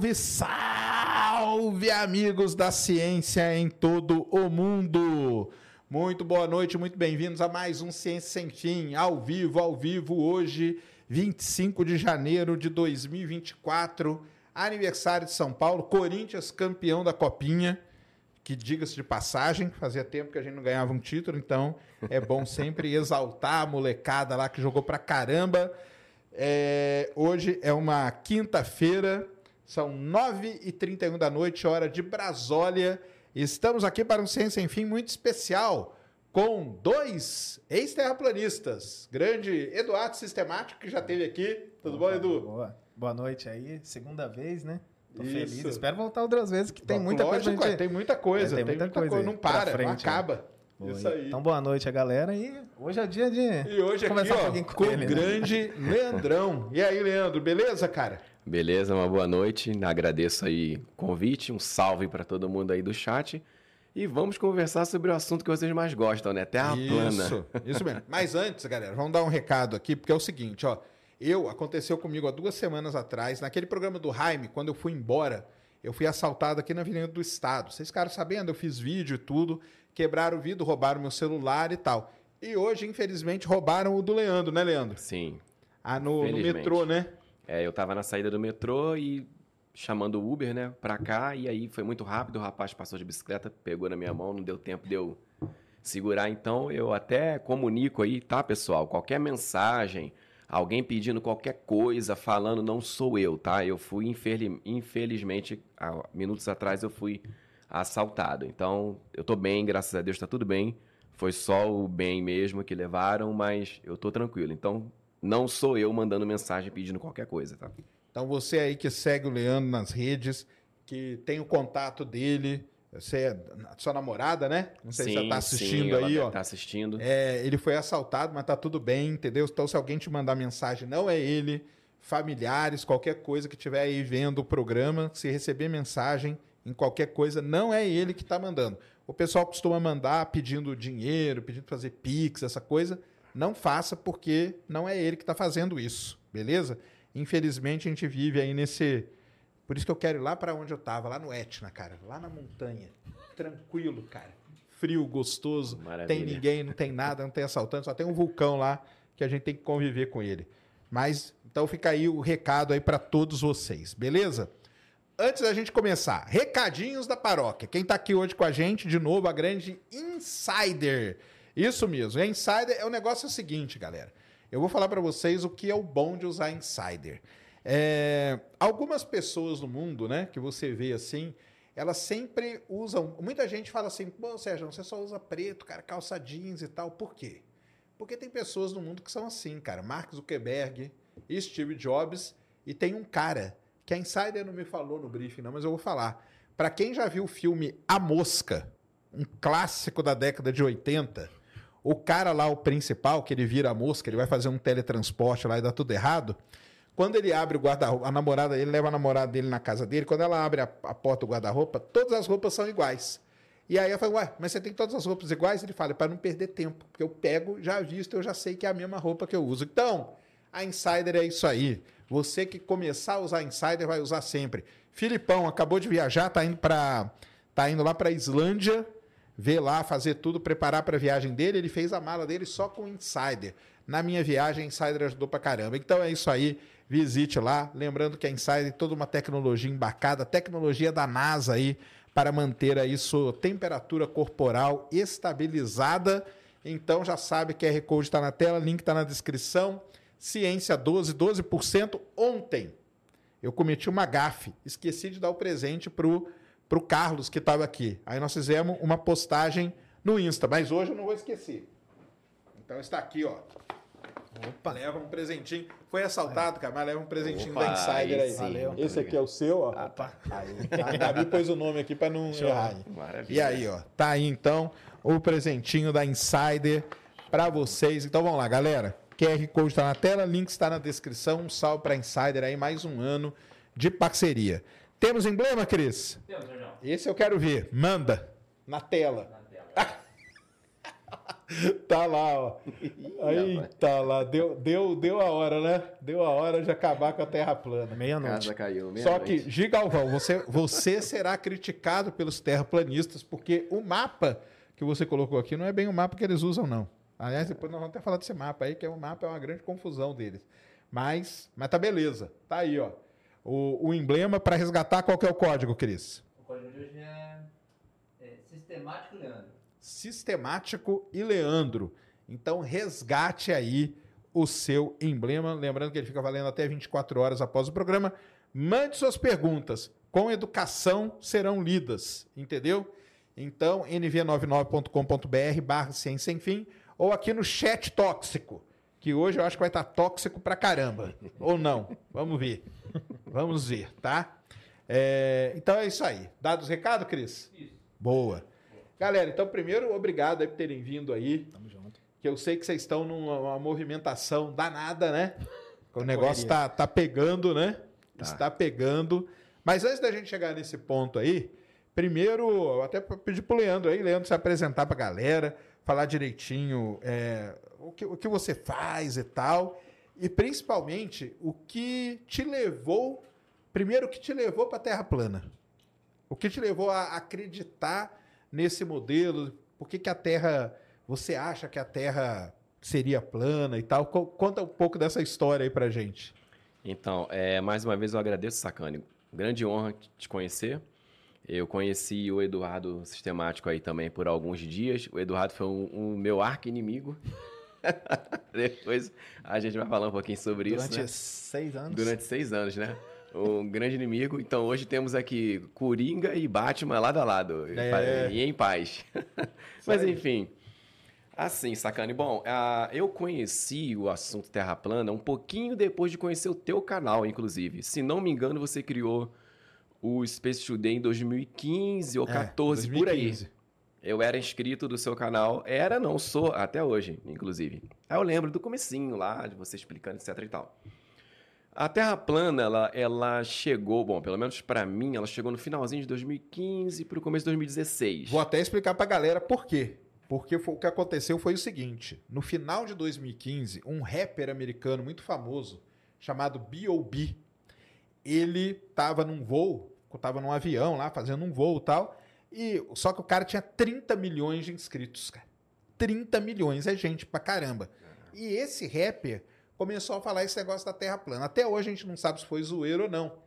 Salve, salve, amigos da ciência em todo o mundo! Muito boa noite, muito bem-vindos a mais um Ciência Sem Fim, ao vivo, ao vivo, hoje, 25 de janeiro de 2024, aniversário de São Paulo, Corinthians campeão da Copinha, que diga-se de passagem, fazia tempo que a gente não ganhava um título, então é bom sempre exaltar a molecada lá que jogou pra caramba. É, hoje é uma quinta-feira, são 9h31 da noite, hora de Brasólia. Estamos aqui para um Ciência Enfim muito especial, com dois ex-terraplanistas. Grande Eduardo Sistemático, que já esteve aqui. Tudo Opa, bom, Edu? Boa. Boa noite aí, segunda vez, né? Tô Isso. feliz. Espero voltar outras vezes, que tem muita coisa gente... tem muita coisa, É, tem, muita, coisa. aí Não para, não frente, né? acaba. Boa, Isso aí. Então, boa noite a galera e hoje é dia de E hoje aqui, ó, com o ele, né? grande Leandrão. E aí, Leandro, beleza, cara? Beleza, uma boa noite. Agradeço aí o convite, um salve para todo mundo aí do chat. E vamos conversar sobre o assunto que vocês mais gostam, né? Terra plana. Isso, isso mesmo. Mas antes, galera, vamos dar um recado aqui, porque é o seguinte, ó. Eu, aconteceu comigo há duas semanas atrás, naquele programa do Jaime, quando eu fui embora, eu fui assaltado aqui na Avenida do Estado. Vocês ficaram sabendo, eu fiz vídeo e tudo, quebraram o vidro, roubaram meu celular e tal. E hoje, infelizmente, roubaram o do Leandro, né, Leandro? Sim. Ah, no, no metrô, né? É, eu tava na saída do metrô e chamando o Uber, né, pra cá, e aí foi muito rápido, o rapaz passou de bicicleta, pegou na minha mão, não deu tempo de eu segurar, então eu até comunico aí, tá, pessoal? Qualquer mensagem, alguém pedindo qualquer coisa, falando, não sou eu, tá? Eu fui, infeli- infelizmente, há minutos atrás eu fui assaltado. Então, eu tô bem, graças a Deus tá tudo bem. Foi só o bem mesmo que levaram, mas eu tô tranquilo. Então, não sou eu mandando mensagem pedindo qualquer coisa, tá? Então você aí que segue o Leandro nas redes, que tem o contato dele, você é sua namorada, né? Não sei se você tá assistindo ela aí, ó. Tá assistindo. É, ele foi assaltado, mas tá tudo bem, entendeu? Então, se alguém te mandar mensagem, não é ele, familiares, qualquer coisa que estiver aí vendo o programa, se receber mensagem em qualquer coisa, não é ele que tá mandando. O pessoal costuma mandar pedindo dinheiro, pedindo fazer pix, essa coisa. Não faça porque não é ele que tá fazendo isso, beleza? Infelizmente, a gente vive aí nesse. Por isso que eu quero ir lá para onde eu tava, lá no Etna, cara, lá na montanha. Tranquilo, cara. Frio, gostoso. Maravilha. Tem ninguém, não tem nada, não tem assaltante, só tem um vulcão lá que a gente tem que conviver com ele. Mas então fica aí o recado aí para todos vocês, beleza? Antes da gente começar, recadinhos da paróquia. Quem tá aqui hoje com a gente, de novo, a grande Insider. Isso mesmo, Insider é o negócio é o seguinte, galera. Eu vou falar para vocês o que é o bom de usar Insider. É, algumas pessoas no mundo, né, que você vê assim, elas sempre usam. Muita gente fala assim, pô, Sérgio, você só usa preto, cara, calça jeans e tal. Por quê? Porque tem pessoas no mundo que são assim, cara. Mark Zuckerberg, Steve Jobs, e tem um cara que a Insider não me falou no briefing, não, mas eu vou falar. Para quem já viu o filme A Mosca, um clássico da década de 80, o cara lá, o principal, que ele vira a mosca, ele vai fazer um teletransporte lá e dá tudo errado. Quando ele abre o guarda-roupa, a namorada, ele leva a namorada dele na casa dele, quando ela abre a, a porta do guarda-roupa, todas as roupas são iguais. E aí eu falo, ué, mas você tem todas as roupas iguais? Ele fala, para não perder tempo, porque eu pego, já visto, eu já sei que é a mesma roupa que eu uso. Então, a Insider é isso aí. Você que começar a usar Insider vai usar sempre. Filipão acabou de viajar, tá indo para tá indo lá para Islândia, ver lá, fazer tudo, preparar para a viagem dele. Ele fez a mala dele só com Insider. Na minha viagem, Insider ajudou pra caramba. Então é isso aí. Visite lá. Lembrando que a Insider tem toda uma tecnologia embarcada, tecnologia da NASA aí, para manter aí sua temperatura corporal estabilizada. Então já sabe, QR Code está na tela, link está na descrição. Ciência 12, 12%. Ontem eu cometi uma gafe, esqueci de dar o presente pro, pro Carlos que estava aqui. Aí nós fizemos uma postagem no Insta, mas hoje eu não vou esquecer. Então está aqui, ó. Opa. Leva um presentinho. Foi assaltado, cara, mas leva um presentinho Opa, da Insider aí sim. Valeu. Esse aqui é o seu, ó. Opa. Aí, a Gabi pôs o nome aqui para não errar. E aí, ó, tá aí então o presentinho da Insider para vocês. Então vamos lá, galera. QR Code está na tela, link está na descrição. Um salve para Insider aí, mais um ano de parceria. Temos emblema, Cris? Temos, Sérgio. Esse eu quero ver. Manda na tela. Na tela. Tá lá, ó. Aí tá lá. Deu, deu, deu a hora, né? Deu a hora de acabar com a Terra plana. Meia-noite. Casa caiu. Só que, meia-noite. Gigalvão, você, você será criticado pelos terraplanistas, porque o mapa que você colocou aqui não é bem o mapa que eles usam, não. Aliás, depois nós vamos até falar desse mapa aí, que é um mapa, é uma grande confusão deles. Mas, mas tá beleza. Tá aí, ó. O, o emblema para resgatar, qual que é o código, Cris? O código de hoje é, é sistemático, Leandro. Sistemático e Leandro. Então, resgate aí o seu emblema. Lembrando que ele fica valendo até 24 horas após o programa. Mande suas perguntas. Com educação serão lidas, entendeu? Então, nv99.com.br barra ciência sem fim ou aqui no chat tóxico, que hoje eu acho que vai estar tóxico pra caramba. ou não. Vamos ver. Vamos ver, tá? É, então é isso aí. Dados recado, Cris? Isso. Boa. Galera, então primeiro, obrigado aí por terem vindo aí. Tamo junto. Que eu sei que vocês estão numa uma movimentação danada, né? O negócio tá, tá pegando, né? Tá. Está pegando. Mas antes da gente chegar nesse ponto aí, primeiro, eu até pedir pro Leandro aí, Leandro se apresentar pra galera, falar direitinho é, o, que, o que você faz e tal. E principalmente, o que te levou. Primeiro, o que te levou pra Terra plana? O que te levou a acreditar nesse modelo? Por que, que a Terra. Você acha que a Terra seria plana e tal? Co- Conta um pouco dessa história aí pra gente. Então, é, mais uma vez eu agradeço, Sacane. Grande honra te conhecer. Eu conheci o Eduardo Sistemático aí também por alguns dias. O Eduardo foi um, um meu arqui-inimigo. Depois a gente vai falar um pouquinho sobre Durante isso, né? seis anos. Durante seis anos, né? Um grande inimigo. Então hoje temos aqui Coringa e Batman lado a lado. É. E em paz. Mas enfim. Assim, sacane. Bom, ah, eu conheci o assunto Terra Plana um pouquinho depois de conhecer o teu canal, inclusive. Se não me engano, você criou o Space Today em 2015 ou É, 14, por aí. 2015. Eu era inscrito do seu canal. Era, não sou, até hoje, inclusive. Aí eu lembro do comecinho lá, de você explicando, etc e tal. A Terra plana, ela, ela chegou, bom, pelo menos pra mim, ela chegou no finalzinho de 2015 pro começo de 2016. Vou até explicar pra galera por quê. Porque foi- o que aconteceu foi o seguinte: no final de 2015, um rapper americano muito famoso, chamado B.O.B., ele tava num voo, tava num avião lá, fazendo um voo e tal, e só que o cara tinha 30 milhões de inscritos, cara. 30 milhões é gente pra caramba. E esse rapper começou a falar esse negócio da Terra plana. Até hoje a gente não sabe se foi zoeiro ou não.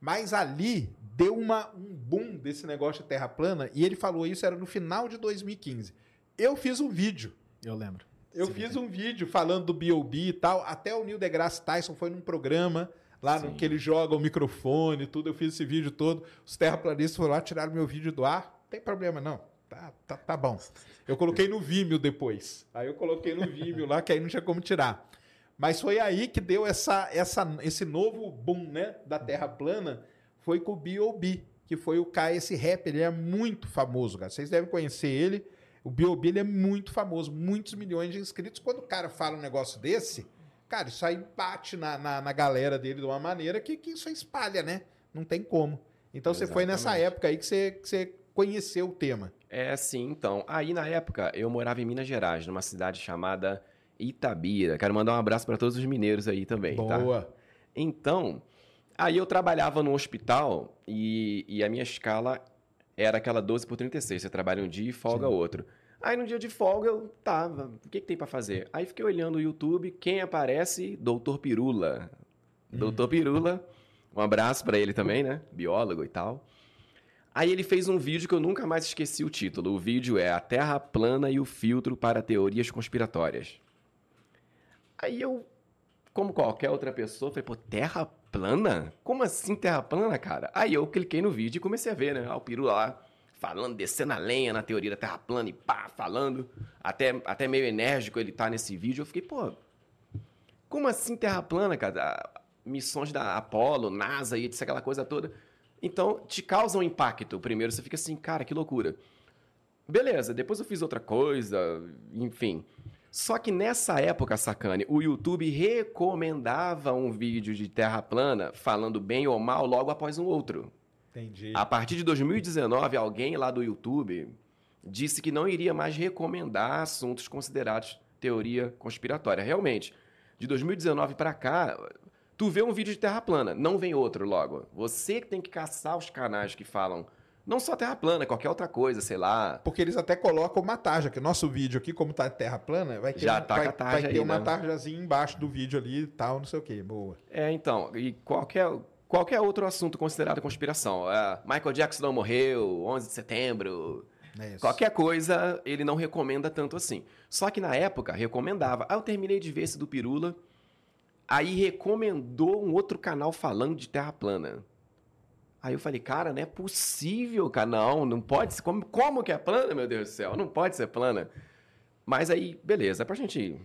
Mas ali deu uma, um boom desse negócio de Terra plana e ele falou isso era no final de 2015. Eu fiz um vídeo. Eu lembro. Eu Sim. fiz um vídeo falando do B.O.B. e tal. Até o Neil deGrasse Tyson foi num programa lá no que ele joga o microfone e tudo. Eu fiz esse vídeo todo. Os terraplanistas foram lá, tiraram meu vídeo do ar. Não tem problema, não. Tá, tá, tá bom. Eu coloquei no Vimeo depois. Aí eu coloquei no Vimeo lá, que aí não tinha como tirar. Mas foi aí que deu essa, essa, esse novo boom né, da Terra plana. Foi com o B.O.B., que foi o cara, esse rapper. Ele é muito famoso, cara. Vocês devem conhecer ele. O B.O.B. é muito famoso, muitos milhões de inscritos. Quando o cara fala um negócio desse, cara, isso aí bate na, na, na galera dele de uma maneira que, que isso espalha, né? Não tem como. Então você foi nessa Exatamente. época aí que você, que você conheceu o tema. É, sim, então. Aí, na época, eu morava em Minas Gerais, numa cidade chamada Itabira. Quero mandar um abraço para todos os mineiros aí também, tá? Boa. Então, aí eu trabalhava no hospital e, e a minha escala era aquela 12 por 36. Você trabalha um dia e folga outro. Aí no dia de folga eu tava, o que, que tem pra fazer? Aí fiquei olhando o YouTube, quem aparece? Doutor Pirula. Doutor Pirula, um abraço pra ele também, né? Biólogo e tal. Aí ele fez um vídeo que eu nunca mais esqueci o título. O vídeo é A Terra Plana e o Filtro para Teorias Conspiratórias. Aí eu como qualquer outra pessoa, falei, pô, terra plana? Como assim terra plana, cara? Aí eu cliquei no vídeo e comecei a ver, né? Ah, o Peru lá falando, descendo a lenha na teoria da terra plana e pá, falando. Até, até meio enérgico ele tá nesse vídeo. Eu fiquei, pô, como assim terra plana, cara? Ah, Missões da Apollo, NASA e etc, aquela coisa toda. Então, te causa um impacto. Primeiro você fica assim, cara, que loucura. Beleza, depois eu fiz outra coisa, enfim. Só que nessa época, Sacane, o YouTube recomendava um vídeo de terra plana falando bem ou mal logo após um outro. Entendi. A partir de 2019, alguém lá do YouTube, disse que não iria mais recomendar assuntos considerados teoria conspiratória. Realmente, de 2019 para cá, tu vê um vídeo de terra plana, não vem outro logo. Você que tem que caçar os canais que falam não só terra plana, qualquer outra coisa, sei lá. Porque eles até colocam uma tarja, que nosso vídeo aqui, como tá terra plana, vai ter, Já tá vai, tarja vai ter aí, uma né? tarjazinha embaixo do vídeo ali e tal, não sei o quê. Boa. É, então, e qualquer, qualquer outro assunto considerado conspiração. É, Michael Jackson não morreu, 11 de setembro, É. Qualquer coisa ele não recomenda tanto assim. Só que na época recomendava. Aí eu terminei de ver esse do Pirula. Aí recomendou um outro canal falando de terra plana. Aí eu falei, cara, não é possível, cara. Não, não pode ser. Como, como que é plana, meu Deus do céu? Não pode ser plana. Mas aí, beleza, pra gente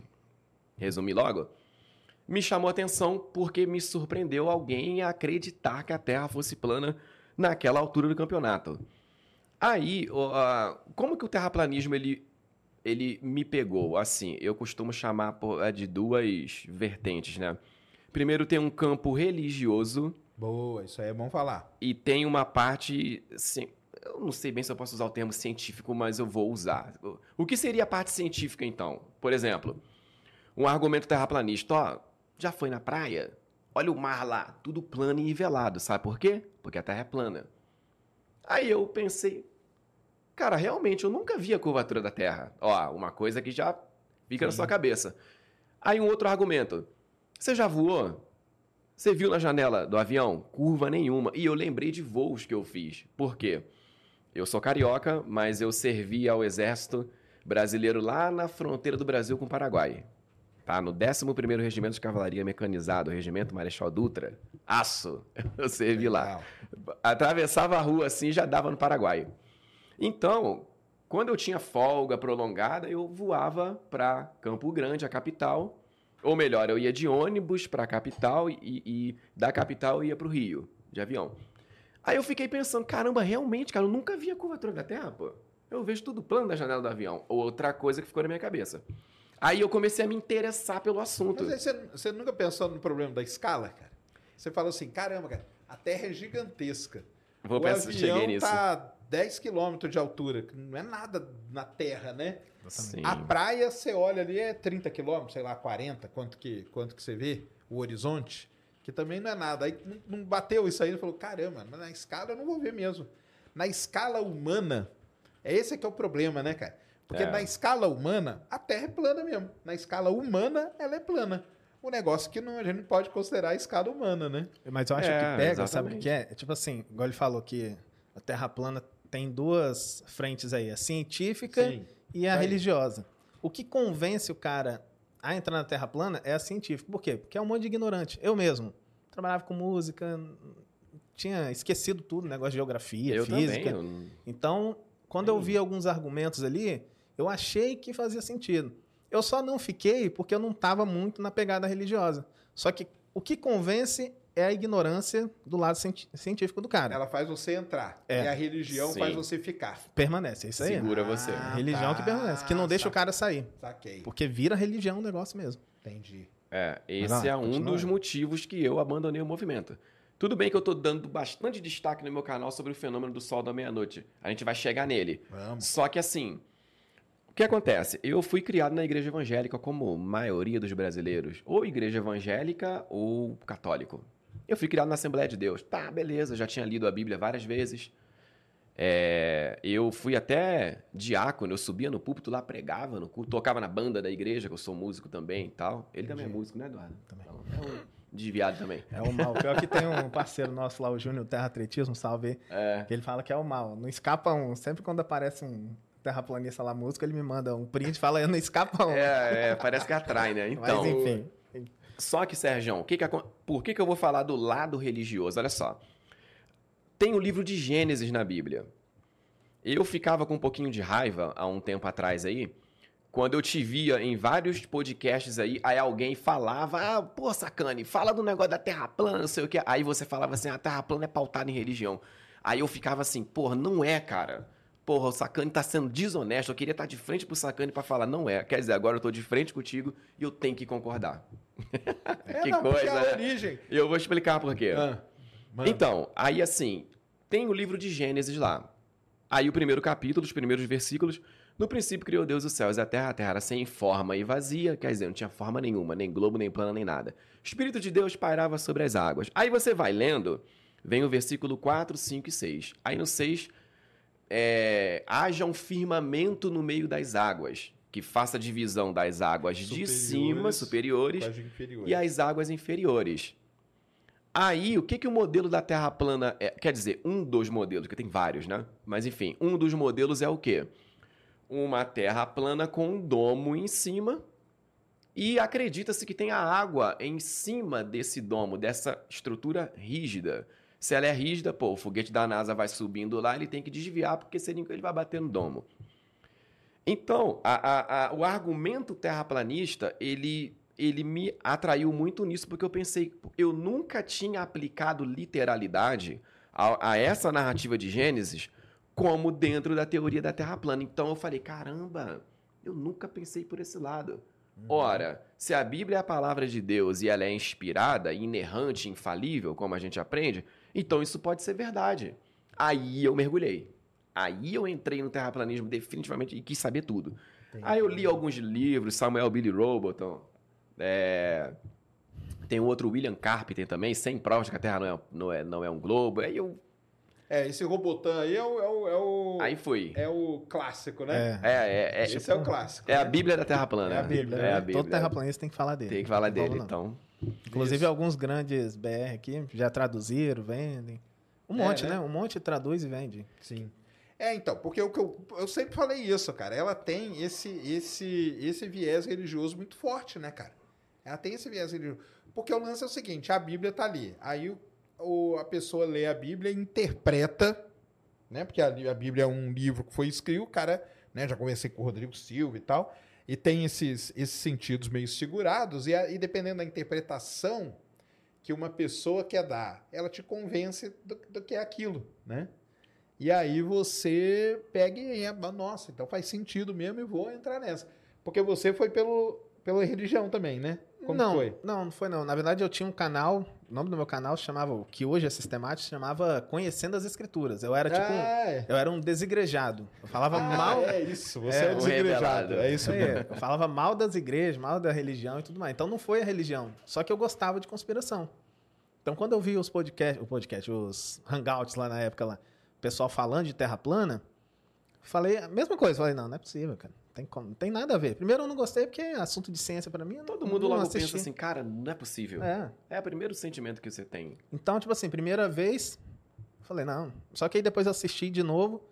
resumir logo. Me chamou a atenção porque me surpreendeu alguém acreditar que a Terra fosse plana naquela altura do campeonato. Aí, como que o terraplanismo ele, ele me pegou? Assim, eu costumo chamar é de duas vertentes, né? Primeiro tem um campo religioso Boa, isso aí é bom falar. e tem uma parte. ci- Eu não sei bem se eu posso usar o termo científico, mas eu vou usar. O- O que seria a parte científica, então? Por exemplo, um argumento terraplanista. Ó, já foi na praia? Olha o mar lá, tudo plano e nivelado. Sabe por quê? Porque a Terra é plana. Aí eu pensei, cara, realmente eu nunca vi a curvatura da Terra. Ó, uma coisa que já fica na Sim. sua cabeça. Aí um outro argumento. Você já voou? Você viu na janela do avião? Curva nenhuma. E eu lembrei de voos que eu fiz. Por quê? Eu sou carioca, mas eu servi ao exército brasileiro lá na fronteira do Brasil com o Paraguai. Tá? No 11º Regimento de Cavalaria Mecanizado, Regimento Marechal Dutra. Aço. Eu servi lá atravessava a rua assim e já dava no Paraguai. Então, quando eu tinha folga prolongada, eu voava para Campo Grande, a capital. Ou melhor, eu ia de ônibus para a capital e, e da capital eu ia para o Rio, de avião. Aí eu fiquei pensando, caramba, realmente, cara, eu nunca vi a curvatura da Terra, pô. Eu vejo tudo plano da janela do avião. Outra coisa que ficou na minha cabeça. Aí eu comecei a me interessar pelo assunto. Mas aí você, você nunca pensou no problema da escala, cara? Você fala assim, caramba, cara, a Terra é gigantesca. Vou o pensar, avião cheguei nisso. tá a 10 quilômetros de altura, que não é nada na Terra, né? Sim. A praia, você olha ali, é 30 quilômetros, sei lá, 40, quanto que, quanto que você vê, o horizonte, que também não é nada. Aí não, bateu isso aí, ele falou, caramba, na escala eu não vou ver mesmo. Na escala humana, é esse que é o problema, né, cara? Porque É. na escala humana, a Terra é plana mesmo. Na escala humana, ela é plana. O negócio que não, a gente não pode considerar a escala humana, né? Mas eu acho É, que pega, sabe o exatamente. que é? É Tipo assim, igual ele falou que a Terra plana tem duas frentes aí, a científica e a Aí. religiosa. O que convence o cara a entrar na Terra plana é a científica. Por quê? Porque é um monte de ignorante. Eu mesmo trabalhava com música, tinha esquecido tudo, negócio de geografia, eu física. também. eu- Então, quando eu vi alguns argumentos ali, eu achei que fazia sentido. Eu só não fiquei porque eu não estava muito na pegada religiosa. Só que o que convence é a ignorância do lado científico do cara. Ela faz você entrar. É. E a religião Sim. faz você ficar. Permanece, é isso aí. Segura você. A religião que permanece, que não deixa o cara sair. Saquei. Porque vira religião o negócio mesmo. Entendi. É, esse vai é um continua. dos motivos que eu abandonei o movimento. Tudo bem que eu tô dando bastante destaque no meu canal sobre o fenômeno do sol da meia-noite. A gente vai chegar nele. Vamos. Só que assim, que acontece? Eu fui criado na igreja evangélica como a maioria dos brasileiros, ou igreja evangélica ou católico. Eu fui criado na Assembleia de Deus. Tá, beleza, já tinha lido a Bíblia várias vezes. É, eu fui até diácono, eu subia no púlpito lá, pregava no culto, tocava na banda da igreja, que eu sou músico também e tal. Ele também é Entendi. músico, né, Eduardo? Também. Então, é um desviado também. É o mal. Pior que tem um parceiro nosso lá, o Júnior Terra Atletismo, salve É, que ele fala que é o mal. Não escapa um. Sempre quando aparece um terraplanista lá músico, ele me manda um print e fala, não escapa um. é, é, parece que atrai, né? Então, Mas enfim. Só que, Sérgio, que que por que, que eu vou falar do lado religioso? Olha só. Tem o livro de Gênesis na Bíblia. Eu ficava com um pouquinho de raiva há um tempo atrás aí, quando eu te via em vários podcasts aí, aí alguém falava, ah, pô, sacane, fala do negócio da terra plana, não sei o que. Aí você falava assim, a terra plana é pautada em religião. Aí eu ficava assim, porra, não é, cara. Porra, o Sacane tá sendo desonesto. Eu queria estar de frente pro Sacane pra falar, não é. Quer dizer, agora eu tô de frente contigo e eu tenho que concordar. É, que não, coisa, a né? origem. Eu vou explicar por quê. Ah. Então, aí assim, tem o livro de Gênesis lá. Aí o primeiro capítulo, os primeiros versículos. No princípio criou Deus os céus e a terra, a terra era sem forma e vazia, quer dizer, não tinha forma nenhuma, nem globo, nem plano, nem nada. O Espírito de Deus pairava sobre as águas. Aí você vai lendo, vem o versículo 4, 5 e 6. Aí no 6, é, haja um firmamento no meio das águas, que faça divisão das águas de Superiores, cima, superiores, e as águas inferiores. Aí, o que, que o modelo da Terra plana é? Quer dizer, um dos modelos, que tem vários, né? Mas enfim, um dos modelos é o quê? Uma Terra plana com um domo em cima e acredita-se que tem a água em cima desse domo, dessa estrutura rígida. Se ela é rígida, pô, o foguete da NASA vai subindo lá, ele tem que desviar, porque senão ele vai bater no domo. Então, a- a- a- o argumento terraplanista, ele, ele me atraiu muito nisso, porque eu pensei, eu nunca tinha aplicado literalidade a, a essa narrativa de Gênesis como dentro da teoria da Terra plana. Então eu falei, caramba, eu nunca pensei por esse lado. Ora, se a Bíblia é a palavra de Deus e ela é inspirada, inerrante, infalível, como a gente aprende, então isso pode ser verdade. Aí eu mergulhei. Aí eu entrei no terraplanismo definitivamente e quis saber tudo. Aí eu li alguns livros, Samuel Billy Roboton, é, tem um outro William Carpenter também, sem provas que a Terra não é, não é, não é um globo. Aí eu. É, esse Robotão aí é o, é o, é o, Aí fui. é o clássico, né? É. É, é, é, Esse é o clássico. é a Bíblia da Terra plana. É a Bíblia, É a né? Bíblia. Todo terraplanista tem que falar dele. Tem que falar dele, então. Inclusive, Isso. alguns grandes BR aqui já traduziram, vendem. Um É, monte, né? né? Um monte traduz e vende. Sim. É, então, porque o que eu, eu sempre falei isso, cara. Ela tem esse, esse, esse viés religioso muito forte, né, cara? Ela tem esse viés religioso. Porque o lance é o seguinte: a Bíblia tá ali. Aí o, o- a pessoa lê a Bíblia e interpreta, né? Porque a, a Bíblia é um livro que foi escrito, o cara, né? Já conversei com o Rodrigo Silva e tal. E tem esses, esses sentidos meio segurados, e, a- e dependendo da interpretação que uma pessoa quer dar, ela te convence do, do que é aquilo, né? E aí você pega e é, nossa, então faz sentido mesmo e vou entrar nessa. Porque você foi pelo, pela religião também, né? Como não, foi? não, não foi não. Na verdade, eu tinha um canal, o nome do meu canal chamava, o que hoje é sistemático, se chamava Conhecendo as Escrituras. Eu era tipo um, é. eu era um desigrejado. Eu falava Ah, mal. É isso, você É, é, o desigrejado. É isso mesmo. eu falava mal das igrejas, mal da religião e tudo mais. Então não foi a religião. Só que eu gostava de conspiração. Então quando eu vi os podcasts, o podcast, os hangouts lá na época lá, o pessoal falando de terra plana, falei a mesma coisa. Falei, não, não é possível, cara. Tem como, não tem nada a ver. Primeiro eu não gostei porque é assunto de ciência pra mim. Todo não- mundo não logo assisti. pensa assim, cara, não é possível. É. É o primeiro sentimento que você tem. Então, tipo assim, primeira vez, falei, não. Só que aí depois eu assisti de novo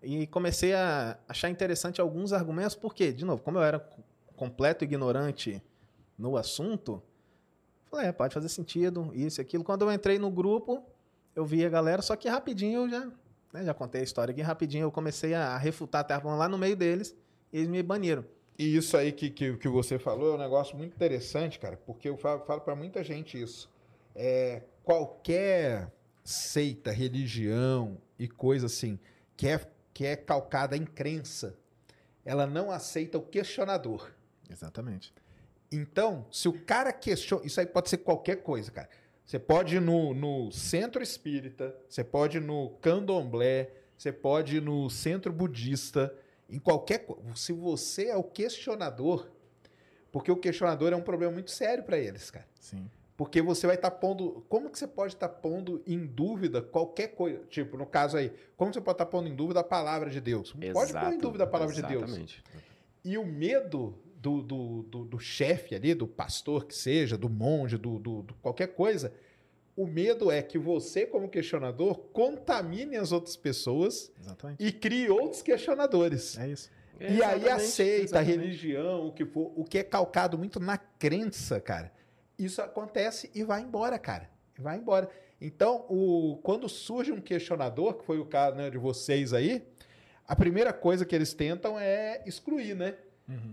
e comecei a achar interessante alguns argumentos, porque, de novo, como eu era co- completo ignorante no assunto, falei, é, pode fazer sentido, isso e aquilo. Quando eu entrei no grupo, eu vi a galera, só que rapidinho eu já, né, já contei a história aqui, rapidinho eu comecei a refutar a Terra lá no meio deles eles me baniram. E isso aí que, que, que você falou é um negócio muito interessante, cara, porque eu falo, falo para muita gente isso. É, qualquer seita, religião e coisa assim que é, que é calcada em crença, ela não aceita o questionador. Exatamente. Então, se o cara questiona. Isso aí pode ser qualquer coisa, cara. Você pode ir no, no centro espírita, você pode ir no candomblé, você pode ir no centro budista, em qualquer. Se você é o questionador, porque o questionador é um problema muito sério para eles, cara. Sim. Porque você vai estar pondo. Como que você pode estar pondo em dúvida qualquer coisa? Tipo, no caso aí, como você pode estar pondo em dúvida a palavra de Deus? Não pode pôr em Exato, dúvida a palavra de Deus. Exatamente. E o medo do, do, do, do chefe ali, do pastor que seja, do monge, do, do, do qualquer coisa, o medo é que você, como questionador, contamine as outras pessoas Exatamente. e crie outros questionadores. É isso. E aí Exatamente, aceita a religião, o que for, o que é calcado muito na crença, cara. Isso acontece e vai embora, cara. E vai embora. Então, o, quando surge um questionador, que foi o caso né, de vocês aí, a primeira coisa que eles tentam é excluir, né?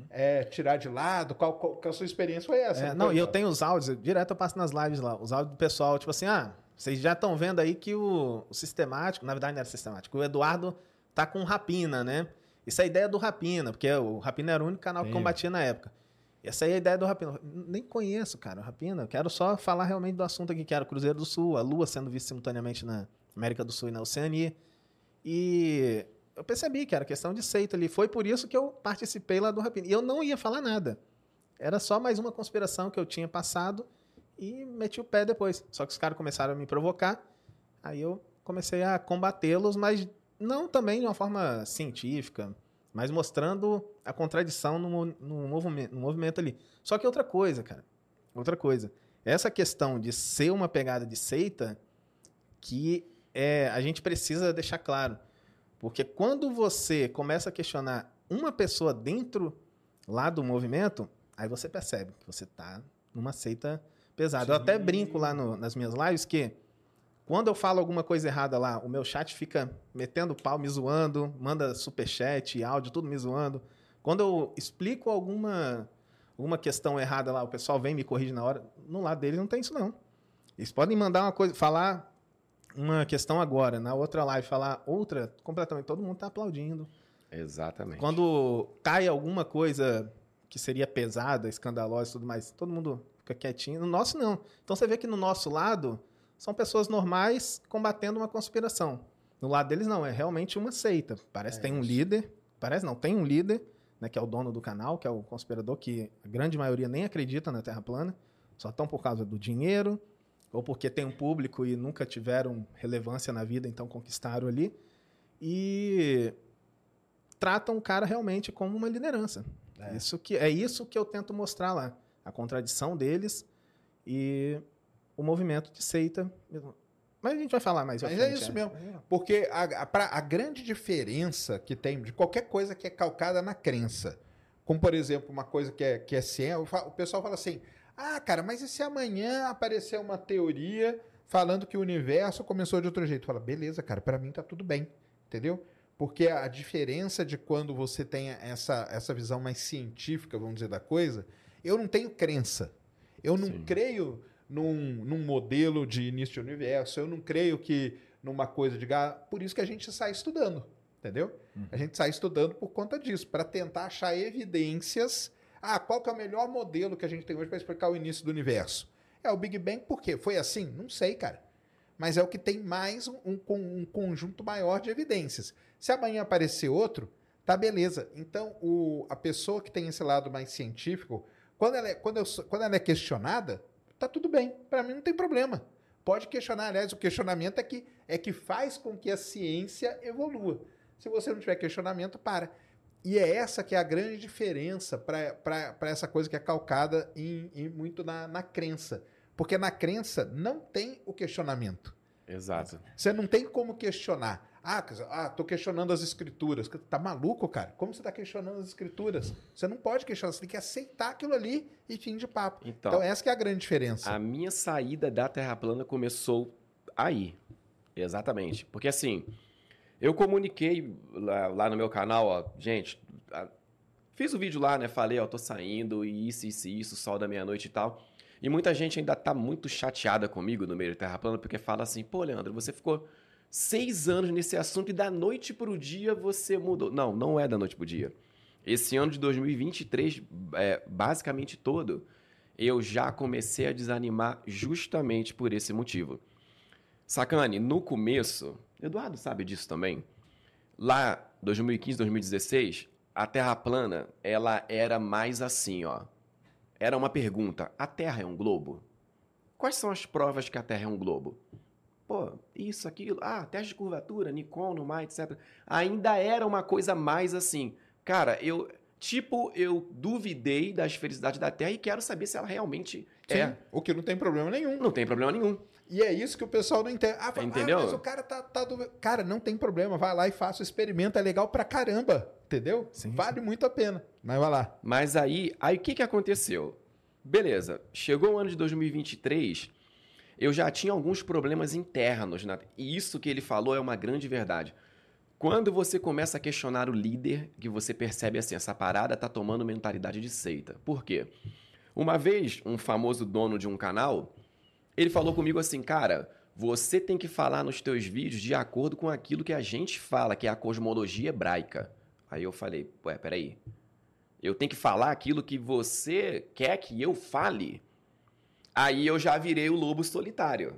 É tirar de lado. Qual, qual, qual a sua experiência foi essa? É, não, e eu tenho os áudios, direto eu passo nas lives lá, os áudios do pessoal, tipo assim, ah, vocês já estão vendo aí que o, o sistemático, na verdade não era sistemático, o Eduardo tá com Rapina, né? Isso é a ideia do Rapina, porque o Rapina era o único canal que Sim. combatia na época. Essa aí é a ideia do Rapina. Nem conheço, cara, o Rapina. Eu quero só falar realmente do assunto aqui, que era o Cruzeiro do Sul, a Lua sendo vista simultaneamente na América do Sul e na Oceania. E eu percebi que era questão de seita ali. Foi por isso que eu participei lá do Rapina. E eu não ia falar nada. Era só mais uma conspiração que eu tinha passado e meti o pé depois. Só que os caras começaram a me provocar. Aí eu comecei a combatê-los, mas não também de uma forma científica, mas mostrando a contradição no, no, movimento, no movimento ali. Só que outra coisa, cara. Outra coisa. Essa questão de ser uma pegada de seita que é, a gente precisa deixar claro. Porque quando você começa a questionar uma pessoa dentro lá do movimento, aí você percebe que você está numa seita pesada. Eu até brinco lá no- nas minhas lives que quando eu falo alguma coisa errada lá, o meu chat fica metendo pau, me zoando, manda superchat, áudio, tudo me zoando. Quando eu explico alguma, alguma questão errada lá, o pessoal vem e me corrige na hora. No lado deles não tem isso, não. Eles podem mandar uma coisa, falar uma questão agora, na outra live falar outra, completamente. Todo mundo tá aplaudindo. Exatamente. Quando cai alguma coisa que seria pesada, escandalosa e tudo mais, todo mundo fica quietinho. No nosso, não. Então você vê que no nosso lado são pessoas normais combatendo uma conspiração. No lado deles, não. É realmente uma seita. Parece que tem um líder. Parece não, tem um líder, né, que é o dono do canal, que é o conspirador, que a grande maioria nem acredita na Terra plana. Só estão por causa do dinheiro, ou porque tem um público e nunca tiveram relevância na vida, então conquistaram ali. E tratam o cara realmente como uma liderança. É. Isso que, é isso que eu tento mostrar lá. A contradição deles e o movimento de seita. Mas a gente vai falar mais. Mas é isso mesmo. Porque a, a, a grande diferença que tem de qualquer coisa que é calcada na crença, como por exemplo, uma coisa que é, que é ciência, o pessoal fala assim: ah, cara, mas e se amanhã aparecer uma teoria falando que o universo começou de outro jeito? Fala, beleza, cara, pra mim tá tudo bem, entendeu? Porque a diferença de quando você tem essa, essa visão mais científica, vamos dizer, da coisa, eu não tenho crença. Eu não Sim. creio num, num modelo de início de universo, eu não creio que numa coisa de ga- Por isso que a gente sai estudando, entendeu? A gente sai estudando por conta disso, para tentar achar evidências. Ah, qual que é o melhor modelo que a gente tem hoje para explicar o início do universo? É o Big Bang, por quê? Foi assim? Não sei, cara. Mas é o que tem mais um, um um conjunto maior de evidências. Se amanhã aparecer outro, tá beleza. Então, o, a pessoa que tem esse lado mais científico, quando ela é, quando eu quando ela é questionada, tá tudo bem. Para mim não tem problema. Pode questionar. Aliás, o questionamento é que, é que faz com que a ciência evolua. Se você não tiver questionamento, para. E é essa que é a grande diferença para essa coisa que é calcada em, em muito na, na crença. Porque na crença não tem o questionamento. Exato. Você não tem como questionar. Ah, ah, tô questionando as escrituras. Tá maluco, cara? Como você tá questionando as escrituras? Você não pode questionar, você tem que aceitar aquilo ali e fim de papo. Então, Então, essa que é a grande diferença. a minha saída da Terra plana começou aí. Exatamente. Porque assim, eu comuniquei lá, lá no meu canal, ó, gente, a- fiz o vídeo lá, né? Falei, ó, tô saindo, isso, isso, isso, sol da meia-noite e tal. E muita gente ainda tá muito chateada comigo no meio de Terra plana, porque fala assim, pô, Leandro, você ficou seis anos nesse assunto e da noite pro dia você mudou. Não, não é da noite pro dia. Esse ano de 2023, é, basicamente todo, eu já comecei a desanimar justamente por esse motivo. Sacane, no começo, Eduardo sabe disso também. Lá, 2015, 2016, a Terra plana, ela era mais assim, ó. Era uma pergunta: a Terra é um globo? Quais são as provas que a Terra é um globo? Pô, isso, aquilo. Ah, teste de curvatura, Nikon, Lumar, etc. Ainda era uma coisa mais assim. Cara, eu. Tipo, eu duvidei da esfericidade da Terra e quero saber se ela realmente Sim, é. O que não tem problema nenhum. Não tem problema nenhum. E é isso que o pessoal não entende. Ah, fala, Entendeu? ah, mas o cara tá, tá do... Cara, não tem problema. Vai lá e faça o experimento. É legal pra caramba. Entendeu? Sim, vale muito a pena. Mas vai lá. Mas aí, aí o que, que aconteceu? Beleza, chegou o ano de 2023, eu já tinha alguns problemas internos. Na... E isso que ele falou é uma grande verdade. Quando você começa a questionar o líder, que você percebe assim, essa parada tá tomando mentalidade de seita. Por quê? Uma vez, um famoso dono de um canal, ele falou comigo assim, cara, você tem que falar nos teus vídeos de acordo com aquilo que a gente fala, que é a cosmologia hebraica. Aí eu falei, ué, peraí, eu tenho que falar aquilo que você quer que eu fale? Aí eu já virei o lobo solitário.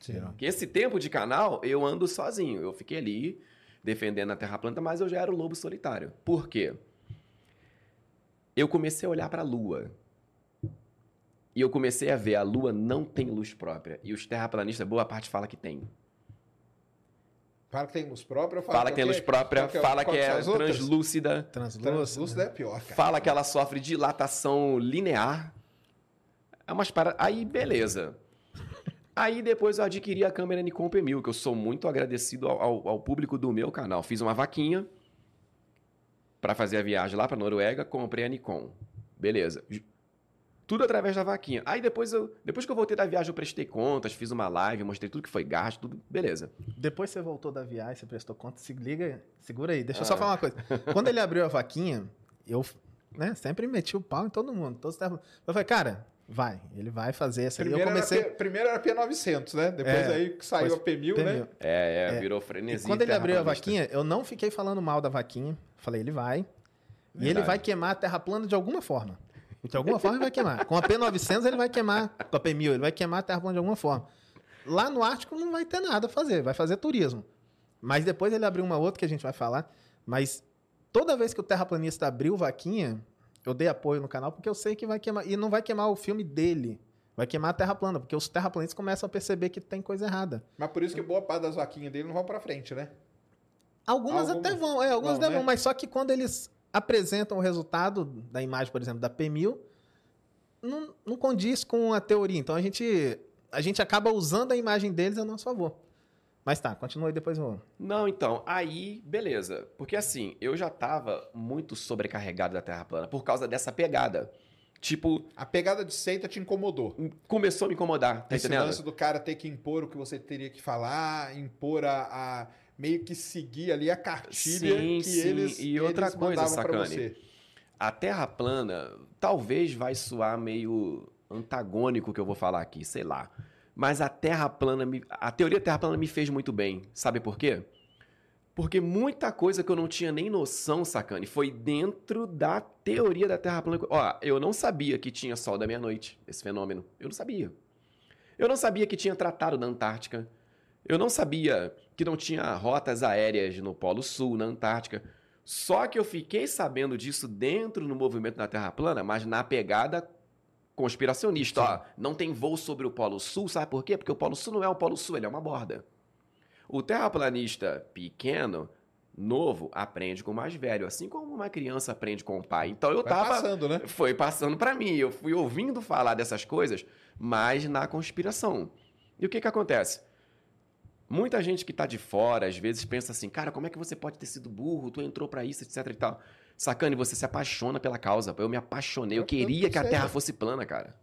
Sim. Porque esse tempo de canal eu ando sozinho. Eu fiquei ali defendendo a Terra plana, mas eu já era o lobo solitário. Por quê? Eu comecei a olhar para a Lua. E eu comecei a ver, a Lua não tem luz própria. E os terraplanistas, boa parte fala que tem. Fala que tem luz própria, Fala que tem luz própria, que é- fala qual que é translúcida. Translúcida é pior, cara. fala que ela sofre dilatação linear. É umas paradas. Aí, beleza. Aí depois eu adquiri a câmera Nikon P1000, que eu sou muito agradecido ao, ao- ao público do meu canal. Fiz uma vaquinha para fazer a viagem lá para Noruega, comprei a Nikon. Beleza. Tudo através da vaquinha. Aí depois eu, depois que eu voltei da viagem, eu prestei contas, fiz uma live, mostrei tudo que foi gasto, tudo. Beleza. Depois você voltou da viagem, você prestou conta, se liga, segura aí. Deixa eu só Ah. falar uma coisa. Quando ele abriu a vaquinha, eu né, sempre meti o pau em todo mundo. Todos estavam- eu falei, cara, vai, ele vai fazer essa aí. Eu Primeiro, comecei. era P, primeiro era P900, né? Depois É, aí que saiu a P1000, né? Entendeu? É, é, É. virou E frenesi. quando ele abriu a vaquinha, eu não fiquei falando mal da vaquinha. Falei, ele vai. E ele Verdade. vai queimar a terra plana de alguma forma. De alguma forma ele vai queimar. Com a P900 ele vai queimar. Com a P1000 ele vai queimar a terra plana de alguma forma. Lá no Ártico não vai ter nada a fazer. Vai fazer turismo. Mas depois ele abriu uma outra que a gente vai falar. Mas toda vez que o terraplanista abriu vaquinha, eu dei apoio no canal porque eu sei que vai queimar. E não vai queimar o filme dele. Vai queimar a terra plana. Porque os terraplanistas começam a perceber que tem coisa errada. Mas por isso que boa parte das vaquinhas dele não vão pra frente, né? Algumas Algumas até vão, é, algumas vão, né? mas só que quando eles apresentam o resultado da imagem, por exemplo, da P1000, não, não condiz com a teoria. Então a gente, a gente acaba usando a imagem deles a nosso favor. Mas tá, continua aí, depois eu... Não, então, aí, beleza. Porque assim, eu já tava muito sobrecarregado da Terra plana por causa dessa pegada. Tipo, A pegada de seita te incomodou. começou a me incomodar, tá Esse entendendo? lance do cara ter que impor o que você teria que falar, impor a, a- meio que seguir ali a cartilha Sim, que sim. eles E outra eles coisa, você. A Terra plana talvez vai soar meio antagônico que eu vou falar aqui, sei lá. Mas a Terra plana, me- a teoria Terra plana me fez muito bem. Sabe por quê? Porque muita coisa que eu não tinha nem noção, sacane, foi dentro da teoria da Terra plana. Ó, eu não sabia que tinha sol da meia-noite, esse fenômeno. Eu não sabia. Eu não sabia que tinha tratado da Antártica. Eu não sabia que não tinha rotas aéreas no Polo Sul, na Antártica. Só que eu fiquei sabendo disso dentro do movimento da Terra plana, mas na pegada conspiracionista. Ó, não tem voo sobre o Polo Sul, sabe por quê? Porque o Polo Sul não é o Polo Sul, ele é uma borda. O terraplanista pequeno, novo, aprende com o mais velho, assim como uma criança aprende com o pai. Então eu Vai tava passando, né? foi passando pra mim. Eu fui ouvindo falar dessas coisas, mas na conspiração. E o que que acontece? Muita gente que tá de fora, às vezes, pensa assim, cara, como é que você pode ter sido burro? Tu entrou pra isso, etc e tal. Sacane, você se apaixona pela causa. Eu me apaixonei. Eu Eu- queria que a. Terra fosse plana, cara.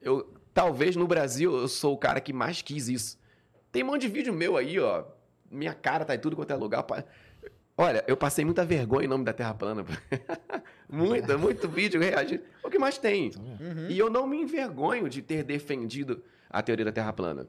Eu, talvez no Brasil eu sou o cara que mais quis isso. Tem um monte de vídeo meu aí, ó. Minha cara tá em tudo quanto é lugar. Olha, eu passei muita vergonha em nome da Terra plana. muito, muito vídeo reagindo. O que mais tem? Uhum. E eu não me envergonho de ter defendido a teoria da Terra plana.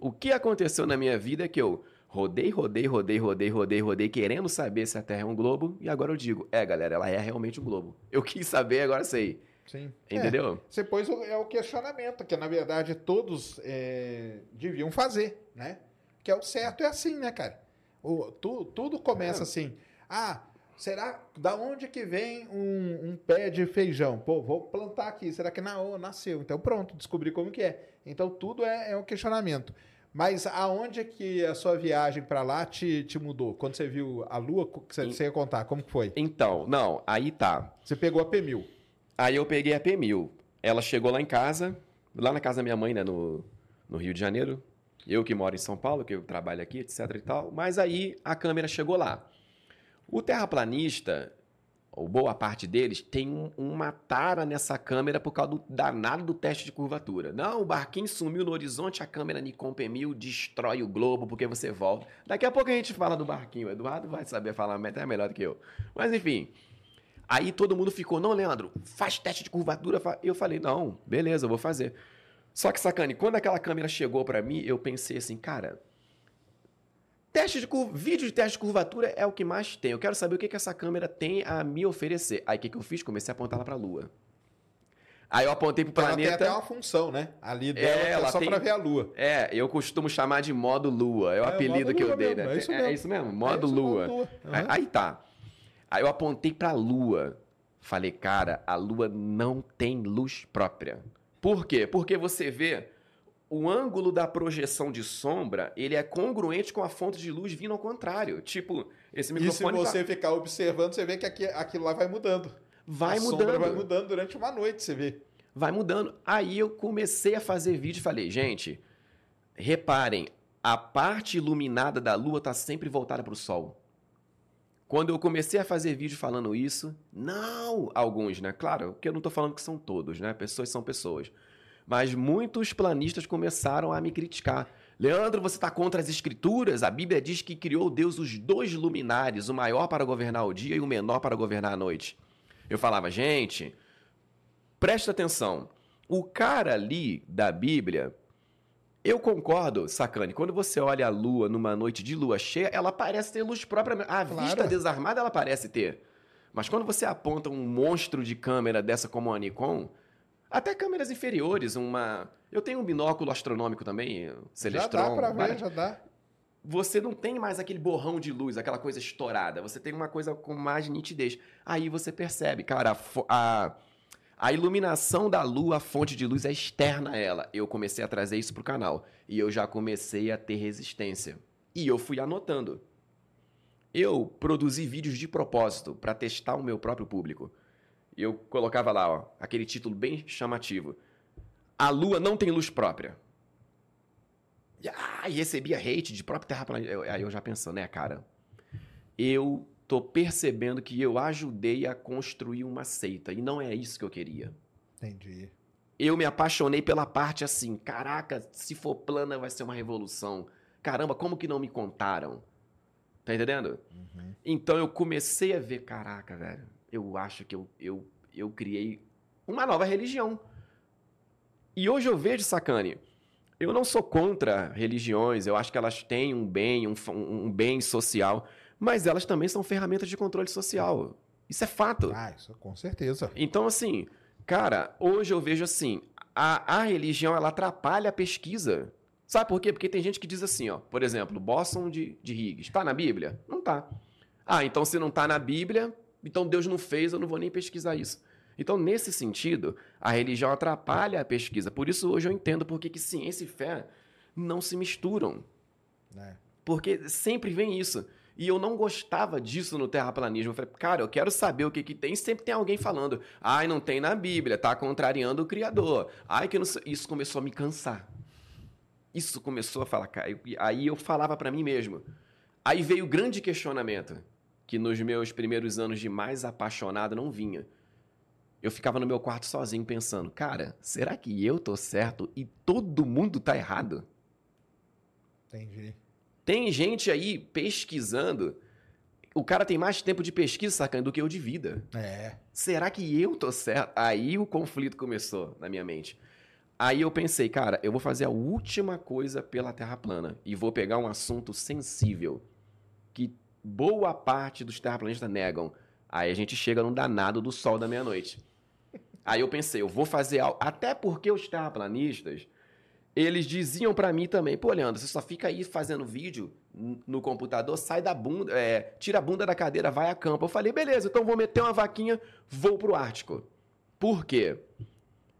O que aconteceu na minha vida é que eu rodei, rodei, rodei, rodei, rodei, rodei, querendo saber se a Terra é um globo, e agora eu digo, é, galera, ela é realmente um globo. Eu quis saber, agora sei. Sim. Entendeu? É, você pôs o, é o questionamento, que na verdade todos é, deviam fazer, né? Que é o certo, é assim, né, cara? O, tu- tudo começa É. assim. Ah, será da onde que vem um, um pé de feijão? Pô, vou plantar aqui. Será que na, oh, nasceu? Então pronto, descobri como que é. Então tudo é, é um questionamento. Mas aonde é que a sua viagem pra lá te, te mudou? Quando você viu a lua, que você, você ia contar, como que foi? Então, não, aí tá. Você pegou a P1000. Aí eu peguei a P1000. Ela chegou lá em casa, lá na casa da minha mãe, né, no, no Rio de Janeiro. Eu que moro em São Paulo, que eu trabalho aqui, etc e tal. Mas aí a câmera chegou lá. O terraplanista, ou boa parte deles, tem um- uma tara nessa câmera por causa do danado do teste de curvatura. Não, o barquinho sumiu no horizonte, a câmera Nikon P1000 destrói o globo porque você volta. Daqui a pouco a gente fala do barquinho. O Eduardo vai saber falar até melhor do que eu. Mas enfim, Aí todo mundo ficou, não, Leandro, faz teste de curvatura. fa-". Eu falei, não, beleza, eu vou fazer. Só que, sacane, quando aquela câmera chegou pra mim, eu pensei assim, cara, teste de cur... vídeo de teste de curvatura é o que mais tem. Eu quero saber o que, que essa câmera tem a me oferecer. Aí o que, que eu fiz? Comecei a apontar ela pra lua. Aí eu apontei pro Ela tem planeta. até uma função, né? Ali dela, que é ela só tem- pra ver a lua. É, eu costumo chamar de modo lua. É o É, apelido que eu dei, mesmo, né? é isso é, mesmo. isso mesmo, É modo isso, lua. lua. Aí, Aham. aí tá. Aí eu apontei pra lua. Falei, cara, a lua não tem luz própria. Por quê? Porque você vê o ângulo da projeção de sombra, ele é congruente com a fonte de luz vindo ao contrário. Tipo, esse E se microfone tá- você ficar observando, você vê que aqui, aquilo lá vai mudando. vai a sombra mudando. vai mudando durante uma noite, você vê. vai mudando. Aí eu comecei a fazer vídeo e falei, gente, reparem, a parte iluminada da lua tá sempre voltada para o sol. Quando eu comecei a fazer vídeo falando isso, não, alguns, né? Claro, que eu não tô falando que são todos, né? Pessoas são pessoas. Mas muitos planistas começaram a me criticar. Leandro, você está contra as escrituras? A Bíblia diz que criou Deus os dois luminares, o maior para governar o dia e o menor para governar a noite. Eu falava, gente, presta atenção. O cara ali da Bíblia, eu concordo, Sacane, quando você olha a lua numa noite de lua cheia, ela parece ter luz própria. A Claro. vista desarmada ela parece ter. Mas quando você aponta um monstro de câmera dessa como a Nikon, até câmeras inferiores, uma. Eu tenho um binóculo astronômico também, já Celestron. dá pra ver, já dá. você não tem mais aquele borrão de luz, aquela coisa estourada. Você tem uma coisa com mais nitidez. Aí você percebe, cara, a, a iluminação da lua, a fonte de luz é externa a ela. Eu comecei a trazer isso pro canal. E eu já comecei a ter resistência. E eu fui anotando. Eu produzi vídeos de propósito para testar o meu próprio público. Eu colocava lá, ó, aquele título bem chamativo. A lua não tem luz própria. E, ah, e recebia hate de próprio terraplanista. Aí eu já pensando, né, cara? Eu tô percebendo que eu ajudei a construir uma seita. E não é isso que eu queria. Entendi. Eu me apaixonei pela parte assim, caraca, se for plana vai ser uma revolução. Caramba, como que não me contaram? Tá entendendo? Uhum. Então eu comecei a ver, caraca, velho, eu acho que eu, eu, eu criei uma nova religião. E hoje eu vejo, Sacane, eu não sou contra religiões, eu acho que elas têm um bem, um, um bem social, mas elas também são ferramentas de controle social. Isso é fato. Ah, isso com certeza. Então, assim, cara, hoje eu vejo assim, a, a religião ela atrapalha a pesquisa. Sabe por quê? Porque tem gente que diz assim, ó, por exemplo, Boston de, de Higgs, tá na Bíblia? Não tá. Ah, então se não tá na Bíblia, então Deus não fez, eu não vou nem pesquisar isso. Então, nesse sentido, a religião atrapalha a pesquisa. Por isso, hoje eu entendo por que ciência e fé não se misturam. né? Porque sempre vem isso. E eu não gostava disso no terraplanismo. Eu falei, cara, eu quero saber o que, que tem. Sempre tem alguém falando, ai, não tem na Bíblia, tá contrariando o Criador. Ai, que não sei. Isso começou a me cansar. Isso começou a falar, cara. Aí eu falava pra mim mesmo. Aí veio o grande questionamento, que nos meus primeiros anos de mais apaixonado não vinha. Eu ficava no meu quarto sozinho pensando, cara, será que eu tô certo e todo mundo tá errado? Entendi. Tem gente aí pesquisando. O cara tem mais tempo de pesquisa, sacando, do que eu de vida. É. Será que eu tô certo? Aí o conflito começou na minha mente. Aí eu pensei, cara, eu vou fazer a última coisa pela Terra plana e vou pegar um assunto sensível que boa parte dos terraplanistas negam. Aí a gente chega no danado do sol da meia-noite. Aí eu pensei, eu vou fazer algo. Até porque os terraplanistas, eles diziam pra mim também, pô, Leandro, você só fica aí fazendo vídeo no computador, sai da bunda, é, tira a bunda da cadeira, vai a campo. Eu falei, beleza, então vou meter uma vaquinha, vou pro Ártico. Por quê?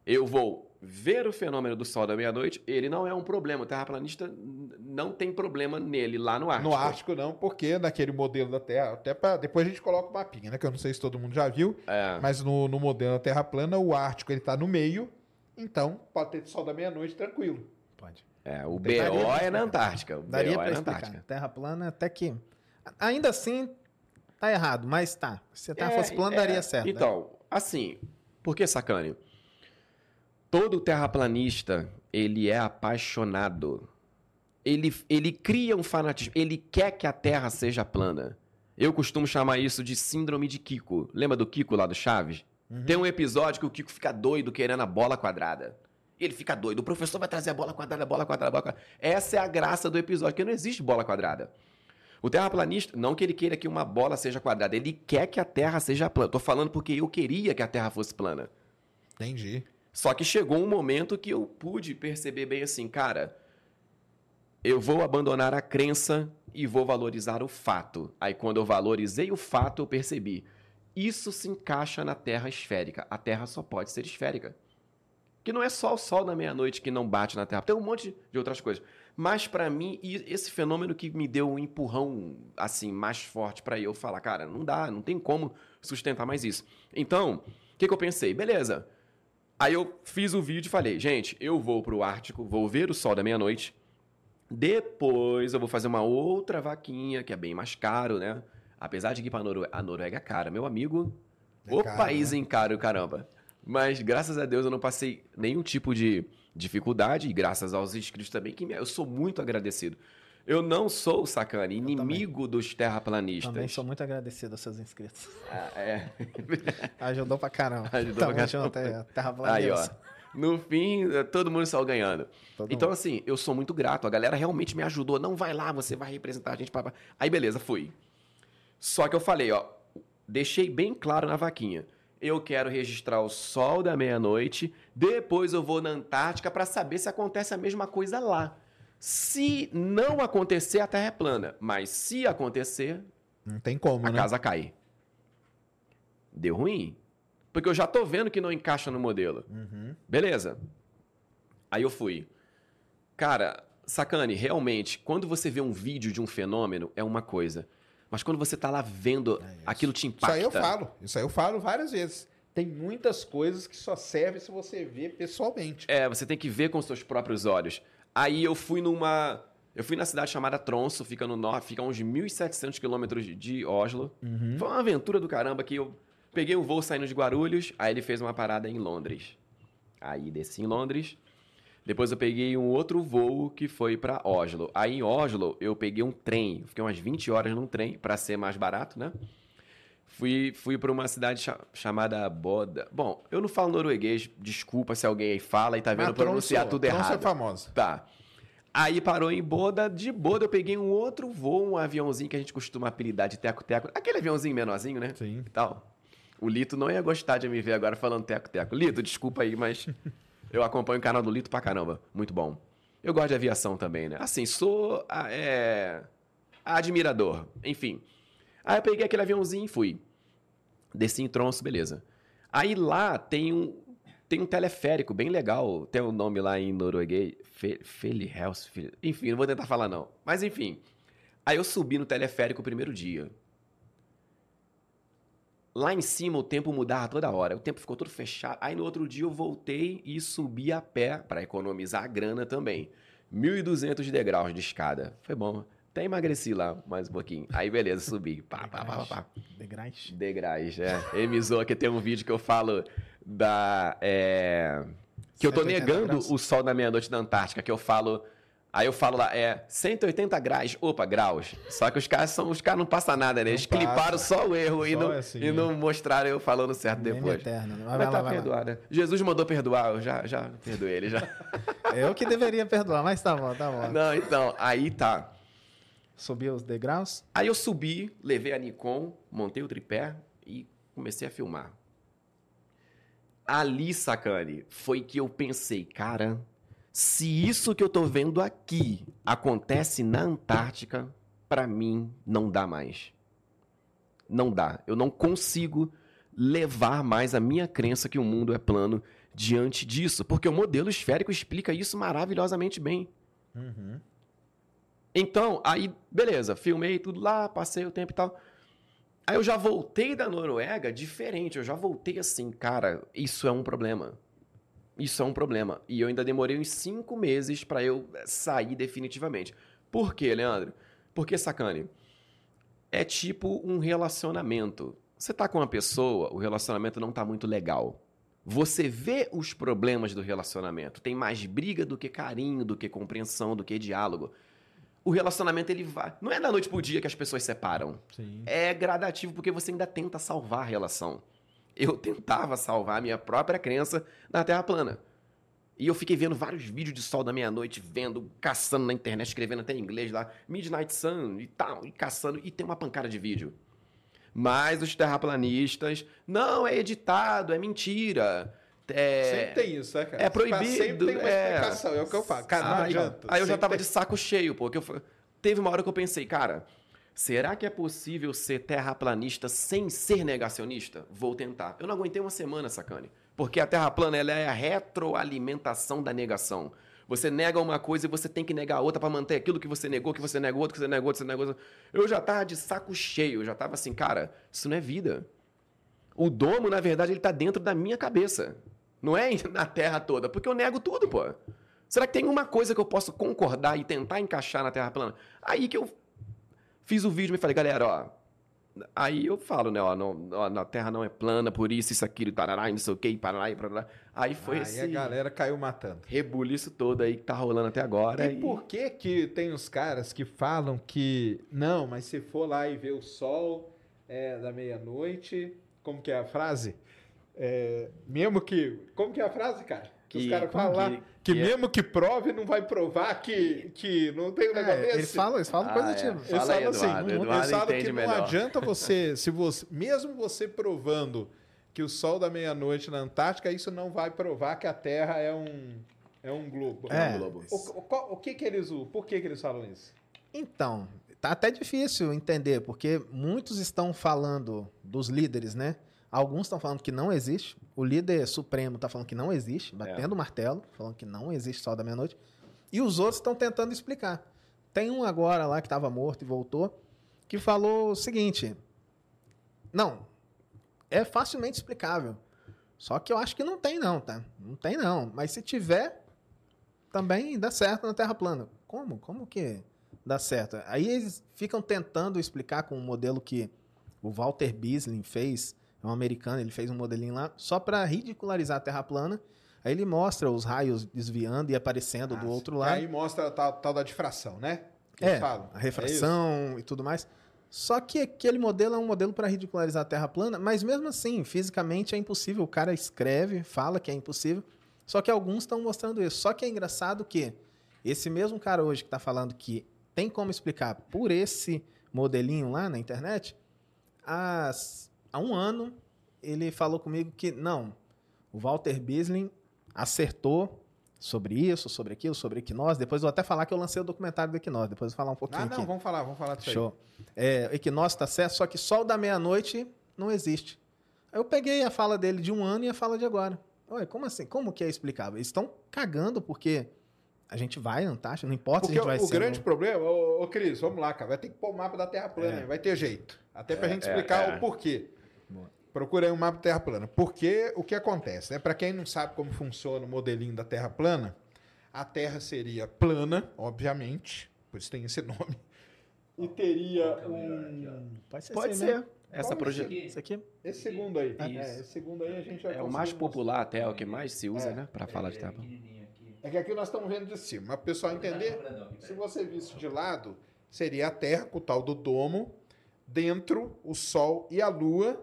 Eu vou ver o fenômeno do sol da meia-noite, ele não é um problema. O terraplanista não tem problema nele lá no Ártico. No Ártico não, porque naquele modelo da Terra, até pra, depois a gente coloca o mapinha, né? Que eu não sei se todo mundo já viu, É. mas no, no modelo da Terra plana, o Ártico ele tá no meio, então pode ter sol da meia-noite tranquilo. Pode. É, o BO é na Antártica. O Daria BO pra é na. Antártica. Terra plana até que... Ainda assim, tá errado, mas tá. Se a Terra É, fosse plana, é, daria certo. né? Então, assim, por que sacane? Todo terraplanista, ele é apaixonado. Ele, ele cria um fanatismo, ele quer que a Terra seja plana. Eu costumo chamar isso de síndrome de Kiko. Lembra do Kiko lá do Chaves? Uhum. Tem um episódio que o Kiko fica doido querendo a bola quadrada. Ele fica doido. O professor vai trazer a bola quadrada, a bola quadrada, a bola quadrada. Essa é a graça do episódio, porque não existe bola quadrada. O terraplanista, não que ele queira que uma bola seja quadrada, ele quer que a Terra seja plana. Tô falando porque eu queria que a Terra fosse plana. Entendi. Só que chegou um momento que eu pude perceber bem assim, cara, eu vou abandonar a crença e vou valorizar o fato. Aí quando eu valorizei o fato, eu percebi, isso se encaixa na Terra esférica. A Terra só pode ser esférica. Que não é só o sol da meia-noite que não bate na Terra, tem um monte de outras coisas. Mas para mim, esse fenômeno que me deu um empurrão assim mais forte para eu falar, cara, não dá, não tem como sustentar mais isso. Então, o que, que eu pensei? Beleza. Aí eu fiz o vídeo e falei, gente, eu vou pro Ártico, vou ver o sol da meia-noite. Depois eu vou fazer uma outra vaquinha, que é bem mais caro, né? Apesar de que pra Noruega, a Noruega é cara. Meu amigo, É o caro, país né? em caro, caramba. Mas graças a Deus eu não passei nenhum tipo de dificuldade e graças aos inscritos também, que eu sou muito agradecido. Eu não sou, sacane, inimigo dos terraplanistas. Também sou muito agradecido aos seus inscritos. Ah, é. Ajudou pra caramba. Ajudou Tamo pra junto, caramba. é, terra Aí, ó. No fim, eh, todo mundo saiu ganhando. Todo então, mundo. assim, eu sou muito grato. A galera realmente me ajudou. Não vai lá, você vai representar a gente. Pá, pá. Aí, beleza, fui. Só que eu falei, ó, deixei bem claro na vaquinha. Eu quero registrar o sol da meia-noite, depois eu vou na Antártica para saber se acontece a mesma coisa lá. Se não acontecer, a Terra é plana. Mas se acontecer, Não tem como, a né? casa cai. Deu ruim. Porque eu já tô vendo que não encaixa no modelo. Uhum. Beleza. Aí eu fui. Cara, sacane, realmente, quando você vê um vídeo de um fenômeno, é uma coisa. Mas quando você tá lá vendo, aquilo te É Isso impacta. aí eu falo. Isso aí eu falo várias vezes. Tem muitas coisas que só servem se você ver pessoalmente. É, você tem que ver com seus próprios olhos. Aí eu fui numa. Eu fui na cidade chamada Tronso, fica no norte, fica a uns 1.700 quilômetros de Oslo. Uhum. Foi uma aventura do caramba que eu peguei um voo saindo de Guarulhos, aí ele fez uma parada em Londres. Aí desci em Londres. Depois eu peguei um outro voo que foi pra Oslo. Aí em Oslo eu peguei um trem, fiquei umas 20 horas num trem pra ser mais barato, né? Fui, fui para uma cidade cha- chamada Boda. Bom, eu não falo norueguês, desculpa se alguém aí fala e tá vendo Mas pronunciar tudo errado. é famosa. Tá. Aí parou em Boda. De Boda eu peguei um outro voo, um aviãozinho que a gente costuma apelidar de teco-teco. Aquele aviãozinho menorzinho, né? Sim. E tal. O Lito não ia gostar de me ver agora falando teco-teco. Lito, desculpa aí, mas eu acompanho o canal do Lito pra caramba. Muito bom. Eu gosto de aviação também, né? Assim, sou ah, é, admirador. Enfim. Aí eu peguei aquele aviãozinho e fui. Desci em Tronso, beleza. Aí lá tem um, tem um teleférico bem legal. Tem um nome lá em norueguês. Fe, Felihels. Fe- Enfim, não vou tentar falar não. Mas enfim. Aí eu subi no teleférico o primeiro dia. Lá em cima o tempo mudava toda hora. O tempo ficou todo fechado. Aí no outro dia eu voltei e subi a pé para economizar a grana também. 1.200 degraus de escada. Foi bom. Até emagreci lá mais um pouquinho. Aí beleza, subi. Pá, pá, pá, pá, pá. Degraus. Degraus, é. Zoa que tem um vídeo que eu falo da. é, que eu tô 180 negando graus. o sol da meia-noite na Antártica, que eu falo. Aí eu falo lá, é 180 graus, opa, graus. Só que os caras são, os caras não passam nada, né? Eles Não passa. cliparam só o erro e, Só não, assim, e não mostraram eu falando certo Meme depois. eterno. né? Mas Mas vai tá vai né? Jesus mandou perdoar, eu já, já perdoei ele já. Eu que deveria perdoar, mas tá bom, tá bom. Não, então, aí tá. Subiu os degraus. Aí eu subi, levei a Nikon, montei o tripé e comecei a filmar. Ali, sacane, foi que eu pensei, cara, se isso que eu tô vendo aqui acontece na Antártica, pra mim não dá mais. Não dá. Eu não consigo levar mais a minha crença que o mundo é plano diante disso, porque o modelo esférico explica isso maravilhosamente bem. Uhum. Então, aí, beleza, filmei tudo lá, passei o tempo e tal. Aí eu já voltei da Noruega diferente, eu já voltei assim, cara, isso é um problema. Isso é um problema. E eu ainda demorei uns cinco meses pra eu sair definitivamente. Por quê, Leandro? Porque, sacane, é tipo um relacionamento. Você tá com uma pessoa, o relacionamento não tá muito legal. Você vê os problemas do relacionamento. Tem mais briga do que carinho, do que compreensão, do que diálogo o relacionamento ele vai. Não é da noite pro dia que as pessoas separam. Sim. É gradativo porque você ainda tenta salvar a relação. Eu tentava salvar a minha própria crença na Terra plana. E eu fiquei vendo vários vídeos de sol da meia-noite, vendo, caçando na internet, escrevendo até em inglês lá, Midnight Sun e tal, e caçando, e tem uma pancada de vídeo. Mas os terraplanistas, não, é editado, é mentira. É, Sempre tem isso, né, cara? é proibido, Sempre tem uma é. explicação, é o que eu falo. Cara, não Aí, adianta. aí eu já tava tem- de saco cheio, porque eu, fa- teve uma hora que eu pensei, cara, será que é possível ser terraplanista sem ser negacionista? Vou tentar. Eu não aguentei uma semana, sacane. Porque a terra plana ela é a retroalimentação da negação. Você nega uma coisa e você tem que negar a outra pra manter aquilo que você negou, que você negou, outro que você negou, outro que você negou. Eu já tava de saco cheio, eu já tava assim, cara, isso não é vida. O domo, na verdade, ele tá dentro da minha cabeça. Não é na terra toda, porque eu nego tudo, pô. Será que tem uma coisa que eu posso concordar e tentar encaixar na terra plana? Aí que eu fiz o vídeo e falei, galera, ó. Aí eu falo, né, ó, não, ó, na terra não é plana, por isso, isso, aquilo, tarará, não sei o que, parará e parará. Aí foi Aí esse a galera caiu matando. rebuliço todo aí que tá rolando até agora. E por que que tem os caras que falam que não, mas se for lá e ver o sol é, da meia-noite, como que é a frase? É, mesmo que, como que é a frase, cara? Que, os Que- caras falam lá que- que, que é- mesmo que prove não vai provar que, que não tem um negócio É, desse. eles falam, eles falam Ah, coisa é. tipo. Eles falam assim, Eduardo. eles Eduardo falam entende que não melhor. adianta você, se você, mesmo você provando que o sol da meia-noite na Antártica, isso não vai provar que a Terra é um é um globo. É. um globo. O, o, qual- o que que eles usam? Por que que eles falam isso? Então, tá até difícil entender, porque muitos estão falando dos líderes, né? Alguns estão falando que não existe. O líder supremo está falando que não existe, batendo o martelo, falando que não existe sol da meia-noite. E os outros estão tentando explicar. Tem um agora lá que estava morto e voltou, que falou o seguinte: Não, é facilmente explicável. Só que eu acho que não tem, não, tá? Não tem, não. Mas se tiver, também dá certo na Terra plana. Como? Como que dá certo? Aí eles ficam tentando explicar com um modelo que o Walter Bisling fez, é um americano, ele fez um modelinho lá, só para ridicularizar a Terra plana. Aí ele mostra os raios desviando e aparecendo do Ah, outro e lado. Aí mostra a tal, tal da difração, né? Que É, a refração e tudo mais. Só que aquele modelo é um modelo para ridicularizar a Terra plana, mas mesmo assim, fisicamente é impossível. O cara escreve, fala que é impossível. Só que alguns estão mostrando isso. Só que é engraçado que esse mesmo cara hoje que está falando que tem como explicar por esse modelinho lá na internet, há, há um ano ele falou comigo que não, o Walter Bisling acertou sobre isso, sobre aquilo, sobre equinós. Depois eu vou até falar que eu lancei o documentário do equinós. Depois eu vou falar um pouquinho Ah, não, aqui. vamos falar, vamos falar disso aí. Show. É, equinócio tá certo, só que sol da meia-noite não existe. Aí eu peguei a fala dele de um ano e a fala de agora. Ué, como assim? Como que é explicável? Eles estão cagando porque a gente vai na Antártica, não importa Porque se a gente vai o, o ser grande no- problema, ô, ô Cris, vamos lá, cara, vai ter que pôr o mapa da Terra plana, É. hein? vai ter jeito. Até pra É, gente é, explicar é. o porquê. Boa. Procura aí um mapa da Terra plana. Porque o que acontece, né? Para quem não sabe como funciona o modelinho da Terra plana, a Terra seria plana, obviamente, por isso tem esse nome. E teria um. Pode ser, Pode esse ser. Essa projeção. aqui? Isso aqui? Esse segundo aí. Isso. É, esse segundo aí a gente já É o mais popular até, é o que mais se usa, É. né? Pra falar de É, terra. mostrar. É que aqui nós estamos vendo de cima. Mas para o pessoal entender, Se você visse de lado, seria a Terra com o tal do domo. Dentro, o Sol e a Lua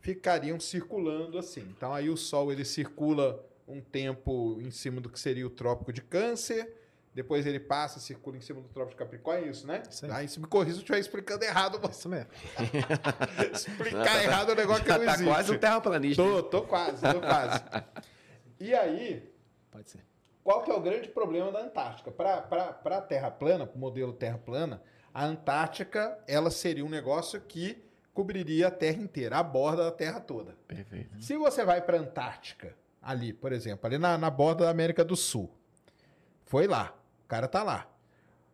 ficariam circulando assim. Então aí o Sol ele circula um tempo em cima do que seria o Trópico de Câncer. Depois ele passa, circula em cima do Trópico de Capricórnio, é isso, né? Isso aí. Se me corrija se eu estiver explicando errado. Mas Isso mesmo. explicar errado é um negócio que Já não tá existe. quase um terraplanista. Tô, tô quase, tô quase. E aí, Pode ser. qual que é o grande problema da Antártica? Para a Terra plana, para o modelo Terra plana, a Antártica ela seria um negócio que cobriria a Terra inteira, a borda da Terra toda. Perfeito. Se você vai para a Antártica, ali, por exemplo, ali na, na borda da América do Sul, foi lá, o cara tá lá.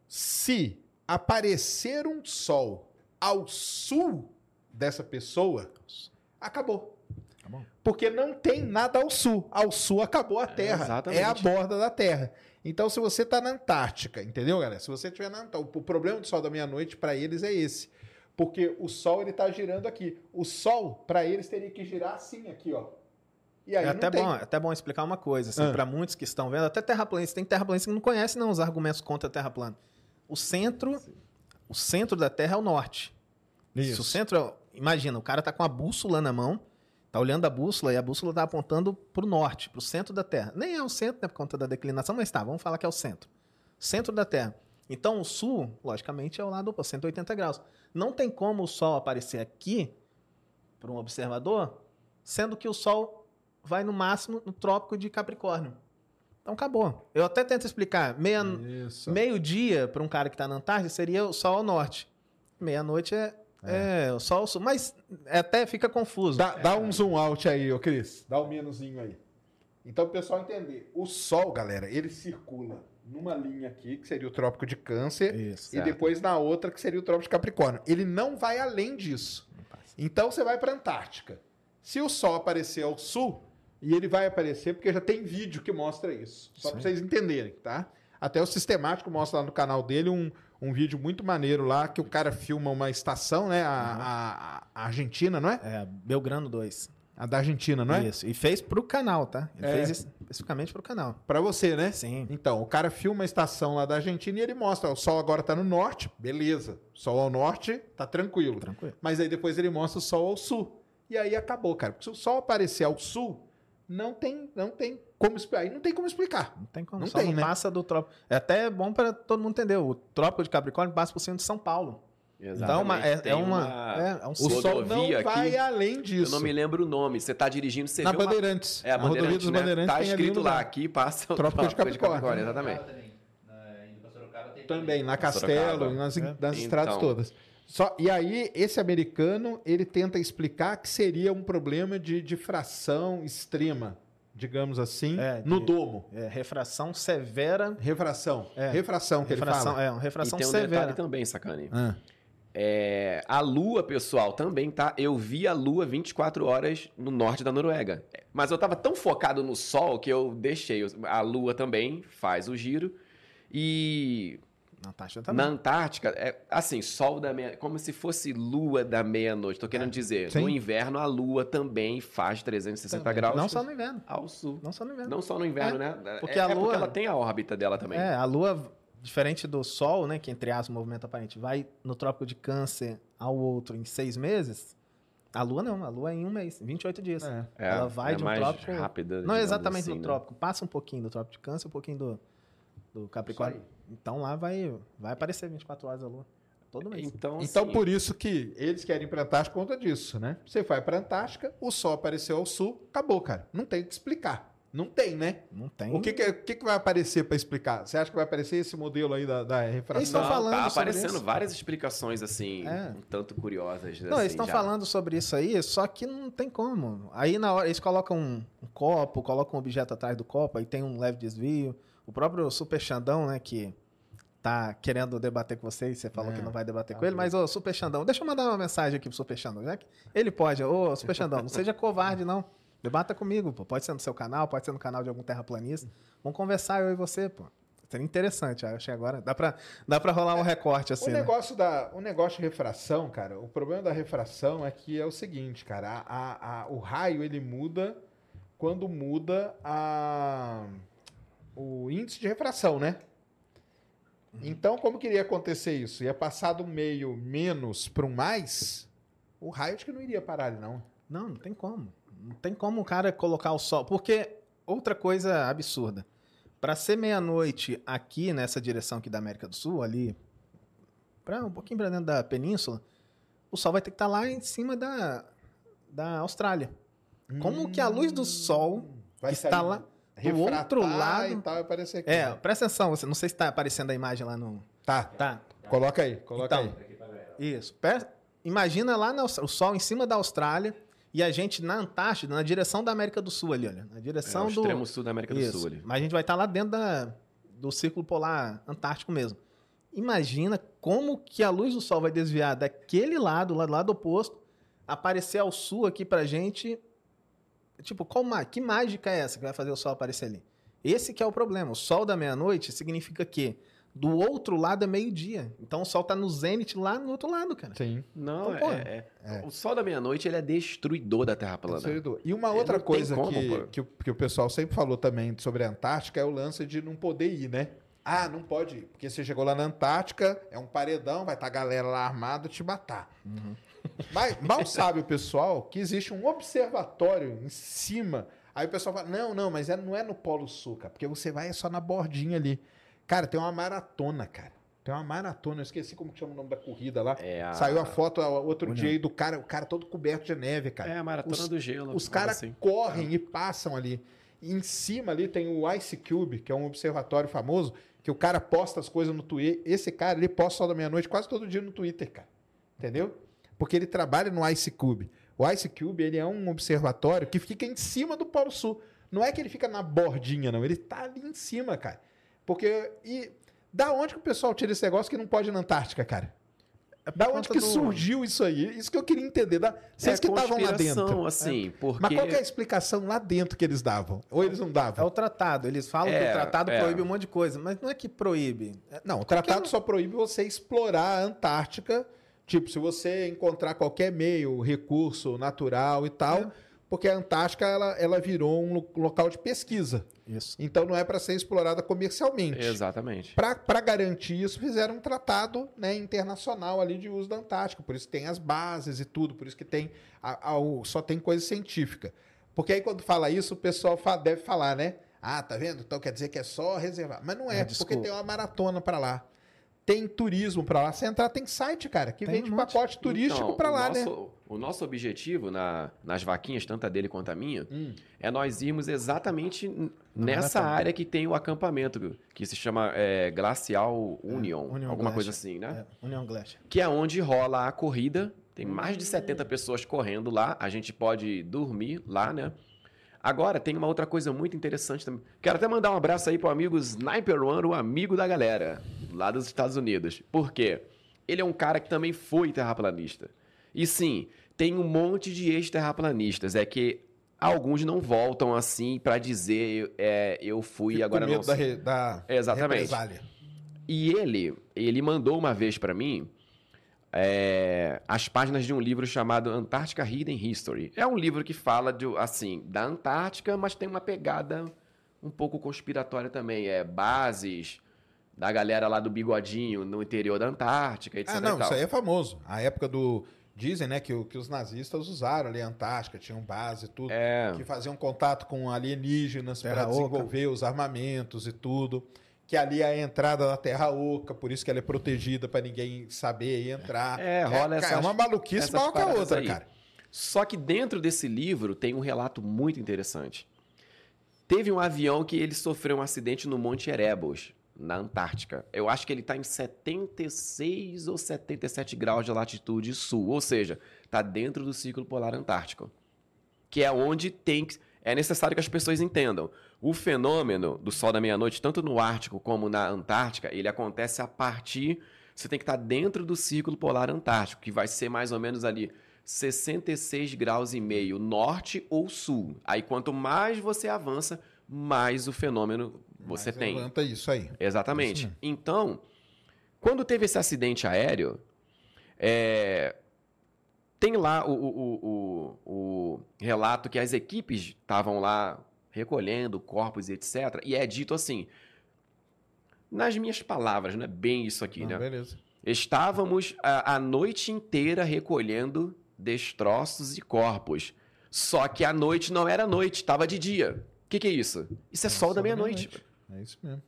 Se aparecer um sol ao sul dessa pessoa, acabou. Tá. Porque não tem nada ao sul. Ao sul acabou a Terra. exatamente. É a borda da Terra. Então, se você está na Antártica, entendeu, galera? Se você estiver na Antártica, o problema do sol da meia-noite para eles é esse. Porque o sol ele tá girando aqui. O sol, para eles, teria que girar assim, aqui, ó. E aí É até tem. bom, é até bom explicar uma coisa, assim, Ah. para muitos que estão vendo, até terraplanistas, tem terraplanistas que não conhecem não os argumentos contra a Terra plana. O centro, o centro da Terra é o norte. Se o centro, é- imagina, o cara tá com a bússola na mão, tá olhando a bússola e a bússola tá apontando pro norte, pro centro da Terra. Nem é o centro, né, por conta da declinação, mas tá, vamos falar que é o centro. Centro da Terra. Então o sul, logicamente, é o lado oposto, 180 graus. Não tem como o sol aparecer aqui para um observador, sendo que o sol vai no máximo no trópico de Capricórnio. Então acabou. Eu até tento explicar. Meia, meio-dia para um cara que está na Antártida seria o sol ao norte. Meia-noite é, é. o sol ao sul. Mas até fica confuso. Dá, dá um zoom out aí, ô Cris. Dá um menuzinho aí. Então, o pessoal entender. O Sol, galera, ele circula numa linha aqui, que seria o Trópico de Câncer, Isso. e Certo. depois na outra, que seria o Trópico de Capricórnio. Ele não vai além disso. Então, você vai para Antártica. Se o Sol aparecer ao sul, e ele vai aparecer, porque já tem vídeo que mostra isso. Só para vocês entenderem, tá? Até o Sistemático mostra lá no canal dele um, um vídeo muito maneiro lá, que o cara filma uma estação, né? A, a- a Argentina, não é? É, Belgrano 2. A da Argentina, não é? Isso. E fez pro canal, tá? Ele É. fez especificamente pro canal. Pra você, né? Sim. Então, o cara filma a estação lá da Argentina e ele mostra, ó, o sol agora tá no norte, beleza. Sol ao norte, tá tranquilo. Tranquilo. Mas aí depois ele mostra o sol ao sul. E aí acabou, cara. Porque se o sol aparecer ao sul, não tem, não tem como explicar. Aí não tem como explicar. Não tem como. Não Só tem, não né? passa do trópico. É até bom para todo mundo entender. O trópico de Capricórnio passa por cima de São Paulo. Então, uma- é, é uma. É, é um O sol. não rodovia vai aqui, além Eu disso. não me lembro o nome. Você tá dirigindo, você Na vê uma... Bandeirantes. É, a, rodovia Bandeirantes, dos né? Bandeirantes Tá escrito lá, aqui passa o Trópico de Capricórnio. Exatamente. Também. Também, na. Castelo, nas, É. nas Então. estradas todas. Só, e aí, esse americano, ele tenta explicar que seria um problema de difração extrema, digamos assim, É, no de- domo. É, refração severa. Refração. É. Refração que ele Refração, fala. é, uma E refração tem um severa. detalhe também, sacane. Ah. É, a lua, pessoal, também tá. Eu vi a lua 24 horas no norte da Noruega. Mas eu tava tão focado no sol que eu deixei. A lua também faz o giro. E Na Antártida também. na Antártica, é assim, sol da meia. Como se fosse lua da meia-noite. Tô querendo dizer, É. sim. no inverno a lua também faz 360 Também. graus Não só no inverno. ao sul. Não só no inverno. Não só no inverno, É, né? porque é, a é lua- ela tem a órbita dela também. É, a Lua, diferente do Sol, né? Que entre aspas, o movimento aparente, vai no trópico de câncer ao outro em seis meses. A Lua não, a Lua é em um mês, 28 dias. É. É, ela vai é de um mais trópico- rápida. Não digamos exatamente assim, no né? trópico, passa um pouquinho do trópico de câncer, um pouquinho do, do Capricórnio. Então lá vai, vai aparecer 24 horas a Lua. Todo mês. Então, Então, assim, por isso que eles querem ir pra Antártica por conta disso, né? Você vai pra Antártica, o sol apareceu ao sul, acabou, cara. Não tem o que explicar. Não tem, né? Não tem. O que, que, o que que vai aparecer pra explicar? Você acha que vai aparecer esse modelo aí da, da refração? Eles estão falando Tá sobre aparecendo isso. várias explicações, assim, É. um tanto curiosas. Não, assim, eles estão já. falando sobre isso aí, só que não tem como. Aí na hora eles colocam um, um copo, colocam um objeto atrás do copo, aí tem um leve desvio. O próprio Super Xandão, né, que tá querendo debater com vocês, você falou É, que não vai debater tá com ele, mas ô Super Xandão, deixa eu mandar uma mensagem aqui pro Super Xandão, já que ele pode. Ô Super Xandão, não seja covarde não. Debata comigo, pô. Pode ser no seu canal, pode ser no canal de algum terraplanista. Vamos conversar eu e você, pô. Seria interessante, achei agora. Dá pra, dá pra rolar um recorte assim, O né? negócio, da, o negócio de refração, cara, o problema da refração é que é o seguinte, cara, a, a- a- o raio ele muda quando muda a, o índice de refração, né? Então, como que iria acontecer isso? Ia passar do meio menos para um mais? O raio acho que não iria parar ali, não. Não, não tem como. Não tem como o cara colocar o sol. Porque outra coisa absurda. Para ser meia-noite aqui nessa direção aqui da América do Sul, ali, pra, um pouquinho para dentro da península, o sol vai ter que estar lá em cima da, da Austrália. Como que a luz do sol Hum, vai que está lá refratar outro lado- e tal, vai. É, presta atenção, você, não sei se está aparecendo a imagem lá no. Tá, Tá. coloca aí, coloca Então, aí. Isso. Imagina lá na o sol em cima da Austrália e a gente na Antártida, na direção da América do Sul ali, olha. Na É, direção o do. extremo sul da América do Isso. Sul ali. Mas a gente vai estar lá dentro da, do Círculo Polar Antártico mesmo. Imagina como que a luz do sol vai desviar daquele lado, lá do lado oposto, aparecer ao sul aqui pra gente. Tipo, qual, ma- que mágica é essa que vai fazer o sol aparecer ali? Esse que é o problema. O sol da meia-noite significa que do outro lado é meio-dia. Então o sol tá no zênite lá no outro lado, cara. Sim. Não, Então, pô, é, é- O sol da meia-noite ele é destruidor da Terra plana. Absurdo. E uma É, outra coisa como, que, pô. que, o, que o pessoal sempre falou também sobre a Antártica é o lance de não poder ir, né? Ah, não pode ir, porque você chegou lá na Antártica, é um paredão, vai estar a galera lá armada te matar. Uhum. Mas mal sabe o pessoal que existe um observatório em cima. Aí o pessoal fala: não, não, mas é- não é no Polo Sul, cara, porque você vai só na bordinha ali. Cara, tem uma maratona, cara. Tem uma maratona, eu esqueci como que chama o nome da corrida lá. É a... Saiu a foto outro dia aí do cara, o cara todo coberto de neve, cara. É a maratona Os- do gelo. Os caras assim. correm e passam ali. E em cima ali tem o Ice Cube, que é um observatório famoso, que o cara posta as coisas no Twitter. Esse cara, ele posta só da meia-noite quase todo dia no Twitter, cara. Entendeu? Porque ele trabalha no Ice Cube. O Ice Cube, ele é um observatório que fica em cima do Polo Sul. Não é que ele fica na bordinha, não. Ele tá ali em cima, cara. Porque... E da onde que o pessoal tira esse negócio que não pode ir na Antártica, cara? Da onde que do- surgiu isso aí? Isso que eu queria entender. Da... Vocês é que estavam lá dentro. assim, porque... Mas qual que é a explicação lá dentro que eles davam? Ou eles não É davam? o tratado. Eles falam que É, o tratado é. proíbe um monte de coisa, mas não é que proíbe. É- Não, o tratado só proíbe você explorar a Antártica. Tipo, se você encontrar qualquer meio, recurso natural e tal, É. porque a Antártica ela, ela virou um lo- local de pesquisa. Isso. Então não é para ser explorada comercialmente. Exatamente. Para garantir isso, fizeram um tratado né, internacional ali de uso da Antártica. Por isso que tem as bases e tudo, por isso que tem a- a- o- só tem coisa científica. Porque aí quando fala isso, o pessoal fa- deve falar, né? Ah, tá vendo? Então quer dizer que é só reservar. Mas não é, É, porque tem uma maratona para lá. Tem turismo para lá. Se entrar, tem site, cara, que Tem vende um pacote turístico Então, para lá, né? nosso, O nosso objetivo na- nas vaquinhas, tanto a dele quanto a minha, Hum. é nós irmos exatamente n- nessa maratona. área que tem o acampamento, que se chama é, Glacial Union, Union alguma coisa Glacier. assim, né? É, União Glacier. Que é onde rola a corrida. Tem mais de 70 pessoas correndo lá. A gente pode dormir lá, né? Agora, tem uma outra coisa muito interessante também. Quero até mandar um abraço aí pro amigo Sniper One, o amigo da galera, lá dos Estados Unidos. Por quê? Ele é um cara que também foi terraplanista. E sim, tem um monte de ex-terraplanistas. É que alguns não voltam assim pra dizer é, eu fui Fico agora com não medo da, sei. re- da Exatamente. represália. E ele, ele mandou uma vez pra mim é, as páginas de um livro chamado Antártica Hidden History. É um livro que fala de, assim, da Antártica, mas tem uma pegada um pouco conspiratória também. É bases da galera lá do bigodinho no interior da Antártica, etc. Ah, não, e tal. isso aí é famoso. A época do. Dizem, né, que, que os nazistas usaram ali a Antártica, tinham base e tudo. É, que faziam contato com alienígenas para desenvolver os armamentos e tudo. Que ali é a entrada da Terra Oca, por isso que ela é protegida para ninguém saber entrar. É, rola cara, essas- é uma maluquice maior que a outra, aí. cara. Só que dentro desse livro tem um relato muito interessante. Teve um avião que ele sofreu um acidente no Monte Erebus, na Antártica. Eu acho que ele está em 76 ou 77 graus de latitude sul, ou seja, está dentro do círculo polar antártico. Que é onde tem que... É necessário que as pessoas entendam. O fenômeno do Sol da Meia-Noite, tanto no Ártico como na Antártica, ele acontece a partir... Você tem que estar dentro do círculo polar antártico, que vai ser mais ou menos ali 66 graus e meio norte ou sul. Aí quanto mais você avança, mais o fenômeno você Mas tem. Levanta isso aí. Exatamente. Isso então, quando teve esse acidente aéreo, é, tem lá o- o- o- o relato que as equipes estavam lá recolhendo corpos e etc. E é dito assim, nas minhas palavras, não é bem isso aqui, Ah, né? beleza. Estávamos a, a noite inteira recolhendo destroços e corpos. Só que a noite não era noite, estava de dia. O que, que é isso? Isso é, sol da meia-noite. É isso mesmo.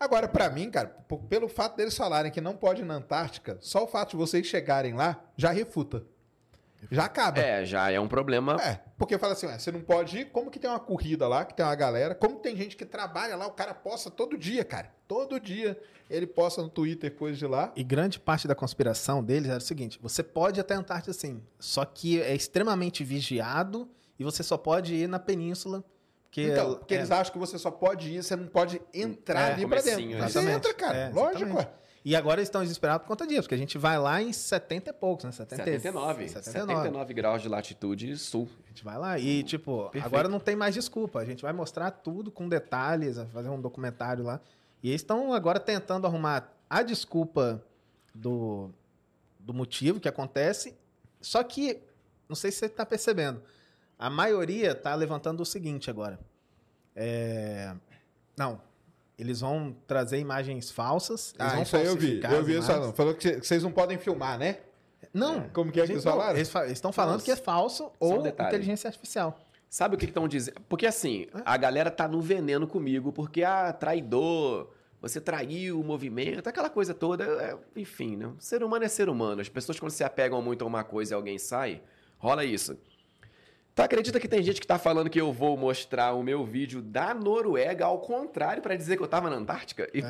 Agora, pra mim, cara, pelo fato deles falarem que não pode ir na Antártica, só o fato de vocês chegarem lá já refuta. Já acaba. É, já é um problema. É, porque fala assim, ué, você não pode ir, como que tem uma corrida lá, que tem uma galera, como tem gente que trabalha lá, o cara posta todo dia, cara. Todo dia ele posta no Twitter coisa de lá. E grande parte da conspiração deles era o seguinte: você pode ir até a Antártida sim, só que é extremamente vigiado e você só pode ir na península. Porque, Então, porque é, eles acham que você só pode ir, você não pode entrar É, ali pra dentro. você entra, cara. É, Lógico, exatamente. ué. E agora eles estão desesperados por conta disso, porque a gente vai lá em 70 e poucos, né? 70, 79, 79. 79 graus de latitude sul. A gente vai lá e, tipo, Perfeito. agora não tem mais desculpa. A gente vai mostrar tudo com detalhes, fazer um documentário lá. E eles estão agora tentando arrumar a desculpa do, do motivo que acontece. Só que, não sei se você está percebendo, a maioria está levantando o seguinte agora. É, Não, eles vão trazer imagens falsas. Eles Ah, vão isso aí eu vi. Eu vi isso. Não. Falou que cê- que vocês não podem filmar, né? Não. Como que é que eles falaram? Eles estão falando Nossa. que é falso um ou detalhe. inteligência artificial. Sabe o que estão dizendo? Porque assim, a galera tá no veneno comigo, porque, ah, traidor, você traiu o movimento, aquela coisa toda. é, enfim, né? Ser humano é ser humano. As pessoas, quando se apegam muito a uma coisa e alguém sai, rola isso. Tu acredita que tem gente que tá falando que eu vou mostrar o meu vídeo da Noruega ao contrário pra dizer que eu tava na Antártica? E-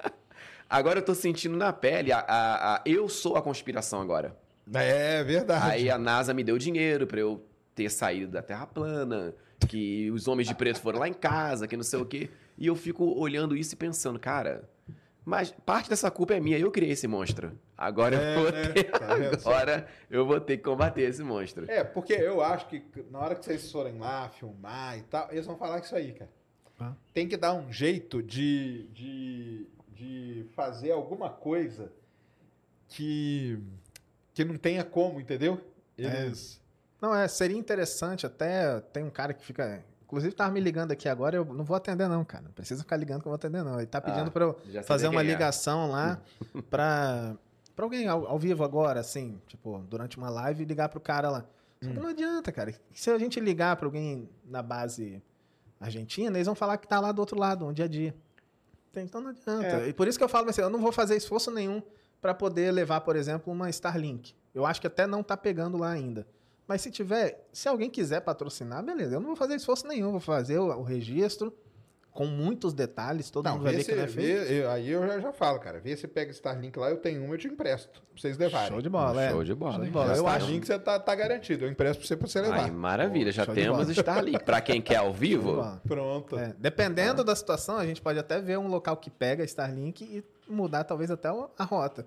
agora eu tô sentindo na pele, a, a- a- eu sou a conspiração agora. É verdade. Aí a NASA me deu dinheiro pra eu ter saído da Terra plana, que os homens de preto foram lá em casa, que não sei o quê. E eu fico olhando isso e pensando, cara, mas parte dessa culpa é minha, eu criei esse monstro. Agora É, eu vou né? ter, Tá agora eu vou ter que combater esse monstro. É, porque eu acho que na hora que vocês forem lá filmar e tal, eles vão falar isso aí, cara. Ah. Tem que dar um jeito de, de, de fazer alguma coisa que, que não tenha como, entendeu? Eles. Não, é, seria interessante até. Tem um cara que fica. Inclusive, tava me ligando aqui agora, eu não vou atender, não, cara. Não precisa ficar ligando que eu vou atender, não. Ele tá pedindo Ah, pra eu fazer uma é. ligação lá pra, pra alguém ao, ao vivo agora, assim, tipo, durante uma live ligar pro cara lá. Só Hum. que não adianta, cara. Se a gente ligar pra alguém na base argentina, eles vão falar que tá lá do outro lado, um dia a dia. Então não adianta. É. E por isso que eu falo assim, eu não vou fazer esforço nenhum pra poder levar, por exemplo, uma Starlink. Eu acho que até não tá pegando lá ainda. Mas se tiver, se alguém quiser patrocinar, beleza. Eu não vou fazer esforço nenhum, vou fazer o, o registro com muitos detalhes, todo Não, mundo vai ver que não é feito. vê- eu- aí eu já, já falo, cara. Vê se pega Starlink lá, eu tenho uma, eu te empresto. Pra vocês levarem. Show de bola, é. Show de bola. Show de bola. Eu acho Starlink você tá, tá garantido. Eu empresto pra você pra você levar. Ai, maravilha, já Show temos. Starlink. Pra quem quer ao vivo. Pronto. É, dependendo da situação, a gente pode até ver um local que pega Starlink e mudar talvez até a rota.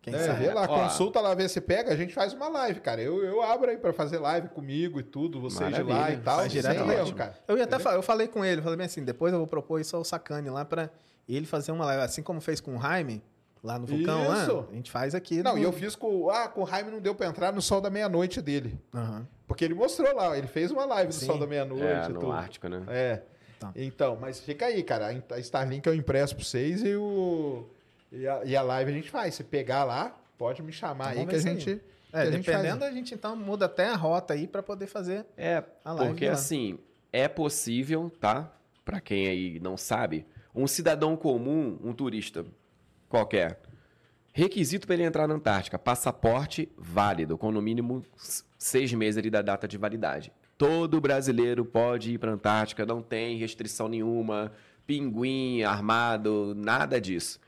Quem É, sabe? vê lá, Ó. consulta lá, vê se pega, a gente faz uma live, cara. Eu, eu abro aí pra fazer live comigo e tudo, vocês de lá e tal. Faz sem direto, erro, ótimo. cara. Eu ia até falar, eu falei com ele, falei bem assim, depois eu vou propor isso ao Sacane lá pra ele fazer uma live, assim como fez com o Jaime, lá no Vulcão, Isso. lá, a gente faz aqui. Não, no... e eu fiz com. Ah, com o Jaime não deu pra entrar no sol da meia-noite dele. Aham. Porque ele mostrou lá, ele fez uma live do Sim. sol da meia-noite é, no tudo. Ártico, né? É. Tá. Então, mas fica aí, cara. A Starlink eu impresso pra vocês e o. E a, e a live a gente faz. Se pegar lá, pode me chamar Então aí que a ver isso aí. gente. É, a gente dependendo, faz. a gente então muda até a rota aí pra poder fazer É, a live. porque lá. assim, é possível, tá? Pra quem aí não sabe, um cidadão comum, um turista qualquer, requisito para ele entrar na Antártica, passaporte válido, com no mínimo seis meses ali da data de validade. Todo brasileiro pode ir para Antártica, não tem restrição nenhuma, pinguim armado, nada disso.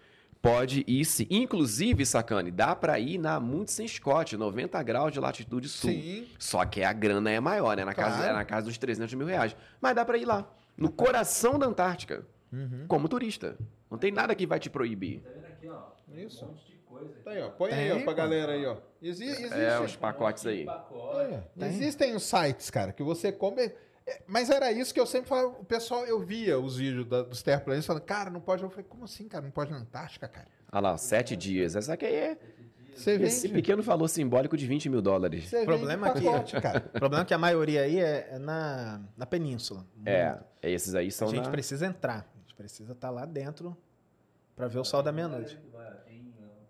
Pode ir sim. Inclusive, Sacane, dá para ir na Amundsen Scott, 90 graus de latitude sul. Sim. Só que a grana é maior, né? Na, casa, Claro. é na casa dos 300 mil reais. Mas dá pra ir lá. No coração da Antártica. Uhum. Como turista. Não tem nada que vai te proibir. Tá vendo aqui, ó? Isso. Um monte de coisa. Tá aí, ó. Põe aí, Tem, ó, pra galera aí, ó. Exi existe. É, os pacotes aí. Pacote. É, Tem. Existem os sites, cara, que você come. É, Mas era isso que eu sempre falava. O pessoal, eu via os vídeos da- dos terraplanistas falando, cara, não pode. Eu falei, como assim, cara? Não pode na Antártica, cara? Olha lá, sete dias. Essa aqui é Você esse vende. pequeno valor simbólico de 20 mil dólares. Você Problema cara. O problema é que a maioria aí é, é na, na península. É, esses aí A são gente na... precisa entrar. A gente precisa estar lá dentro pra ver o sol da meia-noite.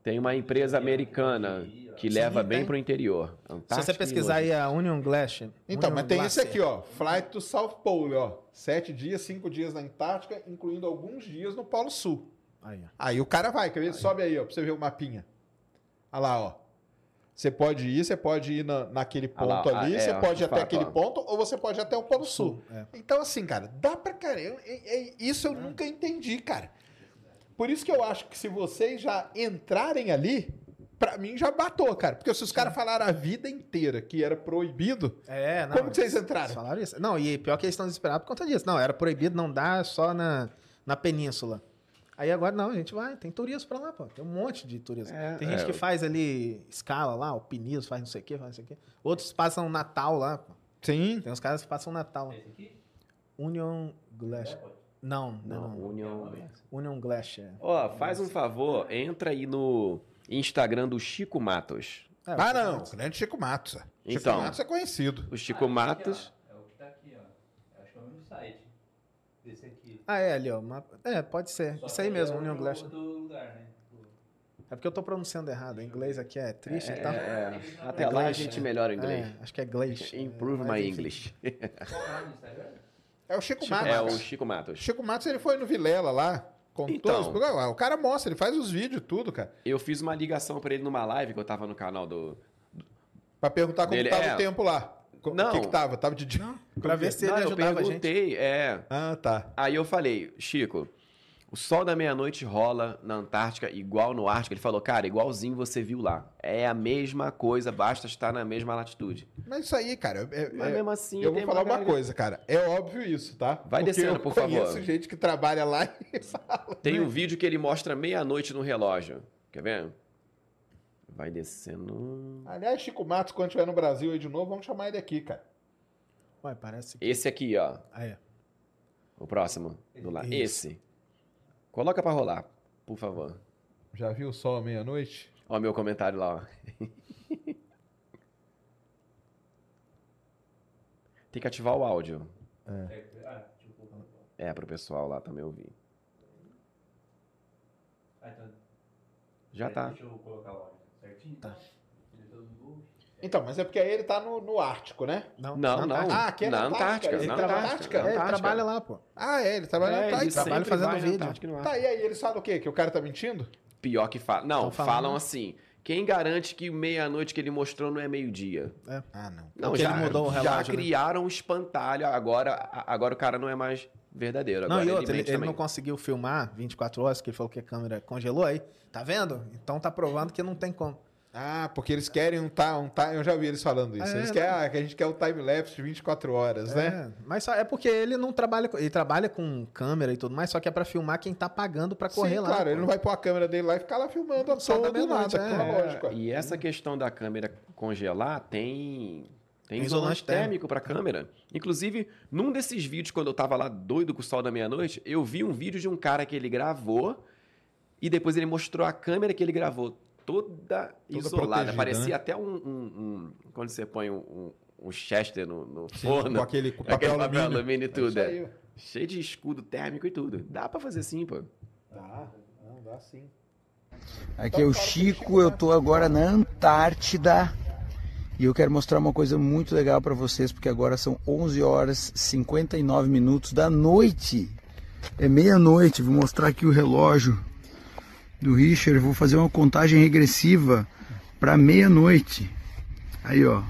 Tem uma empresa americana que leva bem tem. pro interior. Se você pesquisar aí a Union Glacier. Então, Union mas tem esse Glacier. aqui, ó. Flight to South Pole, ó. Sete dias, cinco dias na Antártica, incluindo alguns dias no Polo Sul. Aí. Aí o cara vai, quer ver? Sobe aí, ó, pra você ver o mapinha. Olha lá, ó. Você pode ir, você pode ir na, naquele Ah lá, ponto ah, ali, é, você pode ir até fato, aquele ó. ponto, ou você pode ir até o Polo Sul. É. Então, assim, cara, dá pra caramba. É- é- Isso eu nunca entendi, cara. Por isso que eu acho que se vocês já entrarem ali, pra mim já batou, cara. Porque se os caras falaram a vida inteira que era proibido, É, não. como que vocês entraram? Falaram isso? Não, e pior que eles estão desesperados por conta disso. Não, era proibido não dar só na, na península. Aí agora não, a gente vai, tem turismo pra lá, pô. Tem um monte de turismo. É, tem gente é. que faz ali escala lá, alpinismo, faz não sei o quê, faz não sei o quê. Outros passam Natal lá, pô. Sim. Tem uns caras que passam Natal lá. Esse aqui? Union Glacier. Não, não, Não, não. União... Union Glacier. Ó, faz um favor, entra aí no Instagram do Chico Matos. É, Ah, não. Grande Chico Matos. Chico Então. Matos é conhecido. O Chico Ah, Matos... aqui, ó. É o que tá aqui, ó. Acho que é o mesmo site. Desse aqui. Ah, é ali, ó. uma- É, pode ser. Só Isso aí mesmo, é Union outro lugar, né? É porque eu tô pronunciando errado. Em inglês aqui é triste e tal. É, até lá a gente melhora o inglês. É, acho que é Glacier. Improve É, my. English. É o? É o Chico, Chico Matos. É o Chico Matos. Chico Matos, ele foi no Vilela lá, com Então. todos. Ah, O cara mostra, ele faz os vídeos, tudo, cara. Eu fiz uma ligação pra ele numa live que eu tava no canal do. Pra perguntar como Dele- tava é. o tempo lá. Não. O que que tava? Tava de dia? Pra ver se ele Não, eu ajudava a gente. perguntei, é. Ah, tá. Aí eu falei, Chico, o sol da meia-noite rola na Antártica igual no Ártico. Ele falou, cara, igualzinho você viu lá. É a mesma coisa, basta estar na mesma latitude. Mas isso aí, cara, é- Mas é- mesmo assim, eu vou falar uma galera- coisa, cara. É óbvio isso, tá? Vai Porque descendo, eu por conheço favor. gente que trabalha lá e fala. Tem um vídeo que ele mostra meia-noite no relógio. Quer ver? Vai descendo. Aliás, Chico Matos, quando estiver no Brasil aí de novo, vamos chamar ele aqui, cara. Ué, parece que. Esse aqui, ó. Ah, é. O próximo. Do lado. Esse. Coloca pra rolar, por favor. Já viu o sol à meia-noite? Ó, meu comentário lá, ó. Tem que ativar o áudio. É, ah, tipo, É, pro pessoal lá também ouvir. ah, então, Já é, tá. Deixa eu colocar lá certinho. Tá. Então, mas é porque aí ele tá no, no Ártico, né? Não, na não. Antártica. Ah, aqui é na na Antártica, Antártica. ele na trabalha na Antártica. Antártica? É, ele Antártica. trabalha lá, pô. Ah, é, ele trabalha na É, ele Antártica. trabalha sempre fazendo na vídeo. E Tá, e aí eles falam o quê? Que o cara tá mentindo? Pior que fala. Não, falam assim. Quem garante que meia-noite que ele mostrou não é meio-dia? Ah, não. Não, Porque já, ele mudou o já relógio, né? criaram um espantalho. Agora, agora o cara não é mais verdadeiro. Não, Agora e outra, ele, ele também. não conseguiu filmar 24 horas, que ele falou que a câmera congelou aí. Tá vendo? Então tá provando que não tem como. Ah, porque eles querem um time. Um time eu já vi eles falando isso. É, eles querem, ah, que a gente quer o time-lapse de 24 horas, né? É, mas só, é porque ele não trabalha. com- Ele trabalha com câmera e tudo mais, só que é pra filmar quem tá pagando pra correr Sim, lá. claro, pô. ele não vai pôr a câmera dele lá e ficar lá filmando a Só todo da meia-noite, nada, é. É, e essa questão da câmera congelar tem. Tem isolante isolante térmico para câmera. Inclusive, num desses vídeos, quando eu tava lá doido com o sol da meia-noite, eu vi um vídeo de um cara que ele gravou e depois ele mostrou a câmera que ele gravou toda, isolada. protegida, Parecia né? até um, um- um- Quando você põe um, um, Chester no, no Sim, forno. com aquele com aquele papel, papel alumínio. alumínio e É tudo. é. Cheio de escudo térmico e tudo. Dá pra fazer assim, pô. Dá, não, dá sim. Aqui é o Chico, eu tô agora na Antártida e eu quero mostrar uma coisa muito legal para vocês, porque agora são 11 horas e 59 minutos da noite. É meia-noite, vou mostrar aqui o relógio do Richard, vou fazer uma contagem regressiva para meia-noite. Aí, ó.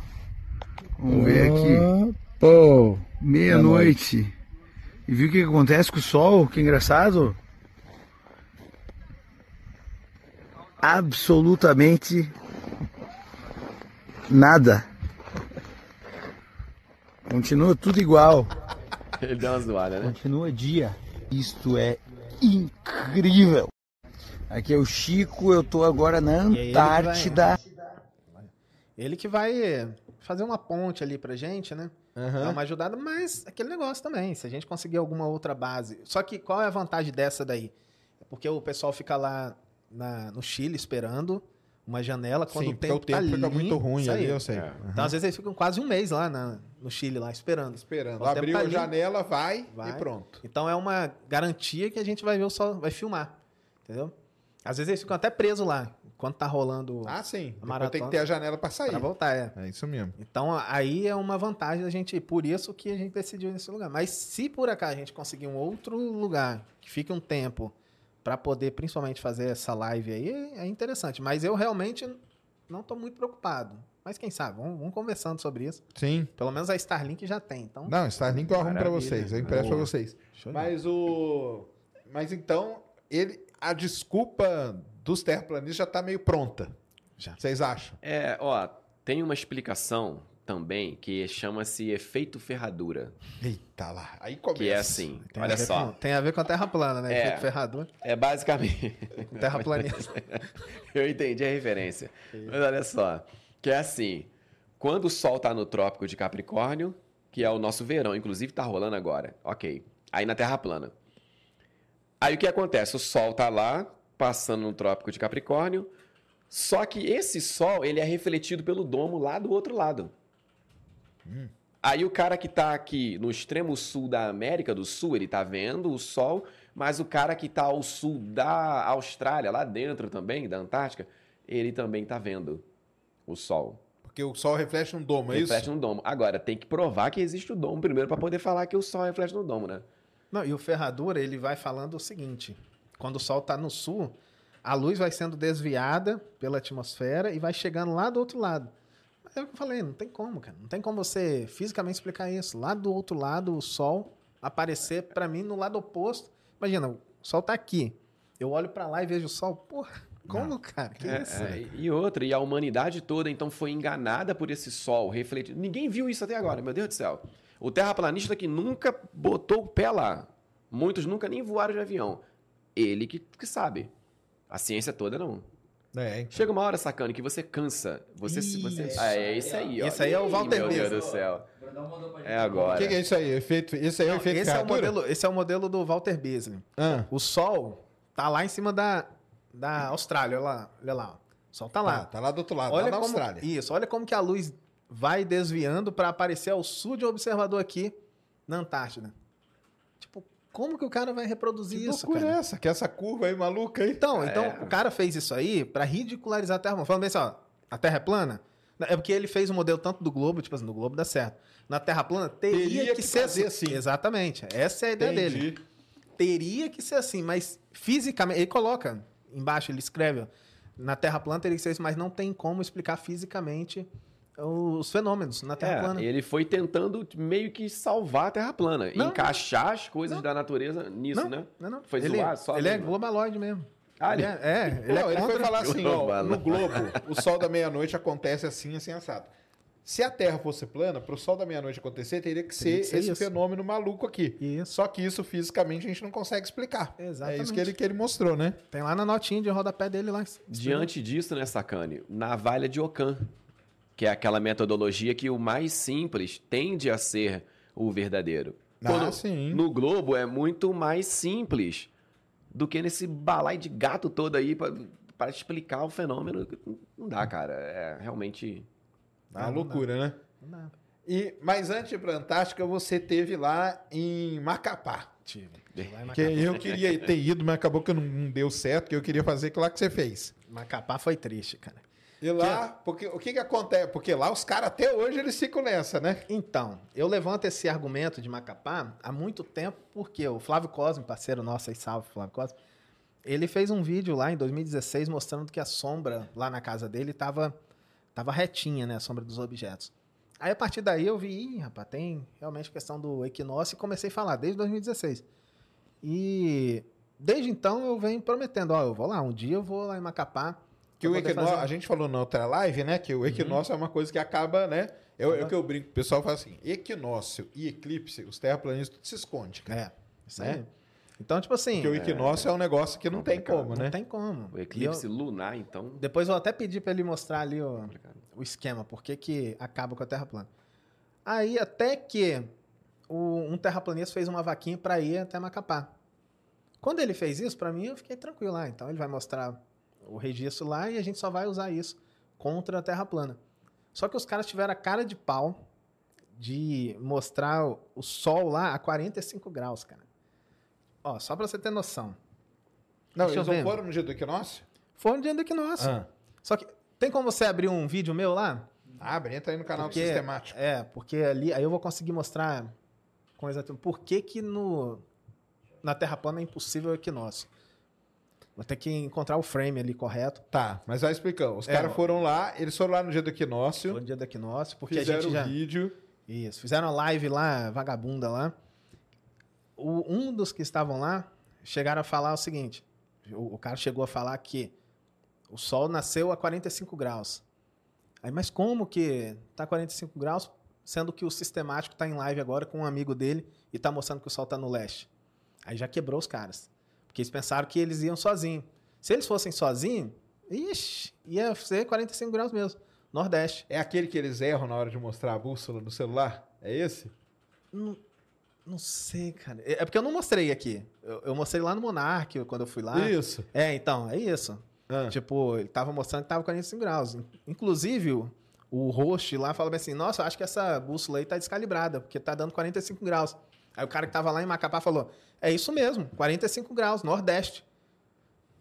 Vamos ver aqui. Pô, Meia-noite. E viu o que que acontece com o sol? Que engraçado. Absolutamente nada. Continua tudo igual. Ele deu uma zoada, né? Continua dia. Isto é incrível. Aqui é o Chico, eu tô agora na aí ele que vai- Antártida. Ele que vai fazer uma ponte ali pra gente, né? Aham. Dá uma ajudada, mas aquele negócio também, se a gente conseguir alguma outra base. Só que qual é a vantagem dessa daí? É porque o pessoal fica lá na- no Chile esperando uma janela quando Sim, o tempo, o tempo tá fica limpo, muito ruim ali, eu sei. É. Aham. Então, às vezes, eles ficam quase um mês lá na- no Chile, lá, esperando. Esperando. Abriu tá a limpo. janela, vai, Vai. e pronto. Então, é uma garantia que a gente vai ver o sol, vai filmar. Entendeu? Às vezes, eles ficam até presos lá, enquanto tá rolando Ah, sim. Maratona. tem que ter a janela pra sair. pra voltar, é. É isso mesmo. Então, aí é uma vantagem da gente, por isso que a gente decidiu nesse lugar. Mas se por acaso a gente conseguir um outro lugar que fique um tempo para poder principalmente fazer essa live aí, é interessante. Mas eu realmente não estou muito preocupado. Mas quem sabe, vamos, vamos conversando sobre isso. Sim. Pelo menos a Starlink já tem. Então, Não, Starlink eu arrumo pra Maravilha. vocês. Eu empresto pra Boa. vocês. Mas o. Mas então, ele. A desculpa dos terraplanistas já tá meio pronta. Já. Vocês acham? É, ó, tem uma explicação também que chama-se efeito ferradura. Eita lá. Aí começa. Que é assim, Tem a olha ver só. com- tem a ver com a Terra plana, né? É. Efeito ferradura. É basicamente. Com terraplanista. Eu entendi a referência. Mas olha só. Que é assim: quando o Sol tá no Trópico de Capricórnio, que é o nosso verão, inclusive tá rolando agora. Ok. Aí na Terra plana. Aí o que acontece? O Sol tá lá, passando no Trópico de Capricórnio. Só que esse Sol, ele é refletido pelo domo lá do outro lado. Aí o cara que tá aqui no extremo sul da América do Sul, ele tá vendo o Sol, mas o cara que tá ao sul da Austrália, lá dentro também, da Antártica, ele também tá vendo o Sol. Porque o sol reflete um domo, é reflete isso? no domo. Agora, tem que provar que existe o domo primeiro para poder falar que o Sol reflete no domo, né? Não, e o ferradura, ele vai falando o seguinte. quando o Sol está no sul, a luz vai sendo desviada pela atmosfera e vai chegando lá do outro lado. Mas é o que eu falei, não tem como, cara. Não tem como você fisicamente explicar isso. Lá do outro lado, o Sol aparecer para mim no lado oposto. Imagina, o Sol tá aqui. Eu olho para lá e vejo o Sol. Porra, como, cara? Que É, isso? é, e outra, e a humanidade toda então foi enganada por esse sol refletido. Ninguém viu isso até agora, meu Deus do céu. O terraplanista que nunca botou o pé lá, muitos nunca nem voaram de avião. Ele que, que sabe. A ciência toda não. É, Chega uma hora, sacane, que você cansa. Você, se- você... Isso. Ah, é esse aí, ó. Esse aí é o Walter Meu Deus do céu. É agora. O que, que é isso aí? Efeito, esse aí é o efeito esse, é o modelo, esse é o modelo do Walter Beasley. Ah, O Sol tá lá em cima da, da Austrália. Olha lá, olha lá. O Sol tá lá. tá, tá lá do outro lado, olha lá na como, Austrália. Isso, olha como que a luz vai desviando para aparecer ao sul de um observador aqui na Antártida. Tipo, como que o cara vai reproduzir Que isso, loucura cara? é essa? Que essa curva aí maluca aí? Então, então É. o cara fez isso aí para ridicularizar a Terra. Falando bem assim, ó, a Terra é plana? É porque ele fez um modelo tanto do globo, tipo assim, no globo dá certo. Na Terra plana teria, Teria que, que ser fazer assim. assim. Exatamente. Essa é a ideia dele. Entendi. Teria que ser assim, mas fisicamente. Ele coloca embaixo, ele escreve. ó, Na Terra plana teria que ser isso, mas não tem como explicar fisicamente os fenômenos na Terra É, plana. ele foi tentando meio que salvar a Terra plana, Não. encaixar as coisas Não. da natureza nisso, não, né? não, não. Foi ele, zoar só ele é mesmo. globaloide mesmo. Ah, ele ele- é, é, ele Não, é ele foi falar assim, ó, no Globo, o sol da meia-noite acontece assim, assim, assado. Se a Terra fosse plana, para o sol da meia-noite acontecer, teria que ser que ser esse isso. fenômeno maluco aqui. Isso. Só que isso fisicamente a gente não consegue explicar. É Exatamente. isso que ele, que ele mostrou, né? Tem lá na notinha de rodapé dele lá. Diante disso, né, Sacane? Navalha de Ockham, que é aquela metodologia que o mais simples tende a ser o verdadeiro. Ah, sim. No Globo é muito mais simples do que nesse balai de gato todo aí para explicar o fenômeno. Não dá, cara. É realmente. É uma não loucura, né? Não dá. E, mas antes de Antártica, você teve lá em Macapá. Tive. Em Que Macapá. eu queria ter ido, mas acabou que não- não deu certo, que eu queria fazer aquilo lá que você fez. Macapá foi triste, cara. E lá, porque, o que que acontece? Porque lá os caras até hoje eles ficam nessa, né? Então, eu levanto esse argumento de Macapá há muito tempo, porque o Flávio Cosme, parceiro nosso aí, salve Flávio Cosme, ele fez um vídeo lá em 2016 mostrando que a sombra lá na casa dele tava, tava retinha, né? A sombra dos objetos. Aí a partir daí eu vi, Ih, rapaz, tem realmente questão do equinócio e comecei a falar desde 2016. E desde então eu venho prometendo, ó, eu vou lá, um dia eu vou lá em Macapá. Que o equinócio, fazer- a gente falou na outra live, né? Que o equinócio é uma coisa que acaba, né? É o é que eu brinco, o pessoal fala assim: equinócio e eclipse, os terraplanistas tudo se esconde, cara. É, isso Né? aí. Então, tipo assim, Porque o equinócio é, um negócio que não tem como, não né? tem como. O E eu- eclipse lunar, então. Depois eu até pedi pra ele mostrar ali o, complicado. o esquema, por que que acaba com a Terra plana. Aí até que o- um terraplanista fez uma vaquinha pra ir até Macapá. Quando ele fez isso, pra mim, eu fiquei tranquilo lá. Então ele vai mostrar o registro lá e a gente só vai usar isso contra a Terra plana. Só que os caras tiveram a cara de pau de mostrar o- o sol lá a 45 graus, cara. Ó, só pra você ter noção. Não, Deixa eles não foram no dia do equinócio? Foi um dia do equinócio. Ah. Só que tem como você abrir um vídeo meu lá? Abre, entra aí no canal do Porque- Sistemático. É, porque ali aí eu vou conseguir mostrar com exatamente por que que no na Terra plana é impossível o equinócio. Vou ter que encontrar o frame ali correto. Tá, mas vai explicando. Os É, caras foram lá, eles foram lá no dia do equinócio, No dia do equinócio, porque fizeram a gente já o vídeo. Isso, fizeram a live lá, vagabunda lá. O- um dos que estavam lá chegaram a falar o seguinte: o, o cara chegou a falar que o Sol nasceu a 45 graus. Aí, mas como que tá 45 graus, sendo que o sistemático tá em live agora com um amigo dele e tá mostrando que o Sol tá no leste? Aí já quebrou os caras. Porque eles pensaram que eles iam sozinhos. Se eles fossem sozinhos, ixi, ia ser 45 graus mesmo. Nordeste. É aquele que eles erram na hora de mostrar a bússola no celular? É esse? Não, não sei, cara. É é porque eu não mostrei aqui. Eu, eu mostrei lá no Monark, quando eu fui lá. Isso. É, então, é isso. Ah. Tipo, ele tava mostrando que tava 45 graus. In- Inclusive, o, o host lá falou bem assim: Nossa, eu acho que essa bússola aí tá descalibrada, porque tá dando 45 graus. Aí o cara que tava lá em Macapá falou: É isso mesmo, 45 graus, Nordeste.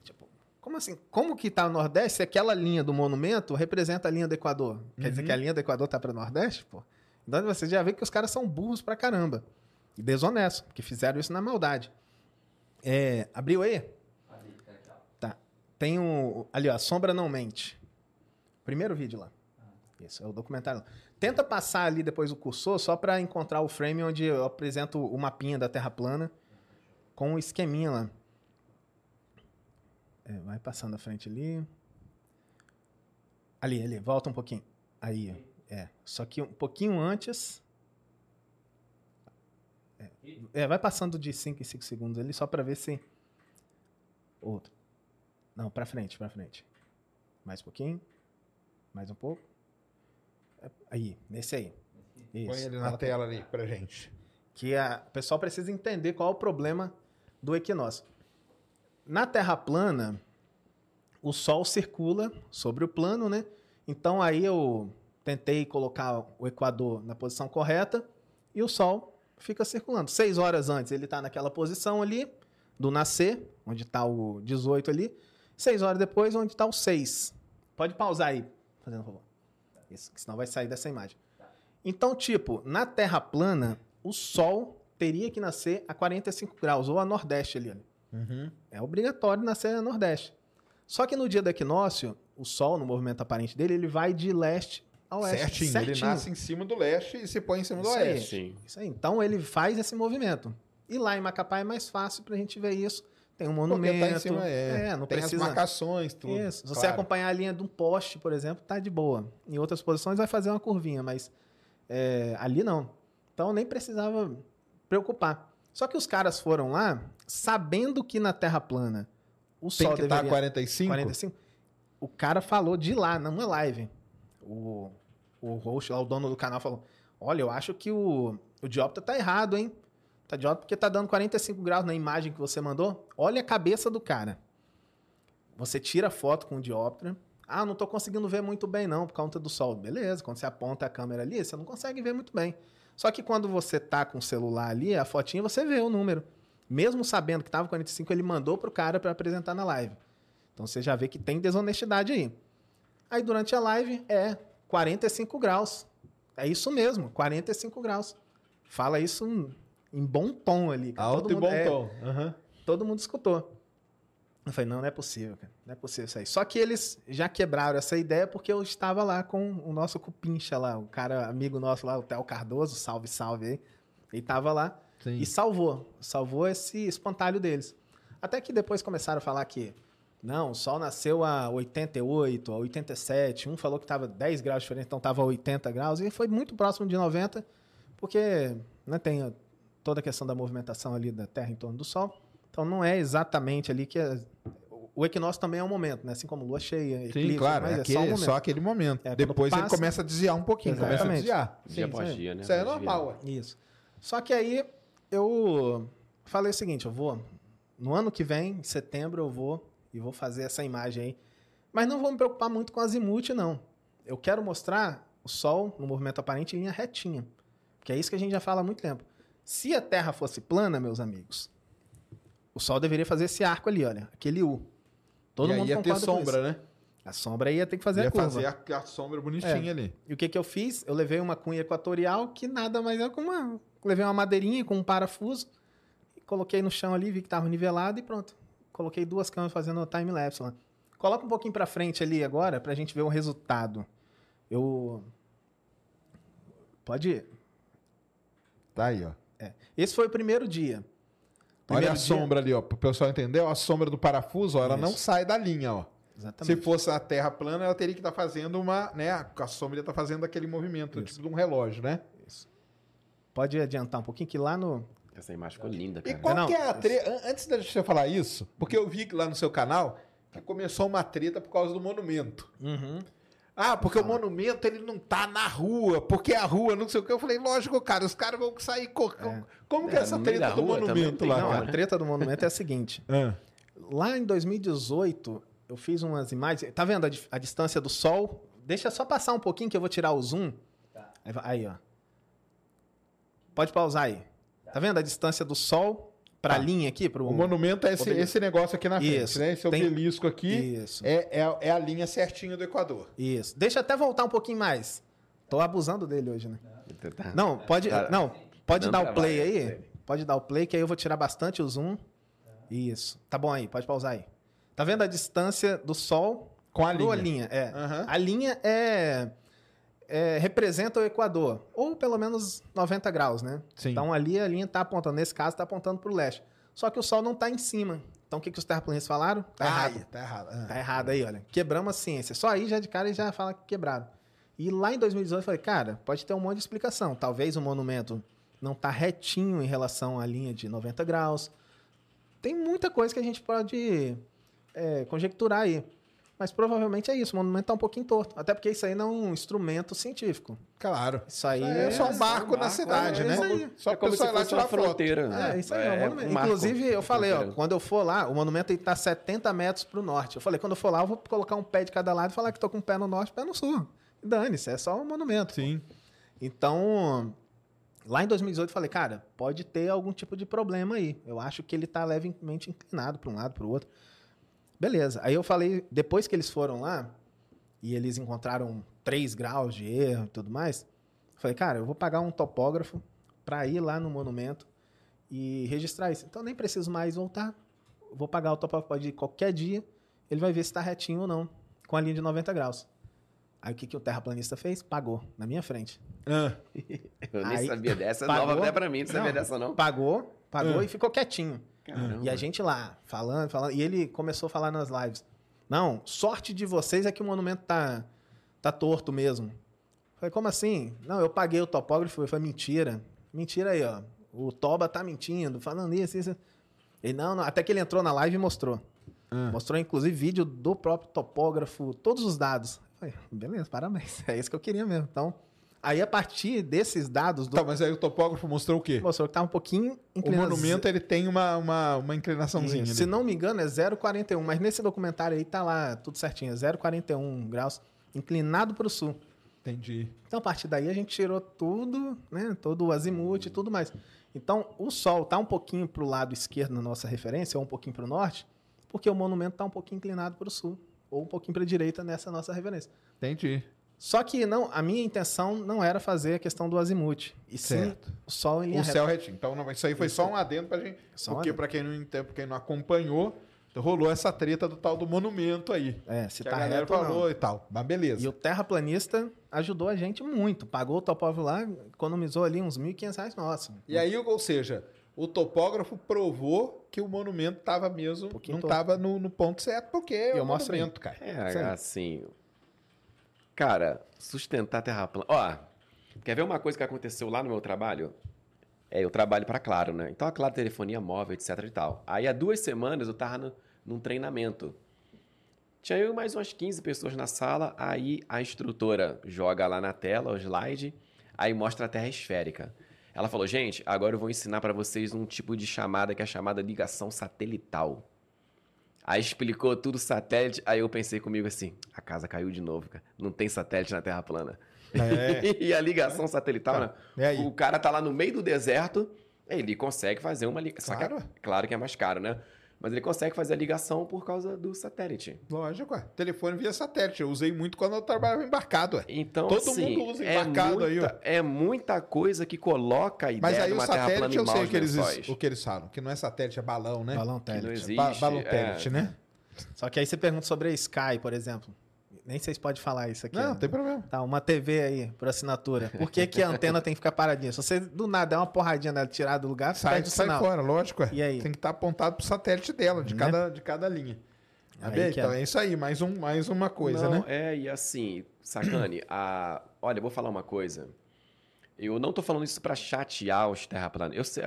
Tipo, como assim? Como que tá no Nordeste se aquela linha do monumento representa a linha do Equador? Quer dizer Uhum. que a linha do Equador tá para Nordeste, pô? Então você já vê que os caras são burros pra caramba. E desonestos, porque fizeram isso na maldade. É, abriu aí? tem o. Ali, ó, a sombra não mente. Primeiro vídeo lá. Isso, é o documentário. Tenta passar ali depois o cursor só para encontrar o frame onde eu apresento o mapinha da Terra plana com o esqueminha lá. É, vai passando à frente ali. Ali, ali, volta um pouquinho. Aí, ó. é. Só que um pouquinho antes. É, é, vai passando de 5 em 5 segundos ali só para ver se. Outro. Não, para frente, para frente. Mais um pouquinho. Mais um pouco. Aí, nesse aí. Isso. Põe ele na tela ali pra gente. que a, o pessoal precisa entender qual é o problema do equinócio. Na Terra plana, o Sol circula sobre o plano, né? Então aí eu tentei colocar o Equador na posição correta e o Sol fica circulando. Seis horas antes ele está naquela posição ali do nascer, onde está o 18 ali. Seis horas depois, onde está o 6. Pode pausar aí, fazendo favor. Isso, senão vai sair dessa imagem. Então, tipo, na Terra plana, o Sol teria que nascer a 45 graus, ou a Nordeste ali. Uhum. É obrigatório nascer a Nordeste. Só que no dia do equinócio, o Sol, no movimento aparente dele, ele vai de leste a oeste. Certinho. Ele nasce em cima do leste e se põe em cima do Isso aí. oeste. Sim. Isso aí. Então ele faz esse movimento. E lá em Macapá é mais fácil pra gente ver isso. Tem um Porque monumento. tá em cima, é. não Tem precisa. as marcações, tudo. Isso. Se você claro. acompanhar a linha de um poste, por exemplo, tá de boa. Em outras posições vai fazer uma curvinha, mas é, ali não. Então nem precisava preocupar. Só que os caras foram lá sabendo que na Terra plana o Tem Sol que estar deveria... 45? 45. O cara falou de lá, numa live. O, o host lá, o dono do canal, falou: Olha, eu acho que o, o diopta tá errado, hein? Tá idiota porque tá dando 45 graus na imagem que você mandou. Olha a cabeça do cara. Você tira a foto com o dioptra. Ah, não tô conseguindo ver muito bem, não, por conta do sol. Beleza, quando você aponta a câmera ali, você não consegue ver muito bem. Só que quando você tá com o celular ali, a fotinha, você vê o número. Mesmo sabendo que tava 45, ele mandou pro cara para apresentar na live. Então você já vê que tem desonestidade aí. Aí durante a live é 45 graus. É isso mesmo, 45 graus. Fala isso em, bom tom ali. cara. Alto Todo e mundo- bom é, tom. Aham. Todo mundo escutou. Eu falei, não, não é possível, cara. Não é possível isso aí. Só que eles já quebraram essa ideia porque eu estava lá com o nosso cupincha lá, o cara amigo nosso lá, o Theo Cardoso, salve, salve aí. Ele tava lá Sim. e salvou. Salvou esse espantalho deles. Até que depois começaram a falar que não, o Sol nasceu a 88, a 87. Um falou que estava 10 graus diferente, então estava a 80 graus. E foi muito próximo de 90, porque né, tem toda a questão da movimentação ali da Terra em torno do Sol. Então não é exatamente ali que... é- o equinócio também é um momento, né? Assim como lua cheia, eclipse, Sim, claro. mas é, é, aquele- só um é momento. só aquele momento. É, Depois ele passa- começa a desviar um pouquinho, começa a Exatamente. desviar. Dia Sim, após sim. dia, né? Isso é normal, ué. Isso. Só que aí eu falei o seguinte, eu vou no ano que vem, em setembro eu vou e vou fazer essa imagem aí. Mas não vou me preocupar muito com azimuth não. Eu quero mostrar o sol no movimento aparente em linha retinha. Que é isso que a gente já fala há muito tempo. Se a Terra fosse plana, meus amigos, o sol deveria fazer esse arco ali, olha, aquele U. Todo e aí mundo ia ter sombra, né? A sombra ia ter que fazer ia a curva. fazer a, a sombra bonitinha ali. E o que, que eu fiz? Eu levei uma cunha equatorial que nada mais é que uma. Levei uma madeirinha com um parafuso, e coloquei no chão ali, vi que estava nivelado e pronto. Coloquei duas câmeras fazendo time-lapse lá. Coloca um pouquinho para frente ali agora pra gente ver o resultado. Eu. Pode ir. Tá aí, ó. Esse foi o primeiro dia. Olha Primeiro a dia- sombra ali, ó. Pro pessoal entender, ó, a sombra do parafuso, ó, ela não Isso. sai da linha, ó. Exatamente. Se fosse a terra plana, ela teria que estar fazendo uma, né? A sombra ia estar fazendo aquele movimento, Isso. tipo de um relógio, né? Pode adiantar um pouquinho que lá no. Essa imagem ficou linda, E cara. qual Não, que é a treta? Antes de você falar isso, porque eu vi que lá no seu canal que começou uma treta por causa do monumento. Uhum. Ah, porque o monumento ele não tá na rua, porque a rua não sei o que. Eu falei, lógico, cara, os caras vão sair. co- Como, como que é É, essa treta do monumento lá, Não, a treta do monumento é a seguinte. Ah, Lá em 2018, eu fiz umas imagens. Tá vendo a, a distância do Sol? Deixa só passar um pouquinho que eu vou tirar o zoom. Aí, vai- aí, ó. Pode pausar aí. Tá vendo a distância do Sol pra Tá. linha aqui? Pro... O monumento é esse, esse negócio aqui na frente, Isso. né? Esse Tem- obelisco aqui Isso, é, é, é a linha certinha do Equador. isso. Deixa eu até voltar um pouquinho mais. Tô abusando dele hoje, né? Tá. Não, pode, Tá- não, pode dar o play aí. Pode dar o play que aí eu vou tirar bastante o zoom. Isso. Tá bom aí, pode pausar aí. Tá vendo a distância do Sol Com a linha. linha? É. Aham. A linha é, é- representa o Equador, ou pelo menos 90 graus, né? Sim. Então ali a linha está apontando, nesse caso está apontando para o leste. Só que o Sol não está em cima. Então o que, que os terraplanistas falaram? Tá Ai, errado. Tá errado. Ah. Tá errado aí, olha. Quebramos a ciência. Só aí já de cara eles já fala que quebraram. E lá em 2018 eu falei, cara, pode ter um monte de explicação. Talvez o monumento não tá retinho em relação à linha de 90 graus. Tem muita coisa que a gente pode é, conjecturar aí. Mas provavelmente é isso, o monumento tá um pouquinho torto. Até porque isso aí não é um instrumento científico. Claro. Isso aí É, só um barco na cidade, é né? isso aí. Só é como se fosse uma tirar foto. fronteira. É, isso aí, é, o monumento. um. Inclusive, eu falei, ó, Fronteira. quando eu for lá, o monumento está 70 metros para o norte. Eu falei, quando eu for lá, eu vou colocar um pé de cada lado e falar que tô com um pé no norte e um pé no sul. E Dane-se, é só um monumento. Sim. Então, lá em 2018, eu falei, cara, pode ter algum tipo de problema aí. Eu acho que ele tá levemente inclinado para um lado, para o outro. Beleza. Aí eu falei, depois que eles foram lá e eles encontraram 3 graus de erro e tudo mais, eu falei, cara, eu vou pagar um topógrafo para ir lá no monumento e registrar isso. Então nem preciso mais voltar. Vou pagar o topógrafo pode ir qualquer dia, ele vai ver se está retinho ou não, com a linha de 90 graus. Aí o que, que o terraplanista fez? Pagou, na minha frente. Ah, Eu nem Aí- sabia dessa, é Pagou? nova até pra mim, não sabia Não. dessa não. Pagou, pagou Ah. e ficou quietinho. Caramba. E a gente lá, falando, falando. E ele começou a falar nas lives. Não, sorte de vocês é que o monumento tá, tá torto mesmo. Falei, como assim? Não, eu paguei o topógrafo. Eu falei, mentira. Mentira aí, ó. O Toba tá mentindo, falando isso, isso. Ele, não, não. Até que ele entrou na live e mostrou. Ah. Mostrou, inclusive, vídeo do próprio topógrafo, todos os dados. Eu Falei, beleza, parabéns. É isso que eu queria mesmo. Então, aí a partir desses dados do Tá, mas aí o topógrafo mostrou o quê? mostrou que tá um pouquinho O inclinado. monumento ele tem uma, uma, uma inclinaçãozinha. Isso. Se não me engano, é 0,41. Mas nesse documentário aí tá lá tudo certinho. É 0,41 graus, inclinado para o sul. Entendi. Então, a partir daí, a gente tirou tudo, né? Todo o azimuth e tudo mais. Então, o Sol tá um pouquinho para o lado esquerdo na nossa referência, ou um pouquinho para o norte, porque o monumento tá um pouquinho inclinado para o sul, ou um pouquinho para a direita nessa nossa referência. Entendi. Só que não, a minha intenção não era fazer a questão do azimuth, e sim Certo. o Sol em linha O reta. céu retinho. Então, não, isso aí foi só um adendo pra gente. Só um porque, adendo. pra quem não quem não acompanhou, rolou essa treta do tal do monumento aí. É, se que tá a galera reto ou não. falou e tal. Mas beleza. E o terraplanista ajudou a gente muito. Pagou o topógrafo lá, economizou ali uns 1.500 reais nossa. E aí, ou seja, o topógrafo provou que o monumento tava mesmo, pouquinho não torto. tava no, no ponto certo, porque é o monumento, cara. É, Isso assim. Cara, sustentar a terra plana. Ó, quer ver uma coisa que aconteceu lá no meu trabalho? É, eu trabalho pra Claro, né? Então a Claro telefonia móvel, etc e tal. Aí há duas semanas eu tava no- num treinamento. Tinha eu mais umas 15 pessoas na sala, aí a instrutora joga lá na tela o slide, aí mostra a terra esférica. Ela falou, gente, agora eu vou ensinar pra vocês um tipo de chamada que é chamada ligação satelital. Aí explicou tudo satélite, aí eu pensei comigo assim, a casa caiu de novo, cara. Não tem satélite na Terra plana. É. e a ligação satelital, né? E aí? O cara tá lá no meio do deserto, ele consegue fazer uma ligação. Claro. claro que é mais caro, né? Mas ele consegue fazer a ligação por causa do satélite. Lógico, ué. Telefone via satélite. Eu usei muito quando eu trabalhava embarcado, ué. Então, Todo assim, mundo usa é embarcado aí, muita, é muita coisa que coloca a ideia Mas aí de o satélite eu sei que, eles, o que eles falam. Que não é satélite, é balão, né? Balão télite. Ba balão é. télite, né? Só que aí você pergunta sobre a Sky, por exemplo. Nem sei se pode falar isso aqui. Não, né? não tem problema. Tá, uma TV aí, por assinatura. Por que, que a antena tem que ficar paradinha? Se você do nada der uma porradinha nela tirar do lugar, Sai, perde sai sinal. fora, lógico. ué. E aí? Tem que estar apontado pro satélite dela, de, Né? cada, de cada linha. Tá Aí bem? que Então é. é isso aí, mais, um, mais uma coisa, não, né? É, e assim, sacane, a... olha, eu vou falar uma coisa. Eu não tô falando isso pra chatear os terraplanistas. Eu sei,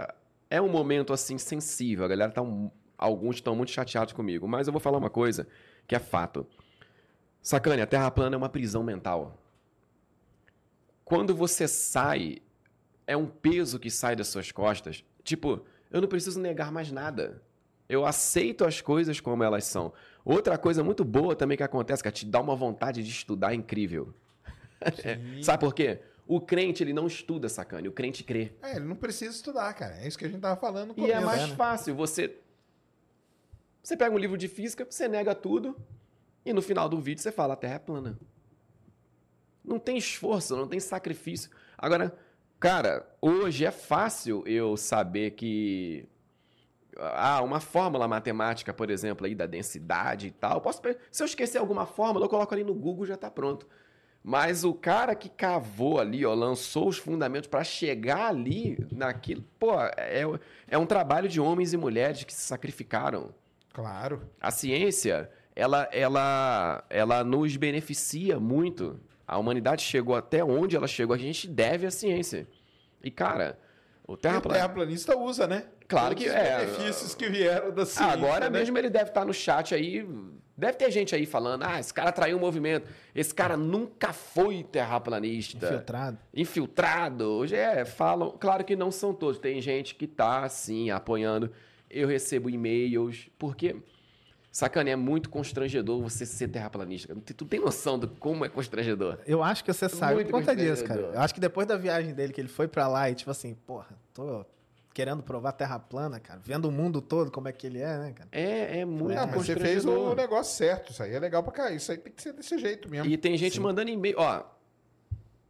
é um momento assim sensível, a galera tá um- alguns estão muito chateados comigo, mas eu vou falar uma coisa que é fato. Sacane, a Terra plana é uma prisão mental. Quando você sai, é um peso que sai das suas costas. Tipo, eu não preciso negar mais nada. Eu aceito as coisas como elas são. Outra coisa muito boa também que acontece, que é te dá uma vontade de estudar incrível. Sabe por quê? O crente, ele não estuda, sacane. O crente crê. É, ele não precisa estudar, cara. É isso que a gente tava falando no E é começo. mais né? fácil. Você você pega um livro de física, você nega tudo, e no final do vídeo você fala, a Terra é plana. Não tem esforço, não tem sacrifício. Agora, cara, hoje é fácil eu saber que ah, uma fórmula matemática, por exemplo, aí da densidade e tal. Posso, se eu esquecer alguma fórmula, eu coloco ali no Google já tá pronto. Mas o cara que cavou ali, ó, lançou os fundamentos para chegar ali naquilo, pô, é, é um trabalho de homens e mulheres que se sacrificaram. Claro. A ciência, ela, ela, ela nos beneficia muito. A humanidade chegou até onde ela chegou, a gente deve à ciência. E, cara, o o terraplanista... usa, né? Claro Todos que os é. benefícios que vieram da ciência. Ah, agora né? mesmo ele deve estar no chat aí. Deve ter gente aí falando: ah, esse cara traiu o movimento. Esse cara nunca foi terraplanista. Infiltrado. Infiltrado. Hoje é, falam. Claro que não são todos. Tem gente que tá, assim, apoiando. Eu recebo e-mails. Porque, sacana, é muito constrangedor você ser terraplanista. Tu tu tem noção de como é constrangedor? Eu acho que você sabe Muito por conta disso, cara. Eu acho que depois da viagem dele, que ele foi pra lá e, tipo assim, porra, tô querendo provar terra plana, cara. Vendo o mundo todo como é que ele é, né, cara? É, é muito Não, mas você fez o negócio certo. Isso aí é legal pra cá. Isso aí tem que ser desse jeito mesmo. E tem gente mandando e-mail. Ó,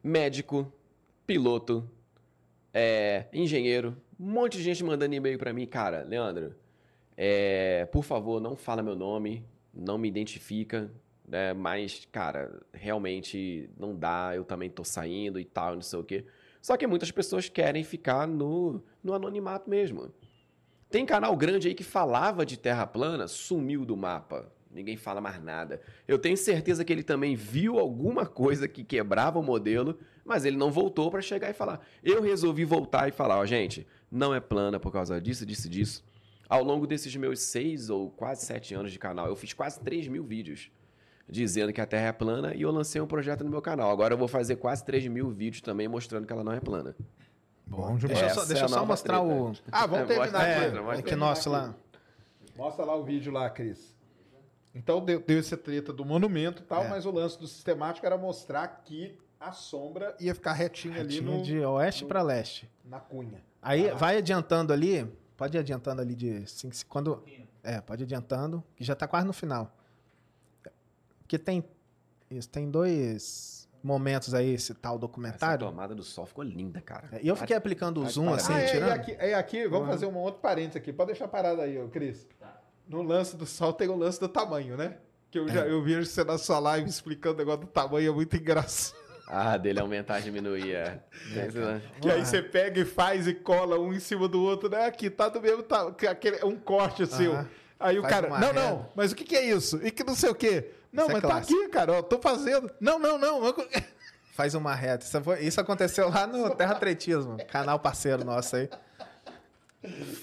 médico, piloto, é, engenheiro, um monte de gente mandando e-mail pra mim. Cara, Leandro, é, por favor, não fala meu nome, não me identifica, né? Mas, cara, realmente não dá, eu também tô saindo e tal, não sei o quê. Só que muitas pessoas querem ficar no, no anonimato mesmo. Tem canal grande aí que falava de terra plana, sumiu do mapa. Ninguém fala mais nada. Eu tenho certeza que ele também viu alguma coisa que quebrava o modelo, mas ele não voltou para chegar e falar. Eu resolvi voltar e falar, ó, gente, não é plana por causa disso, disso, disso. Ao longo desses meus seis ou quase sete anos de canal, eu fiz quase 3 mil vídeos dizendo que a Terra é plana e eu lancei um projeto no meu canal. Agora eu vou fazer quase 3 mil vídeos também mostrando que ela não é plana. Bom demais. Deixa eu só, deixa é só mostrar treta. o. Ah, vamos terminar Mostra, aqui. mostra, É, mostra. é que nosso lá. Mostra lá o vídeo lá, Cris. Então deu, deu essa treta do monumento e tal, É. mas o lance do sistemático era mostrar que a sombra ia ficar retinha ali Retinho no, de oeste pra leste. na cunha. Aí Ah. vai adiantando ali. Pode ir adiantando ali de 5 Quando. É, pode ir adiantando, que já tá quase no final. Porque tem. Isso, tem dois momentos aí, esse tal Essa documentário. tomada do sol ficou linda, cara. É, E eu fiquei aplicando o zoom assim, ah, é, tirando. e aqui, é aqui, vamos Uhum. fazer um outro parênteses aqui. Pode deixar parado aí, ô, Cris. Tá. No lance do sol tem o lance do tamanho, né? Que eu, É. já, eu vejo você na sua live explicando o negócio do tamanho, é muito engraçado. Ah, dele aumentar e diminuir, é. Né? Que aí você pega e faz e cola um em cima do outro, né? Aqui tá do mesmo tamanho. Aquele, é um corte assim. ó. Aham. Aí o Faz cara, uma não, reta. não, mas o que, que é isso? E que não sei o quê. Não, Isso é mas tá clássico. aqui, cara, ó, tô fazendo. Não, não, não. eu- Faz uma reta. Isso, foi- isso aconteceu lá no Terra Atletismo, canal parceiro nosso aí.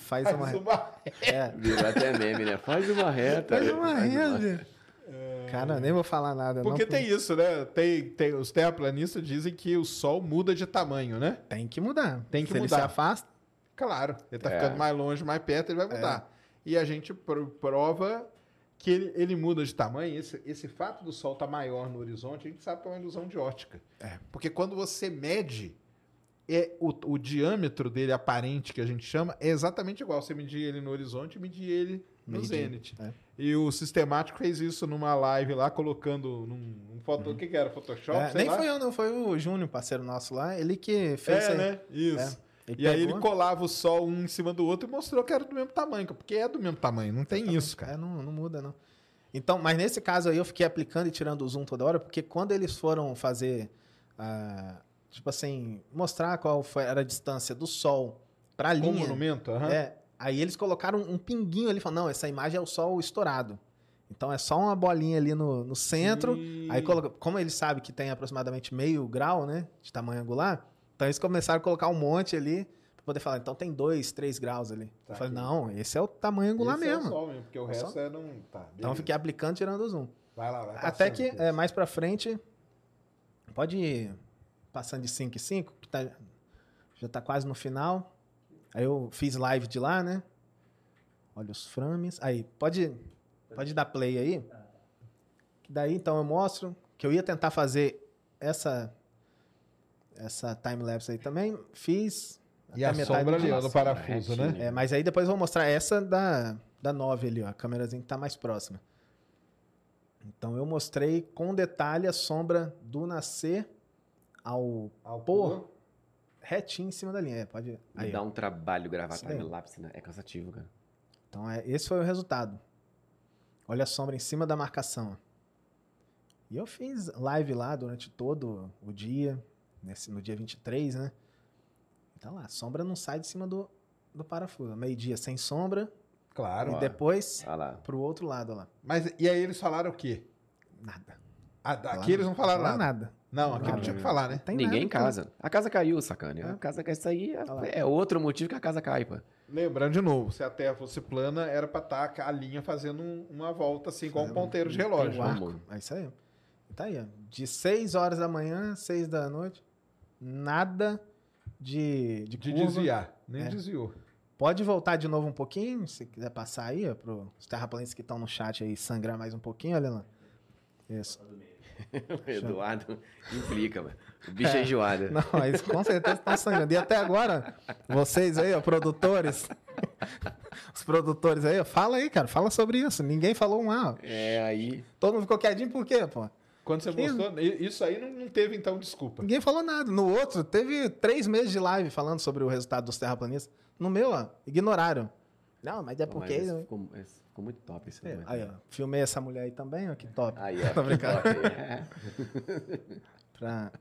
Faz uma Faz reta. uma... É, Virou até meme, né? Faz uma reta. faz uma Faz Cara, nem vou falar nada. Porque não, tem isso, né? Tem, tem, os terraplanistas dizem que o sol muda de tamanho, né? Tem que mudar. Tem que Se ele mudar. se afasta, Claro, ele tá É. ficando mais longe, mais perto, ele vai mudar. E a gente pro- prova que ele, ele muda de tamanho. Esse, esse fato do Sol estar maior no horizonte, a gente sabe que é uma ilusão de ótica. É. Porque quando você mede, é o, o diâmetro dele aparente, que a gente chama, é exatamente igual. Você medir ele no horizonte e medir ele no zênite. é. E o sistemático fez isso numa live lá, colocando num, um foto. O que, que era? Photoshop? é, nem lá? foi eu, não. Foi o Júnior, parceiro nosso lá. Ele que fez É, aí. né? Isso. Ele E aí ele colava o sol um em cima do outro e mostrou que era do mesmo tamanho, porque é do mesmo tamanho, não tem isso, cara. É, não, não muda, não. Então, mas nesse caso aí eu fiquei aplicando e tirando o zoom toda hora, porque quando eles foram fazer, ah, tipo assim, mostrar qual foi, era a distância do Sol para a Com o linha, monumento, aham. é, aí eles colocaram um pinguinho ali, falaram, não, essa imagem é o Sol estourado. Então é só uma bolinha ali no, no centro, Sim. aí coloca, como eles sabem que tem aproximadamente meio grau, né, de tamanho angular, então eles começaram a colocar um monte ali, para poder falar, então tem dois, três graus ali. Tá eu falei, aqui. não, esse é o tamanho angular Esse mesmo. É o sol mesmo, porque o É o resto sol? é não. Tá, Então eu fiquei aplicando tirando o zoom. Vai lá, vai Até que é, mais pra frente, pode ir passando de 5 em 5, que tá, já tá quase no final. Aí eu fiz live de lá, né? Olha os frames. Aí, pode, pode dar play aí. Que daí, então, eu mostro que eu ia tentar fazer essa essa time-lapse aí também. Fiz E a sombra ali, ó, do parafuso, né? É, mas aí depois eu vou mostrar essa da, da 9 ali, ó. A câmerazinha que tá mais próxima. Então eu mostrei com detalhe a sombra do nascer ao Ao pôr pôr. Retinho em cima da linha. É, pode. Me Aí, dá ó. um trabalho gravar daí. time-lapse, né? É cansativo, cara. Então, é, esse foi o resultado. Olha a sombra em cima da marcação. E eu fiz live lá durante todo o dia, nesse, no dia 23, né? Tá lá, a sombra não sai de cima do, do parafuso. Meio-dia sem sombra Claro. e depois Olha lá. pro outro lado lá. Mas e aí eles falaram o quê? Nada. Ah, aqui eles não falaram nada. nada. Não, aqui não tinha que falar, né? Tem Ninguém nada, casa. A casa caiu, sacane. É. A casa caiu. Isso aí é- é outro motivo que a casa cai, pô. Lembrando de novo, se a Terra fosse plana, era pra estar a linha fazendo um- uma volta assim, igual um ponteiro de relógio. um né? É isso aí. Tá aí, ó. De 6 horas da manhã, 6 da noite, nada de, de, De curva. desviar. Nem É. desviou. Pode voltar de novo um pouquinho, se quiser passar aí, ó, pros terraplanistas que estão no chat aí, sangrar mais um pouquinho, olha lá. Isso. O Eduardo implica, mano. O bicho é, enjoado. Não, mas com certeza estão sangrando. E até agora, vocês aí, ó, produtores, os produtores aí, ó, fala aí, cara, fala sobre isso. Ninguém falou um A. É, aí. Todo mundo ficou quietinho por quê, pô? Quando você i- isso aí não, teve, então, desculpa. Ninguém falou nada. No outro, teve três meses de live falando sobre o resultado dos terraplanistas. No meu, ó, ignoraram. Não, mas é porque. mas ficou, ficou muito top esse É, aí, ó, filmei essa mulher aí também, ó, que top. Aí, ó. Tô brincando. É. Pra...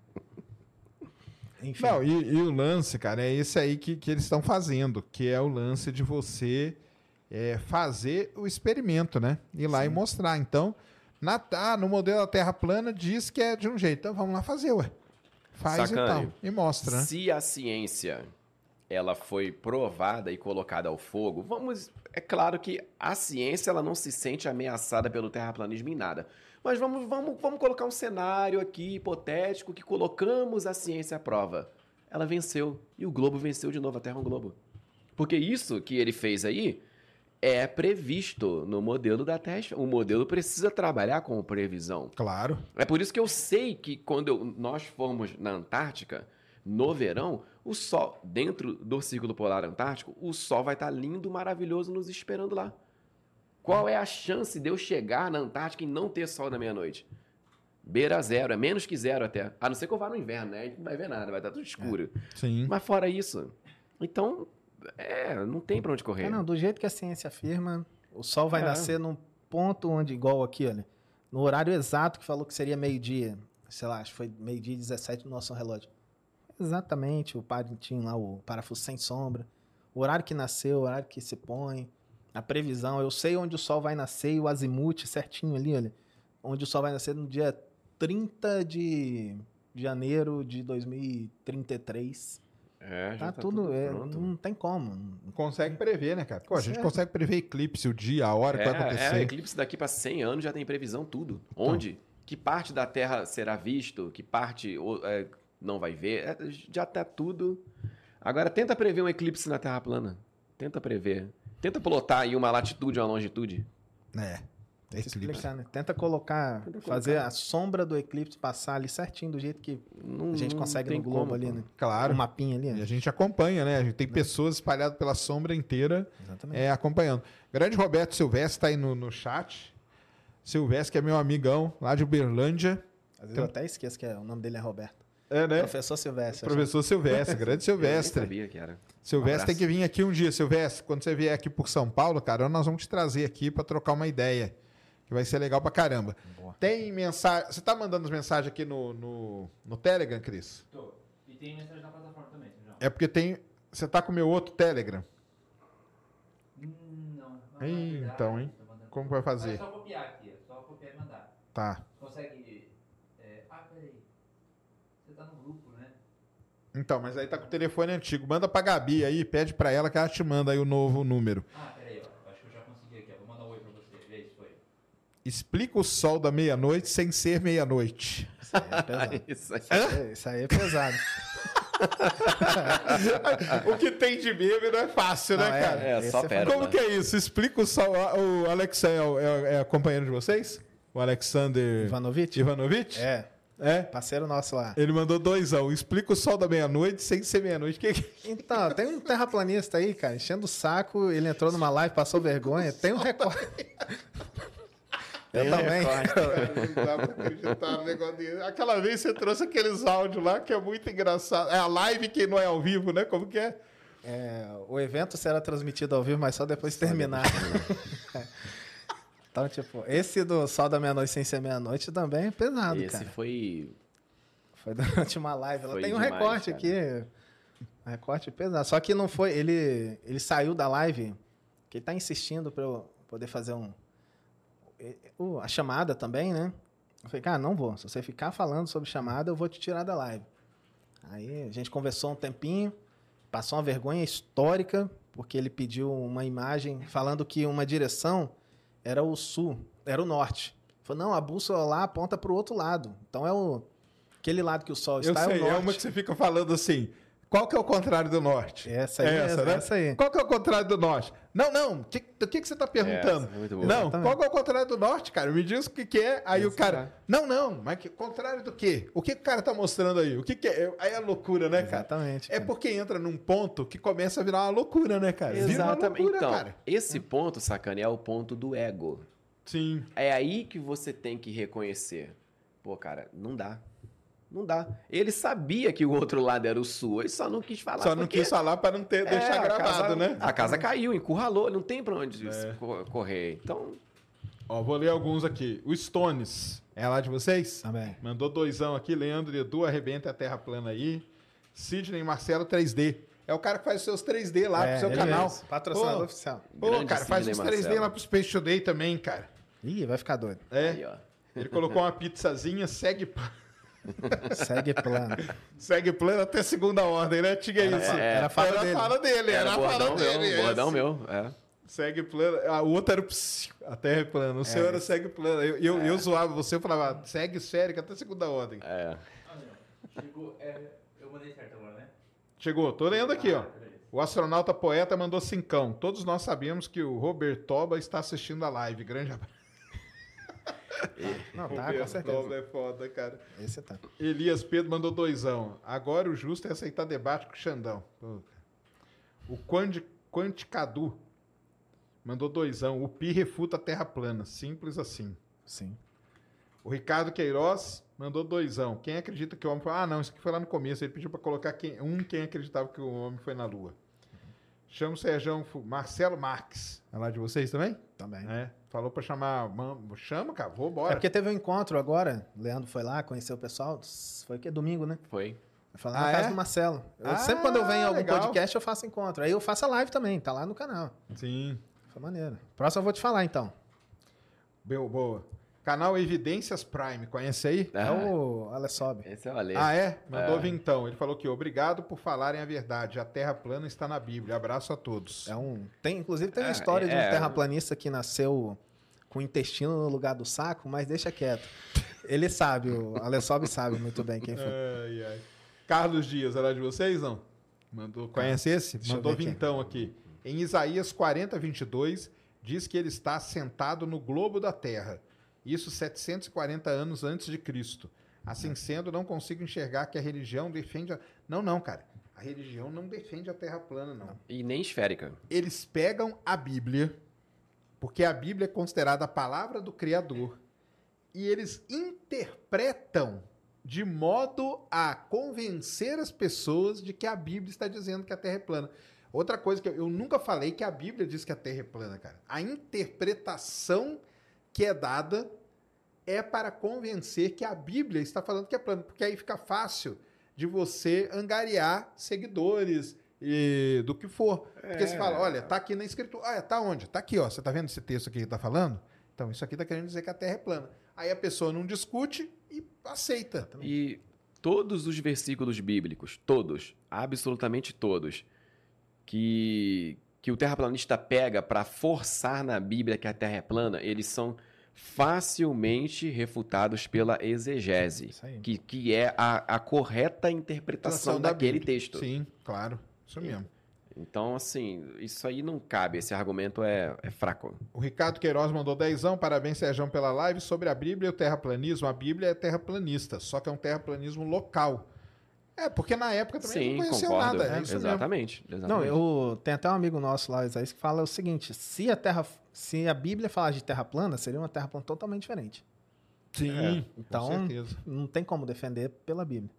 Enfim. Não, e, e o lance, cara, é esse aí que, que eles estão fazendo, que é o lance de você é, fazer o experimento, né? Ir lá e mostrar. Então, na, ah, no modelo da Terra plana diz que é de um jeito. Então vamos lá fazer, ué. Faz Sacane. e tal. E mostra, né? Se a ciência ela foi provada e colocada ao fogo, vamos. É claro que a ciência ela não se sente ameaçada pelo terraplanismo em nada. Mas vamos, vamos, vamos colocar um cenário aqui hipotético que colocamos a ciência à prova. Ela venceu. E o globo venceu de novo, a Terra é um globo. Porque isso que ele fez aí é previsto no modelo da Terra. O modelo precisa trabalhar com previsão. Claro. É por isso que eu sei que quando eu- nós formos na Antártica, no verão, o sol, dentro do Círculo Polar Antártico, o sol vai estar lindo, maravilhoso, nos esperando lá. Qual é a chance de eu chegar na Antártica e não ter sol na meia-noite? Beira zero, é menos que zero até. A não ser que eu vá no inverno, né? A gente não vai ver nada, vai estar tudo escuro. Sim. Mas fora isso, então, é, não tem pra onde correr. É, não, do jeito que a ciência afirma, o sol vai É. nascer num ponto onde, igual aqui, olha, no horário exato que falou que seria meio-dia, sei lá, acho que foi meio-dia e 17 no nosso relógio. Exatamente, o palitinho lá, o parafuso sem sombra, o horário que nasceu, o horário que se põe, a previsão, eu sei onde o sol vai nascer e o azimuth certinho ali, olha, onde o sol vai nascer no dia 30 de janeiro de 2033. É, já Tá, tá, tudo, tudo, é, pronto. não tem como. Não consegue prever, né, cara? Pô, a gente Certo. consegue prever eclipse, o dia, a hora que vai É, acontecer. é, eclipse daqui para 100 anos já tem previsão tudo. Onde? Que parte da Terra será visto? Que parte é, não vai ver? É, já tá tudo. Agora tenta prever um eclipse na Terra plana. Tenta prever. Tenta plotar aí uma latitude e uma longitude. É. Eclipse. explicar, né? Tenta colocar, Tenta fazer colocar. a sombra do eclipse passar ali certinho, do jeito que Não, a gente consegue no globo como, ali, né? Claro. O mapinha ali. E né? a gente acompanha, né? A gente tem pessoas espalhadas pela sombra inteira Exatamente. é, acompanhando. Grande Roberto Silvestre está aí no, no chat. Silvestre, que é meu amigão, lá de Uberlândia. Às vezes eu até esqueço que é- o nome dele é Roberto. É, né? Professor Silvestre. Professor Silvestre, grande Eu Silvestre. sabia que era. Silvestre Um tem que vir aqui um dia, Silvestre. Quando você vier aqui por São Paulo, cara, nós vamos te trazer aqui para trocar uma ideia. Que vai ser legal pra caramba. Boa. Tem mensagem. Você tá mandando as mensagens aqui no, no, no Telegram, Cris? Tô. E tem mensagem na plataforma também, João. É porque tem. Você tá com o meu outro Telegram. Hum, não. não então, hein? Como que vai Mas É fazer? só copiar aqui, é só copiar e mandar. Tá. Consegue. é, Ah, peraí. Você tá no grupo, né? Então, mas aí tá com o telefone antigo. Manda pra Gabi aí, pede pra ela que ela te manda aí o novo número. Ah, peraí, ó. Acho que eu já consegui aqui, ó. Vou mandar um oi pra você. Vê se foi. Explica o sol da meia-noite sem ser meia-noite. Isso aí é pesado. Isso aí. É, Isso aí é pesado. o que tem de meme não é fácil, Não, né, cara? É, Esse só é pérola. Como que é isso? Explica o sol. O Alex é, é, é companheiro de vocês? O Alexander Ivanovic? Ivanovic? É, É? parceiro nosso lá. Ele mandou doisão. Explica o sol da meia-noite sem ser meia-noite. Que que- Então, tem um terraplanista aí, cara, enchendo o saco. Ele entrou numa live, passou vergonha. Tem um recorde. Eu um também. Cara, não dá pra acreditar no negócio dele. Aquela vez você trouxe aqueles áudios lá que é muito engraçado. É a live que não é ao vivo, né? Como que é? É, o evento será transmitido ao vivo, mas só depois de terminar. então, tipo, esse do Sol da Meia-Noite sem ser meia-noite também é pesado, Esse cara. foi. Foi durante uma live. Ela Foi tem um demais, recorte cara. aqui. Um recorte pesado. Só que não foi. Ele, ele saiu da live, que ele tá insistindo pra eu poder fazer um. o- A chamada também, né? Eu falei, cara, não vou. Se você ficar falando sobre chamada, eu vou te tirar da live. Aí a gente conversou um tempinho, passou uma vergonha histórica, porque ele pediu uma imagem falando que uma direção era o sul, era o norte. Falou, não, a bússola lá aponta para o outro lado. Então é o aquele lado que o sol Eu está sei, é o é norte. uma que você fica falando assim. Qual que é o contrário do norte? Essa aí, É essa, essa, né? essa aí. Qual que é o contrário do norte? Não, não. Que- Do que, que você está perguntando? Essa é boa. não, Exatamente. qual que é o contrário do norte, cara? Me diz o que, que é. Aí o Esse cara. cara. Não, não. Mas que, contrário do quê? O que, que o cara tá mostrando aí? O que, que é? Aí é loucura, né, cara? Exatamente. É cara. porque entra num ponto que começa a virar uma loucura, né, cara? Vira uma Exatamente. loucura, então, cara. esse ponto, sacane, é o ponto do ego. Sim. É aí que você tem que reconhecer. Pô, cara, não dá. Não dá. Ele sabia que o outro lado era o sul, ele só não quis falar. Só não porque- quis falar para não ter, É, deixar a gravado, casa- né? A casa caiu, encurralou, não tem pra onde É. co- correr. Então, Ó, vou ler alguns aqui. O Stones. É lá de vocês? Também. Mandou doisão aqui. Leandro e Edu, arrebenta a terra plana aí. Sidney Marcelo 3D. É o cara que faz os seus 3D lá É, pro seu canal. mesmo, Patrocinador oficial. Pô, Grande cara, faz Sidney os 3D Marcelo. lá pro Space Today também, cara. Ih, vai ficar doido. É. aí, ó. Ele colocou uma pizzazinha, segue, Segue plano. segue plano até segunda ordem, né? Tinha Era, isso. fa- era a fala era dele. a fala dele, era, Era a fala dele. meu, bordão meu. É. Segue plano. Ah, o outro era a terra é plana. O seu era segue plano. Eu, eu, eu zoava você, eu falava, segue sério, que até segunda ordem. é. Chegou, é, eu mandei certo agora, né? Chegou, tô lendo aqui, ó. Ah. O astronauta poeta mandou cincão. Todos nós sabemos que o Robertoba está assistindo a live. Grande abraço. Não, tá, com certeza. É foda, cara. Esse tá. Elias Pedro mandou doisão. Agora o justo é aceitar debate com o Xandão. O Quanti, Quanticadu mandou doisão. O Pi refuta a terra plana. Simples assim. Sim. O Ricardo Queiroz mandou doisão. Quem acredita que o homem foi. Ah, não, isso aqui foi lá no começo. Ele pediu para colocar quem... um quem acreditava que o homem foi na Lua. Chama o Sérgio Marcelo Marques. É lá de vocês também? Também. É. Falou para chamar. Chama, cara. Vou É embora. porque teve um encontro agora, Leandro foi lá, conheceu o pessoal. Foi que domingo, né? Foi. Foi lá Ah, na casa é? do Marcelo. Eu- Ah, sempre quando eu venho em algum legal. podcast, eu faço encontro. Aí eu faço a live também, tá lá no canal. Sim. Foi maneiro. Próximo eu vou te falar, então. Boa. Canal Evidências Prime. Conhece aí? É Ah, o Alessob. Esse é o Ale. Ah, é? Mandou É. vintão. Ele falou que obrigado por falarem a verdade. A Terra plana está na Bíblia. Abraço a todos. É um. Tem, inclusive tem uma É, história de um é. terraplanista que nasceu com o intestino no lugar do saco, mas deixa quieto. Ele sabe, o Alessob sabe muito bem quem foi. Ai, ai. Carlos Dias, era de vocês, não? Mandou, conhece esse? Deixa Mandou ver aqui. vintão aqui. Em Isaías 40, 22, diz que ele está sentado no globo da terra. Isso 740 anos antes de Cristo. Assim sendo, não consigo enxergar que a religião defende a... Não, não, cara. A religião não defende a terra plana, não. E nem esférica. Eles pegam a Bíblia, porque a Bíblia é considerada a palavra do Criador, e eles interpretam de modo a convencer as pessoas de que a Bíblia está dizendo que a Terra é plana. Outra coisa que eu, eu nunca falei que a Bíblia diz que a Terra é plana, cara. A interpretação que é dada é para convencer que a Bíblia está falando que é plana, porque aí fica fácil de você angariar seguidores e do que for. Porque você fala, olha, tá aqui na escritura. Ah, tá onde? Tá aqui, ó. Você tá vendo esse texto aqui que tá falando? Então, isso aqui tá querendo dizer que a Terra é plana. Aí a pessoa não discute e aceita. E todos os versículos bíblicos, todos, absolutamente todos, que, que o terraplanista pega para forçar na Bíblia que a Terra é plana, eles são facilmente refutados pela exegese, que, que é a, a correta interpretação da daquele Bíblia. texto. Sim, claro. Isso mesmo. Então, assim, isso aí não cabe, esse argumento é, é fraco. O Ricardo Queiroz mandou dezão. Parabéns, Sérgio, pela live sobre a Bíblia e o terraplanismo. A Bíblia é terraplanista, só que é um terraplanismo local. É, porque na época também Sim, não conheceu concordo. nada. É isso mesmo. exatamente, Não, exatamente. eu tem até um amigo nosso lá, Isaías, que fala o seguinte: se a Terra, se a Bíblia falar de Terra plana, seria uma Terra plana totalmente diferente. Sim, Então- com certeza. Não tem como defender pela Bíblia.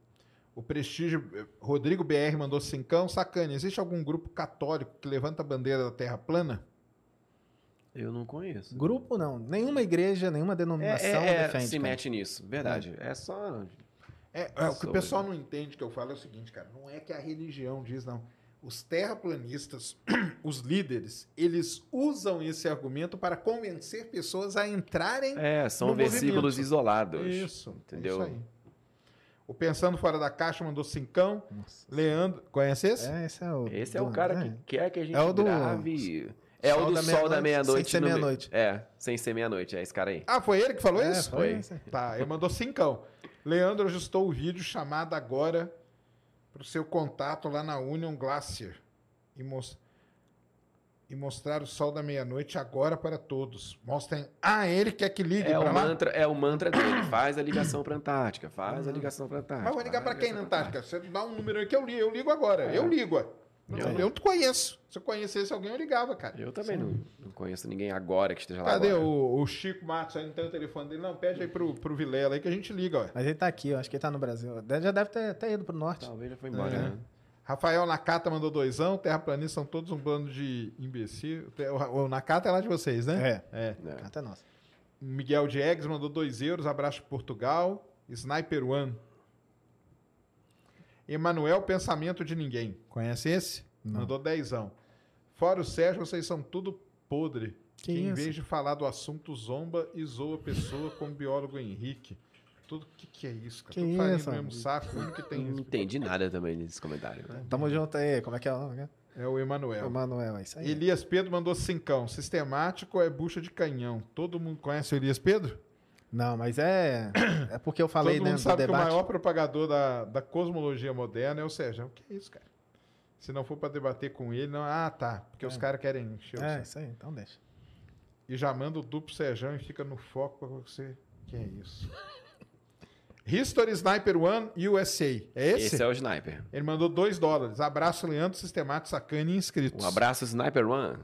O Prestígio, Rodrigo BR mandou cincão. Sacane, existe algum grupo católico que levanta a bandeira da Terra plana? Eu não conheço. Grupo não. Nenhuma igreja, nenhuma É, denominação é, é, defende. se mete nisso, verdade. É só. É, é, o que o pessoal não entende que eu falo é o seguinte, cara. Não é que a religião diz, não. Os terraplanistas, os líderes, eles usam esse argumento para convencer pessoas a entrarem É, são No versículos movimento. isolados. Isso, entendeu? É isso aí. O Pensando Fora da Caixa mandou cincão. Nossa. Leandro, conhece esse? É, esse é o. Esse é o cara é. que quer que a gente É o do grave. É Sol o do da Sol da Meia-Noite, sem ser no me- meia-noite. É, sem ser meia-noite. É esse cara aí. Ah, foi ele que falou É, isso? foi Foi. Tá, ele mandou cincão. Leandro ajustou o vídeo chamado agora para o seu contato lá na Union Glacier e, mos- e mostrar o sol da meia-noite agora para todos. Mostrem. Ah, ele quer que ligue É para o, lá? mantra, é o mantra dele. Faz a ligação pra Antártica. Faz a ligação pra Antártica. Mas vai ligar para a quem na pra Antártica? Você dá um número aí que eu ligo, eu ligo agora. É. Eu ligo. Eu, Eu- eu não te conheço. Se eu conhecesse alguém, eu ligava, cara. Eu também não, não conheço ninguém agora que esteja lá. Cadê agora. o, o Chico Matos? Aí não tem o telefone dele? Não, pede aí pro, pro Vilela aí que a gente liga, ó. Mas ele tá aqui, eu acho que ele tá no Brasil. Já deve ter, ter ido pro norte. Talvez já foi embora, É. né? Rafael Nakata mandou doisão, terraplanistas são todos um bando de imbecil. O, o Nakata é lá de vocês, né? É. É. É. Até nossa. Miguel Diegues mandou 2 euros, abraço Portugal. Sniper One. Emanuel Pensamento de Ninguém. Conhece esse? Não. Mandou dezão. Fora o Sérgio, vocês são tudo podre. Que em isso? vez de falar do assunto, zomba e zoa a pessoa como o biólogo Henrique. Tudo que que é isso, cara? Que Tudo farinha do mesmo saco, o que tem Não isso. entendi nada também nesse comentário. Tamo junto aí. Como é que é o nome? É o Emanuel. O Manuel, é isso aí. Elias Pedro mandou cincão. Sistemático é bucha de canhão. Todo mundo conhece o Elias Pedro? Não, mas é. É porque eu falei Todo mundo dentro do sabe que o debate. maior propagador da, da cosmologia moderna é o Sérgio. O que é isso, cara? Se não for para debater com ele, não. Ah, tá. Porque os caras querem encher o É, isso aí, então deixa. E já manda o duplo Sérgio e fica no foco para você. Que é isso? History Sniper One USA. É esse? Esse é o Sniper. Ele mandou 2 dólares. Abraço, Leandro, Sistemático, Sacane e inscritos. Um abraço, Sniper One.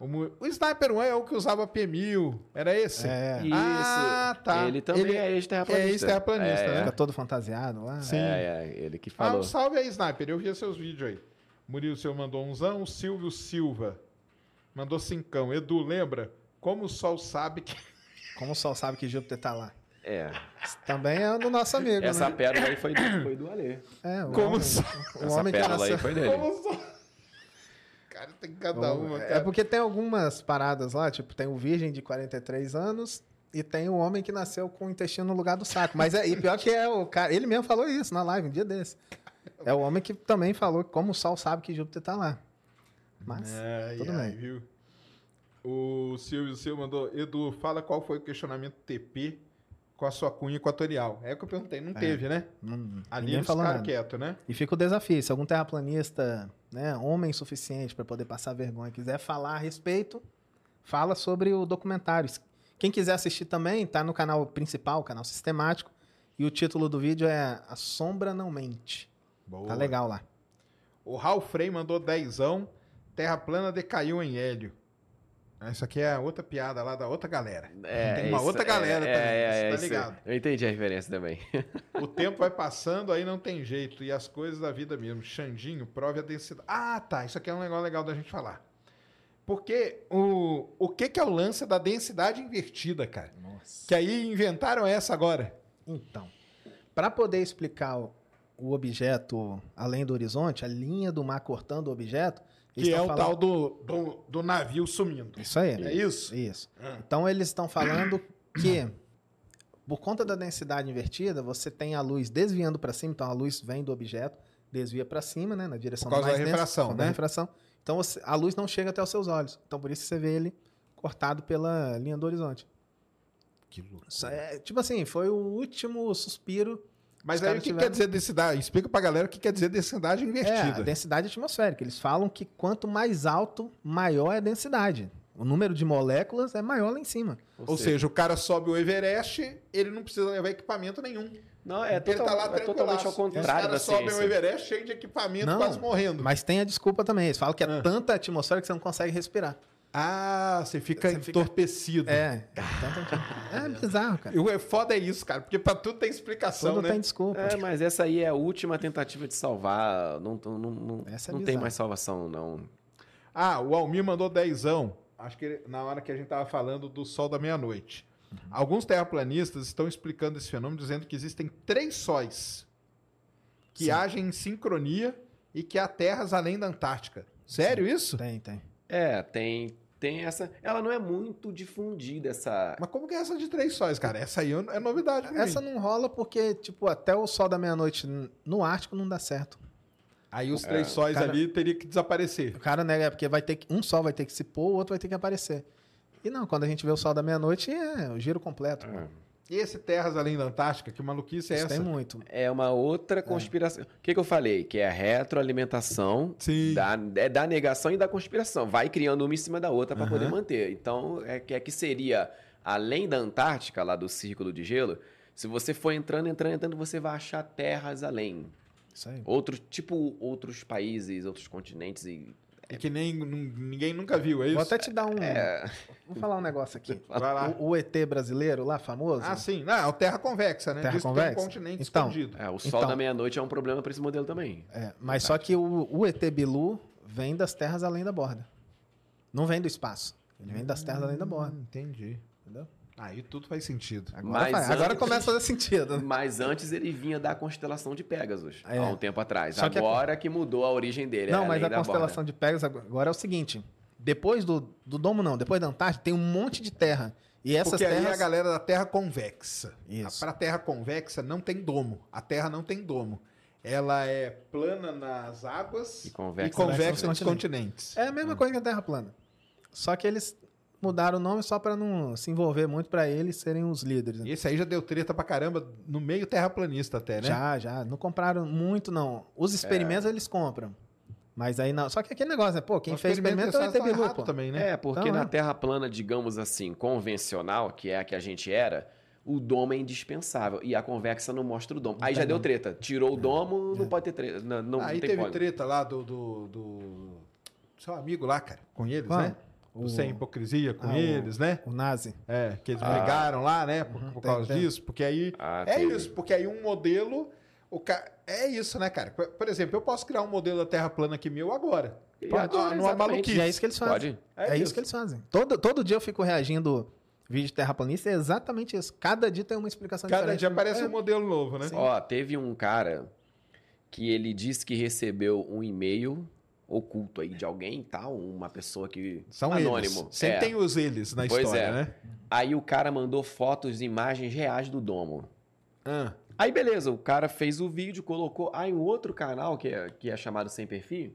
O, o Sniper One é o que usava P1000. Era esse? É. Isso. Ah, tá. Ele também Ele é ex-terraplanista. é ex-terraplanista, é, né? Fica todo fantasiado lá. Sim. É, é, ele que Ah, falou. um salve aí, Sniper. Eu via seus vídeos aí. Murilo Seu mandou umzão. O Silvio Silva mandou cincão. Edu, lembra? Como o sol sabe que... Como o sol sabe que Júpiter tá lá? É. Também é do nosso amigo, Essa né? pérola aí foi do, foi do Alê. É, o Como homem, o Essa homem que pérola aí nasceu... foi dele. Como o sol... Cara, tem cada uma, É cara. porque tem algumas paradas lá, tipo, tem o virgem de 43 anos e tem o homem que nasceu com o intestino no lugar do saco. Mas é, e pior que é o cara, ele mesmo falou isso na live um dia desse. É o homem que também falou que como o sol sabe que Júpiter tá lá. Mas Ai, tudo ai, bem. viu? O Silvio Silva mandou... Edu, fala qual foi o questionamento TP com a sua cunha equatorial. É o que eu perguntei. Não teve, né? não, Ali eles falou ficaram nada. quietos, né? E fica o desafio, se algum terraplanista, né, homem suficiente para poder passar vergonha, quiser falar a respeito, fala sobre o documentário. Quem quiser assistir também, tá no canal principal, canal sistemático, e o título do vídeo é A Sombra Não Mente. Boa. Tá legal lá. O Ralph Frey mandou dezão. Terra plana decaiu em hélio. Isso aqui é outra piada lá da outra galera. É, Tem uma isso, outra galera é, também, é, é, tá isso- ligado? Eu entendi a referência também. O tempo vai passando, aí não tem jeito. E as coisas da vida mesmo. Xandinho, prove a densidade. Ah, tá. Isso aqui é um negócio legal da gente falar. Porque o, o que, que é o lance da densidade invertida, cara? Nossa. Que aí inventaram essa agora. Então, para poder explicar o, o objeto além do horizonte, a linha do mar cortando o objeto, eles Que é o falando- tal do, do, do navio sumindo. Isso aí. É isso? Isso. Ah. Então eles estão falando que por conta da densidade invertida, você tem a luz desviando para cima, então a luz vem do objeto, desvia para cima, né, na direção Por causa mais da densa, refração, por causa da né? refração. Então você- a luz não chega até os seus olhos. Então por isso que você vê ele cortado pela linha do horizonte. Que louco. É, tipo assim, foi o último suspiro. Mas Os aí o que tiveram- quer dizer densidade? Explica pra galera o que quer dizer densidade É, a invertida. densidade atmosférica. Eles falam que quanto mais alto, maior é a densidade. O número de moléculas é maior lá em cima. Ou seja, o cara sobe o Everest, ele não precisa levar equipamento nenhum. não, é, ele total- tá lá é totalmente ao contrário Os caras sobem o. Everest cheio de equipamento, Não, quase morrendo. Mas tem a desculpa também. Eles falam que é Ah. tanta atmosfera que você não consegue respirar. Ah, você fica Você fica- entorpecido. É. Então, é bizarro, cara. E o foda é isso, cara, porque pra tudo tem explicação, Tudo né? tem desculpa. É, mas essa aí é a última tentativa de salvar. Não, não, não, não- Essa é não tem mais salvação, não. Ah, o Almir mandou dezão. Acho que ele- na hora que a gente tava falando do sol da meia-noite. Uhum. Alguns terraplanistas estão explicando esse fenômeno dizendo que existem três sóis que Sim. agem em sincronia e que há terras além da Antártica. Sério isso? Tem, tem. É, tem, tem essa. Ela não é muito difundida, essa. Mas como que é essa de três sóis, cara? Essa aí é novidade pra Essa mim. não rola porque, tipo, até o sol da meia-noite no Ártico não dá certo. Aí os É, três sóis cara- ali teria que desaparecer. O cara nega, é porque vai ter que, um sol vai ter que se pôr, o outro vai ter que aparecer. E não, quando a gente vê o sol da meia-noite, é o giro completo. É. E esse terras além da Antártica, que maluquice é Isso essa? tem muito. É uma outra conspiração. O que, que eu falei? Que é a retroalimentação Sim. da, é da negação e da conspiração. Vai criando uma em cima da outra para Aham. poder manter. Então, é que, é que seria, além da Antártica, lá do círculo de gelo, se você for entrando, entrando, entrando, você vai achar terras além. Isso aí. Outros, tipo outros países, outros continentes e... É que nem ninguém nunca viu, é isso? Vou até te dar um. É, Vou falar um negócio aqui. Vai lá. O, o ET brasileiro lá, famoso. Ah, sim. Não, é o terra convexa, né? Terra Diz que convexa? tem um continente Então. escondido. é, o sol Então. da meia-noite é um problema para esse modelo também. É, mas só que o, o ET Bilu vem das terras além da borda. Não vem do espaço. Ele vem das terras além da borda. Hum, entendi. Entendeu? Aí tudo faz sentido. Agora, Mas faz- agora antes- começa a fazer sentido. né? Mas antes ele vinha da constelação de Pegasus, É. há um tempo atrás. Só que a- Agora que mudou a origem dele. Não, é mas a da constelação de Pegasus agora é o seguinte: depois do, do domo, não, depois da Antártida, tem um monte de terra. E essas Porque aí é a terras. galera da terra convexa. Isso. Para a terra convexa não tem domo. A terra não tem domo. Ela é plana nas águas E convexa e convexa nos nos continentes. É a mesma coisa que a Terra plana. Só que eles mudaram o nome só para não se envolver muito para eles serem os líderes. né? E esse aí já deu treta pra caramba no meio terraplanista até, né? Já, já. Não compraram muito, não. Os experimentos eles compram. Mas aí não. Só que aquele negócio, né? Pô, quem fez experimentos experimento é o ET Bilu, pô. também, né? É, porque Então, na é. Terra plana, digamos assim, convencional, que é a que a gente era, o domo é indispensável. E a convexa não mostra o domo. Aí já deu treta. Tirou o domo, não pode ter treta. Não, não aí tem teve como. treta lá do, do, do seu amigo lá, cara, com eles, Qual? né? O- Sem hipocrisia com Ah, o- eles, né? O Nazi. É, que eles Ah. brigaram lá, né? Por, por tem- causa tem. disso. Porque aí. Ah, é teve. isso, porque aí um modelo. O ca... É isso, né, cara? Por, por exemplo, eu posso criar um modelo da Terra plana aqui meu agora. Pode, agora, numa maluquice. E é isso que eles fazem. Pode? É, isso. que eles fazem. Todo, todo dia eu fico reagindo vídeo de terraplanista, é exatamente isso. Cada dia tem uma explicação Cada diferente. dia aparece É, um modelo novo, né? Ó, teve um cara que ele disse que recebeu um e-mail oculto aí de alguém e tal, uma pessoa que São anônimo. eles. Sempre É. tem os eles na Pois história, é. né? Aí o cara mandou fotos e imagens reais do domo. Ah, Aí beleza, o cara fez o vídeo, colocou. Aí um outro canal que é, que é chamado Sem Perfil,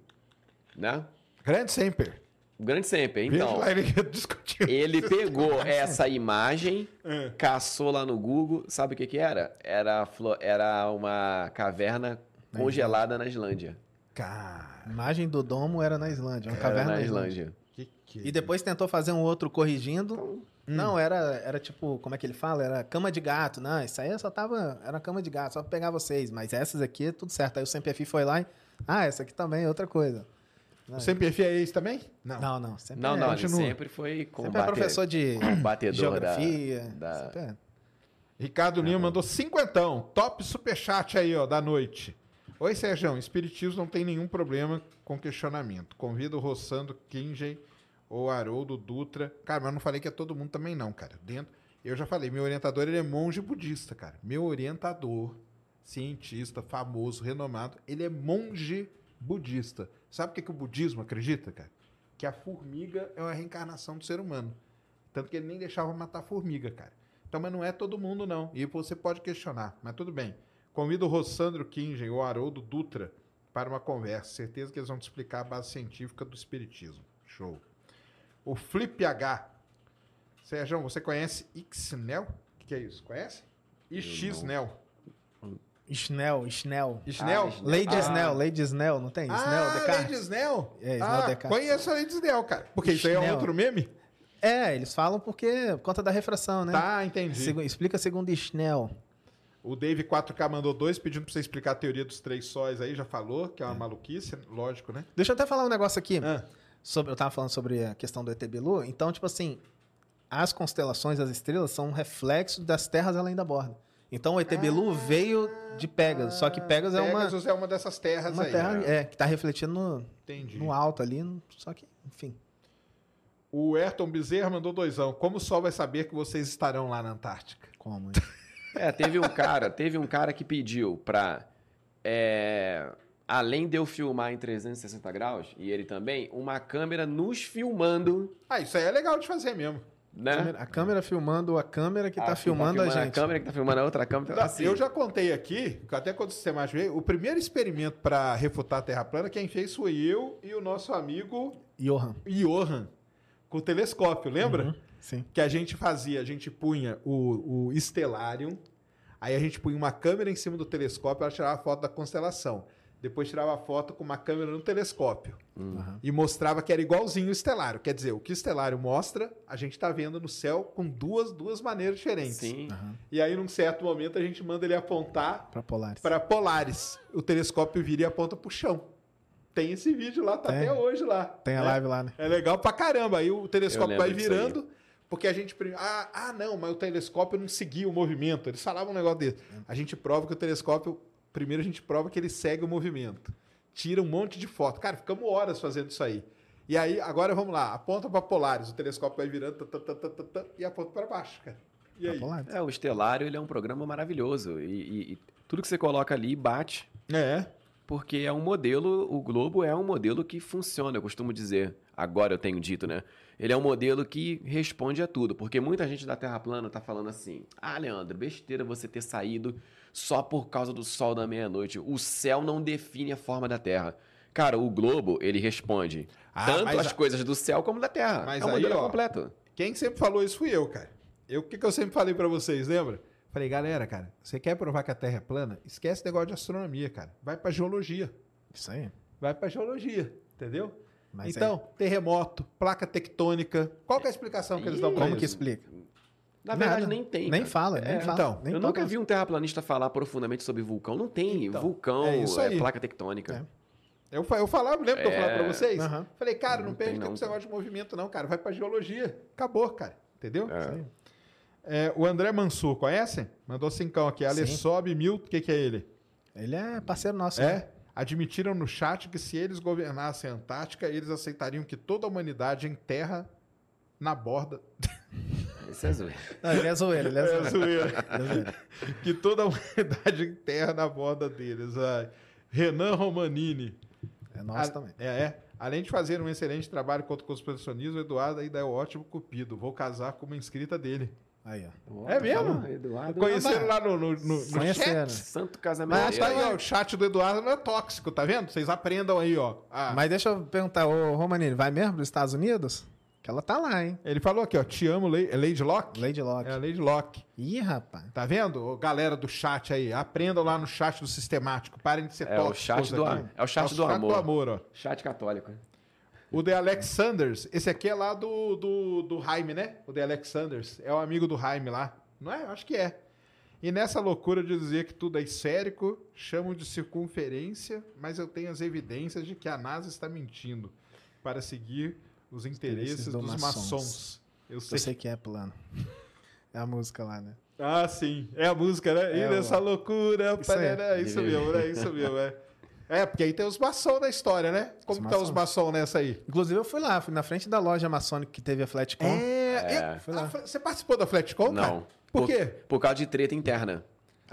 né? grande sempre. O Grande Sempre. Veja Então, ele pegou essa imagem, É. caçou lá no Google. Sabe o que que era? Era, era uma caverna congelada na Islândia. Cara, Imagem do domo era na Islândia, uma Era caverna na na Islândia. Islândia. que que... E depois tentou fazer um outro corrigindo. Hum. Não, era, era tipo, como é que ele fala? Era cama de gato. Não, isso aí só tava. Era cama de gato, só pra pegar vocês. Mas essas aqui, tudo certo. Aí o CMPF foi lá e. Ah, essa aqui também é outra coisa. O CMPF é esse também? Não. Não, não. Sempre Não, é, não, ele sempre foi Sempre é professor de da- geografia. da- sempre é. Ricardo Lima mandou cinquentão. Top superchat aí, ó, da noite. Oi, Sérgio. Espiritismo não tem nenhum problema com questionamento. Convido o Rossando Kingen ou Haroldo Dutra. Cara, mas eu não falei que é todo mundo também não, cara. Dentro, eu já falei, meu orientador ele é monge budista, cara. Meu orientador, cientista, famoso, renomado, ele é monge budista. Sabe o que, que o budismo acredita, cara? Que a formiga é uma reencarnação do ser humano. Tanto que ele nem deixava matar a formiga, cara. Então, mas não é todo mundo, não. E você pode questionar, mas tudo bem. Convido o Rossandro Kingen ou Haroldo Dutra para uma conversa. Certeza que eles vão te explicar a base científica do espiritismo. Show. O Flip H. Sérgio, você conhece Ixnel? O que, que é isso? Conhece? E Xnel. Schnell, Schnell. Schnell? Ah, Lady Ah. Snell, Lady Snell, não tem? Snell, Ah, Descartes. Lady Snell? É, Snell ah, Descartes. conheço a Lady Snell, cara. Porque isso aí é outro meme? É, eles falam porque, por conta da refração, né? Tá, entendi. Segu- explica segundo Schnell. O Dave 4K mandou dois pedindo pra você explicar a teoria dos três sóis aí, já falou, que é uma maluquice, lógico, né? Deixa eu até falar um negócio aqui. Ah, sobre, eu tava falando sobre a questão do ET Bilu, então, tipo assim, as constelações, as estrelas, são um reflexo das terras além da borda. Então, o ET Bilu veio de Pegasus, só que Pegasus é uma, Pegasus é uma dessas terras uma aí. terra né? é, que tá refletindo no, Entendi. no alto ali, só que, enfim. O Ayrton Bezerra mandou doisão. Como o Sol vai saber que vocês estarão lá na Antártica? Como? É, teve um cara, teve um cara que pediu pra. é, além de eu filmar em 360 graus, e ele também, uma câmera nos filmando, Ah, isso aí é legal de fazer mesmo. né? Câmera- A câmera filmando a câmera que Ah, tá filmando a gente. A câmera que tá filmando a outra câmera. Assim, Eu já contei aqui, até quando o sistema veio, o primeiro experimento para refutar a Terra plana, quem fez foi eu e o nosso amigo Johan. Johan, com o telescópio, lembra? Uhum, Sim. Que a gente fazia, a gente punha o, o Stellarium, aí a gente punha uma câmera em cima do telescópio, ela tirava foto da constelação. Depois tirava foto com uma câmera no telescópio. Aham. E mostrava que era igualzinho o estelário. Quer dizer, o que o estelário mostra, a gente está vendo no céu com duas, duas maneiras diferentes. Sim. Aham. E aí, num certo momento, a gente manda ele apontar Pra Polaris. para Polaris. O telescópio vira e aponta para o chão. Tem esse vídeo lá, tá Tem. até hoje lá. Tem a né? live lá, né? É legal pra caramba. Aí o telescópio vai virando, porque a gente. Ah, ah, não, mas o telescópio não seguia o movimento. Eles falavam um negócio desse. A gente prova que o telescópio. Primeiro a gente prova que ele segue o movimento. Tira um monte de foto. Cara, ficamos horas fazendo isso aí. E aí, agora vamos lá. Aponta para Polaris. O telescópio vai virando tá, tá, tá, e aponta para baixo, cara. E aí? É, o Estelário ele é um programa maravilhoso. E, e- e tudo que você coloca ali bate, É. porque é um modelo, o Globo é um modelo que funciona, eu costumo dizer. Agora eu tenho dito, né? Ele é um modelo que responde a tudo. Porque muita gente da Terra plana tá falando assim: ah, Leandro, besteira você ter saído só por causa do sol da meia-noite. O céu não define a forma da Terra. Cara, o Globo, ele responde Ah, tanto as a- coisas do céu como da Terra. Mas é um aí, modelo ó, completo. Quem sempre falou isso fui eu, cara. Eu, o que, que eu sempre falei pra vocês, lembra? Falei, galera, cara, você quer provar que a Terra é plana? Esquece o negócio de astronomia, cara. Vai pra geologia. Isso aí. Vai pra geologia, entendeu? Mas então, terremoto, placa tectônica. Qual que é a explicação que eles dão como que explica? Na verdade, Nada. nem tem. Nem cara. fala, nem É, fala. então, nem eu nunca vi um terraplanista falar profundamente sobre vulcão. Não tem. Então, vulcão é é, isso aí. placa tectônica. Eu, fa- eu falava, lembra que eu É. falava pra vocês? Falei, cara, não, Não perde tem, tempo não, esse negócio de movimento, não, cara. Vai pra geologia. Acabou, cara. Entendeu? É. É, o André Mansur, conhecem? Mandou cincão aqui. Ale Sim. sobe mil. O que, que é ele? Ele é parceiro nosso. né? É? Admitiram no chat que se eles governassem a Antártica, eles aceitariam que toda a humanidade enterra na borda. Isso é zoeira. Não, ele é zoeiro, ele é É zoeiro. zoeira. É que toda a humanidade enterra na borda deles. Ai. Renan Romanini. É nosso A- também. É, é. Além de fazer um excelente trabalho contra o conspiracionismo, o Eduardo ainda é um ótimo cupido. Vou casar com uma inscrita dele. Aí, ó. É mesmo? Eduardo. Conheceram lá no, no, no, no chat? Santo casamento. Mas tá aí, ó, o chat do Eduardo não é tóxico, tá vendo? Vocês aprendam aí, ó. Ah, Mas deixa eu perguntar, ô Romanini, vai mesmo para os Estados Unidos? Que ela tá lá, hein? Ele falou aqui, ó, te amo, é Lady Locke? Lady Locke. É a Lady Locke. Ih, rapaz. Tá vendo? Ô, Galera do chat aí, aprendam lá no chat do sistemático. Parem de ser É o tóxicos chat do aqui. é o chat do do amor. amor, ó. Chat católico. O The Alexanders, esse aqui é lá do, do, do Jaime, né? O The Alexanders. É o amigo do Jaime lá. Não é? Acho que é. E nessa loucura de dizer que tudo é esférico, chamam de circunferência, mas eu tenho as evidências de que a NASA está mentindo para seguir os interesses interesses do dos maçons. maçons. Eu Eu sei. sei que é plano. É a música lá, né? Ah, sim. É a música, né? É e nessa loucura. Isso parará, isso mesmo, é isso mesmo. É. é, porque aí tem os maçons da história, né? Como Os que tá os maçons. maçons nessa aí? Inclusive, eu fui lá, fui na frente da loja maçônica que teve a Flatcom. É, É. e- lá. a Fla- você participou da Flatcom, cara? Não. Por quê? Por causa de treta interna.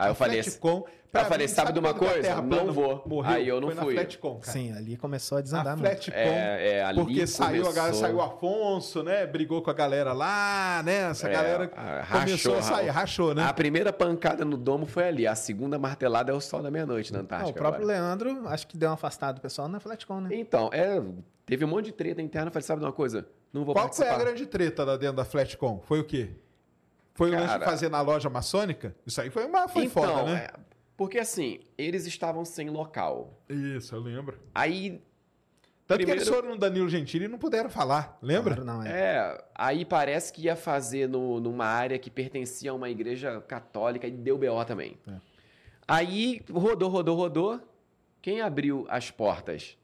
Aí eu A falei, Flatcom, eu pra falei, mim, sabe de uma a coisa? Não vou. Morreu? Aí eu não Foi na fui. Flatcom, cara. Sim, ali começou a A desandar muito. Flatcom, É, é, ali porque saiu, a galera, começou- saiu o Afonso, né? Brigou com a galera lá, né? Essa É, galera ah, começou a rachou, sair, rachou, né? A primeira pancada no domo foi ali. A segunda martelada é o sol da meia-noite na Ah, Antártica. o próprio agora. Leandro, acho que deu uma afastada do pessoal na Flatcom, né? Então, é, teve um monte de treta interna. Eu falei, sabe de uma coisa? Não vou Qual que foi participar. a grande treta lá dentro da Flatcom? Foi o quê? Foi o lance de Cara- fazer na loja maçônica? Isso aí foi uma foi então, foda, né? é, porque assim, eles estavam sem local. Isso, eu lembro. Aí, Tanto que Primeiro- eles foram no Danilo Gentili e não puderam falar, lembra? Claro, não, é. é, aí parece que ia fazer no, numa área que pertencia a uma igreja católica e deu BO também. É. Aí rodou, rodou, rodou. Quem abriu as portas?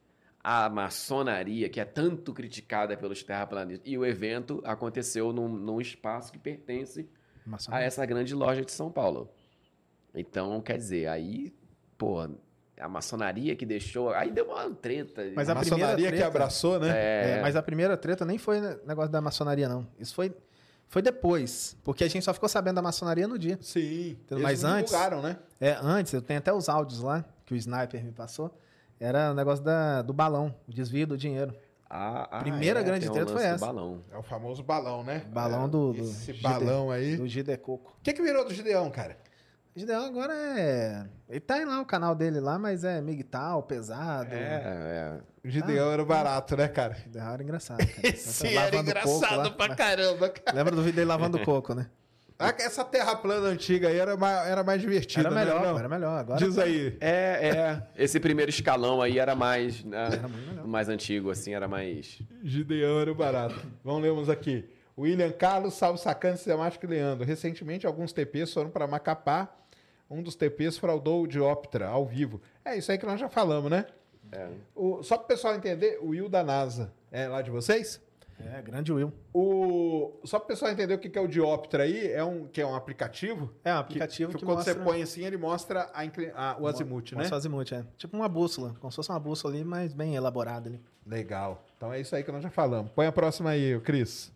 a maçonaria, que é tanto criticada pelos terraplanistas. E o evento aconteceu num, num espaço que pertence a Maçonaria. essa grande loja de São Paulo. Então, quer dizer, aí, pô, a maçonaria que deixou. Aí deu uma treta. Mas a, a maçonaria que treta- abraçou, né? É, É, mas a primeira treta nem foi negócio da maçonaria, não. Isso foi, foi depois. Porque a gente só ficou sabendo da maçonaria no dia. Sim. Então, mas antes- divulgaram, né? É, antes, eu tenho até os áudios lá, que o sniper me passou. Era o negócio da, do balão, o desvio do dinheiro. A, a- primeira grande tem um treta foi essa. balão. É o famoso balão, né? Balão do, do Esse Gide- balão aí. Do Gidecoco. O que, que virou do Gideão, cara? O Gideão agora é. Ele tá lá o canal dele lá, mas é migtal, pesado. É, é. O Gideão era barato, né, cara? Gideão era engraçado. Cara. Esse era engraçado coco lá. pra caramba, cara. Lembra do vídeo dele lavando coco, né? Ah, Essa terra plana antiga aí era mais, era mais divertida, Era né? melhor, pô, era melhor. Agora Diz aí. É, é. Esse primeiro escalão aí era mais. né, Era mais antigo, assim, era mais. Gideão era o barato. Vamos ler uns aqui. William Carlos, Sacane, Sistemático e Leandro. Recentemente, alguns TPs foram para Macapá. Um dos TPs fraudou o Dioptra ao vivo. É isso aí que nós já falamos, né? É. O, só para o pessoal entender, o Will da NASA é lá de vocês? É, grande Will. O, só para o pessoal entender o que que é o Dioptra aí, é um, que é um aplicativo. É um aplicativo que, quando mostra... você põe assim, ele mostra a inclin- a- o azimuth, né? Mostra o azimuth, é. Tipo uma bússola, como se fosse uma bússola ali, mas bem elaborada ali. Legal. Então é isso aí que nós já falamos. Põe a próxima aí, Cris.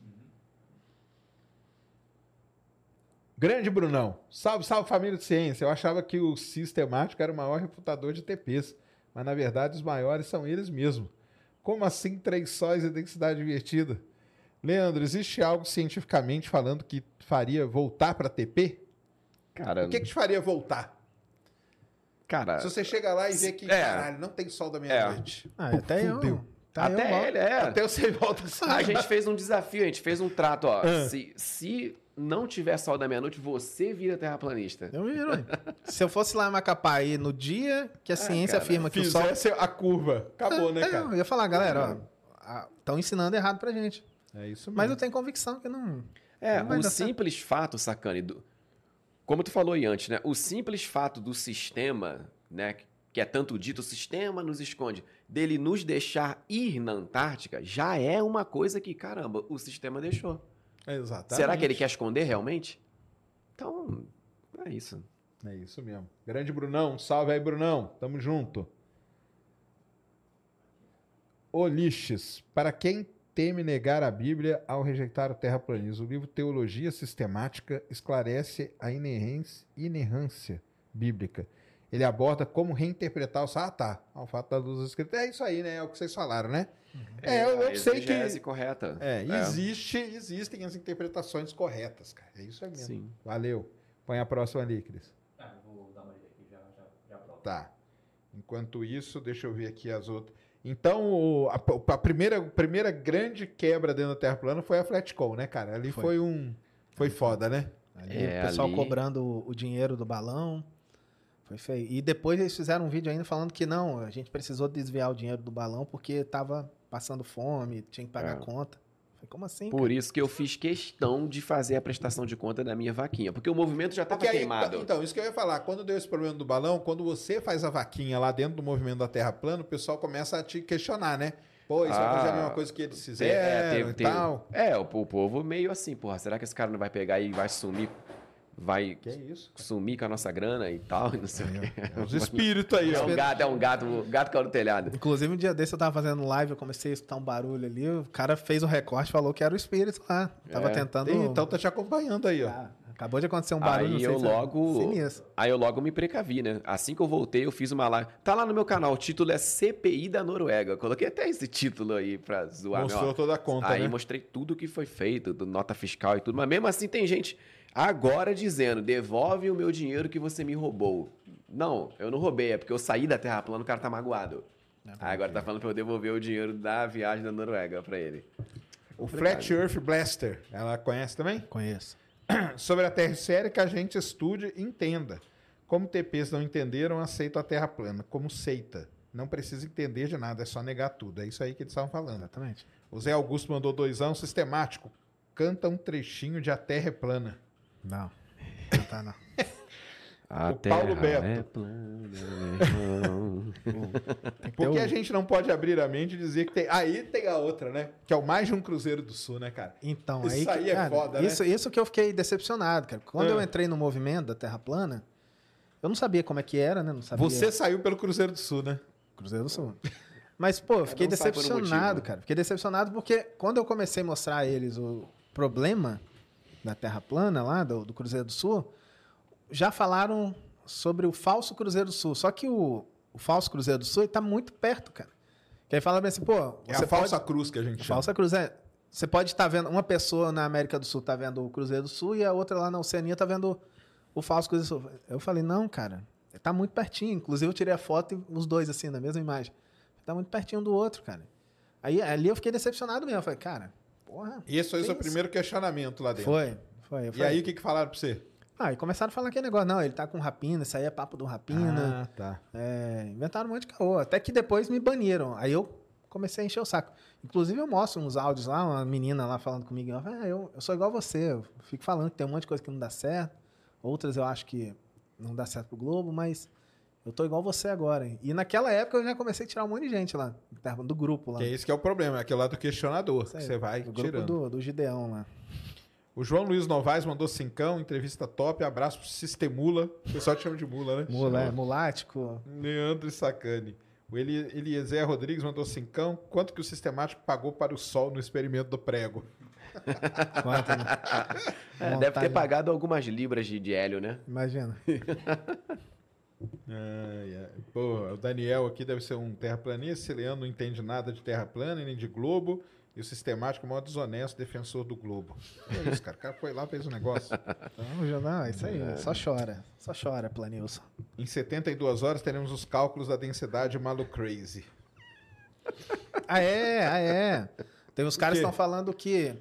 Grande Brunão. Salve, salve família de ciência. Eu achava que o sistemático era o maior refutador de TPs, mas na verdade os maiores são eles mesmos. Como assim três sóis e densidade invertida? Leandro, existe algo cientificamente falando que faria voltar para TP? Cara, O que, que te faria voltar? cara. Se você chega lá e vê que, É. caralho, não tem sol da meia-noite. Ah, Pô, até eu. fudeu. Tá eu até volto. ele, é. Até você volta A gente fez um desafio, a gente fez um trato, ó. Ah. Se, se não tiver sol da meia-noite, você vira terraplanista. Eu viro. Se eu fosse lá em Macapá aí no dia que a ciência cara, afirma que o sol. A curva. Acabou, né, É, cara? Eu ia falar, galera. Estão ensinando errado pra gente. É isso Mas eu tenho convicção que não. É, Não o dar certo. simples fato, Sacane, do, como tu falou aí antes, né? O simples fato do sistema, né? Que é tanto dito, o sistema nos esconde, dele nos deixar ir na Antártica, já é uma coisa que, caramba, o sistema deixou. Exatamente. Será que ele quer esconder realmente? Então, é isso. É isso mesmo. Grande Brunão. Salve aí, Brunão. Tamo junto. Oliches. Para quem teme negar a Bíblia ao rejeitar o terraplanismo, o livro Teologia Sistemática esclarece a inerência, inerrância bíblica. Ele aborda como reinterpretar o... Ah, tá. O fato da luz escrita. É isso aí, né? É o que vocês falaram, né? É, eu, a eu sei que... exegese correta. É, existe, existem as interpretações corretas, cara. É isso aí mesmo. Sim. Valeu. Põe a próxima ali, Cris. Ah, eu vou dar uma olhada aqui, já, já, já pronto. Tá. Enquanto isso, deixa eu ver aqui as outras. Então, o- a, a primeira, primeira grande quebra dentro da Terra plana foi a Flatcom, né, cara? Ali foi, Foi. um. Foi foda, né? Ali, É, o pessoal ali- cobrando o, o dinheiro do balão. Foi feio. E depois eles fizeram um vídeo ainda falando que não, a gente precisou desviar o dinheiro do balão porque tava passando fome, tinha que pagar É. a conta. Falei, como assim? Por isso que eu fiz questão de fazer a prestação de conta da minha vaquinha, porque o movimento já estava queimado. então, isso que eu ia falar. Quando deu esse problema do balão, quando você faz a vaquinha lá dentro do movimento da Terra plana, o pessoal começa a te questionar, né? Pô, isso vai fazer a Ah, mesma coisa que eles É, fizeram teve- e teve- tal. é, o, o povo meio assim, porra, será que esse cara não vai pegar e vai sumir, vai Que isso? sumir com a nossa grana e tal, e não sei o quê. É os espíritos aí, É ó. um gato, é um gato, o gato caiu no telhado. Inclusive, um dia desse eu tava fazendo live, eu comecei a escutar um barulho ali, o cara fez o recorte, falou que era o espírito lá. Tava É. tentando. Então tá te acompanhando aí, ó. Ah, acabou de acontecer um barulho, Aí não sei eu se é logo, sinistro. aí eu logo me precavi, né? Assim que eu voltei, eu fiz uma live. Tá lá no meu canal, o título é CPI da Noruega. Eu coloquei até esse título aí pra zoar. meu, ó. Mostrou toda a conta, Aí né? mostrei tudo que foi feito, do nota fiscal e tudo. Mas mesmo assim tem gente agora dizendo, devolve o meu dinheiro que você me roubou. Não, eu não roubei, é porque eu saí da Terra plana, o cara tá magoado. Aí agora tá falando pra eu devolver o dinheiro da viagem da Noruega pra ele. O Flat Earth Blaster, ela conhece também? Conheço. Sobre a Terra esférica, a gente estude e entenda. Como TPs não entenderam, aceito a Terra plana, como seita. Não precisa entender de nada, é só negar tudo. É isso aí que eles estavam falando. Exatamente. O Zé Augusto mandou dois anos sistemático. Canta um trechinho de A Terra é Plana. Não. Não tá, não. A O Paulo Beto. é plana, que Porque a gente não pode abrir a mente e dizer que tem. Aí tem a outra, né? Que é o mais de um Cruzeiro do Sul, né, cara? Então, Isso aí, que- aí é cara, foda, né? isso, isso que eu fiquei decepcionado, cara. Quando É. eu entrei no movimento da Terra plana, eu não sabia como é que era, né? Não sabia. Você saiu pelo Cruzeiro do Sul, né? Cruzeiro do Sul. Mas, pô, eu fiquei por um decepcionado, motivo. cara. Fiquei decepcionado porque quando eu comecei a mostrar a eles o problema da Terra plana lá, do, do Cruzeiro do Sul, já falaram sobre o falso Cruzeiro do Sul. Só que o, o falso Cruzeiro do Sul ele tá muito perto, cara. Que aí fala bem assim, pô, É a falsa pode... cruz que a gente chama. Falsa cruz é. Você pode estar vendo. Uma pessoa na América do Sul tá vendo o Cruzeiro do Sul e a outra lá na Oceania tá vendo o falso Cruzeiro do Sul. Eu falei, não, cara. Tá muito pertinho. Inclusive, eu tirei a foto e os dois, assim, na mesma imagem. Tá muito pertinho um do outro, cara. Aí ali eu fiquei decepcionado mesmo. Eu falei, cara, porra. E esse foi o seu Isso. primeiro questionamento lá dentro. Foi, foi. E aí, o que, que falaram pra você? Ah, e começaram a falar aquele negócio. Não, ele tá com rapina, isso aí é papo do rapina. Ah, tá. É, inventaram um monte de caô. Até que depois me baniram. Aí eu comecei a encher o saco. Inclusive, eu mostro uns áudios lá, uma menina lá falando comigo. Ela fala, ah, eu, eu sou igual você. Eu fico falando que tem um monte de coisa que não dá certo. Outras eu acho que não dá certo pro Globo, mas eu tô igual você agora. hein? E naquela época eu já comecei a tirar um monte de gente lá, do grupo lá. Que é esse que é o problema, é aquele lá do questionador, Isso que você vai o grupo tirando. do, do Gideão lá. O João Luiz Novaes mandou cincão, entrevista top, abraço pro Sistemula. O pessoal te chama de mula, né? Mula, é, mulático. Leandro Sacani. O Eli- Eliezer Rodrigues mandou cincão. Quanto que o sistemático pagou para o sol no experimento do prego? Quanto, né? É, deve ter pagado algumas libras de, de hélio, né? Imagina. Ai, ai. Pô, o Daniel aqui deve ser um terraplanista. Leandro não entende nada de terra plana nem de globo. E o sistemático, é o maior desonesto defensor do globo. É isso, cara. O cara foi lá fez um negócio. Então, já não, isso aí. Só chora. Só chora, Planilson. Em 72 horas teremos os cálculos da densidade Malu Crazy. Ah, é, ah, é. Tem uns caras que estão falando que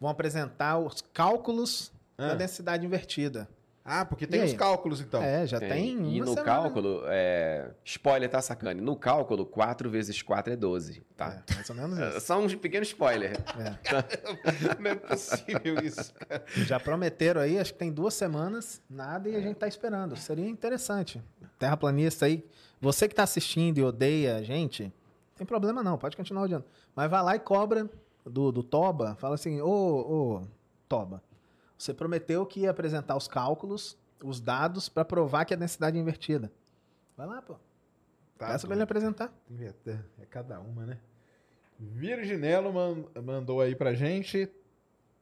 vão apresentar os cálculos Ah. da densidade invertida. Ah, porque tem E os aí? cálculos, então. É, já tem. E uma no semana. cálculo, é... spoiler, tá, Sacane? No cálculo, 4 vezes 4 é 12, tá? É, mais ou menos É, isso. Só um pequeno spoiler. É. Não é possível isso, cara. Já prometeram aí, acho que tem duas semanas, nada, e a gente tá esperando. Seria interessante. Terraplanista aí, você que tá assistindo e odeia a gente, não tem problema não, pode continuar odiando. Mas vai lá e cobra do, do Toba, fala assim, ô, ô, Toba, você prometeu que ia apresentar os cálculos, os dados, para provar que a densidade é invertida. Vai lá, pô. Tá Peça pra ele apresentar. É é cada uma, né? Virginelo man- mandou aí pra gente.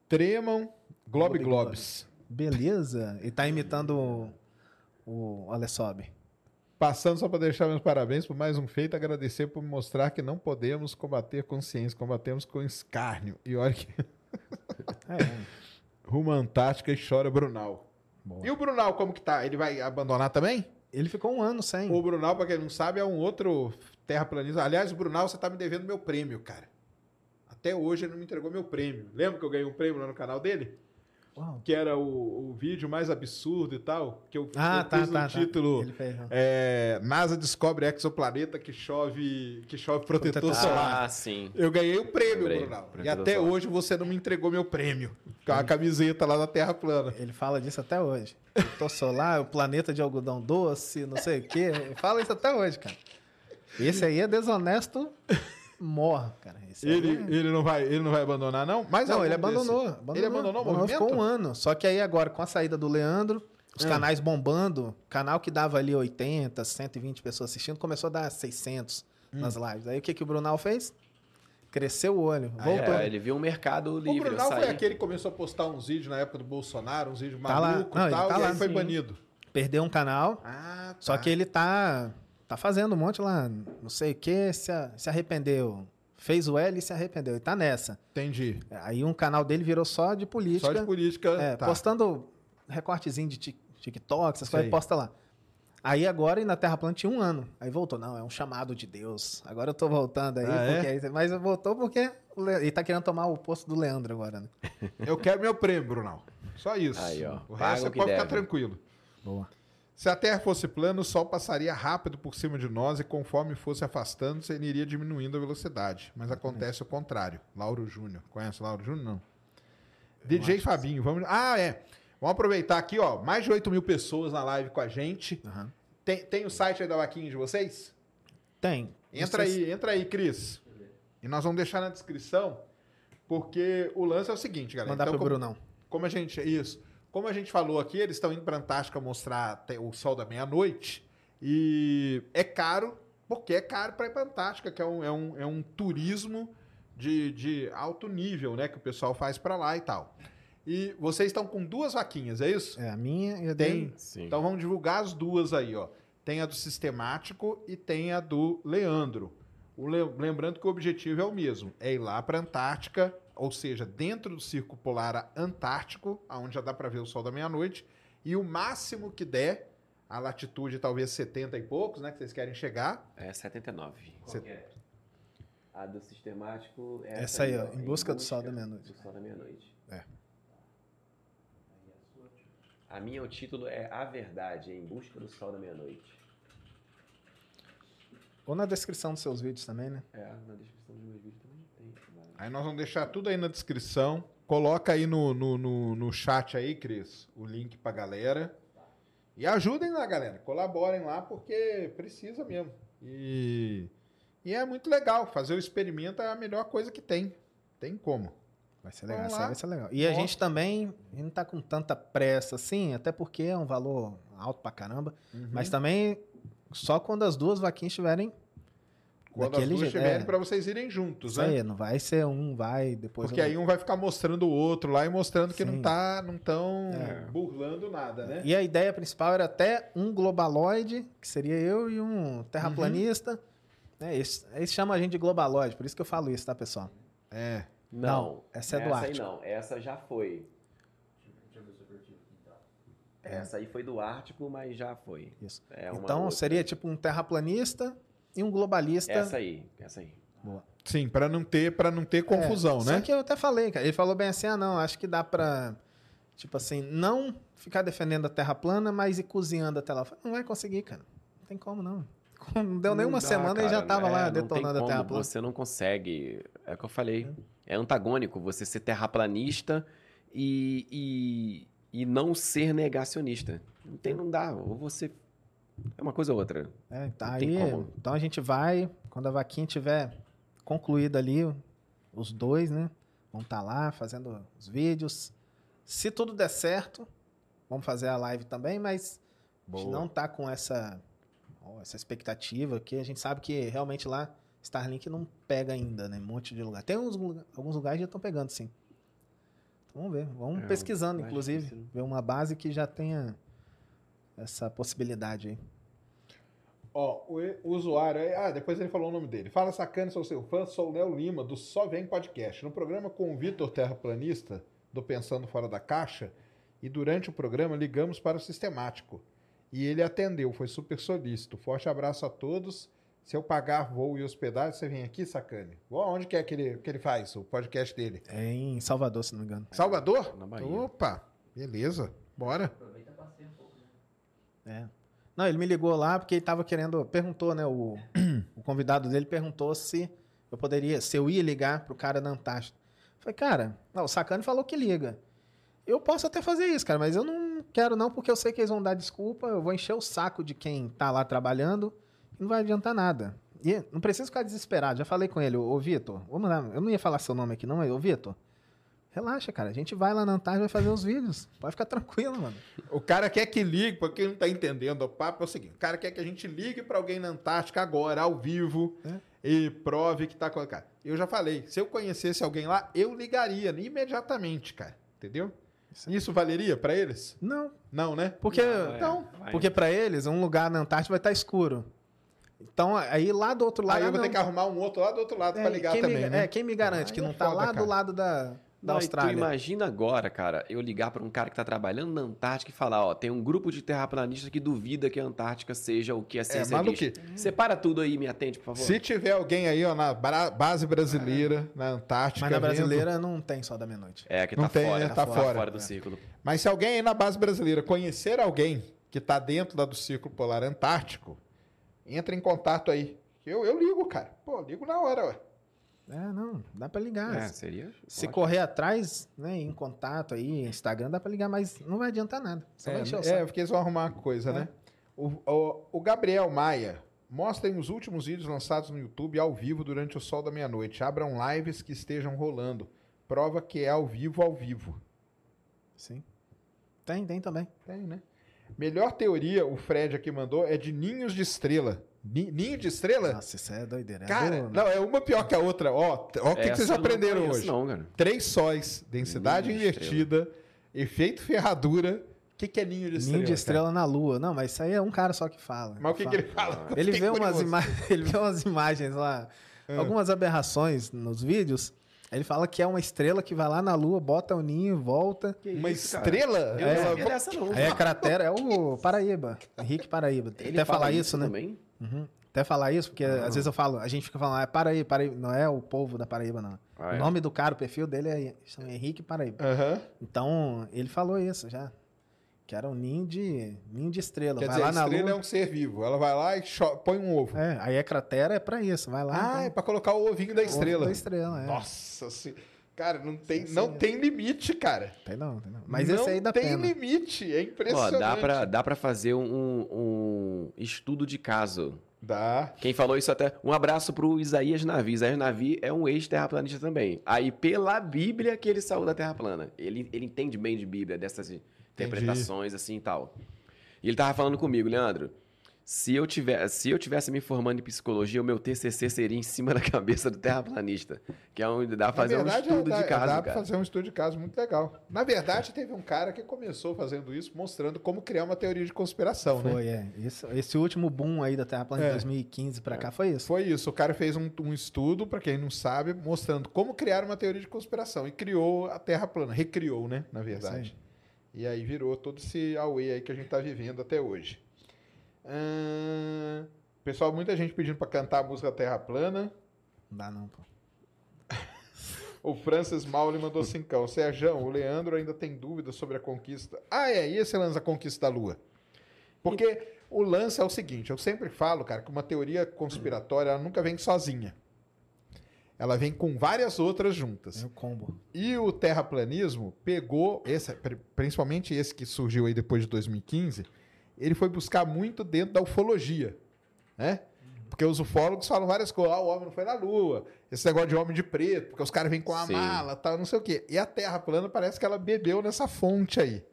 Tremam Globe Globe Globes. Beleza. E tá imitando o, o Alessob. Passando só para deixar meus parabéns por mais um feito, agradecer por mostrar que não podemos combater com ciência, combatemos com escárnio. E olha que É, Antártica e chora Brunal. boa. E o Brunal, como que tá? Ele vai abandonar também? Ele ficou um ano sem. O Brunal, pra quem não sabe, é um outro terraplanista. Aliás, o Brunal, você tá me devendo meu prêmio, cara. Até hoje ele não me entregou meu prêmio. Lembra que eu ganhei um prêmio lá no canal dele? Uau. Que era o, o vídeo mais absurdo e tal. Que eu, Ah, eu tá, pus tá, no tá. título. É, NASA descobre exoplaneta que chove, que chove protetor Protetor solar. Ah, sim. Eu ganhei o prêmio, Lembrei. Brunal. E Protetor até solar. hoje você não me entregou meu prêmio. Com a camiseta lá da Terra plana. Ele fala disso até hoje. Tô solar, o planeta de algodão doce, não sei o quê. Ele fala isso até hoje, cara. Esse aí é desonesto, morre, cara. Ele, é- ele, não vai, ele não vai abandonar, não? Mas Não, algum ele abandonou, abandonou. Ele abandonou o movimento? Ficou um ano. Só que aí agora, com a saída do Leandro, os Ah. canais bombando, canal que dava ali 80, 120 pessoas assistindo, começou a dar 600 Hum. nas lives. Aí o que, que o Brunal fez? Cresceu o olho, Ah, voltou. É, ele viu um mercado O livre. Brunal foi aquele que começou a postar uns vídeos na época do Bolsonaro, uns vídeos Tá malucos e tal, tá e lá, aí foi sim. banido. Perdeu um canal, Ah, Só que ele tá, tá fazendo um monte lá, não sei o que, se, a- se arrependeu. Fez o L e se arrependeu. E tá nessa. Entendi. Aí um canal dele virou só de política. Só de política. é, tá. postando recortezinho de Tik- TikTok, essas coisas, posta lá. Aí agora, e na Terra Plana tinha um ano. Aí voltou. Não, é um chamado de Deus. Agora eu tô voltando aí. Ah, é? porque aí- mas voltou porque ele tá querendo tomar o posto do Leandro agora, né? Eu quero meu prêmio, Brunal. Só isso. Aí, ó. O resto você pode ficar deve. tranquilo. Boa. Se a Terra fosse plana, o Sol passaria rápido por cima de nós e conforme fosse afastando-se, ele iria diminuindo a velocidade. Mas acontece o contrário. Lauro Júnior. Conhece o Lauro Júnior? Não. DJ Fabinho, vamos. Ah, é. Vamos aproveitar aqui, ó. Mais de 8 mil pessoas na live com a gente. Aham. Tem, tem o site aí da vaquinha de vocês? Tem. Entra sei aí, entra aí, Cris. E nós vamos deixar na descrição, porque o lance é o seguinte, se galera. Mandar Então, pro como, Brunão. como a gente. Isso. Como a gente falou aqui, eles estão indo pra Antártica mostrar até o sol da meia-noite. E é caro, porque é caro para ir pra Antártica, que é um, é um, é um turismo de, de alto nível, né? Que o pessoal faz pra lá e tal. E vocês estão com duas vaquinhas, é isso? É, a minha e a Tem. dele. Sim. Então vamos divulgar as duas aí, ó. Tem a do sistemático e tem a do Leandro. O Le- Lembrando que o objetivo é o mesmo, é ir lá para Antártica, ou seja, dentro do Círculo Polar Antártico, aonde já dá para ver o sol da meia-noite, e o máximo que der, a latitude talvez 70 e poucos, né, que vocês querem chegar. É 79. Cê- A do sistemático é Essa aí, ó, Em Busca do Sol da Meia-Noite. Do sol da meia-noite. É. A minha, o título é A Verdade, Em Busca do Sol da Meia-Noite. Ou na descrição dos seus vídeos também, né? É, na descrição do meu vídeo também. Aí nós vamos deixar tudo aí na descrição. Coloca aí no, no, no, no chat aí, Cris, o link pra galera. E ajudem lá, galera. Colaborem lá, porque precisa mesmo. E, e é muito legal. Fazer o experimento é a melhor coisa que tem. Tem como. Vai ser legal, vai ser legal. E a Mostra. gente também a gente não tá com tanta pressa assim, até porque é um valor alto pra caramba. Uhum. Mas também só quando as duas vaquinhas estiverem Quando as duas estiverem É, pra vocês irem juntos, isso né? aí, não vai ser um, vai depois. Porque aí um vai ficar mostrando o outro lá e mostrando que não Sim. tá, não tão É. burlando nada, né? E a ideia principal era até um globaloide, que seria eu e um terraplanista. Uhum. Né, eles, eles chamam a gente de globaloide, por isso que eu falo isso, tá, pessoal? É. Não, essa é do essa aí Ártico. não, essa já foi. Deixa eu ver se eu curti aqui então. Essa aí foi do Ártico, mas já foi. Isso. É então outra. seria tipo um terraplanista e um globalista. Essa aí, essa aí. Boa. Sim, pra não ter, para não ter confusão, É, né? Só que eu até falei, cara. Ele falou bem assim: ah, não, acho que dá pra, tipo assim, não ficar defendendo a terra plana, mas ir cozinhando até lá. Eu falei, Não vai conseguir, cara. Não tem como, não. Não deu nem Não uma dá, semana e já cara, tava é, lá detonando a terra plana. Você não consegue. É o que eu falei. É antagônico você ser terraplanista e, e, e não ser negacionista. Não, tem, não dá. Ou você. É uma coisa ou outra. É, tá aí. Então a gente vai, quando a vaquinha tiver concluída ali, os dois, né? Vão estar lá fazendo os vídeos. Se tudo der certo, vamos fazer a live também, mas a gente Boa. não tá com essa, ó, essa expectativa, que a gente sabe que realmente lá Starlink não pega ainda, né? Um monte de lugar. Tem uns, alguns lugares que já estão pegando, sim. Então, vamos ver. Vamos É, pesquisando, inclusive. né? Ver uma base que já tenha essa possibilidade aí. Ó, o, usuário. aí- Ah, depois ele falou o nome dele. Fala sacana, sou seu fã, sou o Léo Lima, do Só Vem Podcast. No programa com o Vitor Terraplanista, do Pensando Fora da Caixa, e durante o programa ligamos para o sistemático. E ele atendeu, foi super solícito. Forte abraço a todos. Se eu pagar voo e hospedagem, você vem aqui, sacane. Ó, Onde que é que ele, que ele faz o podcast dele? É em Salvador, se não me engano. Salvador? Na Bahia. Opa, beleza. Bora. Aproveita pra passear um pouco, né? É. Não, ele me ligou lá porque ele tava querendo. Perguntou, né? O, o convidado dele perguntou se eu poderia, se eu ia ligar pro cara da Antártida. Falei, cara, não, o Sacane falou que liga. Eu posso até fazer isso, cara, mas eu não quero não, porque eu sei que eles vão dar desculpa, eu vou encher o saco de quem tá lá trabalhando e não vai adiantar nada. E não precisa ficar desesperado. Já falei com ele, ô Vitor, vamos lá, eu não ia falar seu nome aqui não, mas ô Vitor, relaxa, cara, a gente vai lá na Antártida e vai fazer os vídeos. Pode ficar tranquilo, mano. O cara quer que ligue, pra quem não tá entendendo o papo, é o seguinte: o cara quer que a gente ligue pra alguém na Antártica agora, ao vivo, É. e prove que tá colocado. Eu já falei, se eu conhecesse alguém lá, eu ligaria imediatamente, cara. Entendeu? Isso. Isso valeria pra eles? Não, Não, né? porque Não, é, então, vai. Porque pra eles, um lugar na Antártida vai estar escuro. Então, aí lá do outro lado. Aí eu ah, vou ter não. que arrumar um outro lá do outro lado É, pra ligar quem também, me, né? É, quem me garante Aí que é não tá foda, lá cara. do lado da, da Não, Austrália. tu imagina agora, cara, eu ligar pra um cara que tá trabalhando na Antártica e falar, ó, tem um grupo de terraplanistas que duvida que a Antártica seja o que a ciência maluquice. diz. Separa tudo aí me atende, por favor. Se tiver alguém aí, ó, na base brasileira, na Antártica. Mas na vendo- brasileira não tem sol da meia-noite. É, que Não tá tem, fora. né? Tá fora. do círculo. Mas se alguém aí na base brasileira conhecer alguém que tá dentro da do Círculo Polar Antártico, entra em contato aí. Eu, eu ligo, cara. Pô, ligo na hora, ué. É, não, dá pra ligar. É, seria. Se ótimo. correr atrás, né, em contato aí, Instagram, dá pra ligar, mas não vai adiantar nada. Só vai encher o É, saco. é, porque eles vão arrumar uma coisa, É. né? O, o, o Gabriel Maia, Mostrem os últimos vídeos lançados no YouTube ao vivo durante o sol da meia-noite. Abram lives que estejam rolando. Prova que é ao vivo, ao vivo. Sim. Tem, tem também. Tem, né? Melhor teoria, o Fred aqui mandou, é de ninhos de estrela. Ni- Ninho de estrela? Nossa, isso é doideira. É Cara, do- não, é uma pior que a outra. Ó, ó o que, que Essa vocês não aprenderam conheço, hoje. Não, cara. Três sóis, densidade Ninho de invertida, efeito ferradura. O que, que é ninho de estrela? Ninho de cara? estrela na lua. Não, mas isso aí é um cara só que fala. Mas o que, que ele fala? Ele vê, umas ima... ele vê umas imagens lá, Ah. algumas aberrações nos vídeos. Ele fala que é uma estrela que vai lá na lua, bota o ninho, volta. Uma isso, cara? estrela? É. não sabia dessa, não. Aí a cratera é o Paraíba, Henrique Paraíba. Ele Até fala falar isso, né? Também? Uhum. Até falar isso, porque às vezes eu falo, a gente fica falando, ah, é Paraíba. Não é o povo da Paraíba, não. Ah, o é. nome do cara, o perfil dele é Henrique Paraíba. Aham. Então, ele falou isso já. Que era um ninho de, ninho de estrela. Quer vai dizer, lá a estrela lua. é um ser vivo. Ela vai lá e põe um ovo. É, aí a cratera é pra isso, vai lá. ah, então. é pra colocar o ovinho da estrela. Da estrela, é. Nossa senhora. Cara, não tem, Sim, não sim. tem limite, cara. Tem não, tem não. Mas não esse aí dá tem pena. limite. É Ó, impressionante. dá pra, dá pra fazer um, um estudo de caso. Dá. Quem falou isso até. Um abraço pro Isaías Navi. Isaías Navi é um ex-terraplanista também. Aí, pela Bíblia, que ele saiu da Terra plana. Ele, ele entende bem de Bíblia, dessas interpretações assim e tal. E ele tava falando comigo, Leandro. Se eu, tiver, se eu tivesse me formando em psicologia, o meu TCC seria em cima da cabeça do terraplanista. Que é onde dá pra fazer verdade, um estudo dá, de caso, dá pra cara. fazer um estudo de caso muito legal. Na verdade, teve um cara que começou fazendo isso, mostrando como criar uma teoria de conspiração, né? Foi, é. Esse, esse último boom aí da Terra plana É. de 2015 pra cá foi isso. Foi isso. O cara fez um, um estudo, pra quem não sabe, mostrando como criar uma teoria de conspiração. E criou a Terra plana. Recriou, né? Na verdade. E aí virou todo esse Aue aí que a gente tá vivendo até hoje. Pessoal, muita gente pedindo pra cantar a música Terra Plana. Não dá não, pô. O Francis Mauli mandou cincão. Serjão, o Leandro ainda tem dúvidas sobre a conquista. Ah, é. E esse lance da conquista da Lua? Porque o lance é o seguinte: eu sempre falo, cara, que uma teoria conspiratória ela nunca vem sozinha. Ela vem com várias outras juntas. É o combo. E o terraplanismo pegou, esse, pri- principalmente esse que surgiu aí depois de 2015, ele foi buscar muito dentro da ufologia, né? Porque os ufólogos falam várias coisas. Ah, o homem não foi na lua. Esse negócio de homem de preto, porque os caras vêm com a Sim. mala, tal, não sei o quê. E a Terra plana parece que ela bebeu nessa fonte aí.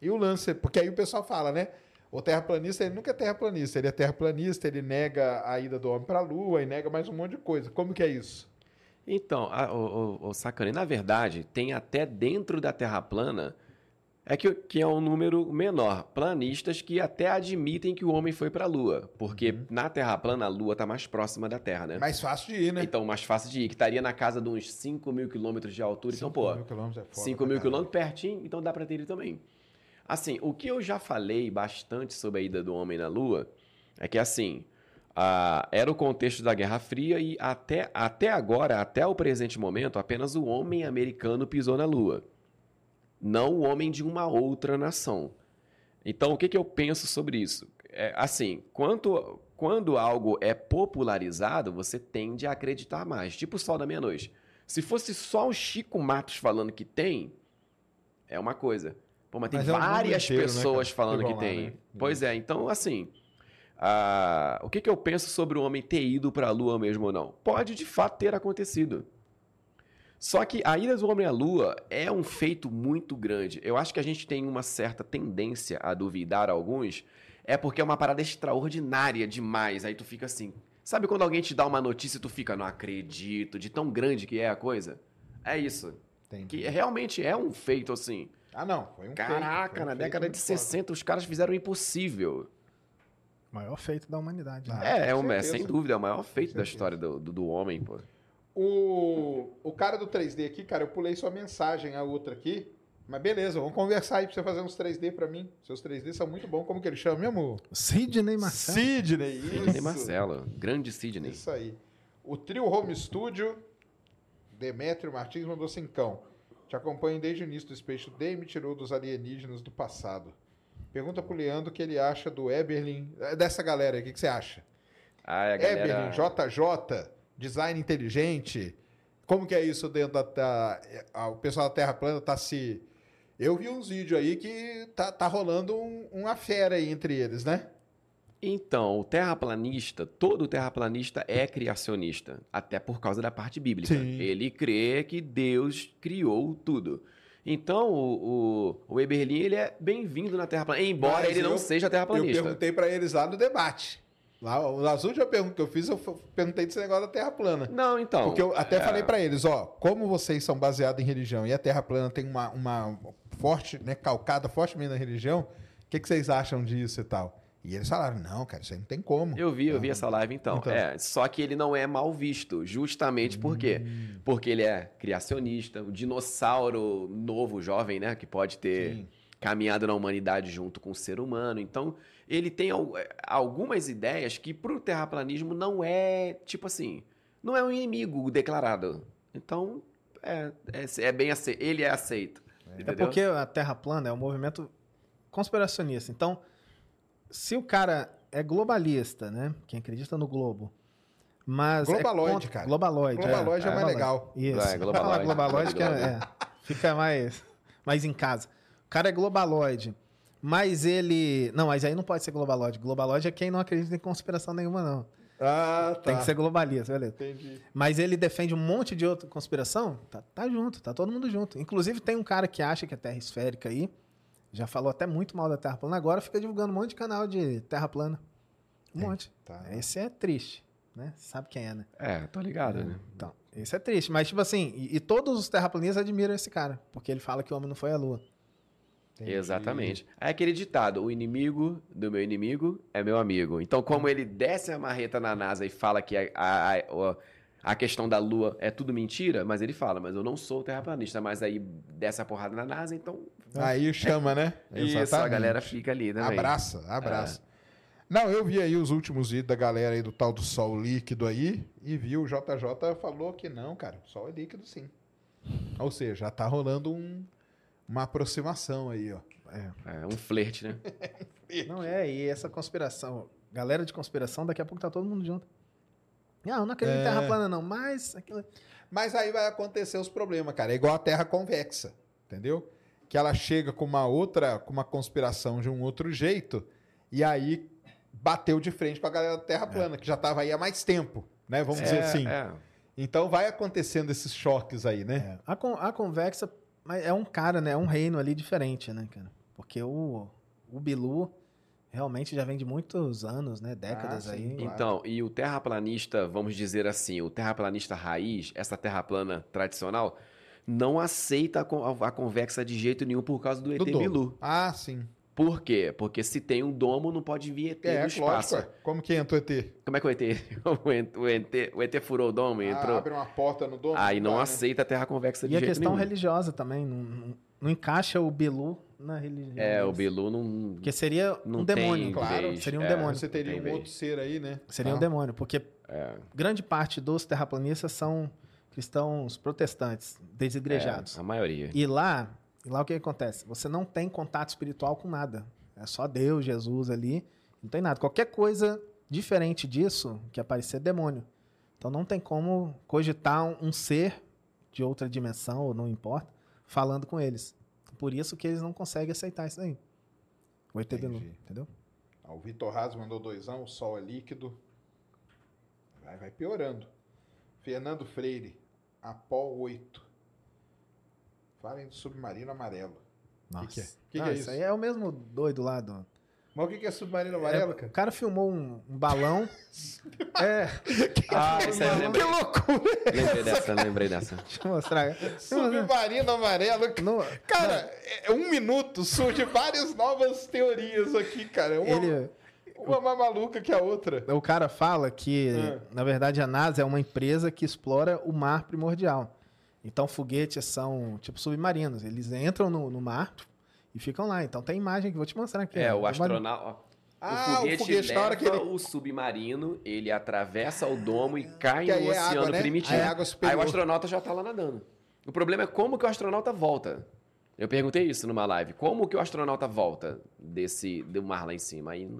E o lance, porque aí o pessoal fala, né? O terraplanista, ele nunca é terraplanista. Ele é terraplanista, ele nega a ida do homem para a lua e nega mais um monte de coisa. Como que é isso? Então, a, o, o, o Sacane, na verdade, tem até dentro da Terra plana, é que, que é um número menor, planistas que até admitem que o homem foi para a Lua, porque na Terra plana a Lua está mais próxima da Terra, né? Mais fácil de ir, né? Então, mais fácil de ir, que estaria na casa de uns 5 mil quilômetros de altura. Então, pô, mil quilômetros é foda 5 pra mil quilômetros pertinho, então dá para ter ele também. Assim, o que eu já falei bastante sobre a ida do homem na Lua é que, assim, ah, era o contexto da Guerra Fria e até, até agora, até o presente momento, apenas o homem americano pisou na Lua. Não o homem de uma outra nação. Então, o que, que eu penso sobre isso? É, assim, quanto, quando algo é popularizado, você tende a acreditar mais. Tipo o Sol da Meia-Noite. Se fosse só o Chico Matos falando que tem, é uma coisa. Pô, mas tem Mas é várias inteiro, né, pessoas cara, falando que lá, tem. né? Pois é, então, assim, o que, que eu penso sobre o homem ter ido para a Lua mesmo ou não? Pode de fato ter acontecido. Só que a ida do homem à Lua é um feito muito grande. Eu acho que a gente tem uma certa tendência a duvidar alguns, é porque é uma parada extraordinária demais. Aí tu fica assim. Sabe quando alguém te dá uma notícia e tu fica, não acredito, de tão grande que é a coisa? É isso. Entendi. Que realmente é um feito assim. Ah, não. Foi um Caraca, feito, foi um na década de foda. 60 os caras fizeram o impossível. Maior feito da humanidade. né? Ah, é, é, é, sem dúvida, é o maior feito da história do, do, do homem, pô. O, o cara do 3D aqui, cara, eu pulei sua mensagem, a outra aqui. Mas beleza, vamos conversar aí pra você fazer uns 3D pra mim. Seus 3D são muito bons. Como que ele chama mesmo? Sidney Marcelo. Sidney. Sidney isso. Marcelo, grande Sidney. Isso aí. O Trio Home Studio, Demétrio Martins mandou cincão. Te acompanho desde o início do Space Today e me tirou dos alienígenas do passado. Pergunta pro Leandro o que ele acha do Eberlin, eh, dessa galera aí, o que, que você acha? Ah, a galera... Eberlin, JJ, design inteligente. Como que é isso dentro da. da- o pessoal da Terra Plana tá se. Eu vi uns vídeos aí que tá, tá rolando um- uma fera aí entre eles, né? Então, o terraplanista, todo terraplanista é criacionista, até por causa da parte bíblica. Sim. Ele crê que Deus criou tudo. Então, o, o, o Eberlin, ele é bem-vindo na Terra plana, embora Mas ele não eu- seja Eu terraplanista. perguntei pra eles lá no debate. Lá, nas últimas perguntas que eu fiz, eu perguntei desse negócio da Terra plana. Não, então. Porque eu até é, falei pra eles, ó, como vocês são baseados em religião e a Terra plana tem uma, uma forte, né, calcada fortemente na religião, o que, que vocês acham disso e tal? E eles falaram, não, cara, isso aí não tem como. Eu vi, eu vi essa live então. Então. É, só que ele não é mal visto, justamente por quê? Hum. Porque ele é criacionista, o dinossauro novo, jovem, né, que pode ter Sim. caminhado na humanidade junto com o ser humano. Então, ele tem eh, algumas ideias que pro terraplanismo não é, tipo assim, não é um inimigo declarado. Então, é, é, é bem aceito, ele é aceito. É entendeu? porque a Terra plana é um movimento conspiracionista. Então, se o cara é globalista, né? Quem acredita no globo. Mas é Globaloide, contra- cara. Globaloide. Globaloide é mais legal. Isso. É, globaloide. Fala globaloide que é, é, fica mais, mais em casa. O cara é globaloide. Mas ele. Não, mas aí não pode ser globaloide. Globaloide é quem não acredita em conspiração nenhuma, não. Ah, tá. Tem que ser globalista, beleza. Entendi. Mas ele defende um monte de outra conspiração? Tá, tá junto, tá todo mundo junto. Inclusive, tem um cara que acha que a Terra é esférica aí. Já falou até muito mal da Terra plana. Agora fica divulgando um monte de canal de Terra plana. Um monte. Tá. Esse é triste, né? Sabe quem é, né? É, tô ligado, né? Então, esse é triste. Mas, tipo assim, e, e todos os terraplanistas admiram esse cara. Porque ele fala que o homem não foi à lua. Entendi. Exatamente. É aquele ditado: o inimigo do meu inimigo é meu amigo. Então, como ele desce a marreta na NASA e fala que a, a, a, a questão da Lua é tudo mentira, mas ele fala, mas eu não sou terraplanista, mas aí desce a porrada na NASA, então. Aí chama, né? Isso, a Exatamente. galera fica ali também. Abraça, abraça. Não, eu vi aí os últimos vídeos da galera aí do tal do sol líquido aí e vi o JJ falou que não, cara, sol é líquido sim. Ou seja, já tá rolando um- uma aproximação aí, ó. É um flerte, né? Não é, e essa conspiração. Galera de conspiração, daqui a pouco tá todo mundo junto. Não, eu não acredito É. em Terra plana, não. Mas. Aquilo... Mas aí vai acontecer os problemas, cara. É igual a Terra convexa, entendeu? Que ela chega com uma outra, com uma conspiração de um outro jeito e aí bateu de frente com a galera da Terra plana, que já tava aí há mais tempo, né? Vamos dizer É, assim. é. Então vai acontecendo esses choques aí, né? É, a, con- a convexa mas é um cara, né? É um reino ali diferente, né, cara? Porque o, o Bilu realmente já vem de muitos anos, né? Décadas Ah, aí. claro. Então, e o terraplanista, vamos dizer assim, o terraplanista raiz, essa terra plana tradicional, não aceita a, con- a convexa de jeito nenhum por causa do ET Do. Bilu. Ah, sim. Por quê? Porque se tem um domo, não pode vir ET É, do lógico. espaço. é. Como que entra o ET? Como é que o ET, o ET, o ET, o ET furou o domo e Ah, entrou? abre uma porta no domo. Aí não dá, né? aceita a terra convexa de E a jeito questão nenhum. religiosa também. Não, não, não encaixa o Bilu na religião. É, o. Bilu não... Porque seria Não um tem demônio. Claro, vez. seria um É, demônio. Você teria um vez. outro ser aí, né? Seria um Ah. demônio. Porque É, grande parte dos terraplanistas são cristãos protestantes, desigrejados. é, a maioria. E lá, e lá o que acontece? Você não tem contato espiritual com nada. É só Deus, Jesus ali. Não tem nada. Qualquer coisa diferente disso que aparecer é demônio. Então não tem como cogitar um, um ser de outra dimensão, ou não importa, falando com eles. Por isso que eles não conseguem aceitar isso aí. O ET Bilu, entendeu? Ah, o Vitor Raso mandou doisão, o sol é líquido. Vai, vai piorando. Fernando Freire, Apol 8. Falem do submarino amarelo. Nossa. que é? Que que é isso isso? aí é o mesmo doido lá do. Mas o que que é submarino amarelo, É, cara? o cara filmou um, um balão. é, Ah, isso aí lembrei. Que loucura! Lembrei dessa, lembrei dessa. deixa eu mostrar. Submarino amarelo. No- Cara, é um minuto surge várias novas teorias aqui, cara. Uma, ele, uma mais maluca que a outra. o cara fala que, É. na verdade, a NASA é uma empresa que explora o mar primordial. Então, foguetes são tipo submarinos. Eles entram no, no mar e ficam lá. Então, tem imagem que eu vou te mostrar aqui. É, ó. o astronauta... Ah, o foguete, o foguete, leva na hora que ele- o submarino, ele atravessa o domo e cai no é oceano água, né? primitivo. Aí é água Aí o astronauta já tá lá nadando. O problema é como que o astronauta volta. Eu perguntei isso numa live. Como que o astronauta volta desse do mar lá em cima? Aí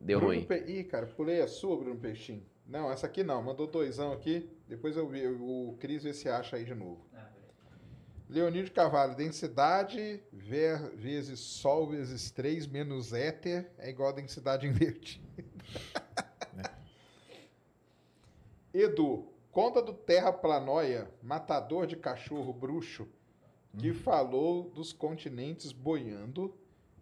deu Bruno ruim. Pe... Ih, cara, pulei a sua, Bruno Peixinho. Não, essa aqui não. Mandou doisão aqui. Depois eu vi. O Cris vê se acha aí de novo. Ah. Leonir Carvalho, densidade ver- vezes Sol vezes 3 menos éter é igual a densidade invertida. Edu, conta do terraplanóia, matador de cachorro bruxo, que falou dos continentes boiando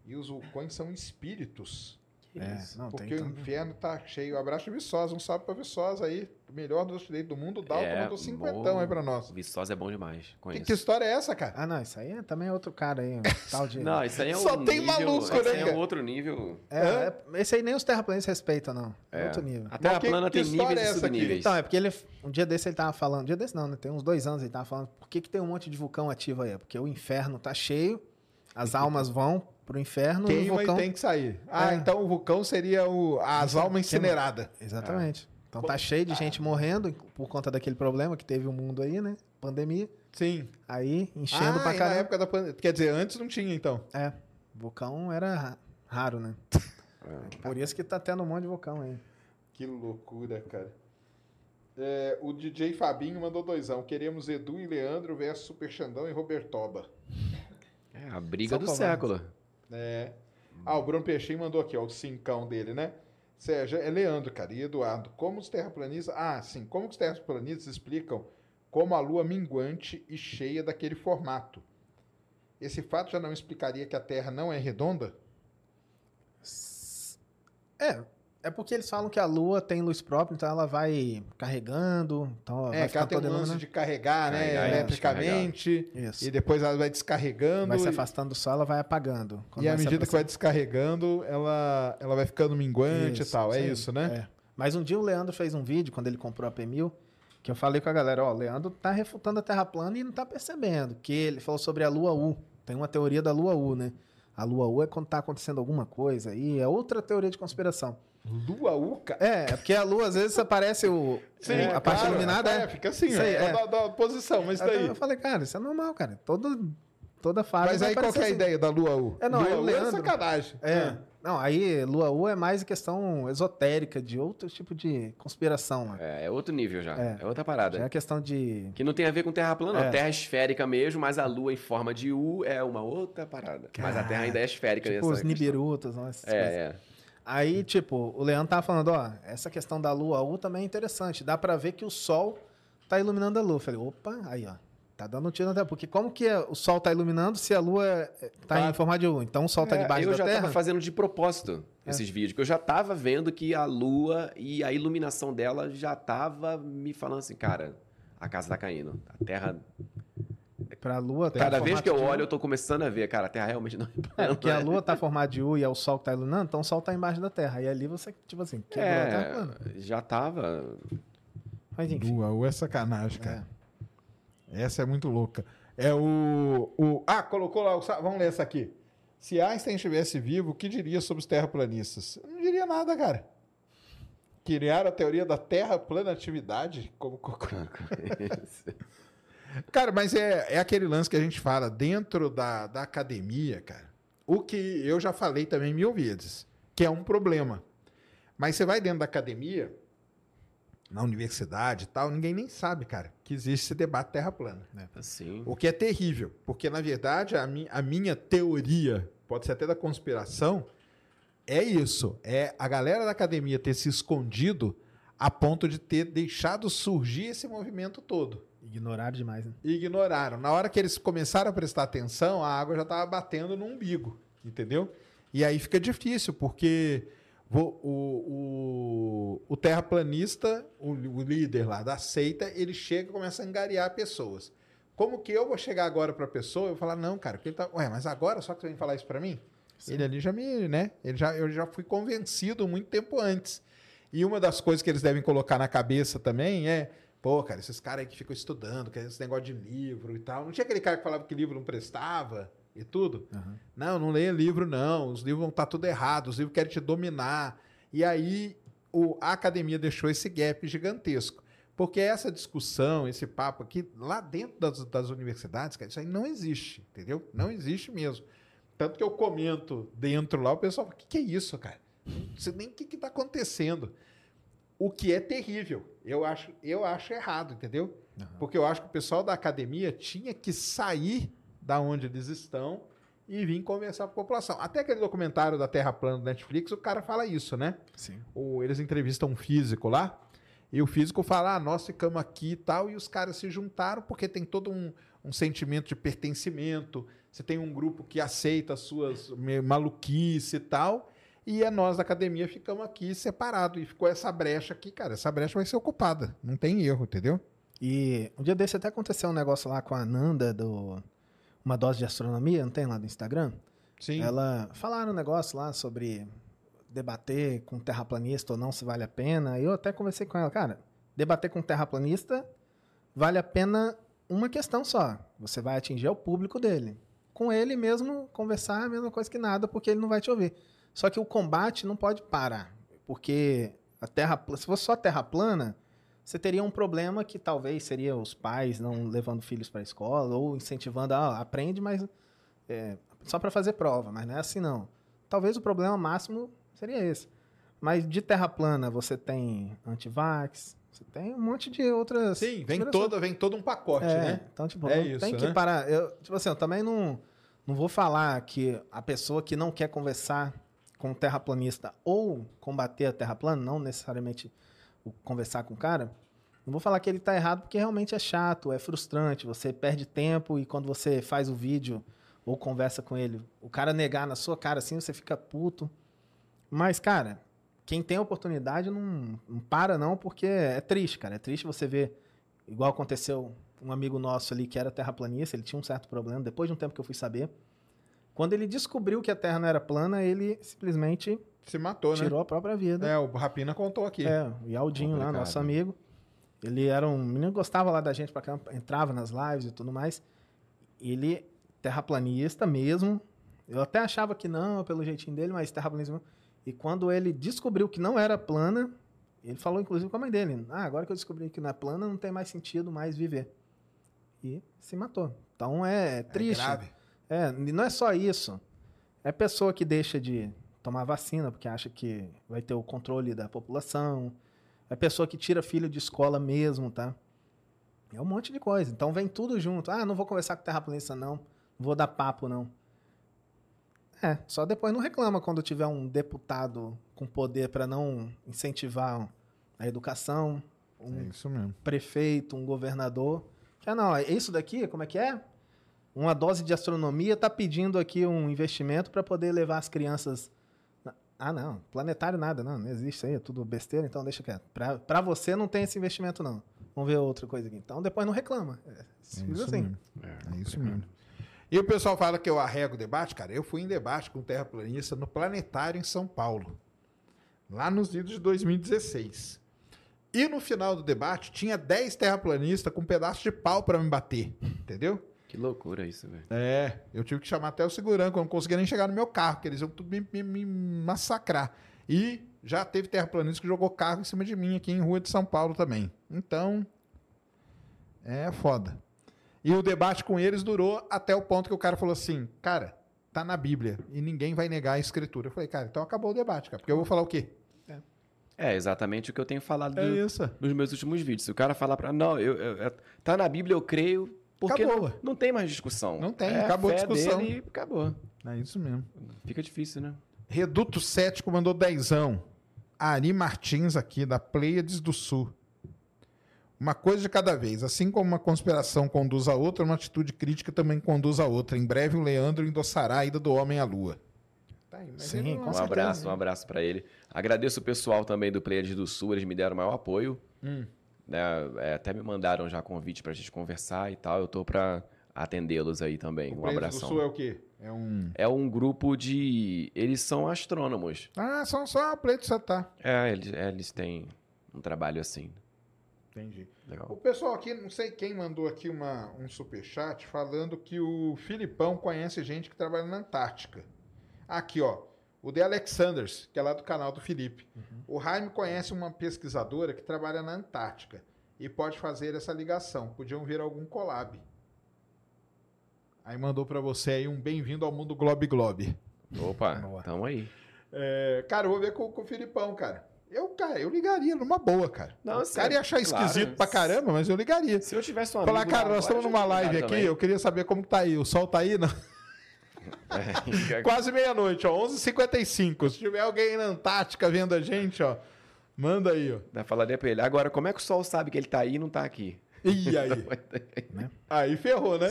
e os vulcões são espíritos. É, não, porque tem o inferno tá cheio. Abraço Viçosa, um salve pra Viçosa aí. O melhor do direito do mundo. O Dalton É, mandou cinquentão aí pra nós. Viçosa é bom demais. Que, que história é essa, cara? Ah, não, isso aí é, também é outro cara aí, tal de... Não, isso aí é Só um tem nível, maluco, esse né, aí é cara? um outro nível. É, é- esse aí nem os terraplanistas respeitam, não. É, É. outro nível. A Terra plana tem níveis é e essa aqui? subníveis. Então, é porque ele. Um dia desse ele tava falando. Um dia desse não, né? Tem uns dois anos ele tava falando. Por que, que tem um monte de vulcão ativo aí? Porque o inferno tá cheio, as almas vão pro inferno e o Queima vulcão. e tem que sair. Ah, É. então o vulcão seria o, as almas incineradas. Exatamente. Então tá cheio de gente morrendo por conta daquele problema que teve o mundo aí, né? Pandemia. Sim. Aí enchendo ah, pra e na caramba. época da pandemia. Quer dizer, antes não tinha, então. É. Vulcão era ra- raro, né? É. Por isso que tá tendo um monte de vulcão aí. Que loucura, cara. É, o DJ Fabinho mandou doisão. Queremos Edu e Leandro versus Super Xandão e Robertoba. É a briga São do covardes. século. É. Ah, o Bruno Peixinho mandou aqui, ó, o cincão dele, né? Sérgio, é Leandro, cara, e Eduardo. Como os terraplanistas. Ah, sim. Como os terraplanistas explicam como a lua minguante e cheia daquele formato? Esse fato já não explicaria que a Terra não é redonda? É. É porque eles falam que a lua tem luz própria, então ela vai carregando. Então ela vai é, que ela tem um lance iluminada. de carregar, né? Carregar, eletricamente. Isso. E depois ela vai descarregando. Vai se afastando do sol, ela vai apagando. Quando E à medida que vai descarregando, ela, ela vai ficando minguante e tal. É aí. isso, né? É. Mas um dia o Leandro fez um vídeo, quando ele comprou a P1000, que eu falei com a galera, ó, o Leandro tá refutando a Terra plana e não tá percebendo, que ele falou sobre a Lua U. Tem uma teoria da Lua U, né? A Lua U é quando tá acontecendo alguma coisa aí, é outra teoria de conspiração. Lua Uca. É, é porque a Lua, às vezes, aparece o, é, a parte claro, iluminada, é, é. fica assim, aí, é é. Da, da posição, mas Aí daí. Eu falei, cara, isso é normal, cara. Todo, toda fase Mas aí qual que é a assim. ideia da Lua U? É, não, Lua aí o U é Leandro- sacanagem. É. Não, aí Lua U é mais questão esotérica, de outro tipo de conspiração lá. É, é outro nível já. É. É, outra parada. Já é questão de. Que não tem a ver com terra plana, É. não. Terra esférica mesmo, mas a Lua em forma de U é uma outra parada. mas a Terra ainda é esférica. Tipo nessa os questão. Nibirutas, não, essas coisas. É, é. Aí, tipo, o Leandro tava falando, ó, essa questão da Lua U também é interessante. Dá pra ver que o Sol tá iluminando a Lua. Eu falei, opa, aí, ó. Tá dando um tiro na Terra. Porque como que é- o Sol tá iluminando se a Lua é- tá Tá. em forma de U? Então o Sol tá É, debaixo eu da já Terra? tava fazendo de propósito É. esses vídeos, que eu já tava vendo que a Lua e a iluminação dela já tava me falando assim, cara, a casa tá caindo. A Terra. Pra Lua tá Cada vez que eu olho, eu tô começando a ver, cara, a Terra realmente não é É, plana. porque a Lua tá formada de U e é o Sol que tá iluminando, então o Sol tá embaixo da Terra. E ali você, tipo assim, quebrou a Terra plana. É, já tava. Mas enfim. Lua U é sacanagem, cara. Essa é muito louca. É o, o. Ah, colocou lá. o Vamos ler essa aqui. Se Einstein estivesse vivo, o que diria sobre os terraplanistas? Eu não diria nada, cara. Criaram a teoria da terraplanatividade como Cara, mas é, é aquele lance que a gente fala dentro da, da academia, cara. O que eu já falei também mil vezes, que é um problema. Mas você vai dentro da academia, na universidade e tal, ninguém nem sabe, cara, que existe esse debate terra plana. Assim. O que é terrível, porque na verdade a, mi- a minha teoria, pode ser até da conspiração, é isso. É a galera da academia ter se escondido a ponto de ter deixado surgir esse movimento todo. Ignoraram demais, né? Ignoraram. Na hora que eles começaram a prestar atenção, a água já estava batendo no umbigo, entendeu? E aí fica difícil, porque o, o, o terraplanista, o, o líder lá da seita, ele chega e começa a angariar pessoas. Como que eu vou chegar agora para a pessoa e falar, não, cara, porque ele tá. Ué, mas agora só que você vem falar isso para mim? Ele ali já me, né? Ele já, eu já fui convencido muito tempo antes. E uma das coisas que eles devem colocar na cabeça também é, pô, cara, esses caras aí que ficam estudando, que é esse negócio de livro e tal. Não tinha aquele cara que falava que livro não prestava e tudo? Aham. Não, não leia livro, não. Os livros vão estar tudo errado, os livros querem te dominar. E aí o, a academia deixou esse gap gigantesco. Porque essa discussão, esse papo aqui, lá dentro das, das universidades, cara, isso aí não existe, entendeu? Não existe mesmo. Tanto que eu comento dentro lá, o pessoal fala, o que, que é isso, cara? Não sei nem o que está acontecendo. O que é terrível. Eu acho, eu acho errado, entendeu? Porque eu acho que o pessoal da academia tinha que sair da onde eles estão e vir conversar com a população. Até aquele documentário da Terra Plana do Netflix, o cara fala isso, né? Sim. O- eles entrevistam um físico lá, e o físico fala: ah, nós ficamos aqui e tal, e os caras se juntaram porque tem todo um, um sentimento de pertencimento. Você tem um grupo que aceita as suas maluquice e tal, e é nós da academia ficamos aqui separados. E ficou essa brecha aqui, cara. Essa brecha vai ser ocupada. Não tem erro, entendeu? E um dia desse até aconteceu um negócio lá com a Nanda do Uma Dose de Astronomia, não tem lá do Instagram? Sim. Ela falaram um negócio lá sobre debater com terraplanista ou não se vale a pena. Eu até conversei com ela, cara, debater com terraplanista vale a pena uma questão só. Você vai atingir o público dele. Com ele mesmo, conversar é a mesma coisa que nada, porque ele não vai te ouvir. Só que o combate não pode parar. Porque a terra, se fosse só terra plana, você teria um problema que talvez seria os pais não levando filhos para a escola ou incentivando, ah, aprende, mas é, só para fazer prova, mas não é assim não. Talvez o problema máximo seria esse. Mas de terra plana você tem antivax, você tem um monte de outras. Sim, vem, toda, vem todo um pacote, É, né? Então, tipo, É isso, tem que né? parar. Eu, tipo assim, eu também não, não vou falar que a pessoa que não quer conversar com terraplanista ou combater a terra plana, não necessariamente conversar com o cara, não vou falar que ele tá errado porque realmente é chato, é frustrante, você perde tempo e quando você faz o vídeo ou conversa com ele, o cara negar na sua cara assim, você fica puto. Mas, cara, quem tem oportunidade não, não para não, porque é triste, cara. É triste você ver, igual aconteceu um amigo nosso ali que era terraplanista, ele tinha um certo problema, depois de um tempo que eu fui saber. Quando ele descobriu que a Terra não era plana, ele simplesmente Se matou, né? tirou a própria vida. É, o Rapina contou aqui. É, o Yaldinho lá, nosso amigo. Ele era um menino que gostava lá da gente pra caramba, entrava nas lives e tudo mais. Ele, terraplanista mesmo. Eu até achava que não, pelo jeitinho dele, mas terraplanista mesmo. E quando ele descobriu que não era plana, ele falou inclusive com a mãe dele: Ah, agora que eu descobri que não é plana, não tem mais sentido mais viver. E se matou. Então é, É triste. grave. É, e não é só isso. É pessoa que deixa de tomar vacina porque acha que vai ter o controle da população. É pessoa que tira filho de escola mesmo, tá? É um monte de coisa. Então vem tudo junto. Ah, não vou conversar com terraplanista, não. Não vou dar papo, não. É, só depois não reclama quando tiver um deputado com poder para não incentivar a educação, um É isso mesmo. prefeito, um governador. Que, ah, não, isso daqui, como é que é? Uma dose de astronomia tá pedindo aqui um investimento para poder levar as crianças. Ah, não, planetário nada, não, não existe isso aí, é tudo besteira, então deixa quieto. Pra, pra você não tem esse investimento, não. Vamos ver outra coisa aqui. Então depois não reclama. É É simples isso assim. mesmo. É isso mesmo. E o pessoal fala que eu arrego o debate, cara. Eu fui em debate com o terraplanista no Planetário em São Paulo. Lá nos idos de 2016. E no final do debate tinha 10 terraplanistas com um pedaço de pau pra me bater. Entendeu? Que loucura isso, velho. É, eu tive que chamar até o segurança, eu não conseguia nem chegar no meu carro, porque eles iam tudo me, me- me massacrar. E já teve terraplanista que jogou carro em cima de mim aqui em Rua de São Paulo também. Então, é foda. E o debate com eles durou até o ponto que o cara falou assim, cara, tá na Bíblia e ninguém vai negar a escritura. Eu falei, cara, então acabou o debate, cara, porque eu vou falar o quê? É exatamente o que eu tenho falado É do- nos meus últimos vídeos. Se o cara falar pra. Não, eu, eu- eu- tá na Bíblia, eu creio. Porque Acabou. não, não tem mais discussão. Não tem, É acabou a fé discussão. dele e acabou. É isso mesmo. Fica difícil, né? Reduto Cético mandou dezão. Ari Martins aqui, da Pleiades do Sul. Uma coisa de cada vez. Assim como uma conspiração conduz a outra, uma atitude crítica também conduz a outra. Em breve o Leandro endossará a ida do homem à lua. Tá aí, mas Sim, com Um abraço, um abraço pra ele. Agradeço o pessoal também do Players do Sul, eles me deram o maior apoio. Hum. Né? É, até me mandaram já convite pra gente conversar e tal. Eu tô pra atendê-los aí também. O Um abração. do Sul é o quê? É um... É um grupo de. Eles são astrônomos. Ah, são só a Pleito tá. É, eles, é, eles têm um trabalho assim. Entendi. O Legal. pessoal aqui, não sei quem mandou aqui uma, um superchat falando que o Filipão conhece gente que trabalha na Antártica. Aqui, ó. O The Alexanders, que é lá do canal do Felipe. O Jaime conhece uma pesquisadora que trabalha na Antártica e pode fazer essa ligação. Podiam vir algum collab. Aí mandou pra você aí um bem-vindo ao mundo Globe Globe. Opa, tamo aí. É, cara, eu vou ver com, com o Filipão, cara. Eu, cara, eu ligaria numa boa, cara. Não, o cara ia achar claro. esquisito pra caramba, mas eu ligaria. Se eu tivesse um amigo... Falar, cara, nós estamos numa live aqui, também. eu queria saber como tá aí. O sol tá aí? Não. É. Quase meia-noite, ó, 11h55. Se tiver alguém aí na Antártica vendo a gente, ó, manda aí, ó. Eu falaria pra ele, agora, como é que o sol sabe que ele tá aí e não tá aqui? E aí? Aí ferrou, né?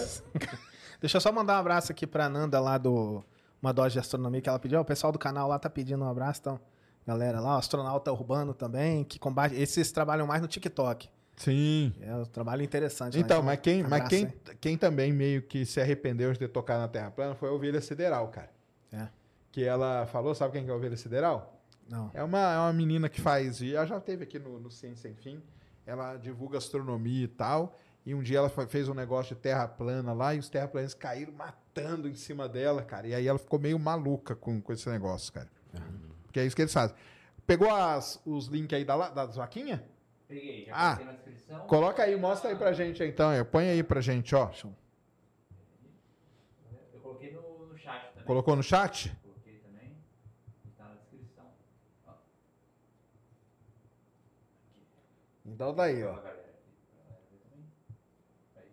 Deixa eu só mandar um abraço aqui pra Nanda lá do Uma Dose de Astronomia que ela pediu. O pessoal do canal lá tá pedindo um abraço, então. Galera lá, o astronauta urbano também, que combate. Esses trabalham mais no TikTok. Sim. É um trabalho interessante. lá. Então, mas quem, mas quem, quem também meio que se arrependeu de ter tocado na Terra plana foi a Ovelha Sideral, cara. É. Que ela falou, sabe quem que é a Ovelha Sideral? Não. É uma, é uma menina que faz, e ela já teve aqui no, no Ciência Sem Fim, ela divulga astronomia e tal, e um dia ela fez um negócio de terra plana lá, e os terraplanistas caíram matando em cima dela, cara, e aí ela ficou meio maluca com, com esse negócio, cara. Porque é isso que eles fazem. Pegou as, os links aí da, das vaquinhas? Peguei, já Ah, coloquei na descrição. Coloca aí, mostra aí pra gente então, é, põe aí pra gente, ó. Eu coloquei no, no chat também. Colocou no chat? Coloquei também. Tá na descrição. Ó, Então daí, ó. também. Aí.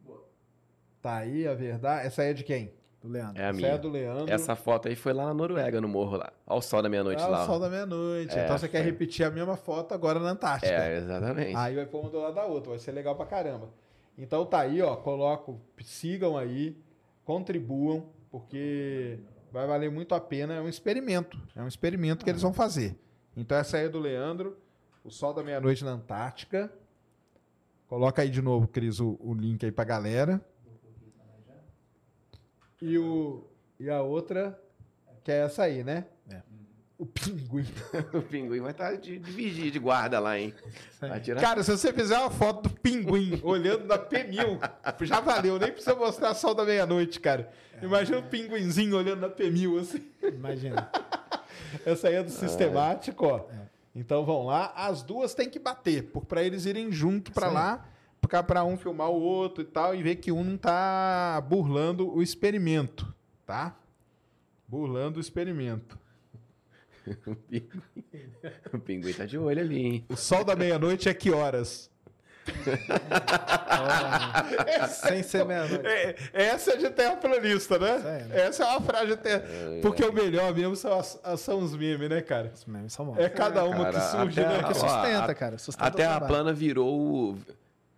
Boa. Tá aí a verdade. Essa aí é de quem? Do Leandro. É a Essa minha. é do Leandro. Essa foto aí foi lá na Noruega, no morro lá. Olha o sol da meia-noite Ah, lá. o sol da meia-noite. É, então você quer foi. repetir a mesma foto agora na Antártica. É, exatamente. Aí vai pôr uma do lado da outra, vai ser legal pra caramba. Então tá aí, ó, coloco, sigam aí, contribuam, porque vai valer muito a pena, é um experimento, é um experimento que eles vão fazer. Então essa aí é do Leandro, o sol da meia-noite na Antártica. Coloca aí de novo, Cris, o, o link aí pra galera. E, o, e a outra, que é essa aí, né? É. O pinguim. o pinguim vai estar de, de vigia, de guarda lá, hein? Vai tirar. Cara, se você fizer uma foto do pinguim olhando na P1000, já valeu, nem precisa mostrar sol da meia-noite, cara. Imagina o pinguinzinho olhando na P1000, assim. Imagina. Essa aí é do sistemático, ó. Então vão lá, as duas tem que bater, para eles irem junto aí. lá, pra- pra um filmar o outro e tal, e ver que um não tá burlando o experimento, tá? Burlando o experimento. O pinguim. o pinguim tá de olho ali, hein? O sol da meia-noite é que horas? Sem ser meia-noite. É, essa é de terraplanista, né? Sério? Essa é uma frase de terra. Porque o melhor mesmo são, as- são os memes, né, cara? Mesmo, isso é bom. É cada uma cara, que surge, até né? a- Que Que su- sustenta, a- cara. Sustenta A Terra trabalho. plana virou o-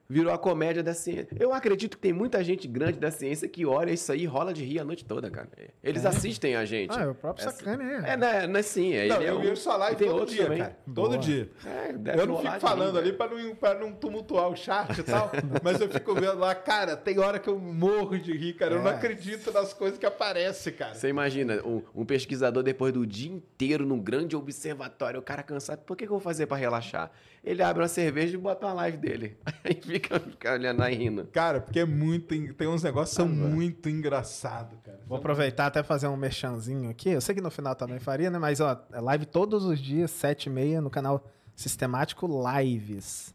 virou a comédia da ciência. Eu acredito que tem muita gente grande da ciência que olha isso aí e rola de rir a noite toda, cara. Eles assistem a gente. Ah, é o próprio Essa- Sacane. É, né, né, sim. é, Não, ele é eu um- vejo sua live e tem todo dia, também. cara. Todo Boa. dia. É, Eu não fico falando rir, ali velho. pra não, pra não tumultuar o chat e tal, mas eu fico vendo lá, cara, tem hora que eu morro de rir, cara. Eu não É. acredito nas coisas que aparecem, cara. Você imagina, um, um pesquisador depois do dia inteiro num grande observatório, o cara cansado, por que, que eu vou fazer pra relaxar? Ele abre uma cerveja e bota uma live dele. Aí fica, fica olhando aí rindo. Cara, porque é muito. Tem uns negócios que são muito engraçados, cara. Vou aproveitar até fazer um merchanzinho aqui. Eu sei que no final também faria, né? Mas, ó, é live todos os dias, 7 e meia, no canal Sistemático Lives.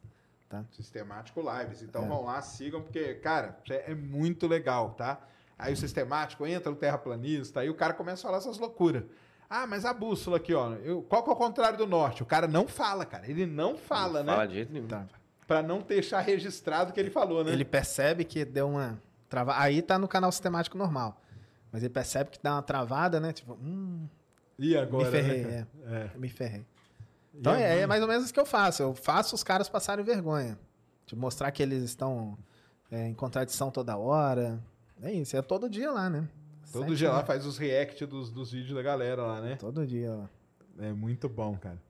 Tá? Sistemático Lives. Então É. vão lá, sigam, porque, cara, é é muito legal, tá? Aí o sistemático entra o terraplanista, aí o cara começa a falar essas loucuras. Ah, mas a bússola aqui, ó. eu- qual que é o contrário do norte? O cara não fala, cara. Ele não fala, não né? Fala de jeito nenhum. Tá. Pra não deixar registrado o que ele falou, né? Ele percebe que deu uma travada. Aí tá no canal Sistemático normal. Mas ele percebe que dá uma travada, né? Tipo, hum, E agora? me ferrei, né, é. É. Eu me ferrei. Então é, é mais ou menos isso que eu faço. Eu faço os caras passarem vergonha. De mostrar que eles estão é, em contradição toda hora. É isso, é todo dia lá, né? Todo Sete dia lá faz os react dos, dos vídeos da galera lá, né? Todo dia lá. É muito bom, cara.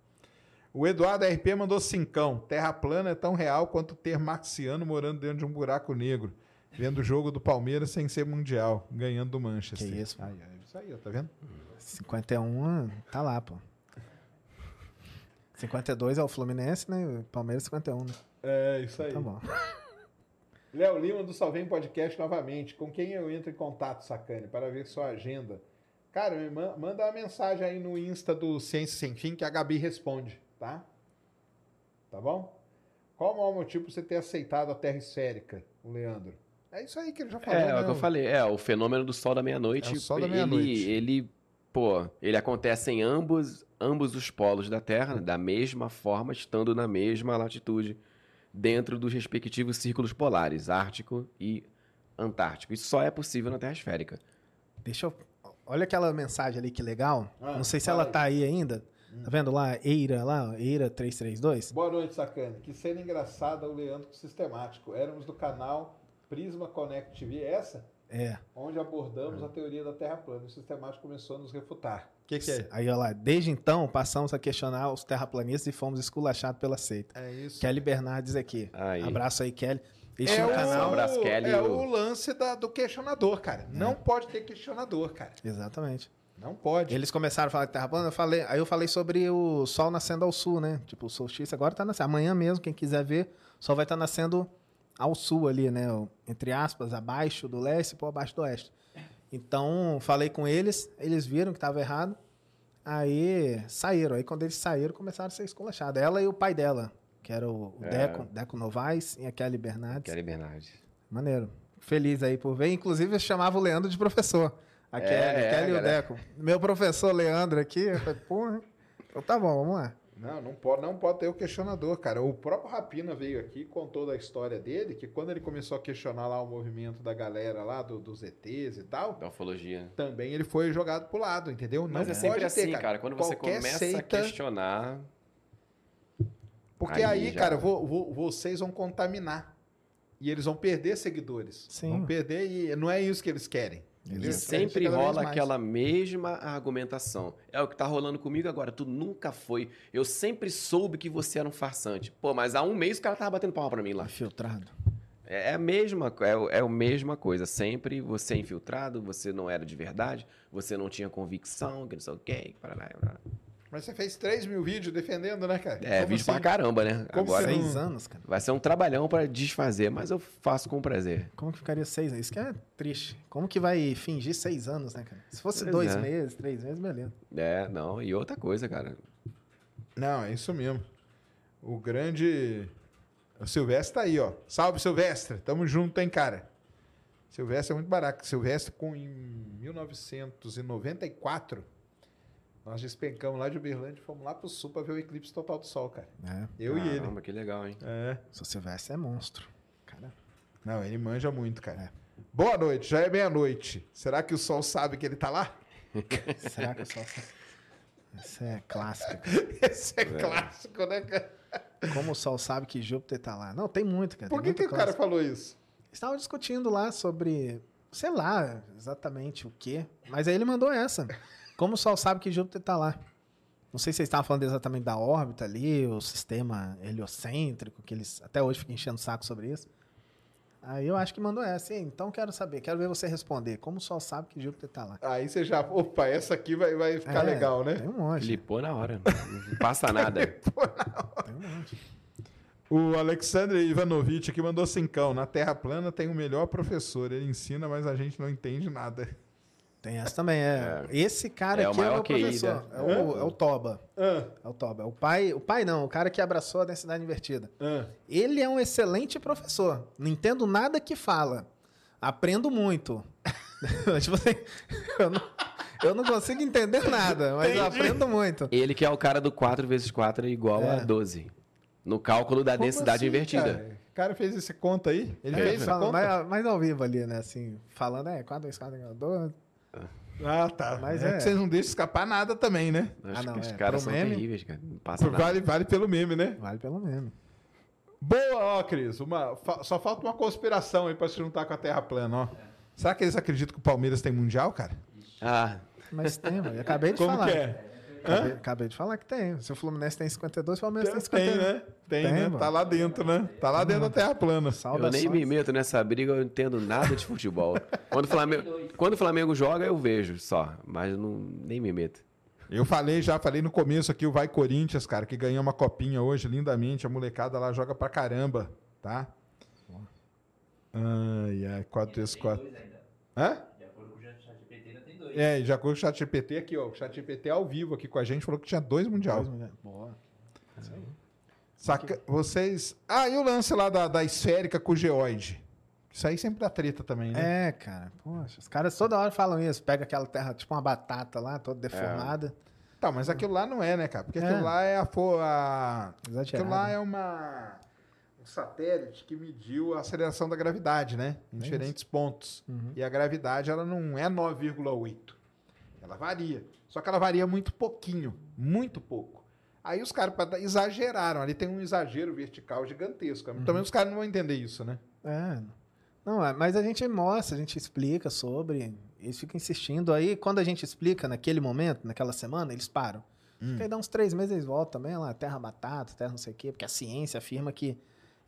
O Eduardo RP mandou cincão. Terra plana é tão real quanto ter marciano morando dentro de um buraco negro. Vendo o jogo do Palmeiras sem ser mundial, ganhando do Manchester. Que isso, Aí, aí, isso aí, tá vendo? 51 tá lá, pô. 52 é o Fluminense, né? Palmeiras 51, né? É, isso aí. Tá bom. Léo Lima do Salvem Podcast novamente. Com quem eu entro em contato, Sacane, para ver sua agenda? Cara, me ma- manda uma mensagem aí no Insta do Ciência Sem Fim que a Gabi responde, tá? Tá bom? Qual o maior motivo você ter aceitado a Terra esférica, o Leandro? É isso aí que ele já falou, É, é né? o que eu falei. É, o fenômeno do sol da meia-noite. É o sol da ele- meia-noite. Ele, pô, ele acontece em ambos, ambos os polos da Terra, né, da mesma forma, estando na mesma latitude, dentro dos respectivos círculos polares, Ártico e Antártico. Isso só é possível na Terra esférica. Deixa eu. Olha aquela mensagem ali que legal. Ah, Não sei se ela tá aí ainda. Tá vendo lá? Eira lá, Eira 332. Boa noite, Sacane. Que cena engraçada o Leandro com Sistemático. Éramos do canal Prisma Connect TV, é essa? É. Onde abordamos a teoria da Terra plana. E o Sistemático começou a nos refutar. O que, que é? Aí, olha lá. Desde então, passamos a questionar os terraplanistas e fomos esculachados pela seita. É isso. Kelly Bernardes aqui. Aí. Abraço aí, Kelly. Este É é o, o canal. Abraço, Kelly. é o lance da- do questionador, cara. Não pode ter questionador, cara. Exatamente. Não pode. Eles começaram a falar de terra plana, eu falei, aí eu falei sobre o sol nascendo ao sul, né? Tipo, o solstício agora tá nascendo. Amanhã mesmo, quem quiser ver, o sol vai estar nascendo ao sul ali, né? O- Entre aspas, abaixo do leste por abaixo do oeste. Então, falei com eles, eles viram que estava errado. Aí saíram. Aí quando eles saíram, começaram a ser esculachados. Ela e o pai dela, que era o, o É. Deco, Deco Novaes e a Kelly Bernardes. Kelly Bernardes. Maneiro. Feliz aí por ver. Inclusive, eu chamava o Leandro de professor. A É, Kelly, é, Kelly e o. Deco. Meu professor Leandro aqui. Eu falei, porra. Então tá bom, vamos lá. Não, não pode, não pode ter o questionador, cara. O próprio Rapina veio aqui, contou da história dele, que quando ele começou a questionar lá o movimento da galera lá, do- dos ETs e tal, Da ufologia. também ele foi jogado pro lado, entendeu? Mas não é sempre pode ter, assim, cara. Quando você Qualquer começa a seita- questionar. Porque Aí aí, já- cara, vo- vo- vocês vão contaminar. E eles vão perder seguidores. Sim. Vão perder e não é isso que eles querem. E sempre rola aquela mesma argumentação. É o que tá rolando comigo agora. Tu nunca foi. Eu sempre soube que você era um farsante. Pô, mas há um mês o cara tava batendo palma pra mim lá. Infiltrado. É a mesma, é, é a mesma coisa. Sempre você é infiltrado, você não era de verdade, você não tinha convicção, que não sei o quê. parará, parará. Mas você fez 3 mil vídeos defendendo, né, cara? É, Como vídeo assim? pra caramba, né? Como Agora não- Seis anos, cara. vai ser um trabalhão pra desfazer, mas eu faço com prazer. Como que ficaria seis anos? Isso que é triste. Como que vai fingir seis anos, né, cara? Se fosse Pois dois é. meses, três meses, beleza. É, não. E outra coisa, cara. Não, é isso mesmo. O grande. O Silvestre tá aí, ó. Salve, Silvestre. Tamo junto, hein, cara. Silvestre é muito barato. Silvestre, com, em 1994, nós despencamos lá de Uberlândia e fomos lá pro sul pra ver o eclipse total do sol, cara. É. Eu e ele. Caramba, que legal, hein? É. Se você Silvestre é monstro. Cara. Não, ele manja muito, cara. Boa noite, já é meia-noite. Será que o sol sabe que ele tá lá? Será que eu só. Isso é clássico. cara. Esse é, clássico, né, cara? Como o Sol sabe que Júpiter tá lá? Não, tem muito, cara. Por tem que, muito que o cara falou isso? Estavam discutindo lá sobre, sei lá, exatamente o quê. Mas aí ele mandou essa. Como o Sol sabe que Júpiter tá lá? Não sei se vocês estavam falando exatamente da órbita ali, o sistema heliocêntrico, que eles até hoje ficam enchendo o saco sobre isso. Aí eu acho que mandou essa. E, então quero saber, quero ver você responder. Como o Sol sabe que Júpiter tá lá? Aí você já. Opa, essa aqui vai, vai ficar É, legal, né? Tem um monte. Flipou na hora. Não passa nada. Tem um monte. O Alexandre Ivanovich aqui mandou cincão. Na Terra plana tem o melhor professor. Ele ensina, mas a gente não entende nada. Tem essa também, é. Esse cara É o aqui é o maior meu QI, professor. né? É, o, é o Toba. Ah, É o Toba. É o pai, o pai não, o cara que abraçou a densidade invertida. ah. Ele é um excelente professor. Não entendo nada que fala. Aprendo muito. tipo assim, eu não, eu não consigo entender nada, mas eu aprendo muito. Ele que é o cara do 4 vezes 4 é igual a É. 12. No cálculo da Como densidade assim, invertida. Cara? O cara fez esse conta aí? Ele É, fez essa conta? mas, mas ao vivo ali, né? Assim, falando, é 4, 2, 4, 2. Ah, tá. Mas é, é. que vocês não deixam escapar nada também, né? Os, Ah, não, os é. caras Pro são meme. terríveis, cara. Não passa nada. Vale, vale pelo meme, né? Vale pelo menos. Boa, ó, Cris. Uma, fa- só falta uma conspiração aí pra se juntar com a Terra plana, ó. Será que eles acreditam que o Palmeiras tem mundial, cara? Ah, Mas tem, mano. Eu acabei de Como falar. que é? Acabei, acabei de falar que tem. Se o Fluminense tem 52, o Palmeiras tem Tem, 51. né? Tem, Tem, né? mano. Tá lá dentro, né? Tá lá dentro da Terra plana. eu Saudações. nem me meto nessa briga, eu não entendo nada de futebol. Quando o Flamengo, quando o Flamengo joga, eu vejo só. Mas não, nem me meto. Eu falei já, falei no começo aqui, o Vai Corinthians, cara, que ganhou uma copinha hoje, lindamente. A molecada lá joga pra caramba, tá? Ai, ai, 4 vezes 4. Dois ainda. Hã? De acordo com o ChatGPT, ainda tem dois. É, já com o chat GPT aqui, ó. O chat GPT ao vivo aqui com a gente falou que tinha dois mundial. Boa. Saca... Vocês. Ah, e o lance lá da, da esférica com o geoide? Isso aí sempre dá treta também, né? É, cara. Poxa, os caras toda hora falam isso. Pega aquela terra, tipo uma batata lá, toda deformada. Tá, mas aquilo lá não é, né, cara? Porque É. aquilo lá é a, a... Exagerado. Aquilo lá é uma um satélite que mediu a aceleração da gravidade, né? Em É diferentes pontos. Uhum. E a gravidade ela não é 9,8. Ela varia. Só que ela varia muito pouquinho, muito pouco. Aí os caras exageraram. Ali tem um exagero vertical gigantesco. Uhum. Também os caras não vão entender isso, né? É. Não, é, mas a gente mostra, a gente explica sobre. Eles ficam insistindo. Aí, quando a gente explica naquele momento, naquela semana, eles param. Porque aí dá uns três meses eles voltam também, lá, terra batata, terra não sei o quê, porque a ciência afirma que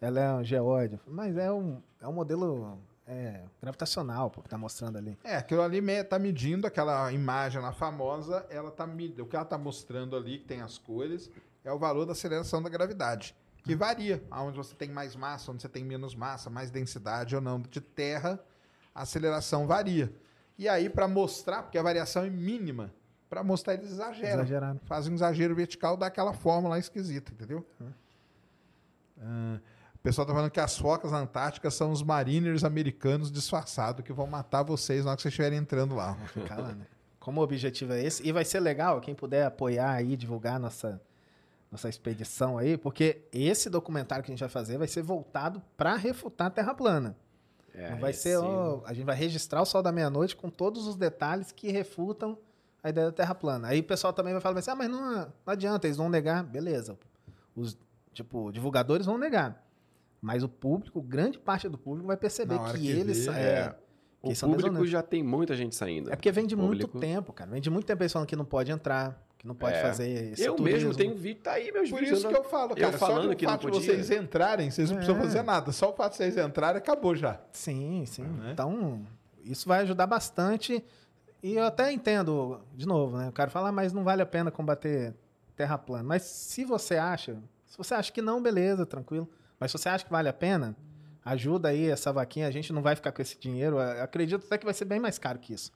ela é um geóide. Mas é um, é um modelo é, gravitacional, pô, que tá mostrando ali. É, aquilo ali me- tá medindo aquela imagem lá famosa, ela tá med- o que ela tá mostrando ali, que tem as cores, é o valor da aceleração da gravidade, que varia, aonde você tem mais massa, onde você tem menos massa, mais densidade ou não de terra, a aceleração varia. E aí para mostrar, porque a variação é mínima, para mostrar eles exageram. Exagerado. Fazem um exagero vertical daquela forma lá esquisita, entendeu? Ah, o pessoal tá falando que as focas na Antártica são os mariners americanos disfarçados que vão matar vocês na hora que vocês estiverem entrando lá. Lá, né? Como o objetivo é esse, e vai ser legal quem puder apoiar aí, divulgar nossa, nossa expedição aí, porque esse documentário que a gente vai fazer vai ser voltado para refutar a Terra plana. É, Não vai esse- ser, ó, a gente vai registrar o Sol da Meia-Noite com todos os detalhes que refutam a ideia da Terra plana. Aí o pessoal também vai falar assim, ah, mas não, não adianta, eles vão negar. Beleza, os tipo, divulgadores vão negar. Mas o público, grande parte do público vai perceber que, que eles... vê, é, é. que O público já tem muita gente saindo. É porque vem de muito tempo, cara. Vem de muito tempo eles falando que não pode entrar, que não pode É. fazer esse eu turismo. mesmo tenho vídeo, tá aí meus Por vídeos. isso eu que não- eu falo, eu cara. falando só de que o não fato de podia. vocês entrarem, vocês não precisam É. fazer nada. Só o fato de vocês entrarem, acabou já. Sim, sim. Né? Então, isso vai ajudar bastante. E eu até entendo, de novo, né? O cara fala, ah, mas não vale a pena combater terra plana. Mas se você acha, se você acha que não, beleza, tranquilo. Mas se você acha que vale a pena, ajuda aí essa vaquinha. A gente não vai ficar com esse dinheiro. Acredito até que vai ser bem mais caro que isso.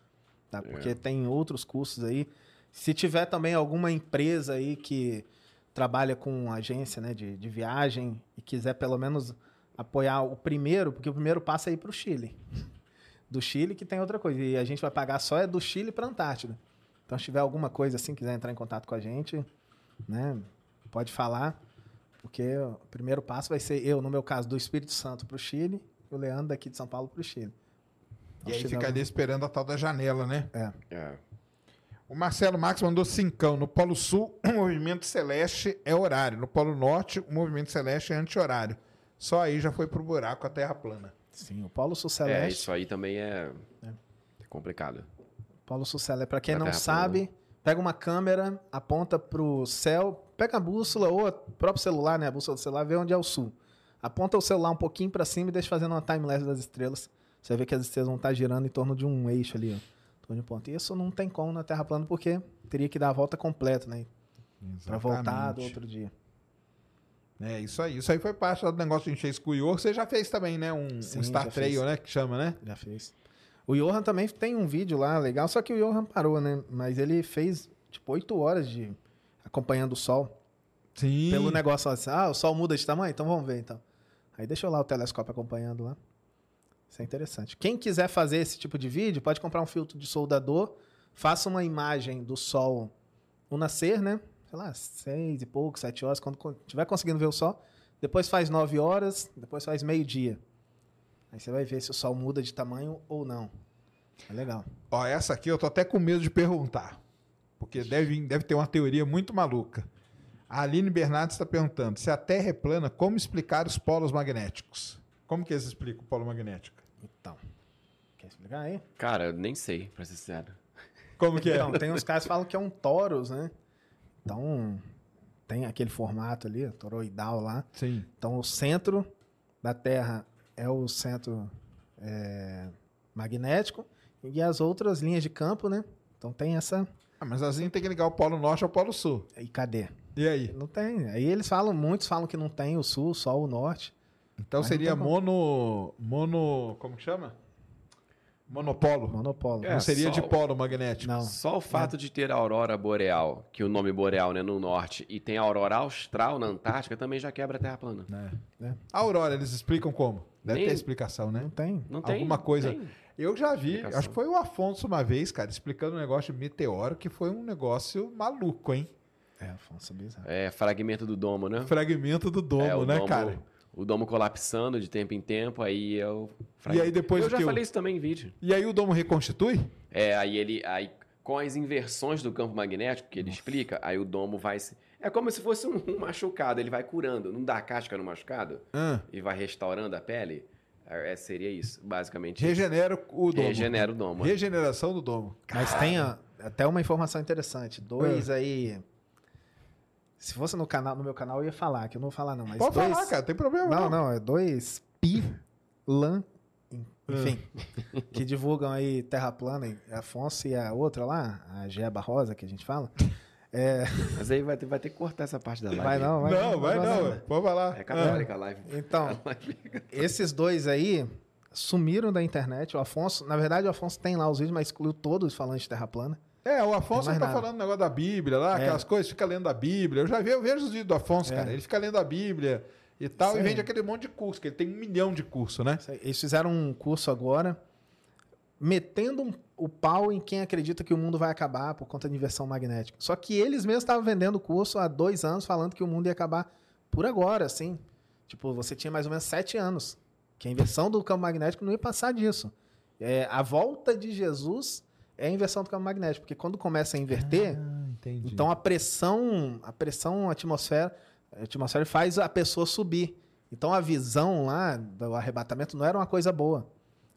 Tá? Porque tem outros custos aí. Se tiver também alguma empresa aí que trabalha com agência né, de, de viagem e quiser pelo menos apoiar o primeiro, porque o primeiro passa aí para o Chile. Do Chile que tem outra coisa. E a gente vai pagar só é do Chile para Antártida. Então, se tiver alguma coisa assim, quiser entrar em contato com a gente, né, pode falar. Porque o primeiro passo vai ser eu, no meu caso, do Espírito Santo para o Chile, e o Leandro daqui de São Paulo para o Chile. E aí Acho que fica dá- ali esperando a tal da janela, né? É. O Marcelo Max mandou cincão. No Polo Sul, o movimento celeste é horário. No Polo Norte, o movimento celeste é anti-horário. Só aí já foi pro buraco a Terra plana. Sim, o Polo Sul É, Celeste. isso aí também é, complicado. Paulo Sucela, para quem não Terra sabe, pega uma câmera, aponta pro céu, pega a bússola ou o próprio celular, né, a bússola do celular, vê onde é o sul. Aponta o celular um pouquinho para cima e deixa fazendo uma timelapse das estrelas. Você ver que as estrelas vão estar girando em torno de um eixo ali, ó. de um ponto. E isso não tem como na Terra plana porque teria que dar a volta completa, né, para voltar do outro dia. É, isso aí. Isso aí foi parte do negócio de encher esse cuior. Você já fez também, né? Um, Sim, um Star Trail, né? Que chama, né? Já fez. O Johan também tem um vídeo lá legal, só que o Johan parou, né? Mas ele fez tipo oito horas de acompanhando o sol. Sim. pelo negócio assim, ah, o sol muda de tamanho? Então vamos ver, então. Aí deixa lá o telescópio acompanhando lá. Isso é interessante. Quem quiser fazer esse tipo de vídeo, pode comprar um filtro de soldador, faça uma imagem do sol no nascer, né? Sei lá, seis e pouco, sete horas, quando co- tiver conseguindo ver o sol. Depois faz nove horas, depois faz meio-dia. Aí você vai ver se o sol muda de tamanho ou não. É legal. Ó, essa aqui eu tô até com medo de perguntar. Porque deve, deve ter uma teoria muito maluca. A Aline Bernardes está perguntando: se a Terra é plana, como explicar os polos magnéticos? Como que eles explicam o polo magnético? Então. Quer explicar aí? Cara, eu nem sei, pra ser sincero. Como que é? Então, tem uns caras que falam que é um Taurus, né? Então, tem aquele formato ali, toroidal lá. Sim. Então, o centro da Terra é o centro é, magnético e as outras linhas de campo, né? Então, tem essa... Ah, mas assim tem que ligar o polo norte ao polo sul. E cadê? E aí? Não tem. Aí eles falam, muitos falam que não tem o sul, só o norte. Então Mas seria mono. Mono. Como que chama? Monopolo. Monopolo. É, não seria de polo magnético. Não. Só o fato de ter a aurora boreal, que o nome boreal né, no norte, e tem a aurora austral na Antártica, também já quebra a Terra plana. Né? É. A Aurora, eles explicam como? Deve Nem- ter explicação, né? Não tem. Não tem. Alguma coisa. tem. Eu já vi, Explicação. acho que foi o Afonso uma vez, cara, explicando um negócio de meteoro que foi um negócio maluco, hein? É, Afonso, bizarro. É fragmento do domo, né? Fragmento do domo, é, o né, domo, cara? O domo colapsando de tempo em tempo, aí é o E aí depois Eu já falei isso também em vídeo. E aí o domo reconstitui? É, aí ele. Aí, com as inversões do campo magnético que ele explica, aí o domo vai se. É como se fosse um, um machucado, ele vai curando. Não dá casca no machucado Ah, e vai restaurando a pele. É, seria isso, basicamente. regenera o domo. Regenera o domo. Regeneração do domo. Mas tem até uma informação interessante. Dois aí. Se fosse no canal, no meu canal, eu ia falar, que eu não vou falar, não. Mas Pode dois... falar, cara, tem problema Não, não, é dois pi, lan, enfim, que divulgam aí Terra Plana, e Afonso e a outra lá, a Geba Rosa, que a gente fala. É, Mas aí vai ter, vai ter que cortar essa parte da live. vai não, vai Não, vai não. não. Pode falar. É católica a live. Então, A live- esses dois aí sumiram da internet. O Afonso, na verdade, o Afonso tem lá os vídeos, mas excluiu todos falando de Terra Plana. É, o Afonso tá nada. falando negócio da Bíblia lá, É. aquelas coisas, fica lendo a Bíblia. Eu já vi, eu vejo os vídeos do Afonso, É. cara. Ele fica lendo a Bíblia e tal, Sim. e vende aquele monte de curso, que ele tem um milhão de curso, né? Eles fizeram um curso agora, metendo o pau em quem acredita que o mundo vai acabar por conta de inversão magnética. Só que eles mesmos estavam vendendo o curso há dois anos, falando que o mundo ia acabar por agora, assim. Tipo, você tinha mais ou menos sete anos. Que a inversão do campo magnético não ia passar disso. É, a volta de Jesus é a inversão do campo magnético, porque quando começa a inverter, Ah, então a pressão, a pressão atmosfera, a atmosfera faz a pessoa subir. Então a visão lá do arrebatamento não era uma coisa boa.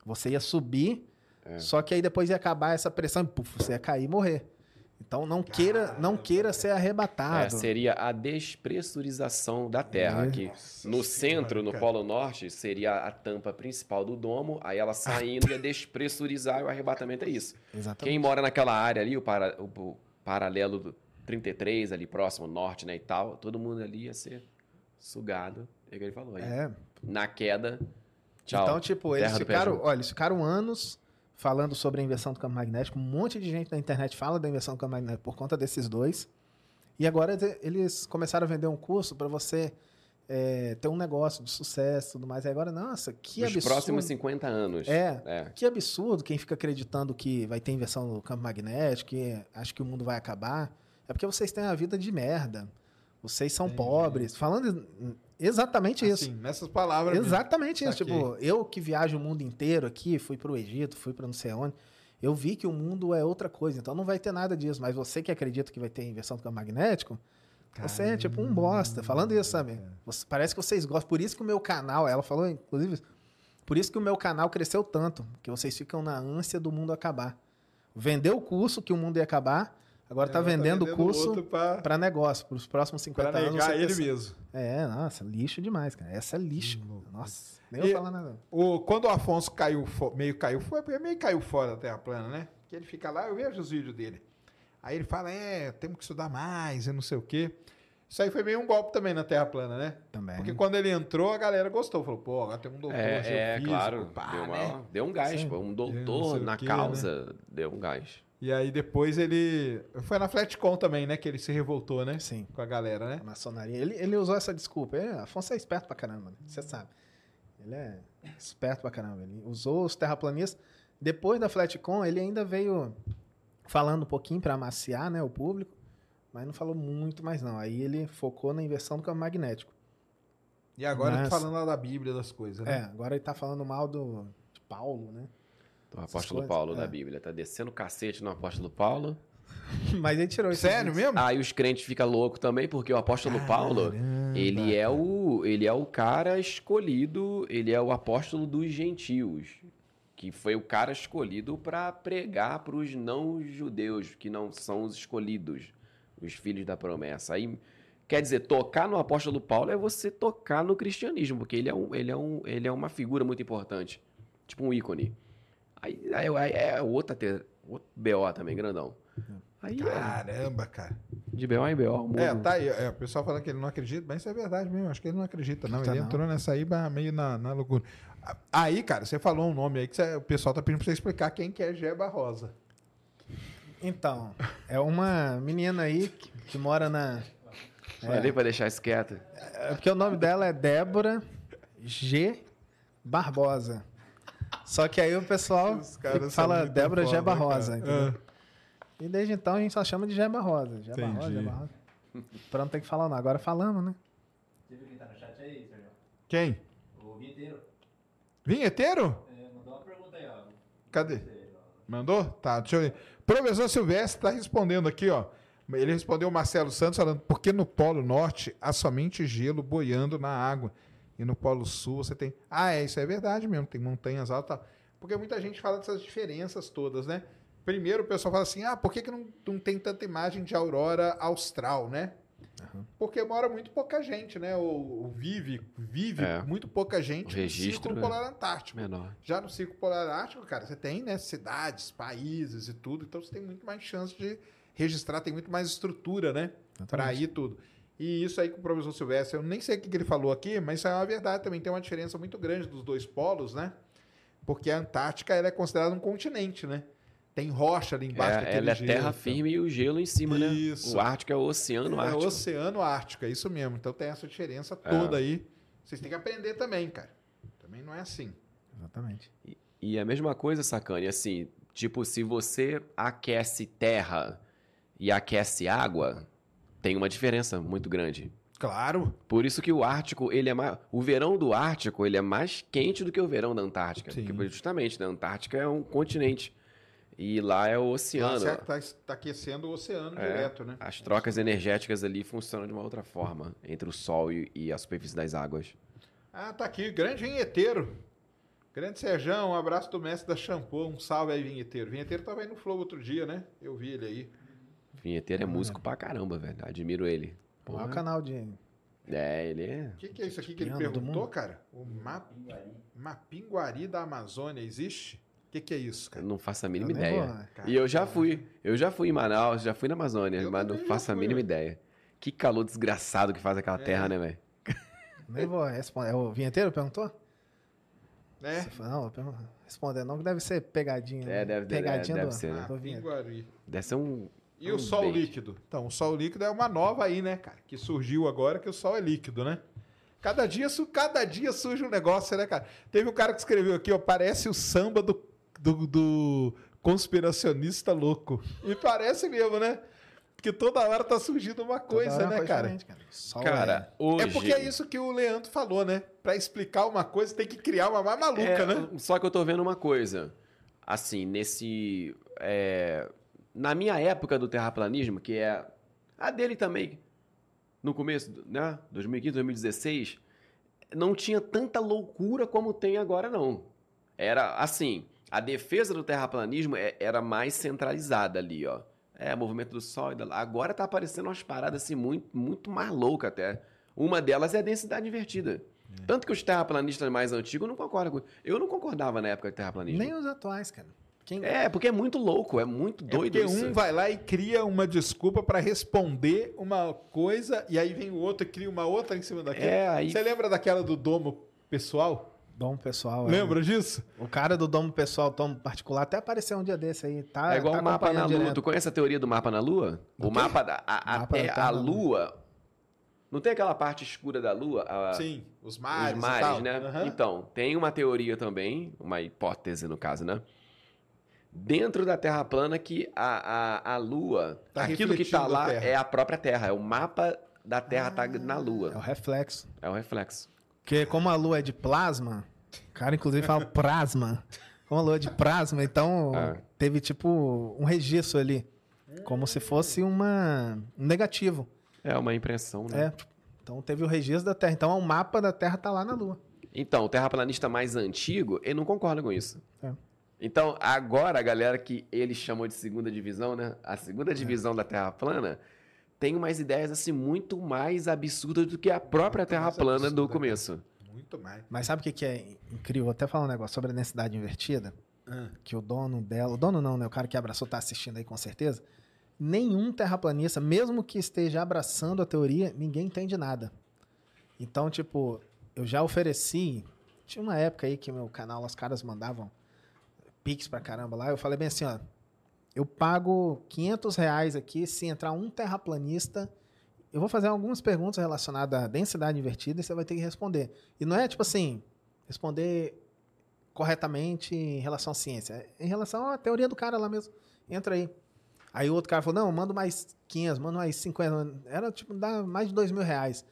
Você ia subir, É. só que aí depois ia acabar essa pressão e puf, você ia cair e morrer. Então não queira, não queira ser É, arrebatado. seria a despressurização da Terra, É. que no centro, no cara. Polo Norte, seria a tampa principal do domo, aí ela saindo ia despressurizar e o arrebatamento é isso. Exatamente. Quem mora naquela área ali, o, para- o- o paralelo do 33, ali próximo, norte, né, e tal, todo mundo ali ia ser sugado, é o que ele falou aí. É. Na queda, tchau. Então, tipo, eles ficaram, olha, eles ficaram anos falando sobre a inversão do campo magnético. Um monte de gente na internet fala da inversão do campo magnético por conta desses dois. E agora eles- começaram a vender um curso para você é, ter um negócio de sucesso e tudo mais. E agora, nossa, que Os absurdo. próximos 50 anos. É. É. Que absurdo quem fica acreditando que vai ter inversão no campo magnético, que acha que o mundo vai acabar. É porque vocês têm a vida de merda. Vocês são pobres. Falando exatamente isso. Assim, nessas palavras. mesmo. Exatamente isso. Saquei. Tipo, eu que viajo o mundo inteiro aqui, fui pro Egito, fui pra não sei onde, eu vi que o mundo é outra coisa, então não vai ter nada disso. Mas você que acredita que vai ter inversão do campo magnético, você é tipo um bosta. Falando isso, sabe? Você- parece que vocês gostam. Por isso que o meu canal, ela falou, inclusive, por isso que o meu canal cresceu tanto, que vocês ficam na ânsia do mundo acabar. Vendeu o curso que o mundo ia acabar, agora tá Agora vendendo o curso para negócio, para os próximos 50 pra anos. negar você ele ter- mesmo. É, nossa, lixo demais, cara. Essa é lixo. Nossa, nem E- vou falar nada. O, quando o Afonso caiu, fo- meio caiu, foi meio caiu fora da Terra plana, né? Que ele fica lá, eu vejo os vídeos dele. Aí ele fala, é, temos que estudar mais e não sei o quê. Isso aí foi meio um golpe também na Terra plana, né? Também. Porque quando ele entrou, a galera gostou. Falou, pô, agora tem um doutor É, é, claro. pá, deu, uma- né? deu um gás, Sim. pô. Um doutor na quê, causa deu um gás. E aí depois ele... Foi na Flatcom também, né? Que ele se revoltou, né? Sim. Com a galera, né? A maçonaria. Ele, ele usou essa desculpa. É, Afonso é esperto pra caramba, né? Você sabe. Ele é esperto pra caramba. Ele usou os terraplanistas. Depois da Flatcom, ele ainda veio falando um pouquinho pra amaciar né, o público, mas não falou muito mais não. Aí ele focou na inversão do campo magnético. E agora Mas- falando lá da Bíblia, das coisas, É, né? agora ele tá falando mal do de Paulo, né? O apóstolo Paulo da é. Bíblia tá descendo o cacete no apóstolo Paulo. Mas ele tirou isso. Sério mesmo? Aí os crentes ficam loucos também, porque o apóstolo Paulo, ele é o ele é o cara escolhido, ele é o apóstolo dos gentios, que foi o cara escolhido para pregar para os não judeus, que não são os escolhidos, os filhos da promessa. Aí quer dizer, tocar no apóstolo Paulo é você tocar no cristianismo, porque ele é um, ele é um, ele é uma figura muito importante, tipo um ícone. Aí, aí, aí é outra te- outro BO também grandão. Aí é, Caramba, cara. de BO em BO, mundo- É, tá aí. É, o pessoal fala que ele não acredita, mas isso é verdade mesmo. Acho que ele não acredita, não. Acredita ele não. entrou nessa aí meio na, na loucura. A- Aí, cara, você falou um nome aí que você- o pessoal tá pedindo pra você explicar quem que é Geba Rosa. Então, é uma menina aí que, que mora na. Falei pra deixar isso quieto. É porque o nome dela é Débora G. Barbosa. Só que aí o pessoal fala Débora Geba né? Rosa. entendeu? Ah, E desde então a gente só chama de Geba Rosa. Geba Rosa. Geba Rosa. Pra não ter que falar não. Agora falamos, né? Você viu quem tá no chat aí, Sérgio? Quem? O Vinteiro. Vinheteiro? É, mandou uma pergunta aí, ó. Cadê? Mandou? Tá, deixa eu ver. Professor Silvestre está respondendo aqui, ó. Ele respondeu o Marcelo Santos falando, porque no Polo Norte há somente gelo boiando na água. E no Polo Sul você tem. Ah, é, isso é verdade mesmo, tem montanhas altas. Porque muita gente fala dessas diferenças todas, né? Primeiro o pessoal fala assim: ah, por que, que não, não tem tanta imagem de aurora austral, né? Porque mora muito pouca gente, né? Ou, ou vive, vive É. muito pouca gente registro, no Círculo é. Polar Antártico. Menor. Já no Círculo Polar Ártico, cara, você tem, né, cidades, países e tudo, então você tem muito mais chance de registrar, tem muito mais estrutura, né, para ir tudo. E isso aí com o professor Silvestre, eu nem sei o que que ele falou aqui, mas isso é uma verdade também, tem uma diferença muito grande dos dois polos, né? Porque a Antártica ela é considerada um continente, né? Tem rocha ali embaixo É, daquele ela é gelo, terra então. firme e o gelo em cima, Isso. né? O Ártico é o oceano É Ártico. o Oceano Ártico, é isso mesmo. Então tem essa diferença toda aí. Vocês têm que aprender também, cara. Também não é assim. Exatamente. E a mesma coisa, Sacane, assim, tipo, se você aquece terra e aquece água, tem uma diferença muito grande. Claro. Por isso que o Ártico, ele é mais. O verão do Ártico, ele é mais quente do que o verão da Antártica. Sim. Porque justamente, né? A Antártica é um continente. E lá é o oceano. Lá Tá, aquecendo o oceano É. direto, né? As trocas energéticas ali funcionam de uma outra forma entre o Sol e, e a superfície das águas. Ah, tá aqui, grande vinheteiro. Grande Serjão, um abraço do mestre da Shampoo, um salve aí, vinheteiro. Vinheteiro tava aí no Flow outro dia, né? Eu vi ele aí. Vinheteiro é músico pra caramba, velho. Admiro ele. O maior Porra. canal de. É, ele é. O que, que é isso aqui que ele perguntou, cara? O ma Mapinguari da Amazônia existe? O que, que é isso, Eu cara? não faço a mínima Eu ideia. vou- E eu já fui. Eu já fui em Manaus, já fui na Amazônia, Eu mas não faço a fui, mínima ué. ideia. Que calor desgraçado que faz aquela É. terra, né, velho? Nem vou responder. É o vinheteiro perguntou? Né? Você falou, Não, eu responder não, que deve ser pegadinha. É, né? deve- pegadinha deve do, ser, né? do vinheteiro. Mapinguari. Deve ser um. E um o sol bait. líquido? Então, o sol líquido é uma nova aí, né, cara? Que surgiu agora, que o sol é líquido, né? Cada dia, cada dia surge um negócio, né, cara? Teve um cara que escreveu aqui, ó, parece o samba do, do, do conspiracionista louco. E parece mesmo, né? Porque toda hora tá surgindo uma coisa, é né, coisa cara? cara. Cara, hoje. É porque é isso que o Leandro falou, né? Pra explicar uma coisa, tem que criar uma mais maluca, É, né? Só que eu tô vendo uma coisa. Assim, nesse. é, na minha época do terraplanismo, que é a dele também, no começo, né? 2015, 2016, não tinha tanta loucura como tem agora, não. Era assim, a defesa do terraplanismo é- era mais centralizada ali, ó. É, movimento do Sol e da... Agora tá aparecendo umas paradas assim muito, muito mais loucas até. Uma delas é a densidade invertida. Tanto que os terraplanistas mais antigos não concordam com. Eu não concordava na época de terraplanismo. Nem os atuais, cara. Quem... É, porque é muito louco, é muito É doido porque isso. um vai lá e cria uma desculpa pra responder uma coisa, e aí vem o outro e cria uma outra em cima daquela. É, aí. Você lembra daquela do domo pessoal? Domo pessoal. é. Lembra disso? O cara do domo pessoal, domo particular, até apareceu um dia desse aí. Tá, É igual tá o mapa na Lua. direto. Tu conhece a teoria do mapa na Lua? Do O quê? mapa da. A, Mapa da Terra- Terra a Lua. Não tem aquela parte escura da Lua? A- Sim, os mares. os e mares, tal. né? Aham. Então, tem uma teoria também, uma hipótese no caso, né? Dentro da Terra plana que a, a, a Lua, Tá aquilo que tá a lá é a própria Terra, é o mapa da Terra Ah. tá na É o Lua. reflexo. É o reflexo. Porque como a lua é de plasma, o cara inclusive fala plasma. Como a lua é de plasma, então Ah. teve tipo um registro ali. Como se fosse uma, um negativo. É uma impressão, né? É. Então teve o registro da Terra. Então o mapa da Terra tá lá na Lua. Então, o terraplanista mais antigo, ele não concorda com isso. É. Então, agora a galera que ele chamou de segunda divisão, né? A segunda divisão da Terra plana tem umas ideias assim muito mais absurdas do que a própria Muito Terra plana do absurda, começo. Muito mais. Mas sabe o que, que é incrível? Vou até falar um negócio sobre a densidade invertida. Ah. Que o dono dela. O dono não, né? O cara que abraçou tá assistindo aí com certeza. Nenhum terraplanista, mesmo que esteja abraçando a teoria, ninguém entende nada. Então, tipo, eu já ofereci. Tinha uma época aí que meu canal, os caras mandavam pix pra caramba lá. Eu falei bem assim, ó. Eu pago 500 reais aqui se entrar um terraplanista. Eu vou fazer algumas perguntas relacionadas à densidade invertida e você vai ter que responder. E não é tipo assim, responder corretamente em relação à ciência. Em relação à teoria do cara lá mesmo. Entra aí. Aí o outro cara falou, não, manda mais 500, manda mais 50. Era tipo, dá mais de dois mil reais.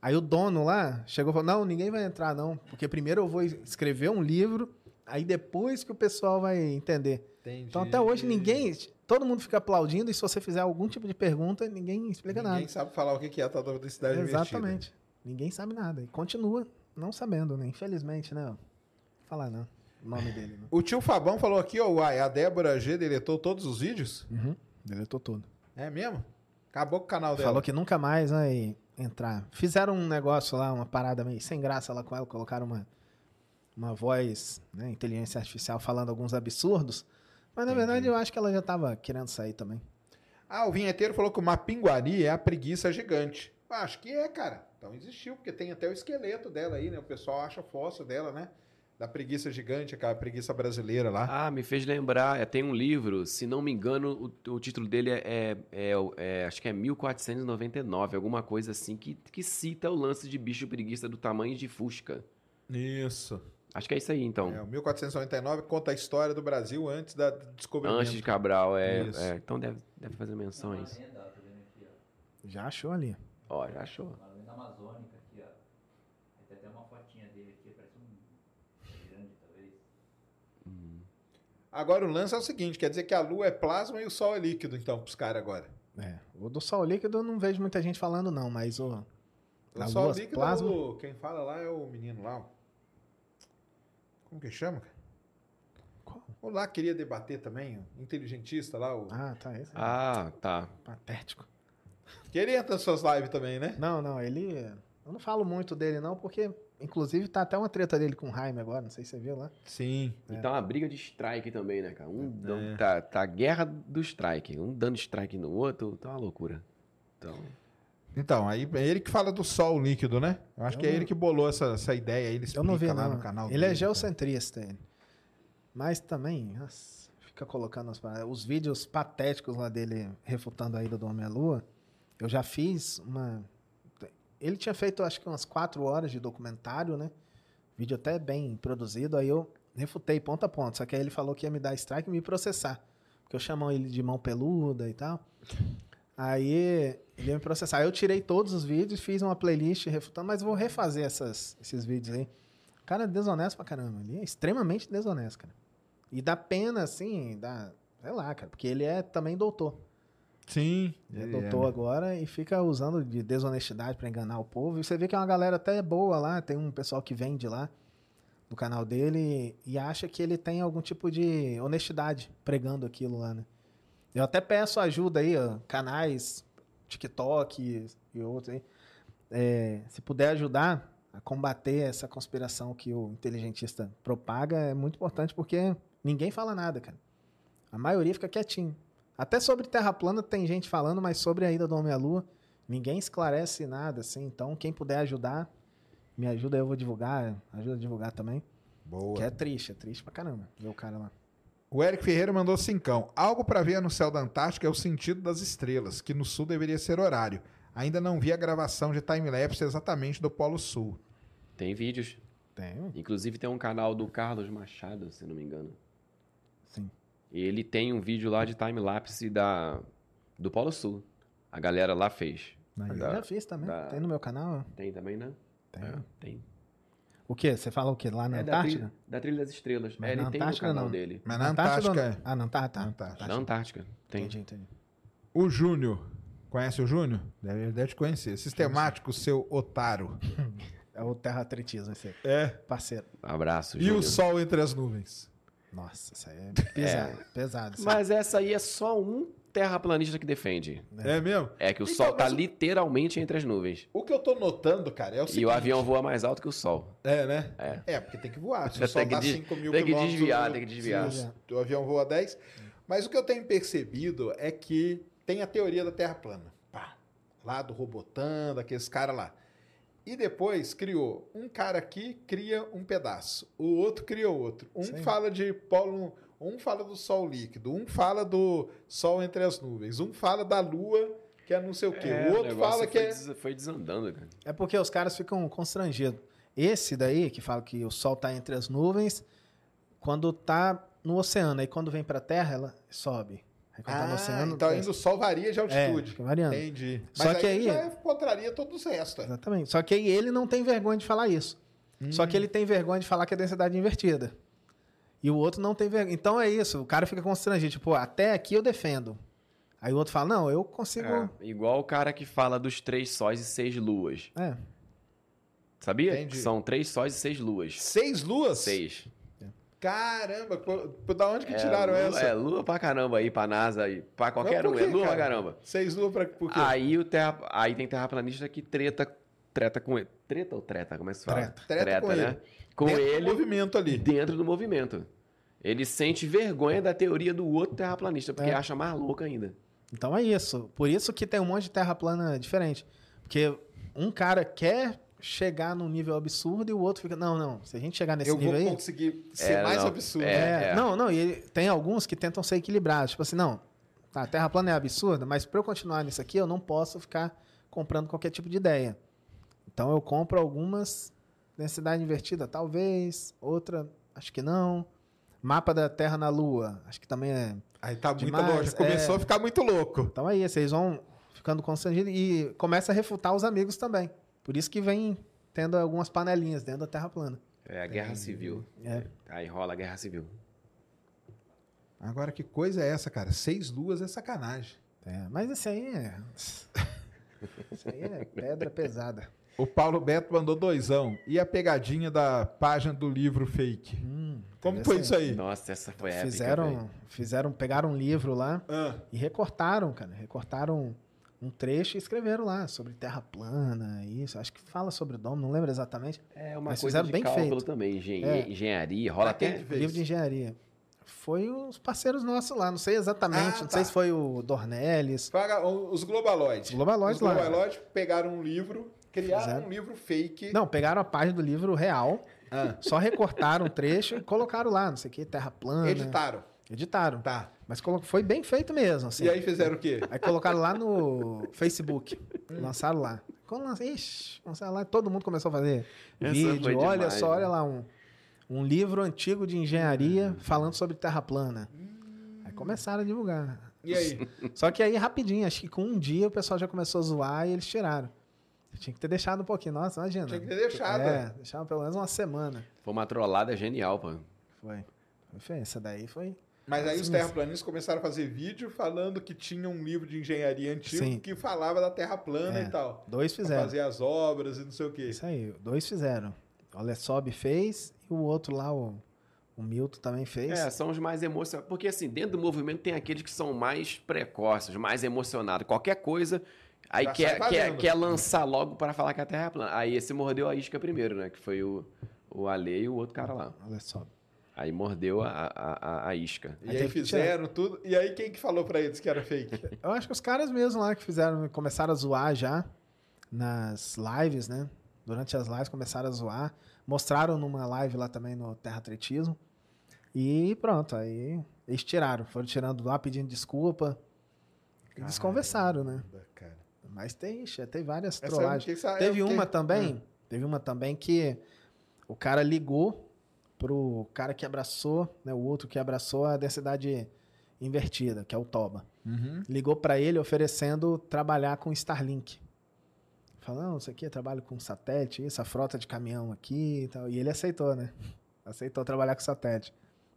Aí o dono lá chegou e falou, não, ninguém vai entrar não, porque primeiro eu vou escrever um livro, aí depois que o pessoal vai entender. Entendi. Então até hoje ninguém, todo mundo fica aplaudindo e se você fizer algum tipo de pergunta, ninguém explica Ninguém nada. sabe falar o que é a tal da investida. Exatamente. Ninguém sabe nada. E continua não sabendo, né? Infelizmente, né? Vou falar não. O nome dele, né? O tio Fabão falou aqui, ó, uai, a Débora G deletou todos os vídeos? Uhum. Deletou tudo. É mesmo? Acabou com o canal dela. Falou que nunca mais vai entrar. Fizeram um negócio lá, uma parada meio sem graça lá com ela, colocaram uma, uma voz, né, inteligência artificial falando alguns absurdos. Mas na Entendi. verdade eu acho que ela já tava querendo sair também. Ah, o vinheteiro falou que o Mapinguari é a preguiça gigante. Acho que é, cara. Então existiu, porque tem até o esqueleto dela aí, né? O pessoal acha fóssil dela, né? Da preguiça gigante, aquela preguiça brasileira lá. Ah, me fez lembrar. é, Tem um livro, se não me engano, o, o título dele é, é- é- é- Acho que é 1499, alguma coisa assim, que, que cita o lance de bicho preguiça do tamanho de Fusca. Isso. Acho que é isso aí, então. É, o 1499 conta a história do Brasil antes da do descobrimento. Antes de Cabral, é. Isso. é, então deve, deve fazer aqui, ó. Já achou ali. Ó, já achou. Marlene Amazônica aqui, ó. Tem até uma fotinha dele aqui, parece um grande, talvez. Agora o lance é o seguinte, quer dizer que a Lua é plasma e o Sol é líquido, então, pros caras agora. É. O do sol líquido eu não vejo muita gente falando, não, mas o. O Sol lua líquido plasma. Quem fala lá é o menino lá. ó. Como que chama, cara? Qual? O lá queria debater também, o inteligentista lá. O... Ah, tá. Esse é Ah, tá. patético. Que ele entra nas suas lives também, né? Não, não, ele. Eu não falo muito dele, não, porque, inclusive, tá até uma treta dele com o Jaime agora, não sei se você viu lá. Sim. E tá uma briga de strike também, né, cara? Um É. tá, tá a guerra do strike. Um dando strike no outro, tá uma loucura. Então. Então, aí é ele que fala do Sol líquido, né? Eu acho Eu que é não- ele que bolou essa, essa ideia. Ele Eu explica não vi, lá não. no canal ele dele. é geocentrista, ele. Mas também, nossa, fica colocando as. Os vídeos patéticos lá dele refutando a ida do Homem à Lua. Eu já fiz uma. Ele tinha feito, acho que umas quatro horas de documentário, né? Vídeo até bem produzido. Aí eu refutei ponto a ponto. Só que aí ele falou que ia me dar strike e me processar. Porque eu chamo ele de mão peluda e tal. Aí ele ia me processar. Eu tirei todos os vídeos, fiz uma playlist refutando, mas vou refazer essas, esses vídeos aí. O cara é desonesto pra caramba. Ele é extremamente desonesto, cara. E dá pena, assim, dá. Sei lá, cara, porque ele é também doutor. Sim. Ele é doutor agora e fica usando de desonestidade pra enganar o povo. E você vê que é uma galera até boa lá, tem um pessoal que vende lá no canal dele e acha que ele tem algum tipo de honestidade pregando aquilo lá, né? Eu até peço ajuda aí, ó, canais, TikTok e, outros aí. É, se puder ajudar a combater essa conspiração que o inteligentista propaga, é muito importante porque ninguém fala nada, cara. A maioria fica quietinho. Até sobre Terra plana tem gente falando, mas sobre a ida do Homem à Lua, ninguém esclarece nada, assim. Então, quem puder ajudar, me ajuda, eu vou divulgar, ajuda a divulgar também. Boa. Que é triste, é triste pra caramba ver o cara lá. O Eric Ferreira mandou cincão. Algo pra ver no céu da Antártica é o sentido das estrelas, que no sul deveria ser horário. Ainda não vi a gravação de time-lapse exatamente do Polo Sul. Tem vídeos. Tem, Inclusive tem um canal do Carlos Machado, se não me engano. sim. Ele tem um vídeo lá de time-lapse da, do Polo Sul. A galera lá fez. Da- já fiz também. da- Tem no meu canal? Tem também, né? Tem. É, tem. O quê? Você fala o quê? Lá na é da Antártica? trilha, da trilha das Estrelas. Mas é, ele na tem Antártica, canal não. dele. Mas na Antártida Antártica. não? Ah, na Antártica. Na tá. Antártica. Na Antártica. Tem. Entendi, entendi. O Júnior. Conhece o Júnior? Deve, deve te conhecer. Sistemático, seu otário. É o terra atletismo esse aí. É. Parceiro. Abraço, E Júnior. o sol entre as nuvens. Nossa, isso aí é pesado. Pesado. isso aí. Mas essa aí é só um terraplanista que defende. É, mesmo? É que o Então, Sol tá mas literalmente entre as nuvens. O que eu tô notando, cara, é o seguinte. E o avião voa mais alto que o Sol. É, né? É. É, porque tem que voar. Se o sol dá des- 5 mil tem que desviar, o- tem que desviar. se O, avião voa 10. Mas o que eu tenho percebido é que tem a teoria da Terra plana. Pá. Lá do Robotão, daqueles caras lá. E depois criou. Um cara aqui cria um pedaço. O outro cria outro. Um Sim. fala de polo. Um fala do Sol líquido. Um fala do Sol entre as nuvens. Um fala da Lua, que é não sei o quê. É, o outro negócio fala que foi é. des- Foi desandando, cara. É porque os caras ficam constrangidos. Esse daí, que fala que o Sol está entre as nuvens, quando tá no oceano, aí quando vem para a Terra, ela sobe. Aí quando tá no Ah, oceano, então ainda o sol varia de É, altitude. fica variando. Entendi. Só Mas que aí, aí- já encontraria todos os restos. Exatamente. Só que aí ele não tem vergonha de falar isso. Só que ele tem vergonha de falar que é densidade invertida. E o outro não tem vergonha. Então é isso. O cara fica constrangido. Tipo, até aqui eu defendo. Aí o outro fala, não, eu consigo... É, igual o cara que fala dos três sóis e seis luas. É. Sabia? Entendi. São três sóis e seis luas. Seis luas? Seis. Caramba, pô, da onde que É, tiraram lua, essa? É lua pra caramba aí, pra NASA e pra qualquer Mas por um. quê, É lua pra cara? caramba. Seis luas pra por quê? Aí, o terra, aí tem terraplanista que treta, treta com ele. Treta ou treta? Como é que se fala? Treta. Treta com né? ele. Com Dentro do ele movimento ali. dentro do movimento. Ele sente vergonha da teoria do outro terraplanista, porque É. acha mais louco ainda. Então é isso. Por isso que tem um monte de terra plana diferente. Porque um cara quer chegar num nível absurdo e o outro fica, não, não, se a gente chegar nesse Eu vou nível aí... conseguir ser É, mais não, absurdo. é. É, Não, não, e ele- tem alguns que tentam ser equilibrados. Tipo assim, não, tá, a Terra plana é absurda, mas para eu continuar nisso aqui, eu não posso ficar comprando qualquer tipo de ideia. Então eu compro algumas, densidade invertida, talvez, outra, acho que não. Mapa da Terra na Lua, acho que também é. Aí tá muito Demais, louco. Já começou é. a ficar muito louco. Então aí, vocês vão ficando constrangidos e começa a refutar os amigos também. Por isso que vem tendo algumas panelinhas dentro da Terra plana. É a guerra civil. É. Aí rola a guerra civil. Agora, que coisa é essa, cara? Seis luas é sacanagem. É, mas isso aí é. Isso aí é pedra pesada. O Paulo Beto mandou doisão. E a pegadinha da página do livro fake? Hum, Como foi isso aí? Nossa, essa foi épica. Fizeram, fizeram, pegaram um livro lá Ah, e recortaram, cara. Recortaram um trecho e escreveram lá sobre terra plana, isso. Acho que fala sobre o domo, não lembro exatamente. É uma Mas coisa fizeram de bem cálculo feito. também. engen- É. Engenharia, rola até... Livro de engenharia. Foi os parceiros nossos lá, não sei exatamente, Ah, não tá. sei se foi o Dornelles. Os globaloides. Os globaloides Os lá. globaloides pegaram um livro, criaram Fizeram. um livro fake. Não, pegaram a página do livro real, Ah, só recortaram um trecho e colocaram lá, não sei o que, terra plana. editaram. Editaram. Tá. Mas foi bem feito mesmo, assim. E aí fizeram o quê? Aí colocaram lá no Facebook. lançaram lá. Quando lançaram, ixi, lançaram lá, todo mundo começou a fazer Essa vídeo. Olha demais, só, né? olha lá, um, um livro antigo de engenharia falando sobre terra plana. Aí começaram a divulgar. E aí? Só que aí, rapidinho, acho que com um dia o pessoal já começou a zoar e eles tiraram. Tinha que ter deixado um pouquinho. Nossa, imagina. Tinha que ter deixado. É, deixaram pelo menos uma semana. Foi uma trollada genial, pô. Foi. Foi, essa daí foi. Mas aí os Sim. terraplanistas começaram a fazer vídeo falando que tinha um livro de engenharia antigo Sim. que falava da Terra plana É. e tal. Dois Pra fizeram. fazer as obras e não sei o quê. Isso aí, dois fizeram. O Alessob fez e o outro lá, o, o Milton também fez. É, são os mais emocionados. Porque, assim, dentro do movimento tem aqueles que são mais precoces, mais emocionados. Qualquer coisa, aí Já quer, quer, quer lançar logo para falar que a Terra é plana. Aí esse mordeu a isca primeiro, né? Que foi o, o Ale e o outro cara lá. Alessob. Aí mordeu a, a, a, a isca. E Aí aí fizeram tudo. E aí quem que falou pra eles que era fake? Eu acho que os caras mesmo lá que fizeram, começaram a zoar já nas lives, né? Durante as lives começaram a zoar. Mostraram numa live lá também no Terra Atletismo. E pronto, aí eles tiraram. Foram tirando lá pedindo desculpa. E desconversaram, né? Mas tem, tem várias Essa não trollagens. eu Teve uma também, teve uma também que o cara ligou pro cara que abraçou, né, o outro que abraçou a densidade invertida, que é o Toba. Uhum. Ligou pra ele oferecendo trabalhar com Starlink. Falou, não, isso aqui eu trabalho com satélite, isso, a frota de caminhão aqui e tal. E ele aceitou, né? Aceitou trabalhar com satélite.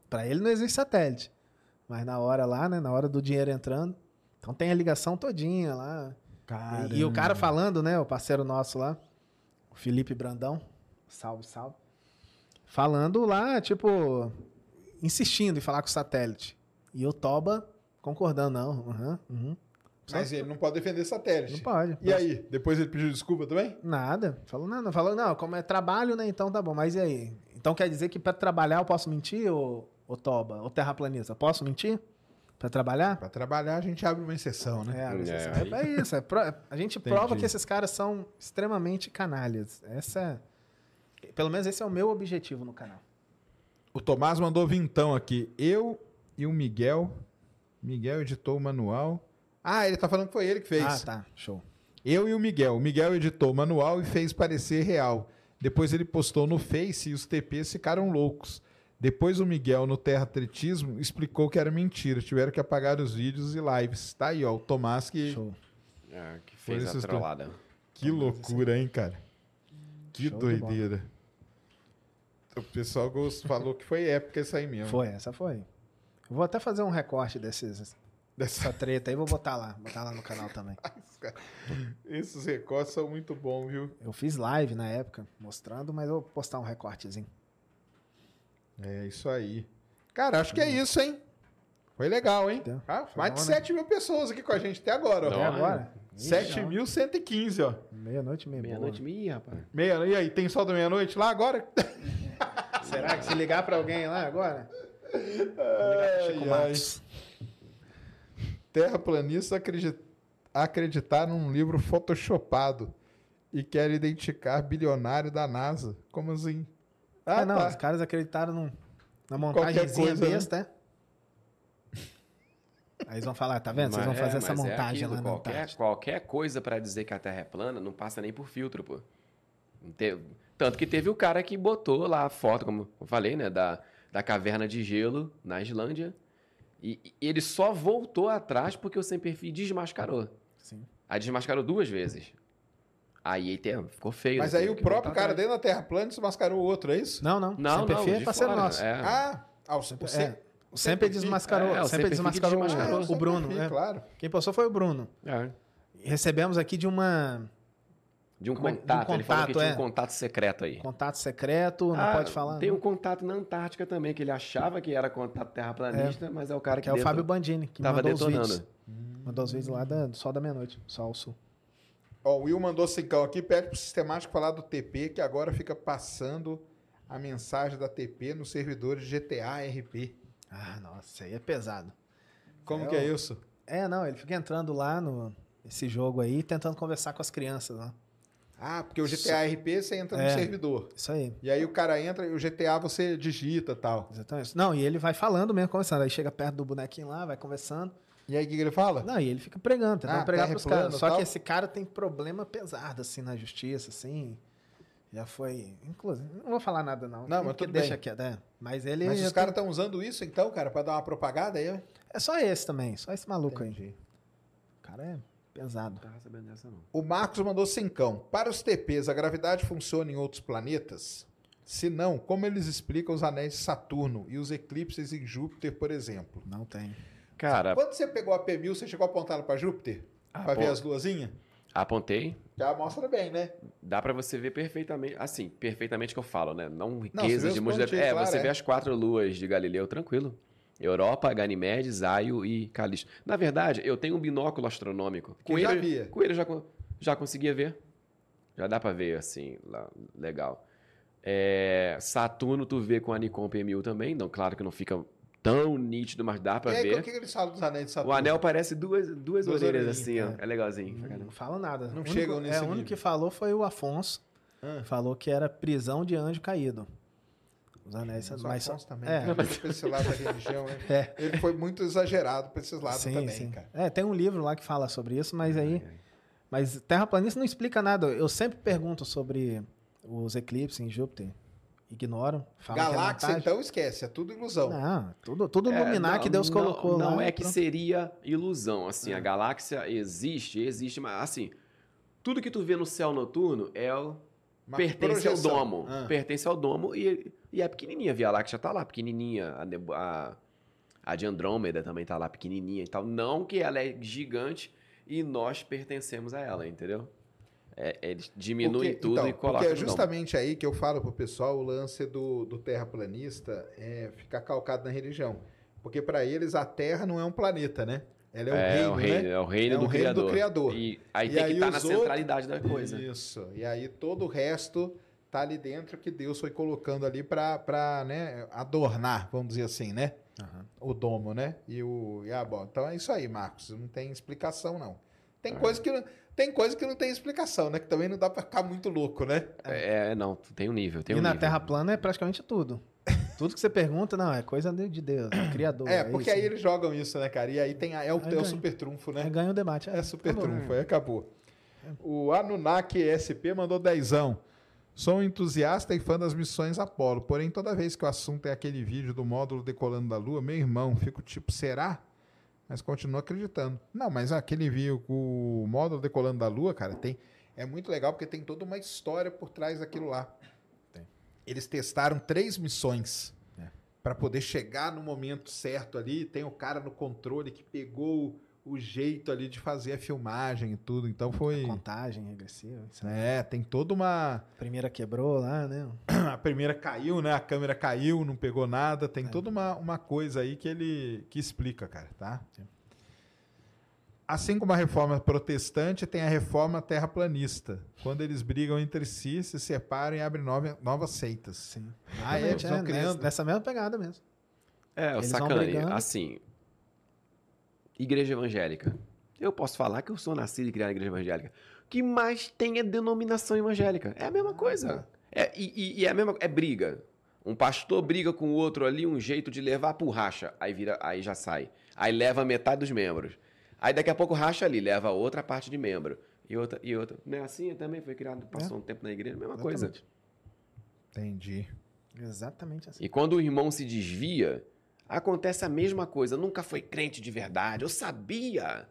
Pra ele não existe satélite. Mas na hora lá, né, na hora do dinheiro entrando, então tem a ligação todinha lá. E, e o cara falando, né, o parceiro nosso lá, o Felipe Brandão, salve, salve, falando lá, tipo, insistindo em falar com o satélite. E o Toba concordando, não, uhum, uhum. Mas ele não pode defender satélite. não pode. E aí? Depois ele pediu desculpa também? Nada. Falou, não, não, falou, não, como é trabalho, né, então tá bom, mas e aí? Então quer dizer que pra trabalhar eu posso mentir, ô, ô Toba, ô terraplanista, posso mentir? Pra trabalhar? Pra trabalhar a gente abre uma exceção, né? É, É, é, aí- é isso. é pro- a gente prova Entendi. que esses caras são extremamente canalhas. Essa, é- pelo menos esse é o meu objetivo no canal. O Tomás mandou vintão aqui. Eu e o Miguel. Miguel editou o manual. Ah, ele tá falando que foi ele que fez. Ah, tá. Show. Eu e o Miguel. O Miguel editou o manual e fez parecer real. Depois ele postou no Face e os TPs ficaram loucos. Depois o Miguel, no Terra Atletismo, explicou que era mentira. Tiveram que apagar os vídeos e lives. Tá aí, ó. O Tomás que. Show. É, que fez a trollada. Que loucura, hein, cara? Que Show doideira. O pessoal falou que foi épica isso aí mesmo. Foi, essa foi. Eu vou até fazer um recorte desses, Dessa... dessa treta aí, vou botar lá. Botar lá no canal também. Esses recortes são muito bons, viu? Eu fiz live na época, mostrando, mas eu vou postar um recortezinho. É isso aí. Cara, acho que é isso, hein? Foi legal, hein? Deu. Ah, mais de bom, né? 7 mil pessoas aqui com a gente até agora, ó. Até agora? 7.115, ó. Meia-noite, meia Meia-noite, meia, rapaz. Meia, e aí, tem sol da meia-noite lá agora? Será que se ligar pra alguém lá agora? Chico Ai, ai. Matos. Terraplanistas acredi- acreditaram num livro photoshopado e querem identificar bilionário da NASA. Como assim? Ah, não, tá. os caras acreditaram num- na montagemzinha né? besta, é? Aí eles vão falar, tá vendo? Vocês vão Mas- fazer é, essa mas é montagem aquilo, lá na qualquer, qualquer coisa pra dizer que a Terra é plana não passa nem por filtro, pô. Tanto que teve o cara que botou lá a foto, como eu falei, né, da, da caverna de gelo na Islândia. E, e ele só voltou atrás porque o Sem Perfil desmascarou. Sim. Aí desmascarou duas vezes. Aí tem- ficou feio. Mas né? aí o próprio cara atrás. dentro da Terra plana desmascarou o outro, é isso? Não, não. Não, sempre não, é de parceiro fora, nosso. é. Ah, ah, o, Sem- É, o sempre desmascarou, É, o sempre desmascarou, Fique desmascarou. o- Ah, o Bruno. Sem é. Claro. Quem postou foi o Bruno. É. Recebemos aqui de uma De um Como é- de um contato. Ele falou que contato, tinha é. um contato secreto aí. contato secreto, não Ah, pode falar. Tem não. um contato na Antártica também, que ele achava que era contato terraplanista, mas é o cara que, que é o Fábio Bandini, que tava mandou os detonando. vídeos. Mandou os vídeos lá da- do Sol da Meia-Noite, Sol ao Sul. Ó, o Will mandou cincão aqui, pede pro sistemático falar do TP, que agora fica passando a mensagem da TP nos servidores GTA RP. Ah, nossa, isso aí é pesado. Como É, que é isso? É, não, ele fica entrando lá no esse jogo aí, tentando conversar com as crianças, né? Ah, porque o GTA RP você entra no É. servidor. Isso aí. E aí o cara entra e o GTA você digita e tal. Exatamente. Não, e ele vai falando mesmo, conversando. Aí chega perto do bonequinho lá, vai conversando. E aí o que que ele fala? Não, e ele fica pregando, tentando Ah, pregar terra pros caras. Só tal? que esse cara tem problema pesado, assim, na justiça, assim. Já foi. Inclusive, não vou falar nada, não. Não, mas porque tudo deixa bem. quieto, é. Mas ele. Mas os caras estão usando isso então, cara, pra dar uma propaganda aí? ó? É só esse também, só esse maluco aí. Entendi. O cara é pesado. Não tava sabendo dessa, não. O Marcos mandou cincão. Para os TPs, a gravidade funciona em outros planetas? Se não, como eles explicam os anéis de Saturno e os eclipses em Júpiter, por exemplo? Não tem. Cara, Quando você pegou a P1000, você chegou a apontar para Júpiter? Ah, Pra ver as luazinhas? apontei. Já mostra bem, né? Dá pra você ver perfeitamente, assim, perfeitamente que eu falo, né? Não riqueza vê de os muitos. É, claro, você é. vê as quatro luas de Galileu tranquilo. Europa, Ganymede, Zaio e Calixto. Na verdade, eu tenho um binóculo astronômico. Que já via. Com ele já, já conseguia ver. Já dá pra ver, assim, lá, legal. É, Saturno tu vê com a Nikon P1000 também. Não, claro que não fica tão nítido, mas dá pra e aí, ver. o que, que eles falam dos anéis de O Saturno? anel parece duas, duas, Duas orelhas assim, ó. é. É legalzinho. Não, não fala nada. Não O chegam único, nesse É, o único nível. que falou foi o Afonso. Ah. Falou que era prisão de anjo caído. Os anéis. Mas o mas Afonso também, é. cara, foi pra esse lado da religião, né? É. Ele foi muito exagerado pra esses lados sim, também, sim. cara. É, tem um livro lá que fala sobre isso, mas aí. Mas terraplanista não explica nada. Eu sempre pergunto sobre os eclipses em Júpiter. Ignoram. Falam que é Galáxia, montagem. então, esquece. É tudo ilusão. Não, tudo, tudo É, luminar não, que Deus não- colocou lá. Não é que pronto. seria ilusão, assim, a galáxia existe, existe, mas assim, tudo que tu vê no céu noturno é o Uma pertence projeção. ao domo, Ah. pertence ao domo e, e é pequenininha, a Via Láctea tá lá, pequenininha, a, a, a de Andrômeda também tá lá, pequenininha e tal, não que ela é gigante e nós pertencemos a ela, entendeu? É, eles diminuem Porque- tudo então, e colocam Porque é justamente aí que eu falo pro pessoal o lance do, do terraplanista é ficar calcado na religião. Porque para eles a Terra não é um planeta, né? Ela é um é, reino, o reino, né? é o reino, É do, um reino do criador. Criador. E aí E tem aí que estar na os outros- centralidade da coisa. Isso. E aí todo o resto tá ali dentro que Deus foi colocando ali para né, adornar, vamos dizer assim, né? Aham. O domo, né? E o e a bola. Então é isso aí, Marcos. Não tem explicação, não. Tem É. coisa que não, tem coisa que não tem explicação, né? Que também não dá para ficar muito louco, né? É, não, tem um nível, tem e um na nível. Terra plana é praticamente tudo. tudo que você pergunta, não, é coisa de de Deus, é criador. É, porque isso. aí eles jogam isso, né, cara? E aí tem a- é o, Aí é o super trunfo, né? Aí ganha o debate. É super Acabou. trunfo, aí acabou. O Anunnaki SP mandou dezão. Sou um entusiasta e fã das missões Apolo, porém toda vez que o assunto é aquele vídeo do módulo decolando da Lua, meu irmão, fico tipo, será? Mas continuo acreditando. Não, mas aquele vídeo, o módulo decolando da Lua, cara, tem é muito legal porque tem toda uma história por trás daquilo lá. Tem. Eles testaram três missões É. para poder chegar no momento certo ali. Tem o cara no controle que pegou o jeito ali de fazer a filmagem e tudo. Então foi. Contagem regressiva. isso aí. É, tem toda uma. A primeira quebrou lá, né? A primeira caiu, né? A câmera caiu, não pegou nada. É. Tem toda uma, uma coisa aí que ele que explica, cara, tá? Assim como a reforma protestante, tem a reforma terraplanista. Quando eles brigam entre si, se separam e abrem nove- novas seitas. Sim. Ah, é? É, criando. nessa, nessa mesma pegada mesmo. É, o brigando. assim, igreja evangélica. Eu posso falar que eu sou nascido e criado na igreja evangélica. O que mais tem é denominação evangélica. É a mesma coisa. É, e, e- é a mesma é briga. Um pastor briga com o outro ali, um jeito de levar por racha. Aí vira, aí já sai. Aí leva metade dos membros. Aí daqui a pouco racha ali, leva outra parte de membro. E outra, e outra. Não é assim? Também foi criado, passou um tempo na igreja, mesma coisa. Exatamente. Entendi. Exatamente assim. E quando o irmão se desvia, acontece a mesma coisa. Nunca foi crente de verdade. Eu sabia.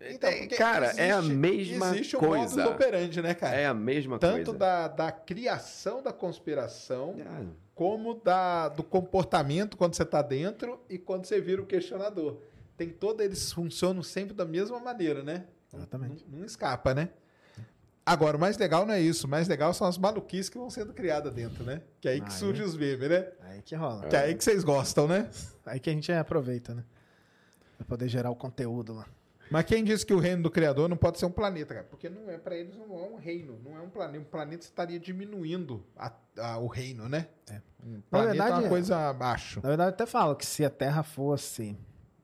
Então, É, porque cara, é a existe- mesma existe coisa. o modus operandi, né, cara? É a mesma Tanto coisa. da, da criação da conspiração, Ah, como da, do comportamento quando você está dentro e quando você vira o questionador. Tem todos eles funcionam sempre da mesma maneira, né? Exatamente. Não, não escapa, né? Agora, o mais legal não é isso. O mais legal são as maluquices que vão sendo criadas dentro, né? Que é aí que Aí. surge os memes, né? Aí que rola. Que é aí que vocês gostam, né? Aí que a gente aproveita, né? Pra poder gerar o conteúdo lá. Mas quem disse que o reino do Criador não pode ser um planeta, cara? Porque não é para eles não é um reino, não é um planeta. Um planeta estaria diminuindo a- a- o reino, né? É. Um planeta é verdade, uma é. coisa abaixo. Na verdade, eu até falo que se a Terra fosse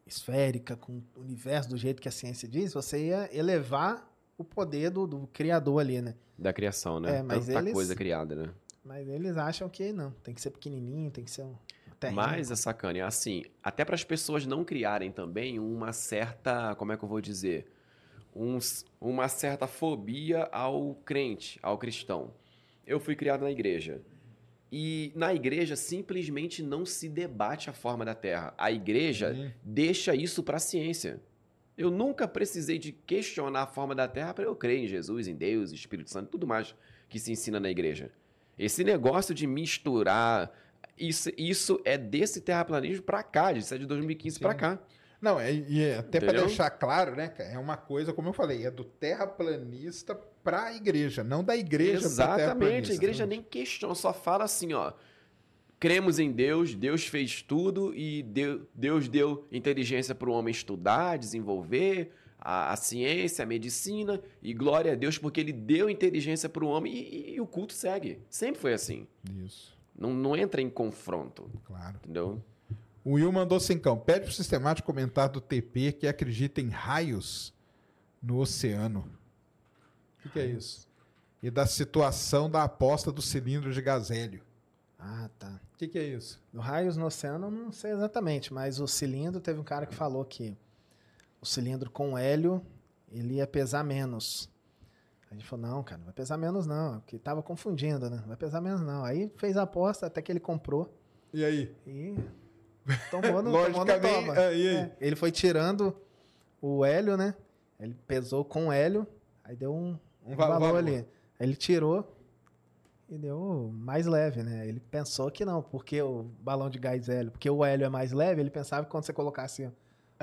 esférica, com o universo do jeito que a ciência diz, você ia elevar o poder do, do criador ali, né? da criação, né? É, mas Tanta eles- coisa criada, né? Mas eles acham que não, tem que ser pequenininho, tem que ser um terreno. Mas é sacana, é assim, até para as pessoas não criarem também uma certa, como é que eu vou dizer, uns- uma certa fobia ao crente, ao cristão. Eu fui criado na igreja. E na igreja simplesmente não se debate a forma da Terra. A igreja Sim. deixa isso para a ciência. Eu nunca precisei de questionar a forma da Terra para eu crer em Jesus, em Deus, Espírito Santo, tudo mais que se ensina na igreja. Esse negócio de misturar, isso, isso é desse terraplanismo para cá, isso é de 2015 para cá. Não, é, e é- até para deixar claro, né, é uma coisa, como eu falei, é do terraplanista para a igreja, não da igreja pro Exatamente, a igreja nem questiona, só fala assim, ó. Cremos em Deus, Deus fez tudo e deu- Deus deu inteligência para o homem estudar, desenvolver a, a ciência, a medicina, e glória a Deus porque ele deu inteligência para o homem e, e- e o culto segue. Sempre foi assim. Isso, Não, não entra em confronto, claro. entendeu? O Will mandou cincão. Pede pro sistemático comentar do TP que acredita em raios no oceano. O que, que é isso? E da situação da aposta do cilindro de gás hélio. Ah, tá. O que, que é isso? No raios no oceano, eu não sei exatamente, mas o cilindro, teve um cara que falou que o cilindro com hélio, ele ia pesar menos. A gente falou, não, cara, não vai pesar menos não, porque tava confundindo, né? Não vai pesar menos não. Aí fez a aposta até que ele comprou E aí? e tomou no, tomou no Logicamente, toma. ah, e aí? É, ele foi tirando o hélio, né? Ele pesou com hélio, aí deu um, Um um va- valor valor. ali. Aí ele tirou e deu mais leve, né? Ele pensou que não, porque o balão de gás hélio, porque o hélio é mais leve, ele pensava que quando você colocasse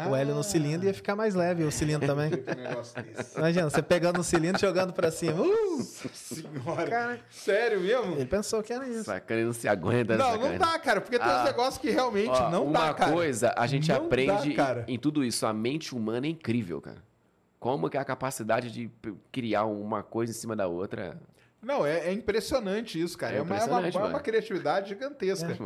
o hélio no cilindro ia ficar mais leve, o cilindro também. Desse. Imagina, você pegando o cilindro e jogando pra cima. Uh! Senhora. Cara, Sério mesmo? ele pensou que era isso. Sacana não se aguenta. Não, sacana. não dá, cara, porque tem uns Ah. negócios que realmente Ó, não uma dá, cara. coisa, a gente Não aprende dá, cara. em, em tudo isso. A mente humana é incrível, cara. Como que é a capacidade de criar uma coisa em cima da outra. Não, é, é impressionante isso, cara. É É, uma, é uma, é uma criatividade gigantesca.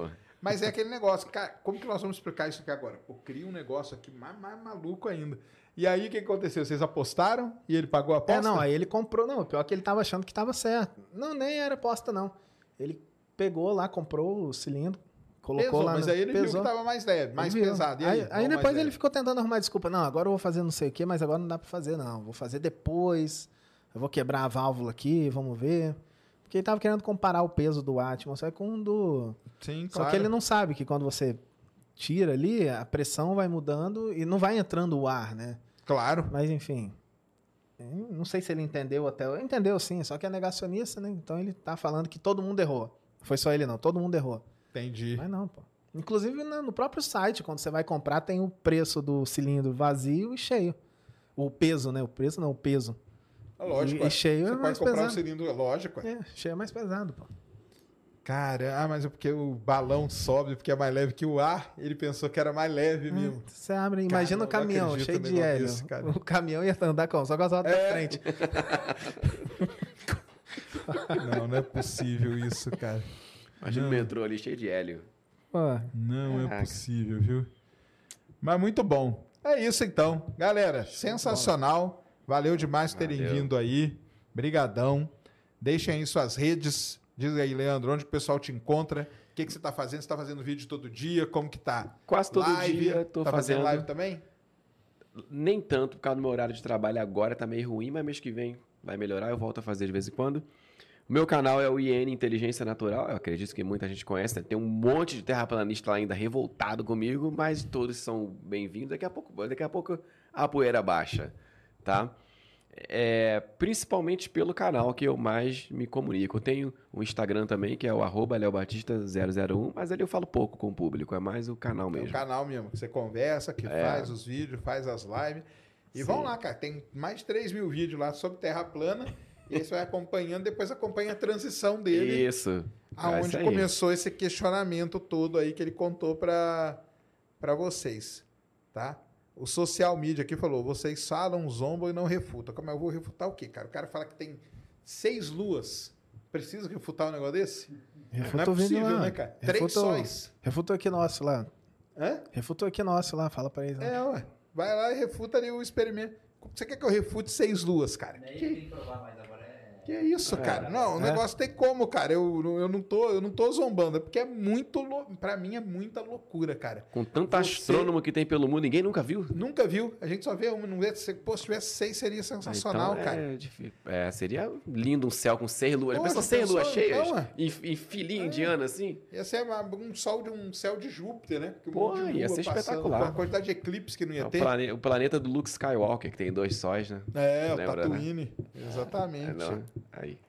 Mas é aquele negócio, cara, como que nós vamos explicar isso aqui agora? Pô, cria um negócio aqui mais, mais maluco ainda. E aí, o que aconteceu? Vocês apostaram e ele pagou a aposta? É, não, aí ele comprou. Não, o pior é que ele tava achando que tava certo. Não, nem era aposta, não. Ele pegou lá, comprou o cilindro, colocou Pesou, lá. mas no- aí ele viu pesou. que tava mais leve, mais Ele viu. pesado. E aí aí, aí depois ele leve. ficou tentando arrumar desculpa. Não, agora eu vou fazer não sei o que, mas agora não dá pra fazer, não. Vou fazer depois. Eu vou quebrar a válvula aqui, vamos ver. Porque ele tava querendo comparar o peso do atmosfera com o do. Sim, Só que ele não sabe que quando você tira ali, a pressão vai mudando e não vai entrando o ar, né? Claro. Mas enfim. Não sei se ele entendeu até. Entendeu sim, só que é negacionista, né? Então ele tá falando que todo mundo errou. Foi só ele não, todo mundo errou. Entendi. Mas não, pô. Inclusive no próprio site, quando você vai comprar, tem o preço do cilindro vazio e cheio. O peso, né? O preço não, o peso. Lógico. E, é. e cheio Você é pode mais comprar um pesado. cilindro, lógico. é. É, cheio é mais pesado, pô. Cara, ah, mas é porque o balão sobe, porque é mais leve que o ar. Ele pensou que era mais leve mesmo. Você abre, Cara, imagina o caminhão cheio de hélio. cara. o caminhão ia andar como? Só com as rodas É. da frente. Não, não é possível isso, cara. Imagina o metrô ali cheio de hélio. Pô, Não é possível, viu? Mas muito bom. É isso então. Galera, sensacional. Valeu demais por terem Valeu. vindo aí. Brigadão. Deixem aí suas redes. Diz aí, Leandro, onde o pessoal te encontra. O que, que você tá fazendo? Você tá fazendo vídeo todo dia? Como que tá? Quase todo live? dia tô tá fazendo fazendo. live também? Nem tanto, por causa do meu horário de trabalho agora tá meio ruim, mas mês que vem vai melhorar, eu volto a fazer de vez em quando. O meu canal é o IN Inteligência Natural, eu acredito que muita gente conhece, né? tem um monte de terraplanista lá ainda revoltado comigo, mas todos são bem-vindos. Daqui a pouco, daqui a pouco a poeira baixa, tá? É, principalmente pelo canal que eu mais me comunico. Eu tenho um Instagram também, que é o arroba leobatista001, mas ali eu falo pouco com o público, é mais o canal É o mesmo. canal mesmo, que você conversa, que É. faz os vídeos, faz as lives. E Sim. vão lá, cara. Tem mais de 3 mil vídeos lá sobre Terra plana. e aí você vai acompanhando, depois acompanha a transição dele. Isso. É aonde começou esse questionamento todo aí que ele contou para vocês, tá? O social media aqui falou: vocês falam, zombam e não refutam. Como eu vou refutar o quê, cara? O cara fala que tem seis luas. Precisa refutar um negócio desse? refuta não é possível, lá. né, cara? Três Refuta o- sóis. Refuta aqui nosso lá. Hã? Refuta aqui nosso lá, fala pra eles. lá. É, ué. Vai lá e refuta ali o experimento. Você quer que eu refute seis luas, cara? Daí Que, tem que provar, mas agora é. Que é isso, cara? Não, o É. negócio tem como, cara. Eu, eu, não tô, eu não tô zombando. É porque é muito. lou- Pra mim é muita loucura, cara. Com tanto Você- astrônomo que tem pelo mundo, ninguém nunca viu? Nunca viu. A gente só vê uma. Não vê, se, pô, se tivesse seis, seria sensacional, Então, cara. É, é, seria lindo um céu com seis luas. Pensa seis pensou, luas cheias então, é. e, e filinha indiana assim. Ia ser uma- um sol de um céu de Júpiter, né? Porque um Pô, de ia ser passando, espetacular. A quantidade de eclipse que não ia É o, ter. plane- o planeta do Luke Skywalker, que tem dois sóis, né? É, o Lembra, né? Tatooine. Exatamente. É, não, aí.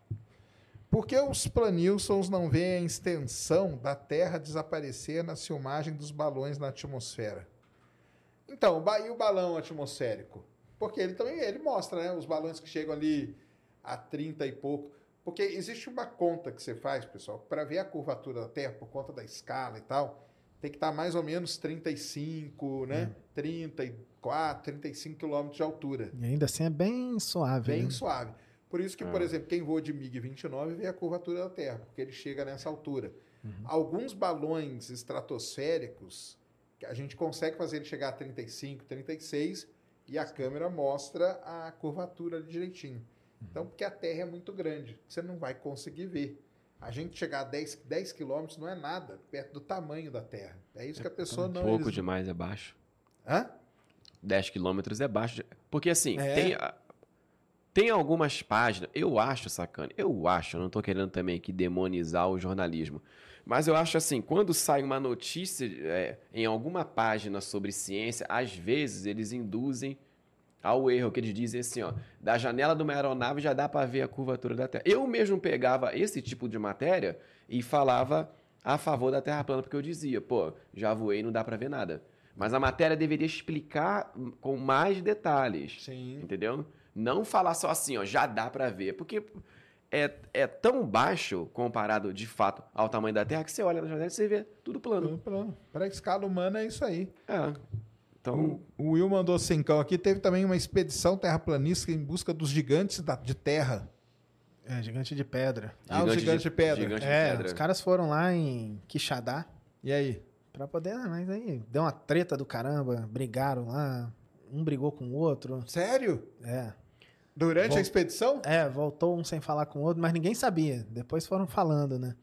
Por que os planilsons não veem a extensão da Terra desaparecer na filmagem dos balões na atmosfera? Então, e o balão atmosférico? Porque ele também ele mostra, né? Os balões que chegam ali a 30 e pouco. Porque existe uma conta que você faz, pessoal, para ver a curvatura da Terra, por conta da escala e tal, tem que estar mais ou menos 35, né? 34, 35 quilômetros de altura. E ainda assim é bem suave. Bem né? suave. Por isso que, por Ah. exemplo, quem voa de MiG-29 vê a curvatura da Terra, porque ele chega nessa altura. Uhum. Alguns balões estratosféricos, a gente consegue fazer ele chegar a 35, 36, e a câmera mostra a curvatura ali direitinho. Uhum. Então, porque a Terra é muito grande, você não vai conseguir ver. A gente chegar a 10, 10 quilômetros não é nada, perto do tamanho da Terra. É isso que a pessoa não... Pouco eles- demais é baixo. Hã? 10 quilômetros é baixo. de- Porque assim, É. tem, a- tem algumas páginas, eu acho, sacana, eu acho, eu não tô querendo também aqui demonizar o jornalismo, mas eu acho assim, quando sai uma notícia é, em alguma página sobre ciência, às vezes eles induzem ao erro, que eles dizem assim, ó, da janela de uma aeronave já dá para ver a curvatura da Terra. Eu mesmo pegava esse tipo de matéria e falava a favor da Terra plana, porque eu dizia, pô, já voei, não dá para ver nada. Mas a matéria deveria explicar com mais detalhes, Sim. entendeu? Não falar só assim, ó, já dá para ver, porque é, é tão baixo comparado de fato ao tamanho da Terra que você olha na janela e você vê tudo plano. Para a escala humana é isso aí. É. Então, O, o Will mandou cincão aqui. Teve também uma expedição terraplanista em busca dos gigantes da- de terra. É, gigante de pedra. Ah, os gigantes de pedra. gigante de É, pedra. os caras foram lá em Quixadá E aí? pra poder. Ah, mas aí deu uma treta do caramba, brigaram lá. Um brigou com o outro. Sério? É. Durante Bom. a expedição? É, voltou um sem falar com o outro, mas ninguém sabia. Depois foram falando, né?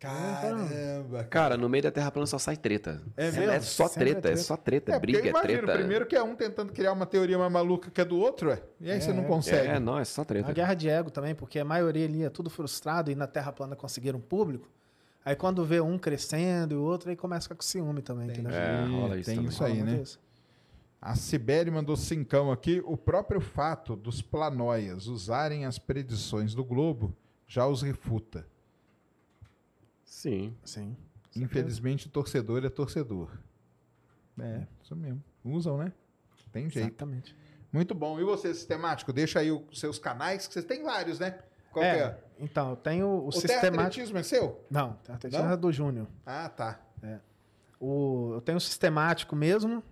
Caramba. Cara, no meio da Terra plana só sai treta. É É, mesmo? é só Sempre é treta, é treta. só treta. É, briga, é imagino, treta. primeiro que é um tentando criar uma teoria mais maluca que a do outro, ué. E aí você não consegue. É, não, é só A treta. guerra de ego também, porque a maioria ali é tudo frustrado e na Terra plana conseguiram público. Aí quando vê um crescendo e o outro, aí começa a com ciúme também, entendeu? É, rola isso Tem também. isso aí, né? isso. A Sibeli mandou cincão aqui. O próprio fato dos planóias usarem as predições do Globo já os refuta. Sim. Sim. Infelizmente, torcedor é torcedor. É, isso mesmo. Usam, né? Tem jeito. Exatamente. Muito bom. E você, sistemático? Deixa aí os seus canais, que você tem vários, né? Qual É, que é? Então, eu tenho o, O sistemático. é seu? Não, o atletismo é do Júnior. Ah, tá. O, eu tenho o sistemático mesmo,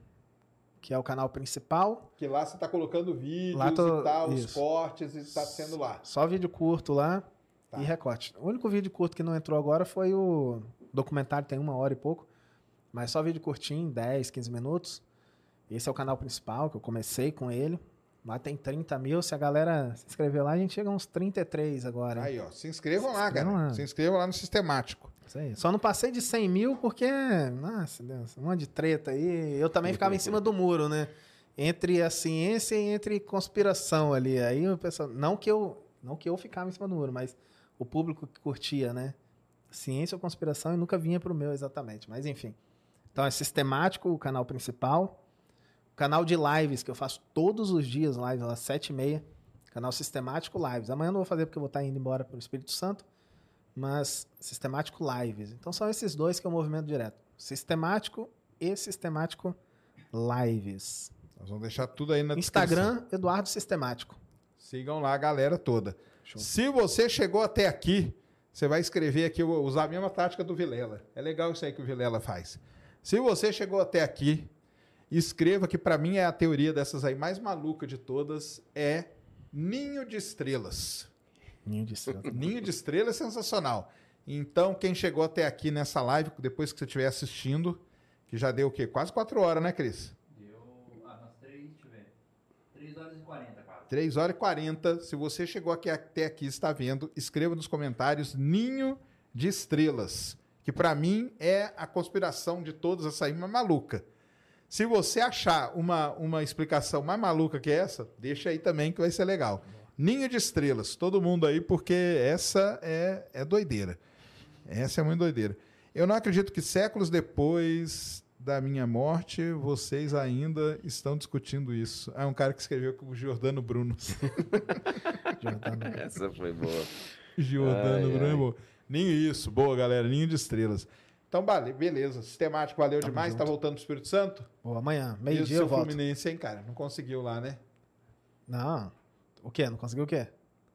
que é o canal principal. Que lá você tá colocando vídeos Lá tô- e tal, os isso. cortes e tá sendo lá. Só vídeo curto lá Tá. e recorte. O único vídeo curto que não entrou agora foi o documentário, tem uma hora e pouco. Mas só vídeo curtinho, 10, 15 minutos. Esse é o canal principal, que eu comecei com ele. Lá tem 30 mil. Se a galera se inscrever lá, a gente chega a uns 33 agora. hein? Aí, ó. Se inscrevam Se lá, inscrevam cara. lá. Se inscrevam lá no sistemático. Só não passei de 100 mil porque, nossa Deus, um monte de treta aí. Eu também ficava em cima do muro, né? Entre a ciência e entre conspiração ali. Aí o pessoal, não que eu, não que eu ficava em cima do muro, mas o público que curtia, né? Ciência ou conspiração e nunca vinha pro meu exatamente, mas enfim. Então é sistemático o canal principal. O canal de lives que eu faço todos os dias lives às sete e meia. Canal sistemático lives. Amanhã eu não vou fazer porque eu vou estar indo embora para o Espírito Santo mas sistemático lives. Então são esses dois que é o movimento direto. Sistemático e sistemático lives. Nós vamos deixar tudo aí na descrição. Instagram, Eduardo Sistemático. Sigam lá a galera toda. Show. Se você chegou até aqui, você vai escrever aqui, usar a mesma tática do Vilela. É legal isso aí que o Vilela faz. Se você chegou até aqui, escreva que para mim é a teoria dessas aí mais maluca de todas, é ninho de estrelas. Ninho de estrela. Ninho de estrela é sensacional. Então, quem chegou até aqui nessa live, depois que você estiver assistindo, que já deu o quê? Quase quatro horas, né, Cris? Deu. Ah, nós três, deixa eu ver. 3 horas e 40 quase. 3 horas e 40. Se você chegou aqui, até aqui e está vendo, escreva nos comentários Ninho de Estrelas, que para mim é a conspiração de todas essa aí, mais maluca. Se você achar uma, uma explicação mais maluca que essa, deixa aí também que vai ser legal. Ninho de Estrelas, todo mundo aí, porque essa é, é doideira. Essa é muito doideira. Eu não acredito que séculos depois da minha morte, vocês ainda estão discutindo isso. É um cara que escreveu com o Giordano Bruno. Jordano. Essa foi boa. Giordano Ai, Bruno é ai. bom. Ninho isso, boa galera, ninho de estrelas. Então, vale, beleza. Sistemático, valeu Tamo demais. junto. Tá voltando pro Espírito Santo? Pô, amanhã, e meio-dia seu eu volto. Fluminense, hein, cara? Não conseguiu lá, né? Não. O quê? Não conseguiu o quê?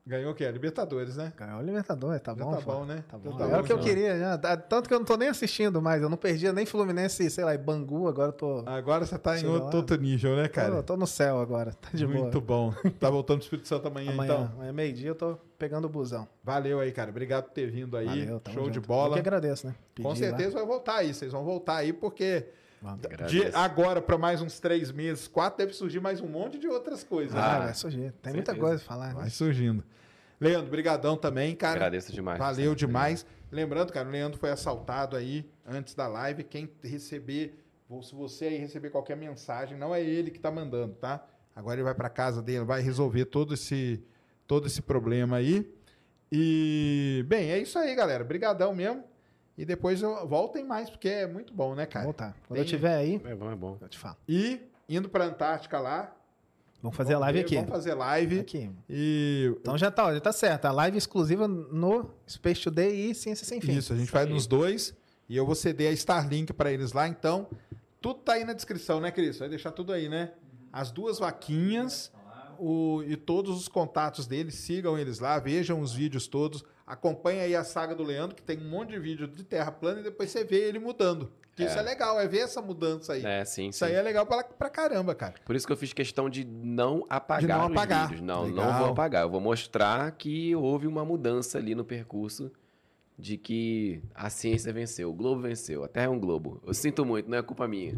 Ganhou o quê? Libertadores, né? Ganhou o Libertadores, tá Já bom? tá pô. bom, né? Tá bom. tá é o que eu queria já. Tá- Tanto que eu não tô nem assistindo mais. Eu não perdia nem Fluminense, sei lá, e Bangu, agora eu tô. Agora você tá em outro, outro nível, né, cara? tô no céu agora. Tá de Muito boa. bom. Tá voltando pro Espírito Santo amanhã, Amanhã, então. amanhã meio-dia, eu tô pegando o busão. Valeu aí, cara. Obrigado por ter vindo aí. Valeu, Show de junto. Eu bola. que agradeço, né? Com Pedi lá. certeza vai voltar aí. Vocês vão voltar aí, porque Vamos. de Agradeço. agora para mais uns três meses, quatro, deve surgir mais um monte de outras coisas. Ah, né? vai surgir. Tem muita certeza. coisa pra falar. né? Vai surgindo. Leandro, brigadão também, cara. Agradeço demais. Valeu demais. Lembrando, cara, o Leandro foi assaltado aí antes da live. Quem receber, se você aí receber qualquer mensagem, não é ele que tá mandando, tá? Agora ele vai para casa dele, vai resolver todo esse todo esse problema aí. E bem, é isso aí, galera. Brigadão mesmo. E depois eu voltem mais porque é muito bom, né, cara? voltar. Quando Tem- eu estiver aí, É bom, é bom. eu te falo. E indo para Antártica lá, Vamos fazer a vamos live ver, aqui. Vamos fazer live Aqui. e Então já tá, já tá certo. A live exclusiva no Space Today e Ciência Sem Fim. Isso, a gente faz nos dois. E eu vou ceder a Starlink para eles lá. Então, tudo tá aí na descrição, né, Cris? Vai deixar tudo aí, né? As duas vaquinhas o, e todos os contatos deles. Sigam eles lá, vejam os vídeos todos. Acompanhe aí a saga do Leandro, que tem um monte de vídeo de terra plana e depois você vê ele mudando. Que Isso é legal, é ver essa mudança aí. É, sim, Isso sim. aí é legal pra, pra caramba, cara. Por isso que eu fiz questão de não apagar De não os apagar. vídeos. Não, Legal. não vou apagar. Eu vou mostrar que houve uma mudança ali no percurso de que a ciência venceu, o globo venceu, a Terra é um globo. Eu sinto muito, não é culpa minha.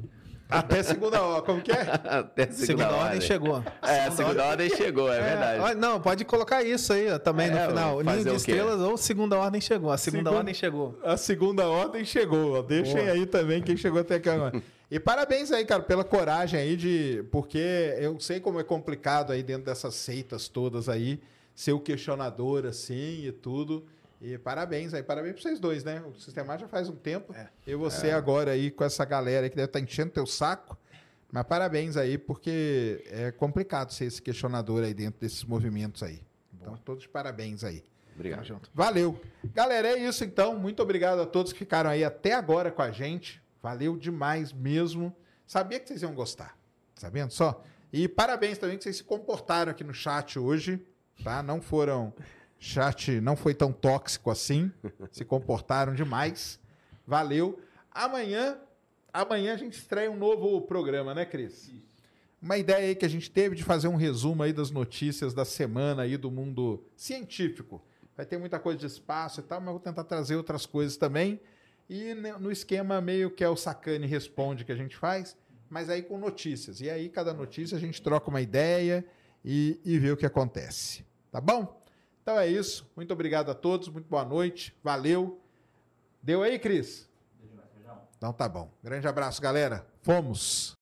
Até segunda hora, como que é? Até a segunda, Segunda, ordem ordem chegou. É, a segunda ordem chegou, é, verdade. olha, não, pode colocar isso aí ó, também no É, final. fazer Ninho de estrelas ou segunda ordem chegou. A segunda Segunda- ordem chegou. A segunda ordem chegou. ó. Deixem Boa. aí também quem chegou até aqui agora. E parabéns aí, cara, pela coragem aí de. Porque eu sei como é complicado aí dentro dessas seitas todas aí, ser o questionador assim e tudo. E parabéns aí, parabéns pra vocês dois, né? O Sistemar já faz um tempo. E você agora aí com essa galera que deve estar enchendo teu saco. Mas parabéns aí, porque é complicado ser esse questionador aí dentro desses movimentos aí. Então, todos de parabéns aí. Obrigado. Valeu. Galera, é isso então. Muito obrigado a todos que ficaram aí até agora com a gente. Valeu demais mesmo. Sabia que vocês iam gostar. Sabendo só? E parabéns também que vocês se comportaram aqui no chat hoje, tá? Não foram chat não foi tão tóxico assim. Se comportaram demais. Valeu. Amanhã, amanhã a gente estreia um novo programa, né, Cris? Uma ideia aí que a gente teve de fazer um resumo aí das notícias da semana aí do mundo científico. Vai ter muita coisa de espaço e tal, mas vou tentar trazer outras coisas também. E no esquema meio que é o Sacane Responde que a gente faz, mas aí com notícias. E aí, cada notícia, a gente troca uma ideia e, e vê o que acontece. Tá bom? Então é isso. Muito obrigado a todos. Muito boa noite. Valeu. Deu aí, Cris? Então tá bom. Grande abraço, galera. Fomos.